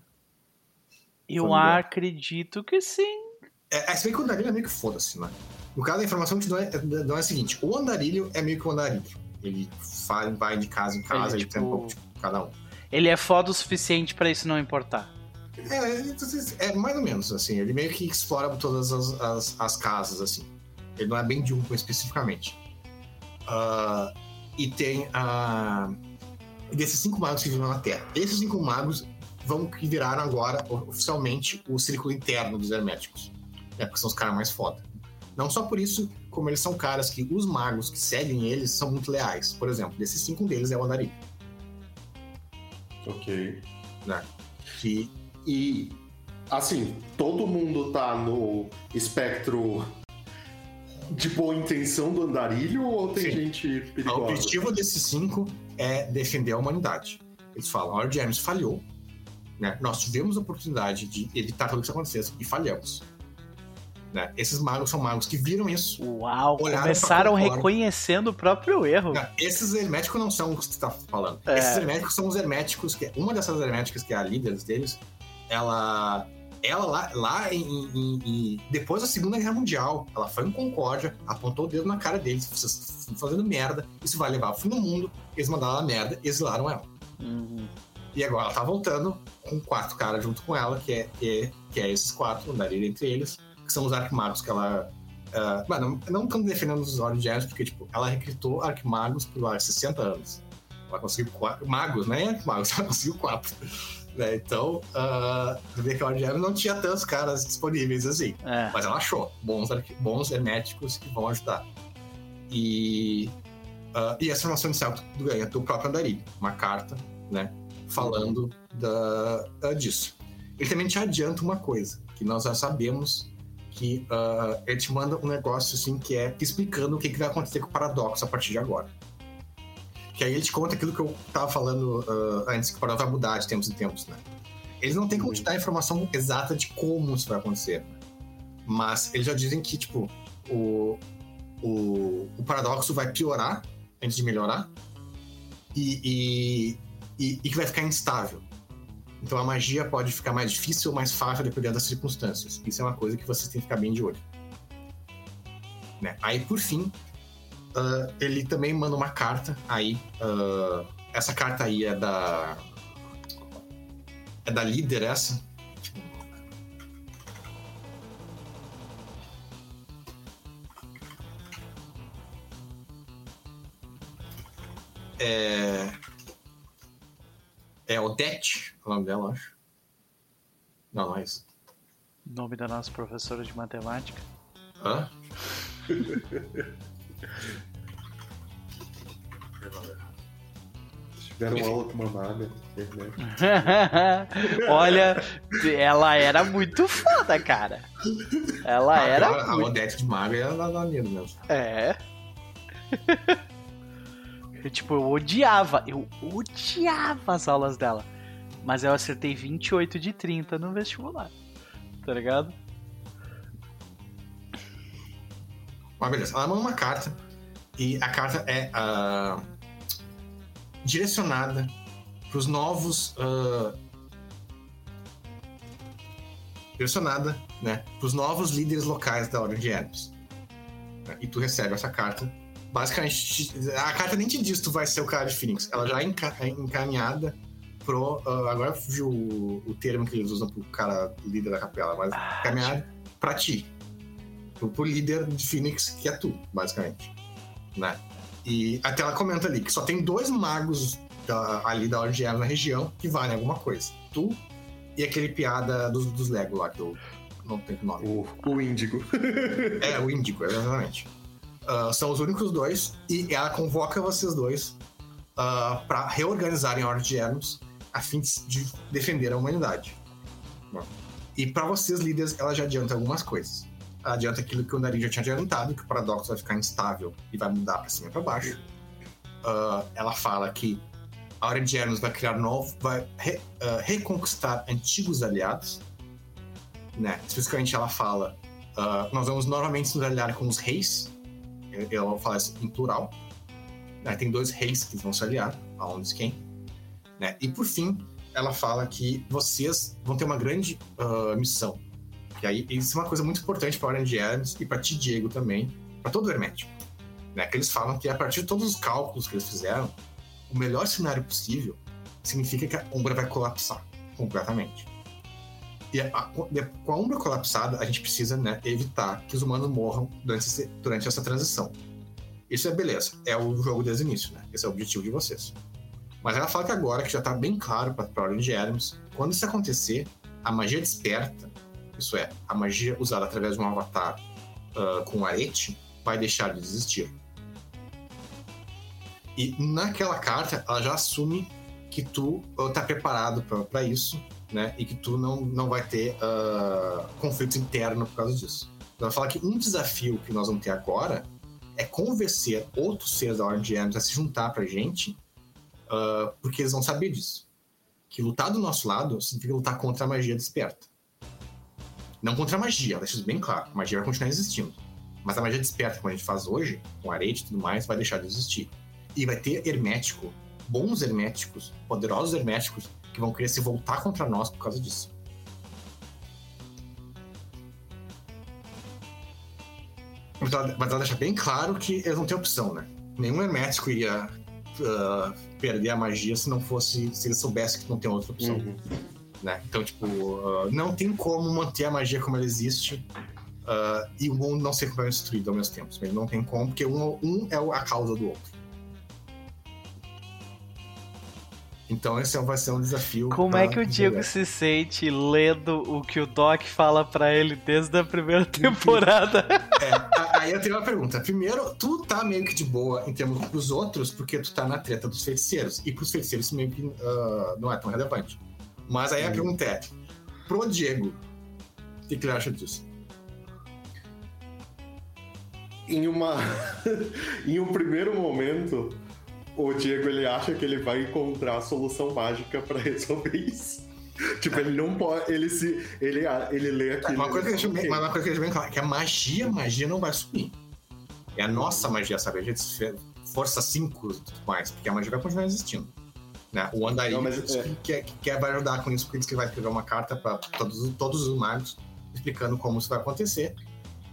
[SPEAKER 1] Eu acredito que sim.
[SPEAKER 2] É, é, se bem que o Andarilho é meio que foda-se, né? No caso, a informação que te dou é, é a seguinte: o Andarilho é meio que o Andarilho. Ele vai, vai de casa em casa, ele, ele tipo... tem um pouco de cada um
[SPEAKER 1] ele é foda o suficiente para isso não importar.
[SPEAKER 2] É, é, mais ou menos, assim. Ele meio que explora todas as, as, as casas, assim. Ele não é bem de um especificamente. Uh, e tem a. Uh, desses cinco magos que vivem na Terra. Esses cinco magos vão que viraram agora oficialmente o círculo interno dos herméticos. Né, porque são os caras mais foda. Não só por isso, como eles são caras que os magos que seguem eles são muito leais. Por exemplo, desses cinco deles é o Andari.
[SPEAKER 3] Ok.
[SPEAKER 2] Né?
[SPEAKER 3] E, e, assim, todo mundo tá no espectro de boa intenção do andarilho ou tem Sim. gente perigosa?
[SPEAKER 2] O objetivo desses cinco é defender a humanidade. Eles falam, a Lord James falhou, né? Nós tivemos a oportunidade de evitar tudo que isso acontecesse e falhamos. Né? Esses magos são magos que viram isso.
[SPEAKER 1] Uau, começaram reconhecendo o próprio erro.
[SPEAKER 2] Não, esses herméticos não são os que você está falando. É. Esses herméticos são os herméticos que. Uma dessas herméticas, que é a líder deles, ela. Ela lá, lá em, em, em, depois da Segunda Guerra Mundial, ela foi em Concórdia, apontou o dedo na cara deles, vocês estão fazendo merda, isso vai levar ao fim do mundo. Eles mandaram a merda, exilaram ela.
[SPEAKER 1] Uhum.
[SPEAKER 2] E agora ela tá voltando com quatro caras junto com ela, que é, que é, que é esses quatro, andaria entre eles que são os arquimagos que ela. Uh, mano, não estamos defendendo os olhos de porque, tipo, ela recrutou arquimagos por lá, 60 anos. Ela conseguiu quatro. Magos, né? Arquimagos, *laughs* ela conseguiu quatro. Né? Então, uh, vê que a Ordem não tinha tantos caras disponíveis assim. É. Mas ela achou bons, bons herméticos que vão ajudar. E, uh, e essa informação inicial tu ganha do próprio Andarilho, uma carta, né? Falando da, uh, disso. Ele também te adianta uma coisa, que nós já sabemos que uh, ele te manda um negócio assim que é explicando o que, que vai acontecer com o paradoxo a partir de agora. Que aí ele te conta aquilo que eu tava falando uh, antes, que o Paradox vai mudar de tempos em tempos, né? Eles não têm como te dar a informação exata de como isso vai acontecer. Né? Mas eles já dizem que, tipo, o, o, o paradoxo vai piorar antes de melhorar e, e, e, e que vai ficar instável. Então a magia pode ficar mais difícil ou mais fácil dependendo das circunstâncias. Isso é uma coisa que vocês têm que ficar bem de olho. Né? Aí, por fim, uh, ele também manda uma carta aí. Uh, essa carta aí é da. É da líder essa. É. É Odete, o nome dela, acho. Não, não é isso.
[SPEAKER 1] Nome da nossa professora de matemática.
[SPEAKER 2] Hã?
[SPEAKER 3] Tiveram aula com uma maga. internet. *laughs*
[SPEAKER 1] Olha, ela era muito foda, cara. Ela
[SPEAKER 2] Ah,
[SPEAKER 1] era
[SPEAKER 2] a, a
[SPEAKER 1] muito.
[SPEAKER 2] Odete de Maga é da da Nino mesmo.
[SPEAKER 1] É. *laughs* Eu, tipo, eu odiava, eu odiava as aulas dela. Mas eu acertei 28 de 30 no vestibular. Tá ligado?
[SPEAKER 2] Mas beleza, ela manda uma carta e a carta é ah, direcionada para os novos. ah, direcionada, né? Para os novos líderes locais da Ordem de Hermes. E tu recebe essa carta. Basicamente, te- a carta nem te diz tu vai ser o cara de Phoenix. Ela já é é encaminhada pro. ah, agora fugiu o, o termo que eles usam pro cara líder da capela, mas
[SPEAKER 1] Ah,
[SPEAKER 2] encaminhada pra ti. Pro, pro líder de Phoenix, que é tu, basicamente. Né? E até ela comenta ali que só tem dois magos da- ali da Ordem de Hermes na região que valem alguma coisa. Tu e aquele piada dos, dos Lego lá, que eu não tenho nome.
[SPEAKER 3] O, o índigo. *laughs*
[SPEAKER 2] É, o Índico, exatamente. Ah, são os únicos dois, e ela convoca vocês dois ah, pra reorganizarem a Ordem de Hermes a fim de de defender a humanidade. E pra vocês, líderes, ela já adianta algumas coisas. Ela adianta aquilo que o Narin já tinha adiantado, que o paradoxo vai ficar instável e vai mudar pra cima e pra baixo. Ah, ela fala que a Ordem de Hermes vai criar novo, vai re- ah, reconquistar antigos aliados. Né? Especificamente ela fala ah, nós vamos novamente nos aliar com os reis. Ela fala isso em plural. Né? Tem dois reis que vão se aliar, aonde quem. Né? E por fim, ela fala que vocês vão ter uma grande ah, missão. E aí, isso é uma coisa muito importante para a Ordem de Hermes e para ti, Diego, também, para todo o Hermético. Né? Que eles falam que a partir de todos os cálculos que eles fizeram, o melhor cenário possível significa que a Umbra vai colapsar completamente. E a- com a Umbra colapsada, a gente precisa né, evitar que os humanos morram durante, esse- durante essa transição. Isso é beleza, é o jogo desde o início, né? Esse é o objetivo de vocês. Mas ela fala que agora, que já tá bem claro para Ordem de Hermes, quando isso acontecer, a magia desperta, isso é, a magia usada através de um avatar ah, com arete, vai deixar de existir. E naquela carta, ela já assume que tu ah, tá preparado para isso, né? E que tu não, não vai ter ah, conflitos internos por causa disso. Ela fala que um desafio que nós vamos ter agora é convencer outros seres da Ordem de Hermes a se juntar pra gente, ah, porque eles vão saber disso. Que lutar do nosso lado significa lutar contra a magia desperta. Não contra a magia, deixa isso bem claro. A magia vai continuar existindo. Mas a magia desperta, como a gente faz hoje, com arete e tudo mais, vai deixar de existir. E vai ter hermético, bons herméticos, poderosos herméticos, que vão querer se voltar contra nós por causa disso. Mas ela, deixa bem claro que eles não têm opção, né? Nenhum hermético iria ah, perder a magia se não fosse. se ele soubesse que não tem outra opção.
[SPEAKER 3] Uhum.
[SPEAKER 2] né? Então, tipo, ah, não tem como manter a magia como ela existe ah, e o mundo não ser completamente destruído ao mesmo tempo. Ele não tem como, porque um, um é a causa do outro. Então esse é- vai ser um desafio.
[SPEAKER 1] Como é que o Diego se sente lendo o que o Doc fala pra ele desde a primeira *laughs* temporada?
[SPEAKER 2] É, a- aí eu tenho uma pergunta. Primeiro, tu tá meio que de boa em termos pros outros, porque tu tá na treta dos feiticeiros. E pros feiticeiros meio que ah, não é tão relevante. Mas aí a pergunta é: pro Diego, o que, que ele acha disso?
[SPEAKER 3] Em uma. *laughs* em um primeiro momento, o Diego ele acha que ele vai encontrar a solução mágica pra resolver isso. *laughs* Tipo, ele não pode. Ele se. Ele, ele lê aquilo.
[SPEAKER 2] Uma coisa que bem, mas uma coisa que eu deixo bem claro, que a magia, magia não vai sumir. É a nossa magia, sabe? A gente força 5 e tudo mais, porque a magia vai continuar existindo. Né? O
[SPEAKER 3] mas,
[SPEAKER 2] disse
[SPEAKER 3] é.
[SPEAKER 2] que, quer vai ajudar com isso, porque diz que vai escrever uma carta para todos, todos os magos, explicando como isso vai acontecer.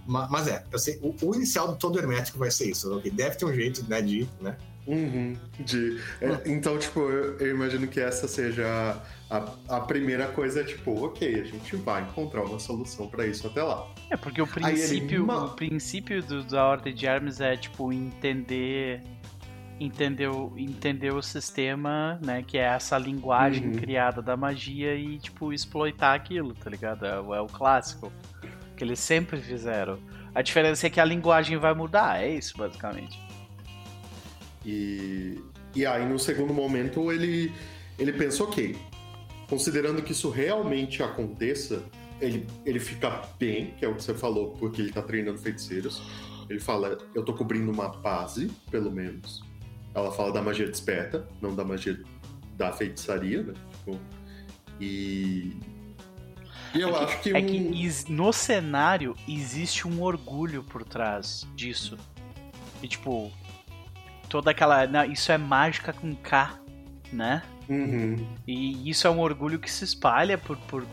[SPEAKER 2] Ma- Mas, é, eu sei, o, o inicial do todo hermético vai ser isso. ok? Deve ter um jeito né, de. Né?
[SPEAKER 3] Uhum, de, é, então, tipo, eu, eu imagino que essa seja a, a primeira coisa, tipo, ok, a gente vai encontrar uma solução pra isso até lá.
[SPEAKER 1] É, porque o
[SPEAKER 3] ele
[SPEAKER 1] princípio,
[SPEAKER 3] ma-
[SPEAKER 1] o princípio do- da Ordem de Hermes é, tipo, entender. Entender o, entender o sistema, né? Que é essa linguagem
[SPEAKER 3] Uhum.
[SPEAKER 1] criada da magia e, tipo, exploitar aquilo, tá ligado? É, é o clássico. Que eles sempre fizeram. A diferença é que a linguagem vai mudar, é isso, basicamente.
[SPEAKER 3] E, e aí, no segundo momento, ele, ele pensa, ok, considerando que isso realmente aconteça, ele, ele fica bem, que é o que você falou, porque ele tá treinando feiticeiros. Ele fala, eu tô cobrindo uma base, pelo menos. Ela fala da magia desperta, não da magia da feitiçaria, né? Tipo, e... E eu acho que,
[SPEAKER 1] É
[SPEAKER 3] um...
[SPEAKER 1] que no cenário existe um orgulho por trás disso. E tipo, toda aquela. Não, isso é mágica com K, né?
[SPEAKER 3] Uhum.
[SPEAKER 1] E isso é um orgulho que se espalha por, por,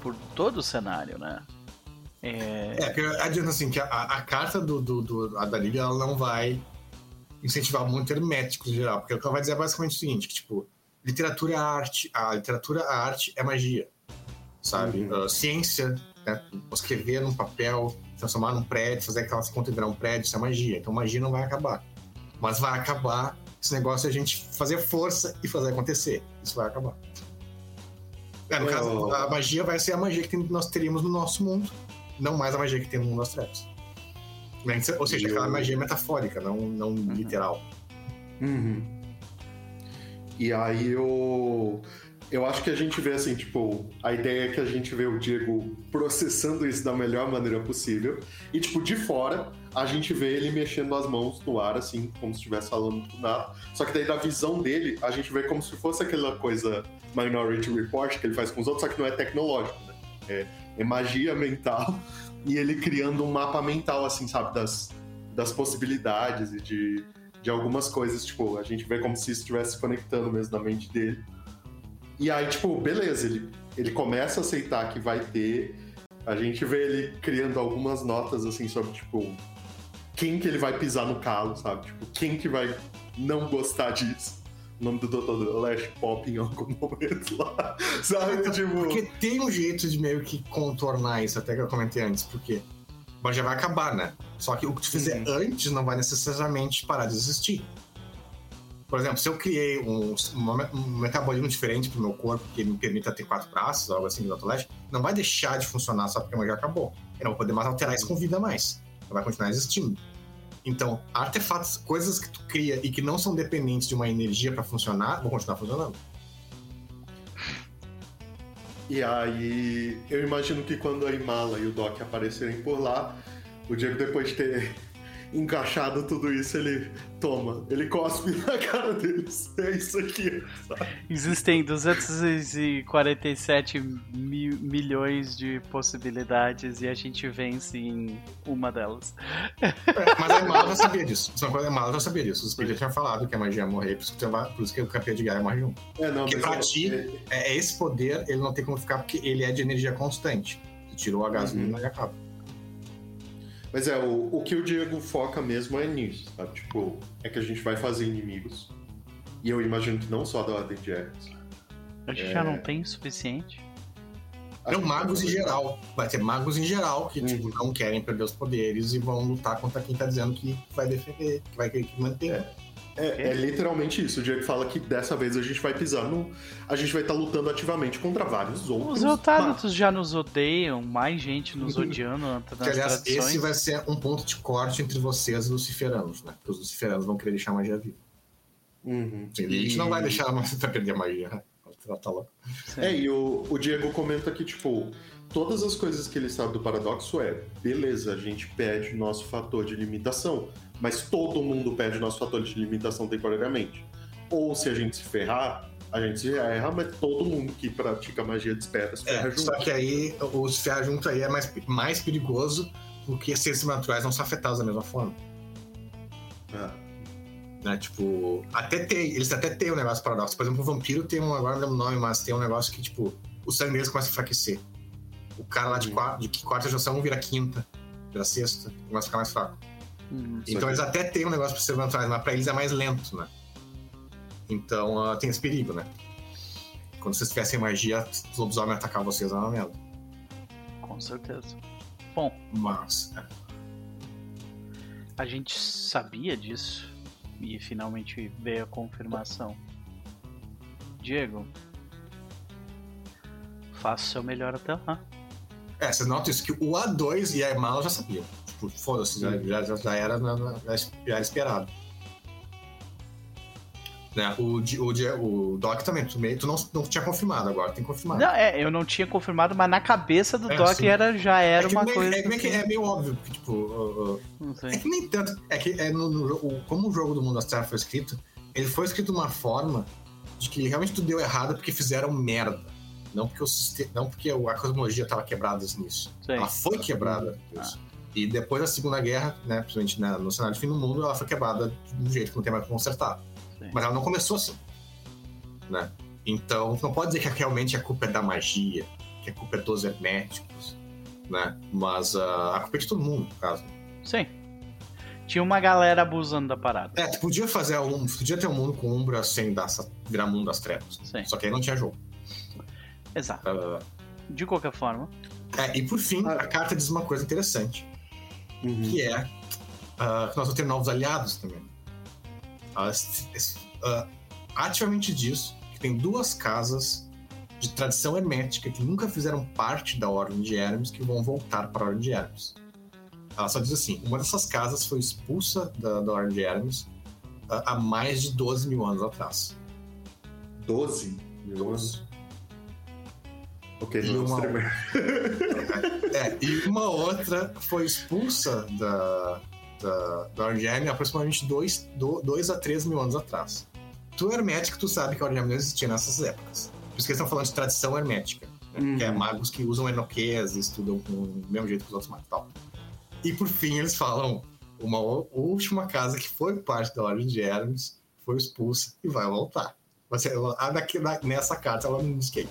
[SPEAKER 1] por todo o cenário, né? É,
[SPEAKER 2] É, porque adianta assim, que a, a carta do, do, do, a da Liga ela não vai incentivar muito herméticos em geral, porque o que ela vai dizer é basicamente o seguinte, que tipo, literatura é arte, a literatura, a arte é magia, sabe?
[SPEAKER 3] Uhum.
[SPEAKER 2] Ah, ciência, né? escrever num papel, transformar num prédio, fazer aquelas contas virar um prédio, isso é magia. Então magia não vai acabar. Mas vai acabar esse negócio de a gente fazer força e fazer acontecer. Isso vai acabar. É, no
[SPEAKER 3] É,
[SPEAKER 2] caso, a magia vai ser a magia que nós teríamos no nosso mundo, não mais a magia que tem no mundo das trevas. Né? Ou seja,
[SPEAKER 3] E
[SPEAKER 2] aquela magia metafórica, não, não literal.
[SPEAKER 3] Uhum. E aí eu. Eu acho que a gente vê assim, tipo, a ideia é que a gente vê o Diego processando isso da melhor maneira possível. E, tipo, de fora, a gente vê ele mexendo as mãos no ar, assim, como se estivesse falando do nada. Só que daí, da visão dele, a gente vê como se fosse aquela coisa Minority Report que ele faz com os outros, só que não é tecnológico, né? É, é magia mental. E ele criando um mapa mental, assim, sabe, das, das possibilidades e de, de algumas coisas, tipo, a gente vê como se estivesse se conectando mesmo na mente dele. E aí, tipo, beleza, ele, ele começa a aceitar que vai ter. A gente vê ele criando algumas notas, assim, sobre, tipo, quem que ele vai pisar no calo, sabe? Tipo, quem que vai não gostar disso. O nome do Dr. Lash Pop em algum *laughs* momento lá, sabe? Tipo...
[SPEAKER 2] Porque tem um jeito de meio que contornar isso, até que eu comentei antes, porque mas já vai acabar, né? Só que o que tu fizer
[SPEAKER 3] Uhum.
[SPEAKER 2] antes não vai necessariamente parar de existir. Por exemplo, se eu criei um, um metabolismo diferente pro meu corpo que me permita ter quatro braços, algo assim do Dr. Lash, não vai deixar de funcionar só porque magia acabou. Eu não vou poder mais alterar isso com vida mais. Vai continuar existindo. Então, artefatos, coisas que tu cria e que não são dependentes de uma energia para funcionar, vão continuar funcionando.
[SPEAKER 3] E aí, eu imagino que quando a Imala e o Doc aparecerem por lá, o Diego, depois de ter *laughs* encaixado tudo isso, ele toma, ele cospe *laughs* na cara deles. É isso aqui, sabe?
[SPEAKER 1] Existem 247 mil, milhões de possibilidades e a gente vence em uma delas.
[SPEAKER 2] É, mas a Imala já sabia disso. Isso é uma coisa, a Imala já sabia disso. Os já tinha falado que a magia ia morrer, por isso que, vai- por isso que o campeão de guerra morre junto.
[SPEAKER 3] É, não,
[SPEAKER 2] Porque pra
[SPEAKER 3] é-
[SPEAKER 2] ti-
[SPEAKER 3] é-
[SPEAKER 2] É, é esse poder, ele não tem como ficar porque ele é de energia constante. Tu tirou a gasolina
[SPEAKER 3] Uhum.
[SPEAKER 2] e acaba.
[SPEAKER 3] Mas é, o, o que o Diego foca mesmo é nisso, sabe? Tipo, é que a gente vai fazer inimigos. E eu imagino que não só da Ordem de Hermes.
[SPEAKER 1] A gente
[SPEAKER 3] É.
[SPEAKER 1] já não tem o suficiente.
[SPEAKER 2] Não, magos em geral. Vai ter magos em geral que
[SPEAKER 3] Uhum.
[SPEAKER 2] tipo, não querem perder os poderes e vão lutar contra quem tá dizendo que vai defender, que vai querer que manter.
[SPEAKER 3] É, é literalmente isso. O Diego fala que dessa vez a gente vai pisar no. A gente vai estar lutando ativamente contra vários outros.
[SPEAKER 1] Os Otáritos já nos odeiam, mais gente nos odiando nas
[SPEAKER 2] Que, aliás,
[SPEAKER 1] tradições.
[SPEAKER 2] esse vai ser um ponto de corte entre vocês e os luciferanos, né? Porque os luciferanos vão querer deixar a magia viva.
[SPEAKER 3] Uhum.
[SPEAKER 2] Sim, A gente
[SPEAKER 3] E-
[SPEAKER 2] não vai deixar a magia pra perder a magia. né? Ela tá.
[SPEAKER 3] É, e o, o Diego comenta que, tipo, todas as coisas que ele sabe do paradoxo é, beleza, a gente pede nosso fator de limitação, mas todo mundo pede nosso fator de limitação temporariamente. Ou se a gente se ferrar, a gente se erra, mas todo mundo que pratica magia de espera se ferra
[SPEAKER 2] É,
[SPEAKER 3] junto.
[SPEAKER 2] só que aí o se ferrar junto aí é mais, mais perigoso porque seres naturais não são afetados da mesma forma.
[SPEAKER 3] Ah,
[SPEAKER 2] Né? Tipo, até tem, eles até têm um negócio paradoxo. Por exemplo, o vampiro tem um, agora não lembro o nome, mas tem um negócio que, tipo, o sangue deles começa a enfraquecer. O cara lá de,
[SPEAKER 3] Uhum.
[SPEAKER 2] quarta, de quarta geração vira quinta, vira sexta, começa a ficar mais fraco.
[SPEAKER 1] Uhum.
[SPEAKER 2] Então eles até têm um negócio pra ser naturais, mas pra eles é mais lento, né? Então ah, tem esse perigo, né? Quando vocês tivessem magia, os lobisomens atacar vocês uma merda.
[SPEAKER 1] Com certeza. Bom,
[SPEAKER 2] Mas. é.
[SPEAKER 1] a gente sabia disso e finalmente veio a confirmação. Diego, faça o seu melhor até lá.
[SPEAKER 2] É, vocês notam isso, que o A2 e a Emala já sabiam. Tipo, foda-se, já, já, já- já era, na- na- já era esperado. Né? O, o, o Doc também, tu, meio- tu não, não tinha confirmado agora, tem confirmado.
[SPEAKER 1] Não, é, eu não tinha confirmado, mas na cabeça do
[SPEAKER 2] É,
[SPEAKER 1] Doc
[SPEAKER 2] sim.
[SPEAKER 1] era, já era
[SPEAKER 2] é,
[SPEAKER 1] uma
[SPEAKER 2] meio,
[SPEAKER 1] coisa.
[SPEAKER 2] é, meio que-
[SPEAKER 1] assim,
[SPEAKER 2] é meio óbvio, porque, tipo, uh, uh, é que nem tanto. É que é no, no- o- como o jogo do Mundo das Trevas foi escrito, ele foi escrito de uma forma de que realmente tudo deu errado porque fizeram merda. Não porque, o sistema, não porque a cosmologia estava quebrada início.
[SPEAKER 1] Sim.
[SPEAKER 2] Ela foi quebrada. isso. E depois da Segunda Guerra, né, principalmente na- no cenário de fim do mundo, ela foi quebrada de um jeito que não tem mais como consertar.
[SPEAKER 1] Sim.
[SPEAKER 2] Mas ela não começou assim. Né? Então, não pode dizer que realmente a culpa é da magia, que a culpa é dos herméticos, né? Mas ah, a culpa é de todo mundo, no caso.
[SPEAKER 1] Sim. Tinha uma galera abusando da parada.
[SPEAKER 2] É, tu podia fazer um. Podia ter um mundo com Umbra sem dar, virar mundo das trevas.
[SPEAKER 1] Sim.
[SPEAKER 2] Só que aí não tinha jogo.
[SPEAKER 1] Exato.
[SPEAKER 2] Ah,
[SPEAKER 1] De qualquer forma.
[SPEAKER 2] é, e por fim,
[SPEAKER 3] Ah.
[SPEAKER 2] a carta diz uma coisa interessante
[SPEAKER 3] uhum.
[SPEAKER 2] que é uh, que nós vamos ter novos aliados também. Uh, ativamente disso, que tem duas casas de tradição hermética que nunca fizeram parte da Ordem de Hermes que vão voltar para a Ordem de Hermes. Ela só diz assim: uma dessas casas foi expulsa da, da Ordem de Hermes uh, há mais de 12 mil anos atrás.
[SPEAKER 3] 12? 12 porque
[SPEAKER 2] ele
[SPEAKER 3] não streamer.
[SPEAKER 2] é, e uma outra foi expulsa da, da, da Orgem aproximadamente 2 a 3 mil anos atrás. Tu, é hermético, tu sabe que a Orgem não existia nessas épocas. Por isso que eles estão falando de tradição hermética, hum. que é
[SPEAKER 3] uhum.
[SPEAKER 2] magos que usam enoqueias e estudam com o mesmo jeito que os outros magos e tal. E por fim, eles falam: uma última casa que foi parte da Ordem de Hermes foi expulsa e vai voltar. Mas ela, daqui, nessa carta ela não diz quem.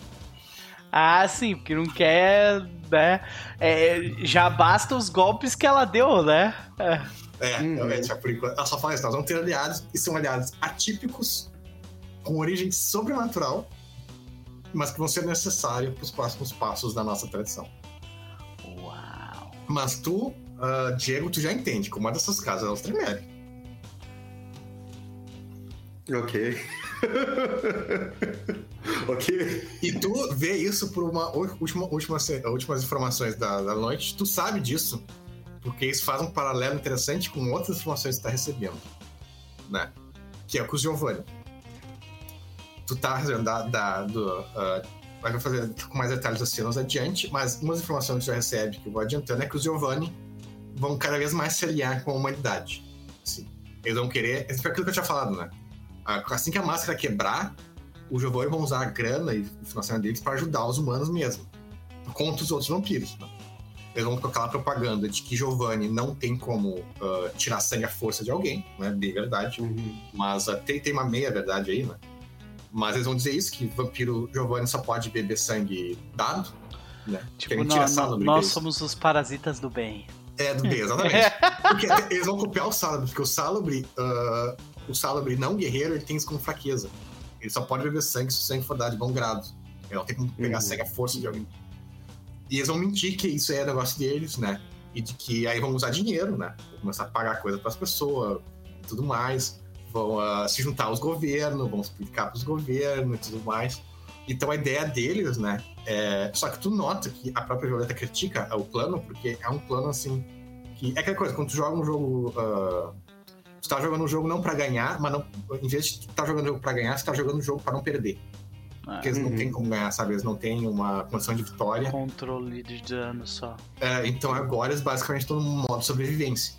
[SPEAKER 1] Ah, sim, porque não quer, né? É, já basta os golpes que ela deu, né? É.
[SPEAKER 2] É,
[SPEAKER 3] Uhum.
[SPEAKER 2] realmente, é por enquanto. Ela só fala isso, nós vamos ter aliados, e são aliados atípicos, com origem sobrenatural, mas que vão ser necessários para os próximos passos da nossa tradição.
[SPEAKER 1] Uau.
[SPEAKER 2] Mas tu, ah, Diego, tu já entende como uma dessas casas é o Tremere.
[SPEAKER 3] Ok. *laughs* ok.
[SPEAKER 2] E tu vê isso por uma última, última, últimas informações da, da noite, tu sabe disso, porque isso faz um paralelo interessante com outras informações que tu tá recebendo, né? Que é com o Giovanni. Tu tá recebendo da, da, do... ah, vai fazer com mais detalhes das cenas adiante, mas umas informações que já recebe, que eu vou adiantando, é que os Giovanni vão cada vez mais se aliar com a humanidade. Assim, eles vão querer... Isso foi aquilo que eu tinha falado, né? Assim que a máscara quebrar, o Giovanni vão usar a grana e o financiamento deles para ajudar os humanos mesmo. Contra os outros vampiros. Né? Eles vão colocar a propaganda de que Giovanni não tem como ah, tirar sangue à força de alguém, né? De verdade.
[SPEAKER 3] Uhum.
[SPEAKER 2] Mas ah, tem, tem uma meia verdade aí, né? Mas eles vão dizer isso, que vampiro Giovanni só pode beber sangue dado. Né?
[SPEAKER 1] Tipo, nós, nós somos os parasitas do bem.
[SPEAKER 2] É, do bem, exatamente. *laughs* Porque até- eles vão copiar o Salubre, porque o Salubre, ah, o Salubre não guerreiro, ele tem isso como fraqueza. Ele só pode beber sangue se o sangue for dado de bom grado. Ele não tem como pegar
[SPEAKER 3] Uhum.
[SPEAKER 2] sangue à força de alguém. E eles vão mentir que isso é negócio deles, né? E de que aí vão usar dinheiro, né? Vão começar a pagar coisa para as pessoas e tudo mais. Vão ah, se juntar aos governos, vão explicar para os governos e tudo mais. Então a ideia deles, né? É... Só que tu nota que a própria Violeta critica o plano, porque é um plano assim. Que é aquela coisa, quando tu joga um jogo. ah, tu tá jogando um jogo não pra ganhar, mas não. Em vez de tu tá jogando um jogo pra ganhar, você tá jogando um jogo pra não perder. Porque eles não
[SPEAKER 3] Uhum.
[SPEAKER 2] têm como ganhar, sabe? Eles não têm uma condição de vitória.
[SPEAKER 1] Controle de dano só.
[SPEAKER 2] É, então agora eles basicamente estão no modo sobrevivência.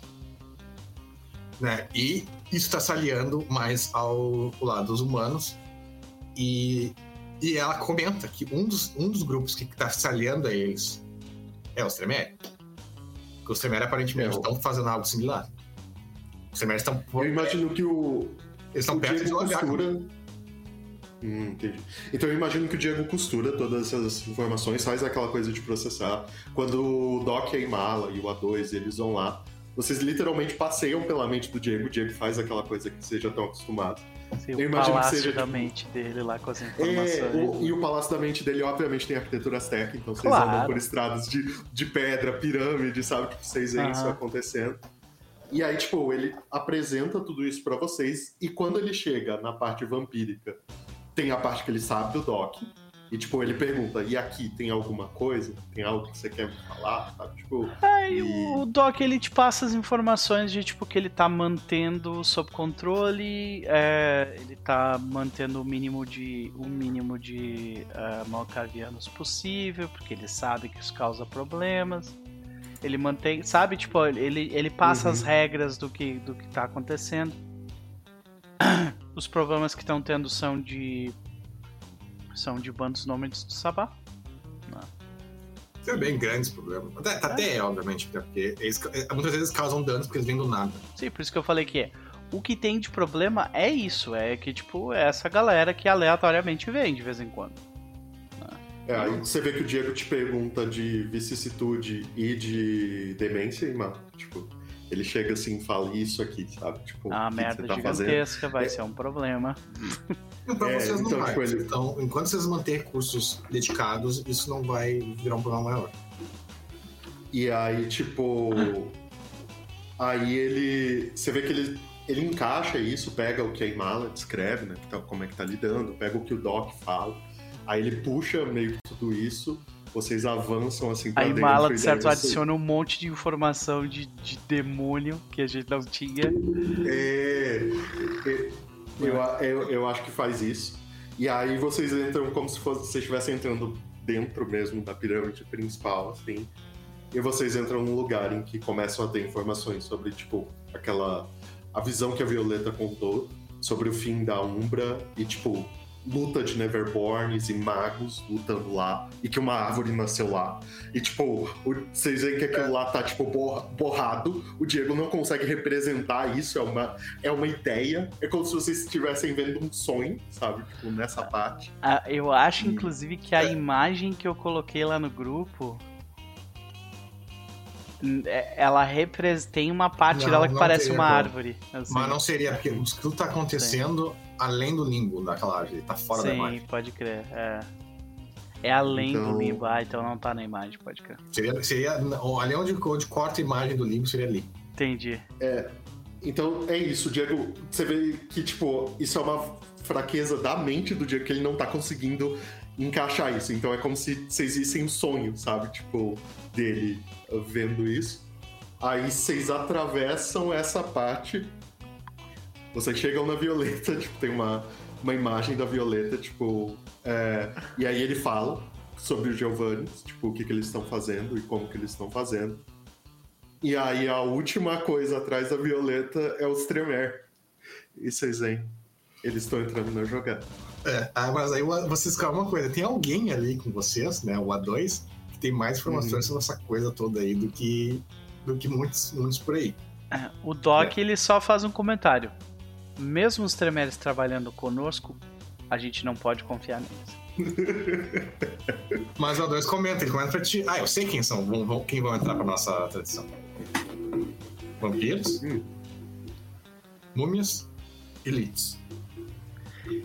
[SPEAKER 2] Né? E isso está se aliando mais ao, ao lado dos humanos. E, e ela comenta que um dos, um dos grupos que está se aliando a eles é os Tremere. Que os Tremere aparentemente
[SPEAKER 3] É,
[SPEAKER 2] estão fazendo algo similar. Os estão,
[SPEAKER 3] Eu imagino que o,
[SPEAKER 2] eles estão
[SPEAKER 3] o
[SPEAKER 2] perto de
[SPEAKER 3] Diego
[SPEAKER 2] olhar.
[SPEAKER 3] costura. Hum, entendi. Então eu imagino que o Diego costura todas essas informações, faz aquela coisa de processar. Quando o Doc e a Imala e o A2 eles vão lá, vocês literalmente passeiam pela mente do Diego, o Diego faz aquela coisa que vocês já estão acostumados.
[SPEAKER 1] Assim,
[SPEAKER 3] Eu
[SPEAKER 1] o
[SPEAKER 3] imagino que
[SPEAKER 1] palácio
[SPEAKER 3] seja,
[SPEAKER 1] da
[SPEAKER 3] tipo-
[SPEAKER 1] mente dele lá com as
[SPEAKER 3] É,
[SPEAKER 1] informações.
[SPEAKER 3] o- e o Palácio da Mente dele, obviamente, tem arquitetura azteca, então vocês
[SPEAKER 1] Claro.
[SPEAKER 3] andam por estradas de, de pedra, pirâmide, sabe? Que vocês veem isso acontecendo. E aí, tipo, ele apresenta tudo isso pra vocês, e quando ele chega na parte vampírica, tem a parte que ele sabe do Doc, e, tipo, ele pergunta, e aqui tem alguma coisa? Tem algo que você quer me falar? Sabe? Tipo,
[SPEAKER 1] É, e
[SPEAKER 3] E-
[SPEAKER 1] o Doc ele te passa as informações de tipo que ele tá mantendo sob controle, é, ele tá mantendo o mínimo de o mínimo de é, malcavianos possível, porque ele sabe que isso causa problemas. Ele mantém, sabe, tipo, ele, ele passa
[SPEAKER 3] Uhum.
[SPEAKER 1] as regras do que do que tá acontecendo. *clears throat* Os problemas que estão tendo são de são de bandos nômades do Sabá.
[SPEAKER 2] São bem grandes problemas. Até, até é, obviamente, porque eles, é, muitas vezes causam danos porque eles vêm do nada.
[SPEAKER 1] Sim, por isso que eu falei que é. O que tem de problema é isso, é que, tipo, é essa galera que aleatoriamente vem de vez em quando.
[SPEAKER 3] É, aí você vê que o Diego te pergunta de vicissitude e de demência, e, mano, tipo, ele chega assim e fala isso aqui, sabe? Tipo,
[SPEAKER 1] A
[SPEAKER 3] o que que
[SPEAKER 1] merda
[SPEAKER 3] você tá fazendo?
[SPEAKER 1] gigantesca vai
[SPEAKER 3] É.
[SPEAKER 1] ser um problema.
[SPEAKER 2] Pra
[SPEAKER 3] É,
[SPEAKER 2] vocês não
[SPEAKER 3] então,
[SPEAKER 2] vai.
[SPEAKER 3] tipo, ele-
[SPEAKER 2] Então, enquanto vocês manterem recursos dedicados, isso não vai virar um problema maior.
[SPEAKER 3] E aí, tipo. Aí ele. Você vê que ele, ele encaixa isso, pega o que a Imala descreve, né? tá- como é que tá lidando, pega o que o Doc fala. Aí ele puxa meio que tudo isso, vocês avançam assim pra
[SPEAKER 1] A
[SPEAKER 3] dentro.
[SPEAKER 1] Imala,
[SPEAKER 3] e
[SPEAKER 1] de certo, adiciona um monte de informação de, de demônio que a gente não tinha.
[SPEAKER 3] É, é, eu, eu, eu acho que faz isso. E aí vocês entram como se fosse, vocês estivessem entrando dentro mesmo da pirâmide principal, assim. E vocês entram num lugar em que começam a ter informações sobre, tipo, aquela. a visão que a Violeta contou sobre o fim da Umbra e, tipo, luta de Neverborns e magos lutando lá e que uma árvore nasceu lá. E, tipo, o- vocês veem que aquilo lá tá, tipo, borra- borrado. O Diego não consegue representar isso, é uma, é uma ideia. É como se vocês estivessem vendo um sonho, sabe? Tipo, nessa parte.
[SPEAKER 1] Ah, eu acho,
[SPEAKER 3] E-
[SPEAKER 1] inclusive, que a
[SPEAKER 2] É.
[SPEAKER 1] imagem que eu coloquei lá no grupo. é- Ela tem uma parte
[SPEAKER 2] Não,
[SPEAKER 1] dela que parece
[SPEAKER 2] teria
[SPEAKER 1] uma
[SPEAKER 2] como.
[SPEAKER 1] árvore. assim.
[SPEAKER 2] Mas não seria, porque tudo tá acontecendo além do limbo daquela árvore. Tá fora da
[SPEAKER 1] Sim,
[SPEAKER 2] imagem.
[SPEAKER 1] pode crer. É, é além
[SPEAKER 3] Então-
[SPEAKER 1] do limbo, ah, então não tá na imagem, pode crer.
[SPEAKER 2] Seria, seria ali onde, onde corta a imagem do limbo, seria ali.
[SPEAKER 1] Entendi.
[SPEAKER 3] Então é isso, Diego. Você vê que, tipo, isso é uma fraqueza da mente do Diego que ele não tá conseguindo encaixar isso. Então é como se vocês vissem um sonho, sabe? Tipo, dele vendo isso. Aí vocês atravessam essa parte. Vocês chegam na Violeta, *laughs* tipo, tem uma, uma imagem da Violeta, tipo. é, e aí ele fala sobre os Giovanni, tipo, o que, que eles estão fazendo e como que eles estão fazendo. E aí a última coisa atrás da Violeta é os Tremer. E vocês veem, eles estão entrando na jogada.
[SPEAKER 2] É, ah, mas aí o- vocês calma uma coisa, tem alguém ali com vocês, né? O A2, que tem mais informações
[SPEAKER 3] Uhum.
[SPEAKER 2] sobre essa coisa toda aí do que, do que muitos, muitos por aí.
[SPEAKER 1] É, O Doc, ele só faz um comentário. Mesmo os Tremeres trabalhando conosco, a gente não pode confiar neles.
[SPEAKER 2] Mas o A2 comenta, ele comenta pra ti. Ah, eu sei quem são, vão, vão- quem vão entrar pra nossa tradição. Vampiros,
[SPEAKER 3] Hum.
[SPEAKER 2] múmias, elites.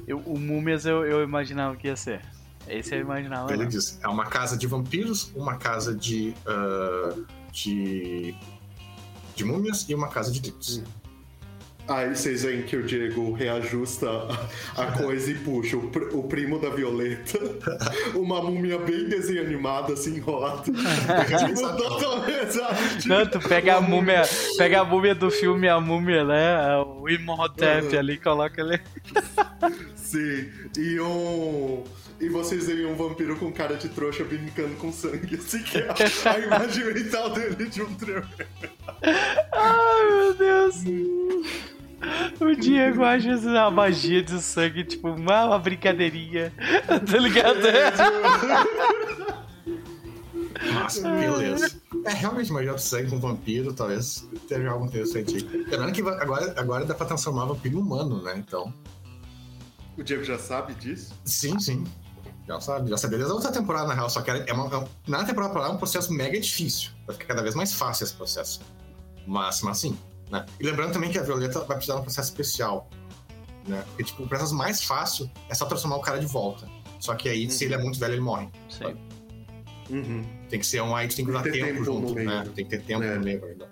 [SPEAKER 1] Eu- o Múmias eu, eu imaginava que ia ser. Esse eu imaginava.
[SPEAKER 2] Ele
[SPEAKER 1] não.
[SPEAKER 2] diz, é uma casa de vampiros, uma casa de. ah, de. de múmias e uma casa de elites.
[SPEAKER 3] Aí vocês veem que o Diego reajusta a, coisa e puxa o, pr- o primo da Violeta, *laughs* uma múmia bem desenho animada, assim, enrolada. *laughs* tipo, sabe?
[SPEAKER 1] Não, tu pega a múmia, pega a múmia do filme A Múmia, né? O Imhotep
[SPEAKER 3] Uhum.
[SPEAKER 1] ali, coloca ele. *laughs*
[SPEAKER 3] Sim, e um. E vocês veem um vampiro com cara de trouxa brincando com sangue, assim que é a, imagem mental dele de um trailer.
[SPEAKER 1] Ai, meu Deus. O Diego acha a magia de sangue, tipo, uma, uma brincadeirinha. *laughs* Tá ligado?
[SPEAKER 3] É,
[SPEAKER 2] Mas, beleza. É, realmente, magia de sangue com vampiro, talvez tenha algo interessante aí. Lembrando que agora, agora dá pra transformar vampiro em humano, né? Então.
[SPEAKER 3] o Diego já sabe disso?
[SPEAKER 2] Sim, sim. Já sabe, já sabia desde a outra temporada, na real. Só que é uma, é um- na temporada pra lá é um processo mega difícil. Vai ficar cada vez mais fácil esse processo. Mas, mas sim. Né? E lembrando também que a Violeta vai precisar de um processo especial. Né? Porque, tipo, o processo mais fácil é só transformar o cara de volta. Só que aí, se ele é muito velho, ele morre.
[SPEAKER 1] Sim.
[SPEAKER 3] Uhum.
[SPEAKER 2] Tem que ser um aí, tem que
[SPEAKER 3] Tem
[SPEAKER 2] dar
[SPEAKER 3] que ter
[SPEAKER 2] tempo,
[SPEAKER 3] tempo
[SPEAKER 2] junto,
[SPEAKER 3] meio.
[SPEAKER 2] né? Tem que ter tempo
[SPEAKER 3] É.
[SPEAKER 2] no meio ainda.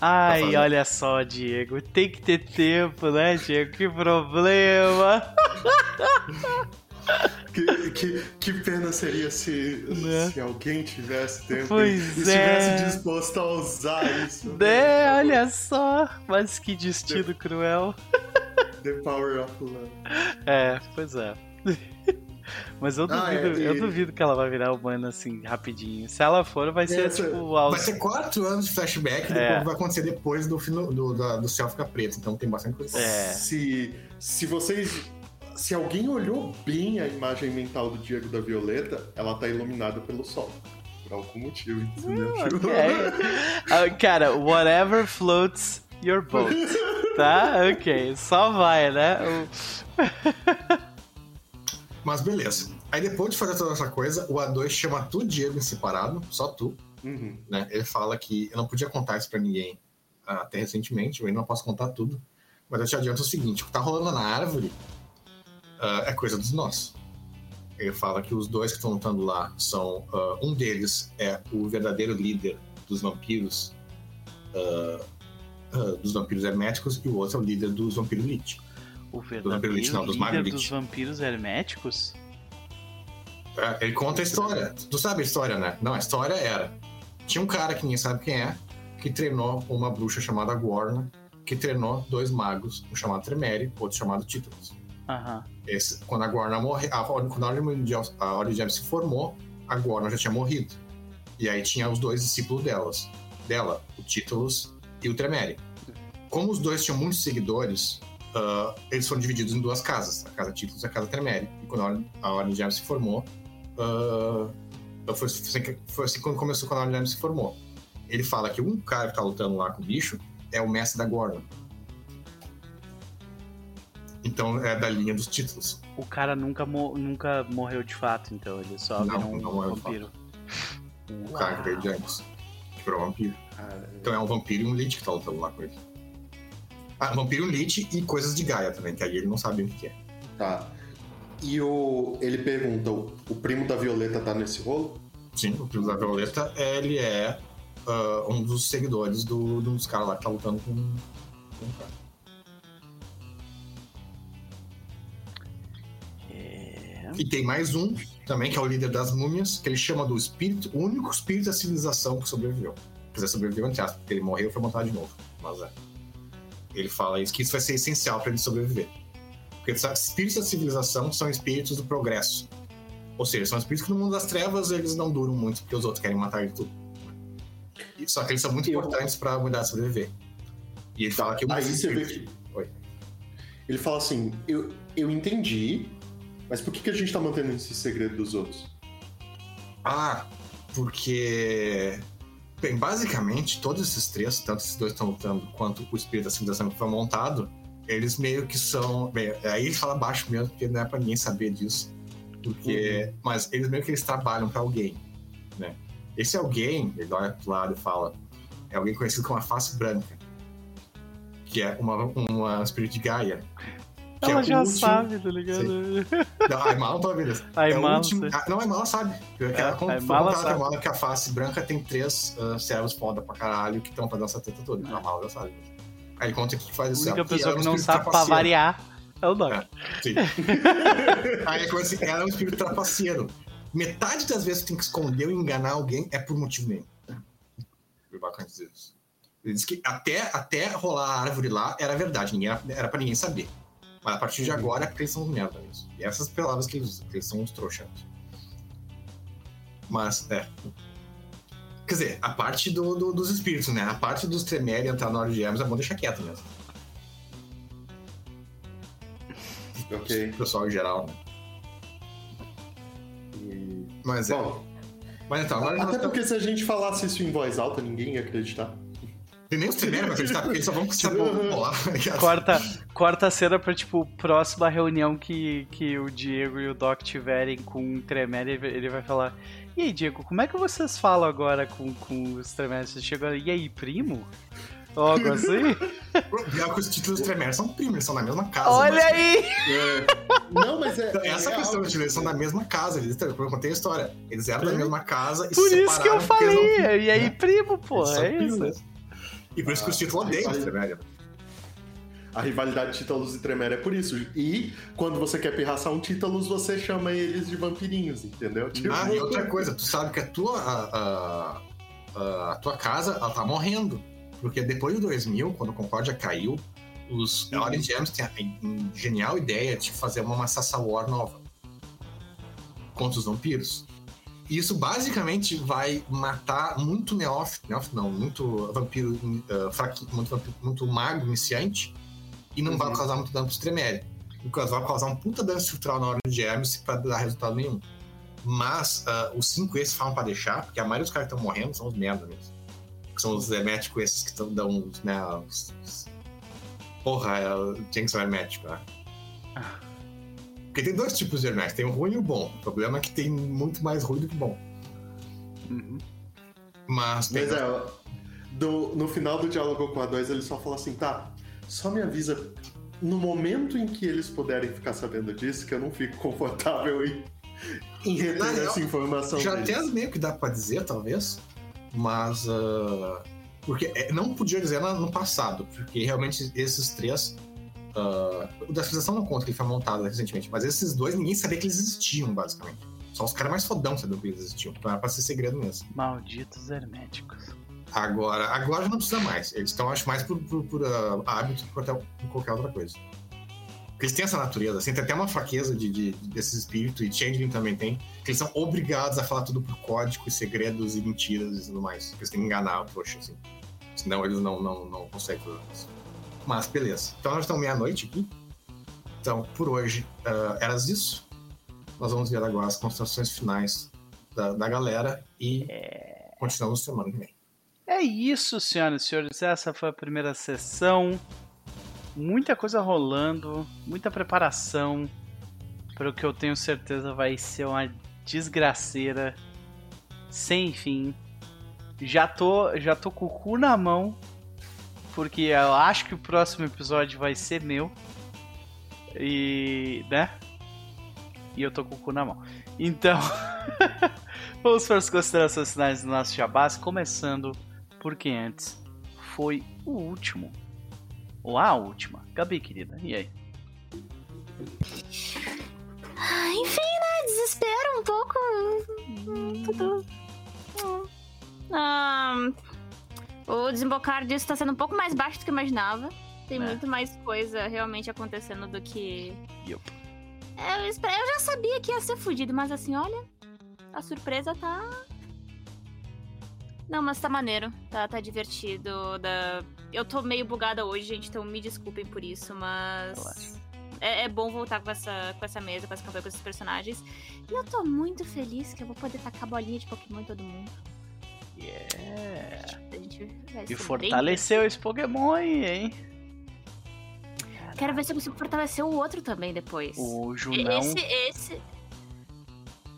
[SPEAKER 1] Ai, olha só, Diego. Tem que ter tempo, né, Diego? Que problema. *laughs* *laughs*
[SPEAKER 3] Que, que, que pena seria se,
[SPEAKER 1] Né?
[SPEAKER 3] se alguém tivesse tempo
[SPEAKER 1] Pois
[SPEAKER 3] e estivesse
[SPEAKER 1] é.
[SPEAKER 3] disposto a usar isso.
[SPEAKER 1] Né, olha só. Mas que destino cruel.
[SPEAKER 3] The Power of Love.
[SPEAKER 1] É, pois é. *laughs* Mas eu
[SPEAKER 3] Ah,
[SPEAKER 1] duvido,
[SPEAKER 3] é, e-
[SPEAKER 1] eu duvido que ela vai virar humana assim, rapidinho. Se ela for, vai ser
[SPEAKER 3] Essa-
[SPEAKER 1] tipo aos...
[SPEAKER 2] Vai ser quatro anos de flashback
[SPEAKER 1] É.
[SPEAKER 2] depois vai acontecer depois do, do, da- do céu ficar preto. Então tem bastante coisa.
[SPEAKER 1] É.
[SPEAKER 3] Se, se vocês. Se alguém olhou bem a imagem mental do Diego da Violeta, ela tá iluminada pelo sol. Por algum motivo, entendeu?
[SPEAKER 1] Ok. *laughs* Ah, Cara, whatever floats your boat. Tá? Ok. Só vai, né? *laughs*
[SPEAKER 2] Mas beleza. Aí depois de fazer toda essa coisa, o A2 chama tu, Diego, em separado, só tu,
[SPEAKER 3] Uhum.
[SPEAKER 2] né? Ele fala que eu não podia contar isso pra ninguém ah, até recentemente, eu ainda não posso contar tudo. Mas eu te adianto o seguinte: o que tá rolando na árvore ah, é coisa dos nossos. Ele fala que os dois que estão lutando lá são. ah, um deles é o verdadeiro líder dos vampiros. ah, dos vampiros herméticos e o outro é o líder dos vampiros elite.
[SPEAKER 1] O
[SPEAKER 2] vampiro
[SPEAKER 1] verdadeiro
[SPEAKER 2] Lich, não, dos
[SPEAKER 1] líder dos
[SPEAKER 2] Lich.
[SPEAKER 1] vampiros herméticos?
[SPEAKER 2] É, ele conta a história. Tu sabe a história, né? Não, a história era: tinha um cara que ninguém sabe quem é, que treinou uma bruxa chamada Gorna, que treinou dois magos, um chamado Tremere, outro chamado Títulos.
[SPEAKER 1] Aham.
[SPEAKER 2] Esse, quando a Gorna morreu, a, quando a Ordem Mundial, a Ordem de se formou, a Gorna já tinha morrido. E aí tinha os dois discípulos delas, dela, o Títulos e o Tremere. Como os dois tinham muitos seguidores, ah, eles foram divididos em duas casas, a casa Títulos e a casa Tremere. E quando a Ordem, a Ordem de se formou, ah, foi, foi assim quando começou quando a Ordem de se formou. Ele fala que um cara que tá lutando lá com o bicho é o mestre da Gorna. Então é da linha dos títulos.
[SPEAKER 1] O cara nunca, mo- nunca morreu de fato, então. Ele só
[SPEAKER 2] Não,
[SPEAKER 1] virou um
[SPEAKER 2] não
[SPEAKER 1] vampiro.
[SPEAKER 2] O cara que veio de antes. Que virou vampiro.
[SPEAKER 3] Cara,
[SPEAKER 2] Então é um vampiro e um lich que tá lutando lá com ele. Ah, vampiro, um lich e coisas de Gaia também, que aí ele não sabe o que é.
[SPEAKER 3] Tá. E o, ele pergunta: o, primo da Violeta tá nesse rolo?
[SPEAKER 2] Sim, o primo da Violeta, ele é ah, um dos seguidores do, um dos caras lá que tá lutando com, com o cara. E tem mais um também, que é o líder das múmias, que ele chama do espírito, o único espírito da civilização que sobreviveu. Quer dizer, sobreviveu entre aspas, porque ele morreu e foi montado de novo. Mas é. Ele fala isso, que isso vai ser essencial para ele sobreviver. Porque sabe, espíritos da civilização são espíritos do progresso. Ou seja, são espíritos que no mundo das trevas eles não duram muito, porque os outros querem matar ele tudo. Só que eles são muito
[SPEAKER 3] Eu-
[SPEAKER 2] importantes para a humanidade sobreviver. E ele fala que um
[SPEAKER 3] Aí você vê
[SPEAKER 2] espíritos-
[SPEAKER 3] que.
[SPEAKER 2] Oi.
[SPEAKER 3] Ele fala assim: eu, eu entendi, mas por que, que a gente tá mantendo esse segredo dos outros?
[SPEAKER 2] Ah, porque. Bem, basicamente, todos esses três, tanto esses dois estão lutando, quanto o espírito da civilização que foi montado, eles meio que são. Bem, aí ele fala baixo mesmo, porque não é pra ninguém saber disso. Porque. Mas eles meio que eles trabalham pra alguém, né? Esse alguém, ele olha pro lado e fala, é alguém conhecido como a face branca. Que é uma, uma espírito de Gaia. Que
[SPEAKER 1] Ela
[SPEAKER 2] é o
[SPEAKER 1] já
[SPEAKER 2] último-
[SPEAKER 1] sabe, tá ligado?
[SPEAKER 2] Não, a Aymala não tá vendo isso.
[SPEAKER 1] A
[SPEAKER 2] É o
[SPEAKER 1] Aymala,
[SPEAKER 2] último-. Ah, Não, a Aymala sabe.
[SPEAKER 1] É,
[SPEAKER 2] ela
[SPEAKER 1] a
[SPEAKER 2] foi contada
[SPEAKER 1] sabe.
[SPEAKER 2] pra Aymala que a face branca tem três uh, servos foda pra caralho que estão fazendo essa treta toda. A Aymala já sabe. Aí conta que faz
[SPEAKER 1] A
[SPEAKER 2] isso.
[SPEAKER 1] única
[SPEAKER 2] ela-
[SPEAKER 1] pessoa
[SPEAKER 2] é
[SPEAKER 1] que não sabe pra variar é o Doc.
[SPEAKER 2] É. Sim. *laughs* Aí conta assim, ela é um espírito trapaceiro. Metade das vezes que tem que esconder ou enganar alguém é por motivo nenhum. Foi bacana dizer isso. Ele disse que até, até rolar a árvore lá era verdade, ninguém era, era pra ninguém saber. Mas a partir de agora é porque eles são uns merda mesmo. E essas palavras que eles, que eles são uns trouxas. Mas, é. Quer dizer, a parte do, do- dos espíritos, né? A parte dos Tremere entrar na hora de Gems é bom deixar quieto mesmo.
[SPEAKER 3] Ok.
[SPEAKER 2] O pessoal em geral, né?
[SPEAKER 3] E-
[SPEAKER 2] Mas é.
[SPEAKER 3] Bom,
[SPEAKER 2] Mas então, agora
[SPEAKER 3] até porque se a gente falasse isso em voz alta, ninguém ia acreditar.
[SPEAKER 2] Tem nem os Tremere pra acreditar, porque eles só vão saber bolar.
[SPEAKER 1] Corta, corta a cena pra, tipo, próxima reunião que, que o Diego e o Doc tiverem com o Tremere, ele vai- falar. E aí, Diego, como é que vocês falam agora com, com os Tremere? Você chega e aí, primo? Algo assim? *laughs*
[SPEAKER 2] Pior que os títulos Tremere são primos, eles são na mesma casa.
[SPEAKER 1] Olha
[SPEAKER 2] mas-
[SPEAKER 1] aí!
[SPEAKER 3] É. Não, mas é.
[SPEAKER 2] Essa
[SPEAKER 3] é
[SPEAKER 2] questão, tipo, eles são da mesma casa, eles, eu contei a história. Eles eram da
[SPEAKER 3] Sim.
[SPEAKER 2] mesma casa e
[SPEAKER 1] Por
[SPEAKER 2] se
[SPEAKER 1] isso que eu
[SPEAKER 2] separaram eles não-
[SPEAKER 1] falei. E aí,
[SPEAKER 2] né?
[SPEAKER 1] primo, pô,
[SPEAKER 2] são
[SPEAKER 1] é isso.
[SPEAKER 2] primos. E por isso que os
[SPEAKER 3] Ah,
[SPEAKER 2] títulos odeiam
[SPEAKER 3] aí-
[SPEAKER 2] Tremere.
[SPEAKER 3] A rivalidade de Títalos e Tremere é por isso. E quando você quer pirraçar um Títalos, você chama eles de vampirinhos, entendeu? Tipo,
[SPEAKER 2] Ah, e outra coisa, tu sabe que a tua, a, a- a- tua casa, ela tá morrendo. Porque depois de 2000, quando o Concórdia caiu, os
[SPEAKER 3] Uhum.
[SPEAKER 2] Orange Gems têm a a genial ideia de fazer uma Massassa War nova. Contra os vampiros. E isso basicamente vai matar muito neófito, neófito não, muito vampiro uh, fraqui- muito, vampiro- muito mago iniciante e não vai
[SPEAKER 3] Uhum.
[SPEAKER 2] causar muito dano pros Tremere. O que vai causar um puta dano estrutural na hora de Gems pra dar resultado nenhum. Mas ah, os cinco esses falam pra deixar, porque a maioria dos caras que estão morrendo são os merda mesmo. Que são os herméticos esses que estão dão os, né, os, os- Porra, Jinx é o hermético, né? Porque tem dois tipos de hermético, tem o ruim e o bom. O problema é que tem muito mais ruim do que bom.
[SPEAKER 1] Uhum.
[SPEAKER 2] Mas tem
[SPEAKER 3] Mas é, do- no final do diálogo com a 2, ele só fala assim, tá, só me avisa no momento em que eles puderem ficar sabendo disso, que eu não fico confortável em, em reter essa informação
[SPEAKER 2] Já
[SPEAKER 3] deles.
[SPEAKER 2] até meio que dá pra dizer, talvez, mas. ah, porque é, não podia dizer no passado, porque realmente esses três. Ah, o da civilização não conta que ele foi montado recentemente, mas esses dois ninguém sabia que eles existiam, basicamente. Só os caras mais fodão sabiam que eles existiam. Então era pra ser segredo mesmo.
[SPEAKER 1] Malditos herméticos.
[SPEAKER 2] Agora, agora já não precisa mais. Eles estão, acho, mais por, por, por, ah, hábito por até- por qualquer outra coisa. Porque eles têm essa natureza, assim, tem até uma fraqueza de, de- desses espíritos, e Changeling também tem, que eles são obrigados a falar tudo por código e segredos e mentiras e tudo mais. Eles têm que enganar o trouxa, assim. Senão eles não, não, não conseguem fazer isso. Mas, beleza. Então nós estamos meia-noite aqui. Então, por hoje, ah, era isso. Nós vamos ver agora as constatações finais da, da galera e continuamos semana que vem.
[SPEAKER 1] É isso, senhoras e senhores. Essa foi a primeira sessão. Muita coisa rolando, muita preparação para o que eu tenho certeza vai ser uma desgraceira sem fim. Já tô, já tô com o cu na mão, porque eu acho que o próximo episódio vai ser meu. E, né? E eu tô com o cu na mão. Então, *laughs* vamos para as considerações finais do nosso jabás, começando porque antes foi o último. Ou a última. Gabi, querida, e aí?
[SPEAKER 4] Ah, Enfim, né? Desespero um pouco. Hum, Tudo. Hum. Ah, o desembocar disso tá sendo um pouco mais baixo do que eu imaginava. Tem
[SPEAKER 1] É.
[SPEAKER 4] muito mais coisa realmente acontecendo do que.
[SPEAKER 1] Yup.
[SPEAKER 4] É, Eu, eu já sabia que ia ser fudido, mas assim, olha. A surpresa tá. Não, mas tá maneiro. Tá, tá divertido. Da... Eu tô meio bugada hoje, gente, então me desculpem por isso, mas. É, é bom voltar com essa, com essa mesa, com essa campanha, com esses personagens. E eu tô muito feliz que eu vou poder tacar bolinha de Pokémon em todo mundo.
[SPEAKER 1] Yeah.
[SPEAKER 4] A gente vai
[SPEAKER 1] E fortaleceu esse Pokémon aí, hein?
[SPEAKER 4] bem- Quero ver se eu consigo fortalecer o outro também depois.
[SPEAKER 1] O Junão.
[SPEAKER 4] Esse, esse.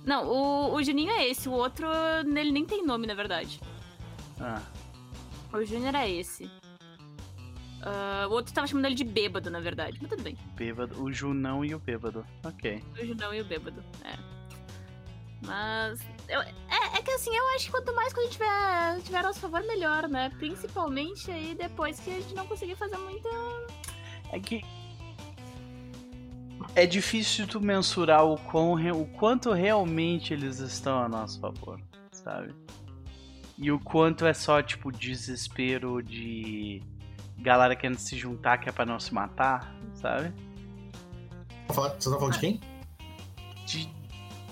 [SPEAKER 4] Não, o, o Juninho é esse, o outro, ele nem tem nome, na verdade.
[SPEAKER 1] Ah,
[SPEAKER 4] O Júnior é esse. Ah, o outro tava chamando ele de bêbado, na verdade. Mas tudo bem.
[SPEAKER 1] bêbado. O Junão e o bêbado. Ok.
[SPEAKER 4] O Junão e o bêbado. É. Mas. eu- é, é que assim, eu acho que quanto mais coisa tiver, tiver a nosso favor, melhor, né? Principalmente aí depois que a gente não conseguir fazer muita.
[SPEAKER 1] É que. É difícil tu mensurar o, quão, o quanto realmente eles estão a nosso favor, sabe? E o quanto é só, tipo, desespero de galera querendo se juntar que é pra não se matar, sabe?
[SPEAKER 2] Fala- Você tá falando de quem?
[SPEAKER 1] De,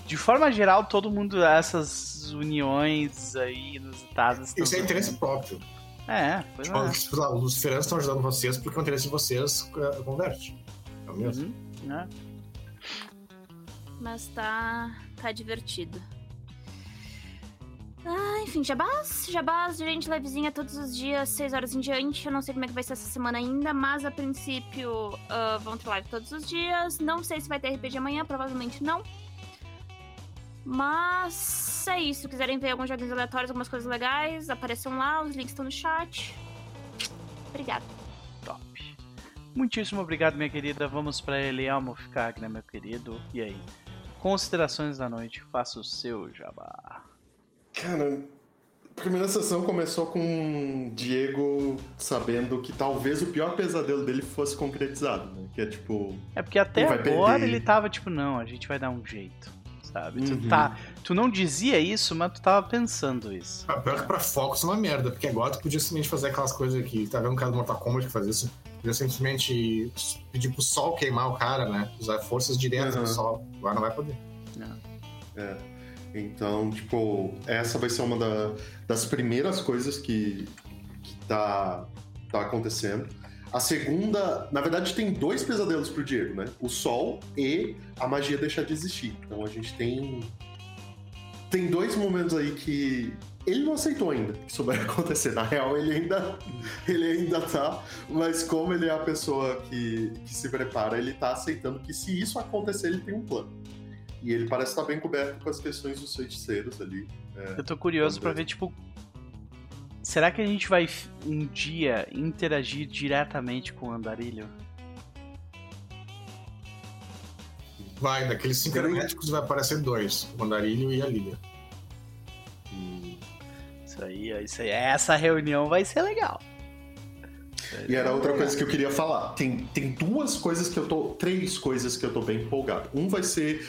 [SPEAKER 1] de forma geral, todo mundo, essas uniões aí inusitadas.
[SPEAKER 2] Isso é interesse próprio.
[SPEAKER 1] É, pois
[SPEAKER 2] Tipo,
[SPEAKER 1] é.
[SPEAKER 2] lá, os luciferanos estão ajudando vocês porque o interesse de vocês eh, converte. É o mesmo.
[SPEAKER 1] Uhum, né?
[SPEAKER 4] Mas tá. tá divertido. Ah, enfim, jabás, jabás, gente levezinha todos os dias, 6 horas em diante. Eu não sei como é que vai ser essa semana ainda, mas a princípio ah, vão ter live todos os dias. Não sei se vai ter RPG amanhã, provavelmente não. Mas é isso. Se quiserem ver alguns joguinhos aleatórios, algumas coisas legais, apareçam lá, os links estão no chat. Obrigada.
[SPEAKER 1] Top. Muitíssimo obrigado, minha querida. Vamos para Elielmo ficar, né, meu querido? E aí? Considerações da noite, faça o seu jabá.
[SPEAKER 3] Cara, a primeira sessão começou com o Diego sabendo que talvez o pior pesadelo dele fosse concretizado, né? Que é tipo.
[SPEAKER 1] É porque até
[SPEAKER 3] Ele
[SPEAKER 1] agora
[SPEAKER 3] perder.
[SPEAKER 1] ele tava tipo, não, a gente vai dar um jeito, sabe? Tu,
[SPEAKER 3] Uhum.
[SPEAKER 1] tá, tu não dizia isso, mas tu tava pensando isso.
[SPEAKER 2] Ah, Pior que pra Focus é uma merda, porque agora tu podia simplesmente fazer aquelas coisas que tá vendo o cara do Mortal Kombat que faz isso. Podia simplesmente pedir pro sol queimar o cara, né? Usar forças diretas
[SPEAKER 3] Uhum.
[SPEAKER 2] do sol. Agora não vai poder.
[SPEAKER 3] É. Então, tipo, essa vai ser uma da- das primeiras coisas que, que tá, tá acontecendo. A segunda, na verdade, tem dois pesadelos pro Diego, né? O sol e a magia deixar de existir. Então a gente tem. Tem dois momentos aí que ele não aceitou ainda que isso vai *laughs* acontecer. Na real, ele ainda, ele ainda tá. Mas como ele é a pessoa que, que se prepara, ele tá aceitando que se isso acontecer, ele tem um plano. E ele parece estar bem coberto com as questões dos feiticeiros ali.
[SPEAKER 1] Eu tô curioso pra ver, tipo. Será que a gente vai um dia interagir diretamente com o Andarilho?
[SPEAKER 2] Vai, daqueles cinco herméticos vai aparecer dois: o Mandarilho e a Lilia.
[SPEAKER 1] Isso aí, isso aí. Essa reunião vai ser legal.
[SPEAKER 3] E era outra coisa que eu queria falar. Tem, tem duas coisas que eu tô. Três coisas que eu tô bem empolgado. Um vai ser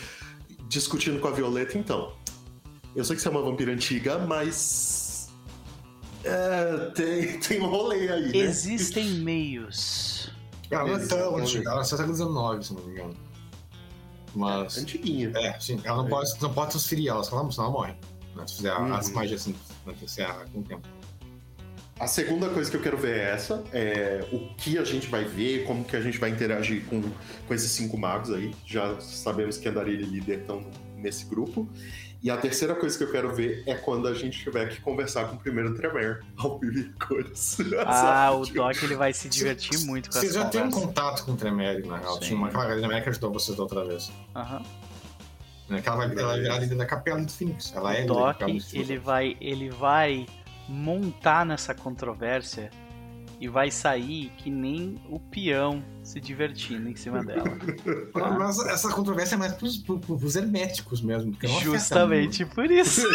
[SPEAKER 3] discutindo com a Violeta, então. Eu sei que você é uma vampira antiga, mas. É, tem, tem um rolê aí. Né?
[SPEAKER 1] Existem meios.
[SPEAKER 2] Ela não é tão antiga, ela é século XIX, se não me engano. Mas.
[SPEAKER 3] Antiguinha.
[SPEAKER 2] É, sim, ela não
[SPEAKER 3] É.
[SPEAKER 2] pode, não pode transferir ela, senão ela, senão ela morre. Né? Se fizer
[SPEAKER 3] Uhum.
[SPEAKER 2] as magias assim, né, você erra com o tempo.
[SPEAKER 3] A segunda coisa que eu quero ver é essa: é o que a gente vai ver, como que a gente vai interagir com, com esses cinco magos aí. Já sabemos que Andarilho e Líder estão nesse grupo. E a terceira coisa que eu quero ver é quando a gente tiver que conversar com o primeiro Tremere, *laughs* ao vivo e cores.
[SPEAKER 1] Ah, o
[SPEAKER 3] Sabe?
[SPEAKER 1] Doc ele vai se divertir muito com
[SPEAKER 2] Vocês já têm um contato com o Tremere, na real.
[SPEAKER 1] Sim.
[SPEAKER 2] Tinha uma Tremere que ajudou vocês da outra vez.
[SPEAKER 1] Aham.
[SPEAKER 2] Né? Ela vai ela vai virar líder da capela do Phoenix. Ela é
[SPEAKER 1] O
[SPEAKER 2] da
[SPEAKER 1] Doc,
[SPEAKER 2] capela do Phoenix.
[SPEAKER 1] ele vai, ele vai montar nessa controvérsia e vai sair que nem o peão se divertindo em cima dela. *laughs*
[SPEAKER 2] Mas essa controvérsia é mais pros, pros, pros herméticos mesmo. não afeta
[SPEAKER 1] Justamente por isso. *laughs*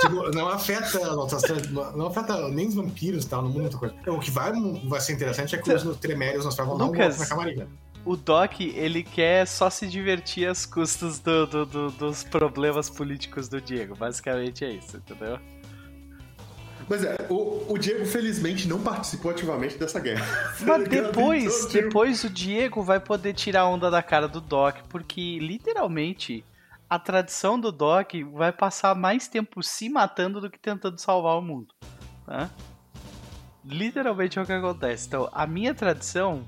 [SPEAKER 2] Tipo, não afeta tra- não não afeta nem os vampiros tal, não muda muita coisa. O que vai, vai ser interessante é que os Tremérios nós um
[SPEAKER 1] Lucas.
[SPEAKER 2] na camarinha.
[SPEAKER 1] O Doc, ele quer só se divertir às custas do- do- do- dos problemas políticos do Diego. Basicamente é isso, entendeu?
[SPEAKER 3] Mas é, o, o Diego felizmente não participou ativamente dessa guerra. *laughs*
[SPEAKER 1] Mas depois,
[SPEAKER 3] Então,
[SPEAKER 1] depois o Diego vai poder tirar a onda da cara do Doc, porque literalmente a tradição do Doc vai passar mais tempo se matando do que tentando salvar o mundo. Tá? Literalmente é o que acontece. Então, a minha tradição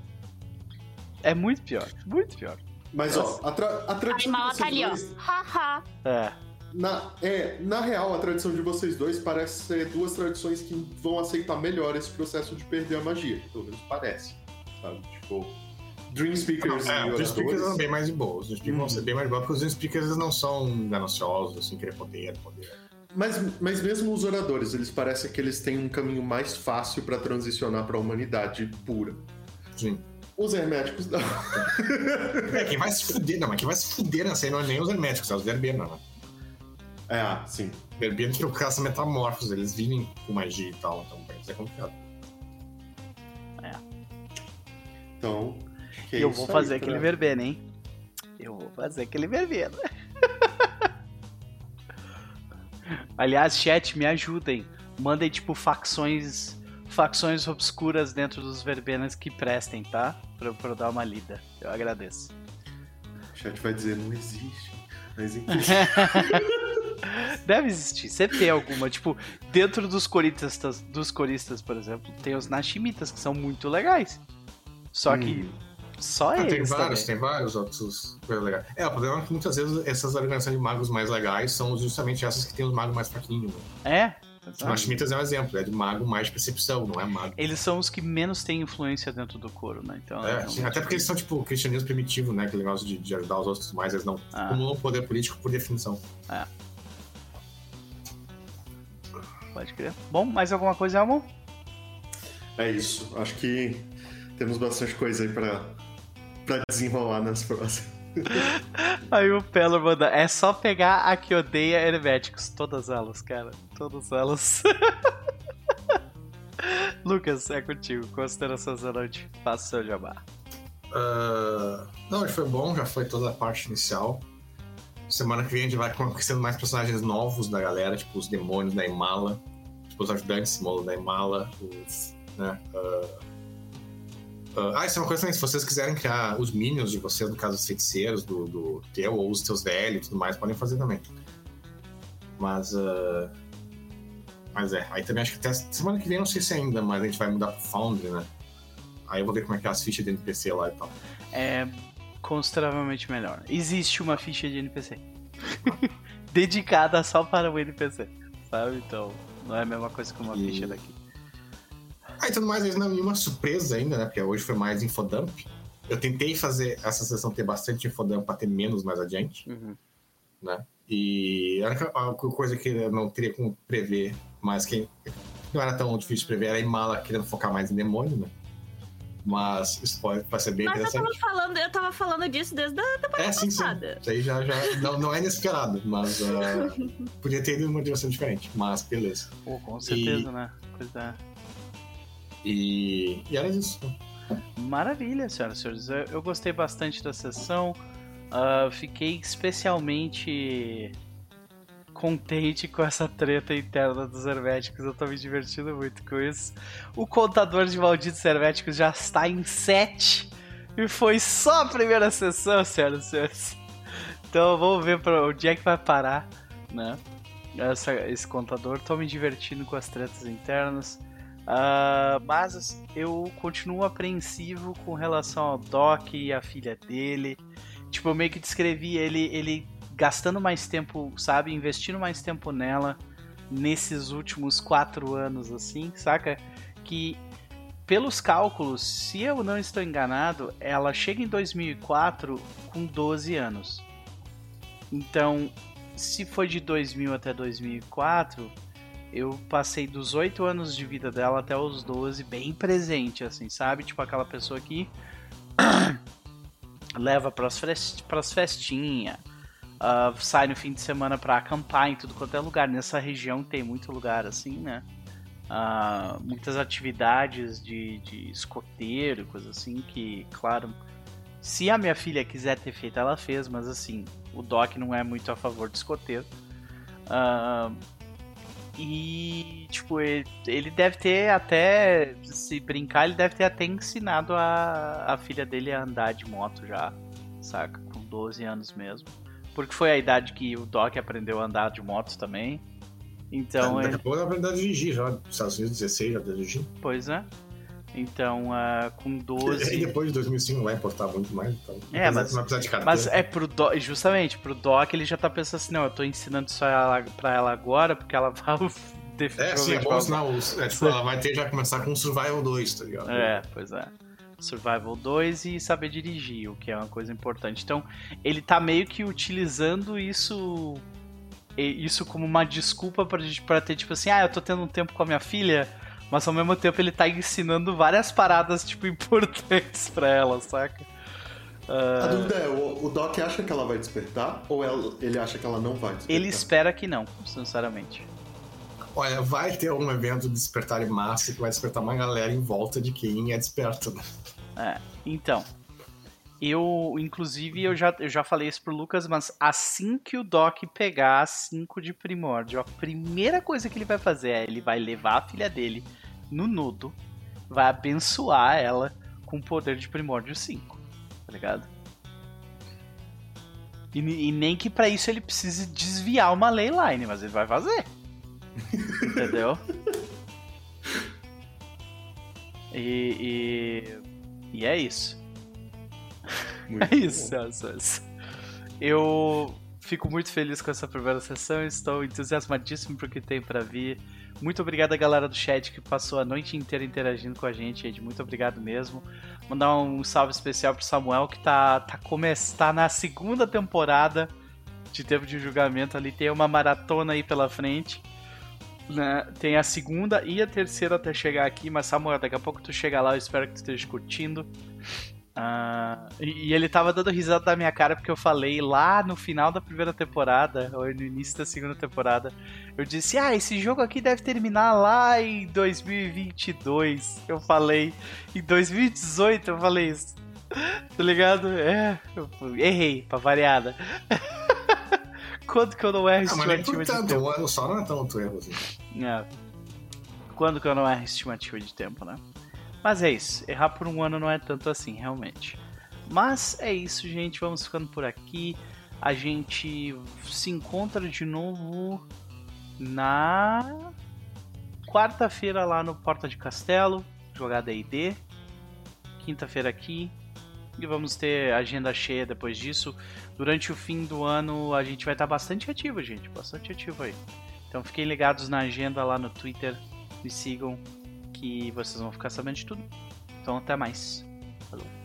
[SPEAKER 1] é muito pior. Muito pior.
[SPEAKER 3] Mas ó, a, tra a
[SPEAKER 4] A
[SPEAKER 3] tradição
[SPEAKER 4] animal tá ali, ó.
[SPEAKER 3] dois,
[SPEAKER 4] Haha.
[SPEAKER 1] É.
[SPEAKER 3] na, é, na real, a tradição de vocês dois parece ser duas tradições que vão aceitar melhor esse processo de perder a magia. Pelo menos parece. Sabe? Tipo, Dream Speakers
[SPEAKER 2] É,
[SPEAKER 3] e
[SPEAKER 2] os speakers são bem mais de boa. Os speakers vão ser bem mais de boa, porque os speakers eles não são gananciosos, assim, querer poder, poder.
[SPEAKER 3] Mas, mas mesmo os oradores, eles parecem que eles têm um caminho mais fácil pra transicionar pra humanidade pura.
[SPEAKER 2] Sim.
[SPEAKER 3] Os herméticos não.
[SPEAKER 2] É, quem vai se fuder, não, mas quem vai se fuder nessa aí não é nem os herméticos, é os verbenos, né?
[SPEAKER 3] É, ah, sim.
[SPEAKER 2] Verbenos que o cara são metamorfos, eles vivem com magia e tal, então pra eles é complicado.
[SPEAKER 3] Então. que
[SPEAKER 1] eu
[SPEAKER 3] isso
[SPEAKER 1] vou
[SPEAKER 3] aí,
[SPEAKER 1] fazer
[SPEAKER 3] pra-
[SPEAKER 1] aquele verbeno, hein? Eu vou fazer aquele verbeno. *laughs* Aliás, chat, me ajudem. Mandem, tipo, facções facções obscuras dentro dos verbenas que prestem, tá? Pra, pra eu dar uma lida. Eu agradeço.
[SPEAKER 3] O chat vai dizer, não existe. Mas *laughs* enfim.
[SPEAKER 1] Deve existir. Sempre tem alguma. Tipo, dentro dos coristas, dos coristas, por exemplo, tem os Nashimitas que são muito legais. Só que só
[SPEAKER 2] Ah, tem
[SPEAKER 1] eles.
[SPEAKER 2] vários,
[SPEAKER 1] também.
[SPEAKER 2] tem vários outros coisas legais. É, o problema é que muitas vezes essas organizações de magos mais legais são justamente essas que tem os magos mais fraquinhos. Né?
[SPEAKER 1] É. Exato.
[SPEAKER 2] Nashimitas é um exemplo, é de mago mais de percepção, não é mago.
[SPEAKER 1] Eles são os que menos têm influência dentro do coro, né? Então,
[SPEAKER 2] É,
[SPEAKER 1] realmente-
[SPEAKER 2] sim, até porque eles são tipo cristianismo primitivo, né? Aquele negócio de, de ajudar os outros mais, eles não
[SPEAKER 1] Ah.
[SPEAKER 2] acumulam poder político por definição.
[SPEAKER 1] Pode crer. Bom, mais alguma coisa, Elmo?
[SPEAKER 3] É isso. Acho que temos bastante coisa aí pra, pra desenrolar nas próximas. *laughs*
[SPEAKER 1] Aí o Pelo manda, é só pegar a que odeia herméticos. Todas elas, cara. Todas elas. *laughs* Lucas, é contigo. Considerações da noite. Faça o seu jabá.
[SPEAKER 2] Ah, não, foi bom, já foi toda a parte inicial. Semana que vem a gente vai conquistando mais personagens novos da galera, tipo os demônios da Imala, tipo os ajudantes da Imala, os. Né, ah, ah, ah, isso é uma coisa também, se vocês quiserem criar os minions de vocês, no caso os feiticeiros do, do teu, ou os teus velhos e tudo mais, podem fazer também. Mas. ah, mas é, aí também acho que até semana que vem, não sei se ainda, mas a gente vai mudar pro Foundry, né? Aí eu vou ver como é que é as fichas de NPC lá e tal.
[SPEAKER 1] É consideravelmente melhor. Existe uma ficha de NPC. *laughs* Dedicada só para o NPC. Sabe? Então, não é a mesma coisa que uma
[SPEAKER 2] E-
[SPEAKER 1] ficha daqui.
[SPEAKER 2] Ah, e tudo mais, não é nenhuma surpresa ainda, né? Porque hoje foi mais infodump. Eu tentei fazer essa sessão ter bastante infodump pra ter menos mais adiante,
[SPEAKER 1] Uhum.
[SPEAKER 2] né? E a única a única coisa que eu não teria como prever, mas que não era tão difícil de prever, era a Imala querendo focar mais em demônio, né? Mas isso pode, pode ser bem
[SPEAKER 4] Mas eu tava
[SPEAKER 2] interessante.
[SPEAKER 4] falando, eu tava falando disso desde a temporada
[SPEAKER 2] É, sim, sim.
[SPEAKER 4] passada.
[SPEAKER 2] Isso aí já, já não, não é inesperado, mas ah, *laughs* podia ter ido numa direção diferente. Mas beleza.
[SPEAKER 1] Pô, com certeza, né? Pois é.
[SPEAKER 2] E, e era isso.
[SPEAKER 1] Maravilha, senhoras e senhores. Eu, eu gostei bastante da sessão. Ah, fiquei especialmente contente com essa treta interna dos herméticos. Eu tô me divertindo muito com isso. O contador de malditos herméticos já está em 7. E foi só a primeira sessão, senhoras e senhores. Então vamos ver pra onde é que vai parar, né? Essa- esse contador. Tô me divertindo com as tretas internas. Ah, mas eu continuo apreensivo com relação ao Doc e a filha dele. Tipo, eu meio que descrevi ele, ele gastando mais tempo, sabe? Investindo mais tempo nela nesses últimos quatro anos, assim, saca? Que, pelos cálculos, se eu não estou enganado, ela chega em 2004 com 12 anos. Então, se foi de 2000 até 2004, eu passei dos 8 anos de vida dela até os 12 bem presente, assim, sabe? Tipo aquela pessoa que *coughs* leva fres- pras festinhas, ah, sai no fim de semana pra acampar em tudo quanto é lugar. Nessa região tem muito lugar assim, né? Ah, muitas atividades de, de escoteiro, coisa assim, que, claro, se a minha filha quiser ter feito, ela fez, mas assim, o Doc não é muito a favor de escoteiro. Ah, e, tipo, ele, ele deve ter até, se brincar, ele deve ter até ensinado a, a filha dele a andar de moto já, saca? Com 12 anos mesmo. Porque foi a idade que o Doc aprendeu a andar de moto também. Então,
[SPEAKER 2] Daqui
[SPEAKER 1] ele,
[SPEAKER 2] a pouco ela vai aprender a dirigir já. Nos Estados Unidos, 16 já dirigir.
[SPEAKER 1] pois é. Então, ah, com 12.
[SPEAKER 2] E depois de 2005 não vai importar muito mais. Então,
[SPEAKER 1] É, mas-
[SPEAKER 2] não precisar de carteira.
[SPEAKER 1] Mas é pro Doc, justamente, pro Doc ele já tá pensando assim, não, eu tô ensinando isso ela, pra ela agora, porque ela *laughs* vai
[SPEAKER 2] É, sim, é bom sinal. É, tipo, ela vai ter já começar com Survival 2, tá ligado?
[SPEAKER 1] É, pois é. Survival 2 e saber dirigir, o que é uma coisa importante. Então, ele tá meio que utilizando isso isso como uma desculpa pra ter, tipo assim, ah, eu tô tendo um tempo com a minha filha, mas ao mesmo tempo ele tá ensinando várias paradas, tipo, *laughs* importantes pra ela, saca?
[SPEAKER 3] A
[SPEAKER 1] Ah,
[SPEAKER 3] dúvida é, o, o Doc acha que ela vai despertar ou ela- ele acha que ela não vai despertar?
[SPEAKER 1] ele espera que não, sinceramente.
[SPEAKER 2] Olha, vai ter um evento de despertar em massa que vai despertar uma galera em volta de quem é desperto. né?
[SPEAKER 1] É, então. Eu, inclusive, eu já, eu já falei isso pro Lucas, mas assim que o Doc pegar 5 de primórdio, a primeira coisa que ele vai fazer é ele vai levar a filha dele no nudo, vai abençoar ela com o poder de primórdio 5. Tá ligado? E, e nem que pra isso ele precise desviar uma ley line, mas ele vai fazer. Entendeu? E, e, e é isso.
[SPEAKER 3] Muito
[SPEAKER 1] É isso. Eu fico muito feliz com essa primeira sessão, estou entusiasmadíssimo pro que tem pra vir. Muito obrigado a galera do chat que passou a noite inteira interagindo com a gente, Ed. Muito obrigado mesmo. Mandar um salve especial pro Samuel que tá, tá, come... tá na segunda temporada de Tempo de Julgamento ali. Tem uma maratona aí pela frente. Né? Tem a segunda e a terceira até chegar aqui, mas Samuel, daqui a pouco tu chega lá, eu espero que tu esteja curtindo. Ah, e, e ele tava dando risada da minha cara porque eu falei lá no final da primeira temporada, ou no início da segunda temporada, eu disse: Ah, esse jogo aqui deve terminar lá em 2022. Eu falei. Em 2018 eu falei isso. Tá ligado? É, errei, pra variada. *laughs* Quando que eu não erro
[SPEAKER 2] Ah,
[SPEAKER 1] estimativa de
[SPEAKER 2] tanto,
[SPEAKER 1] tempo?
[SPEAKER 2] um ano só não é tanto erro assim.
[SPEAKER 1] É. Quando que eu não erro estimativa de tempo, né? Mas é isso. Errar por um ano não é tanto assim, realmente. Mas é isso, gente. Vamos ficando por aqui. A gente se encontra de novo na quarta-feira lá no Porta de Castelo, jogar D&D. Quinta-feira aqui. E vamos ter agenda cheia depois disso. Durante o fim do ano a gente vai estar bastante ativo, gente. Bastante ativo aí. Então fiquem ligados na agenda lá no Twitter. Me sigam que vocês vão ficar sabendo de tudo. Então até mais. Falou.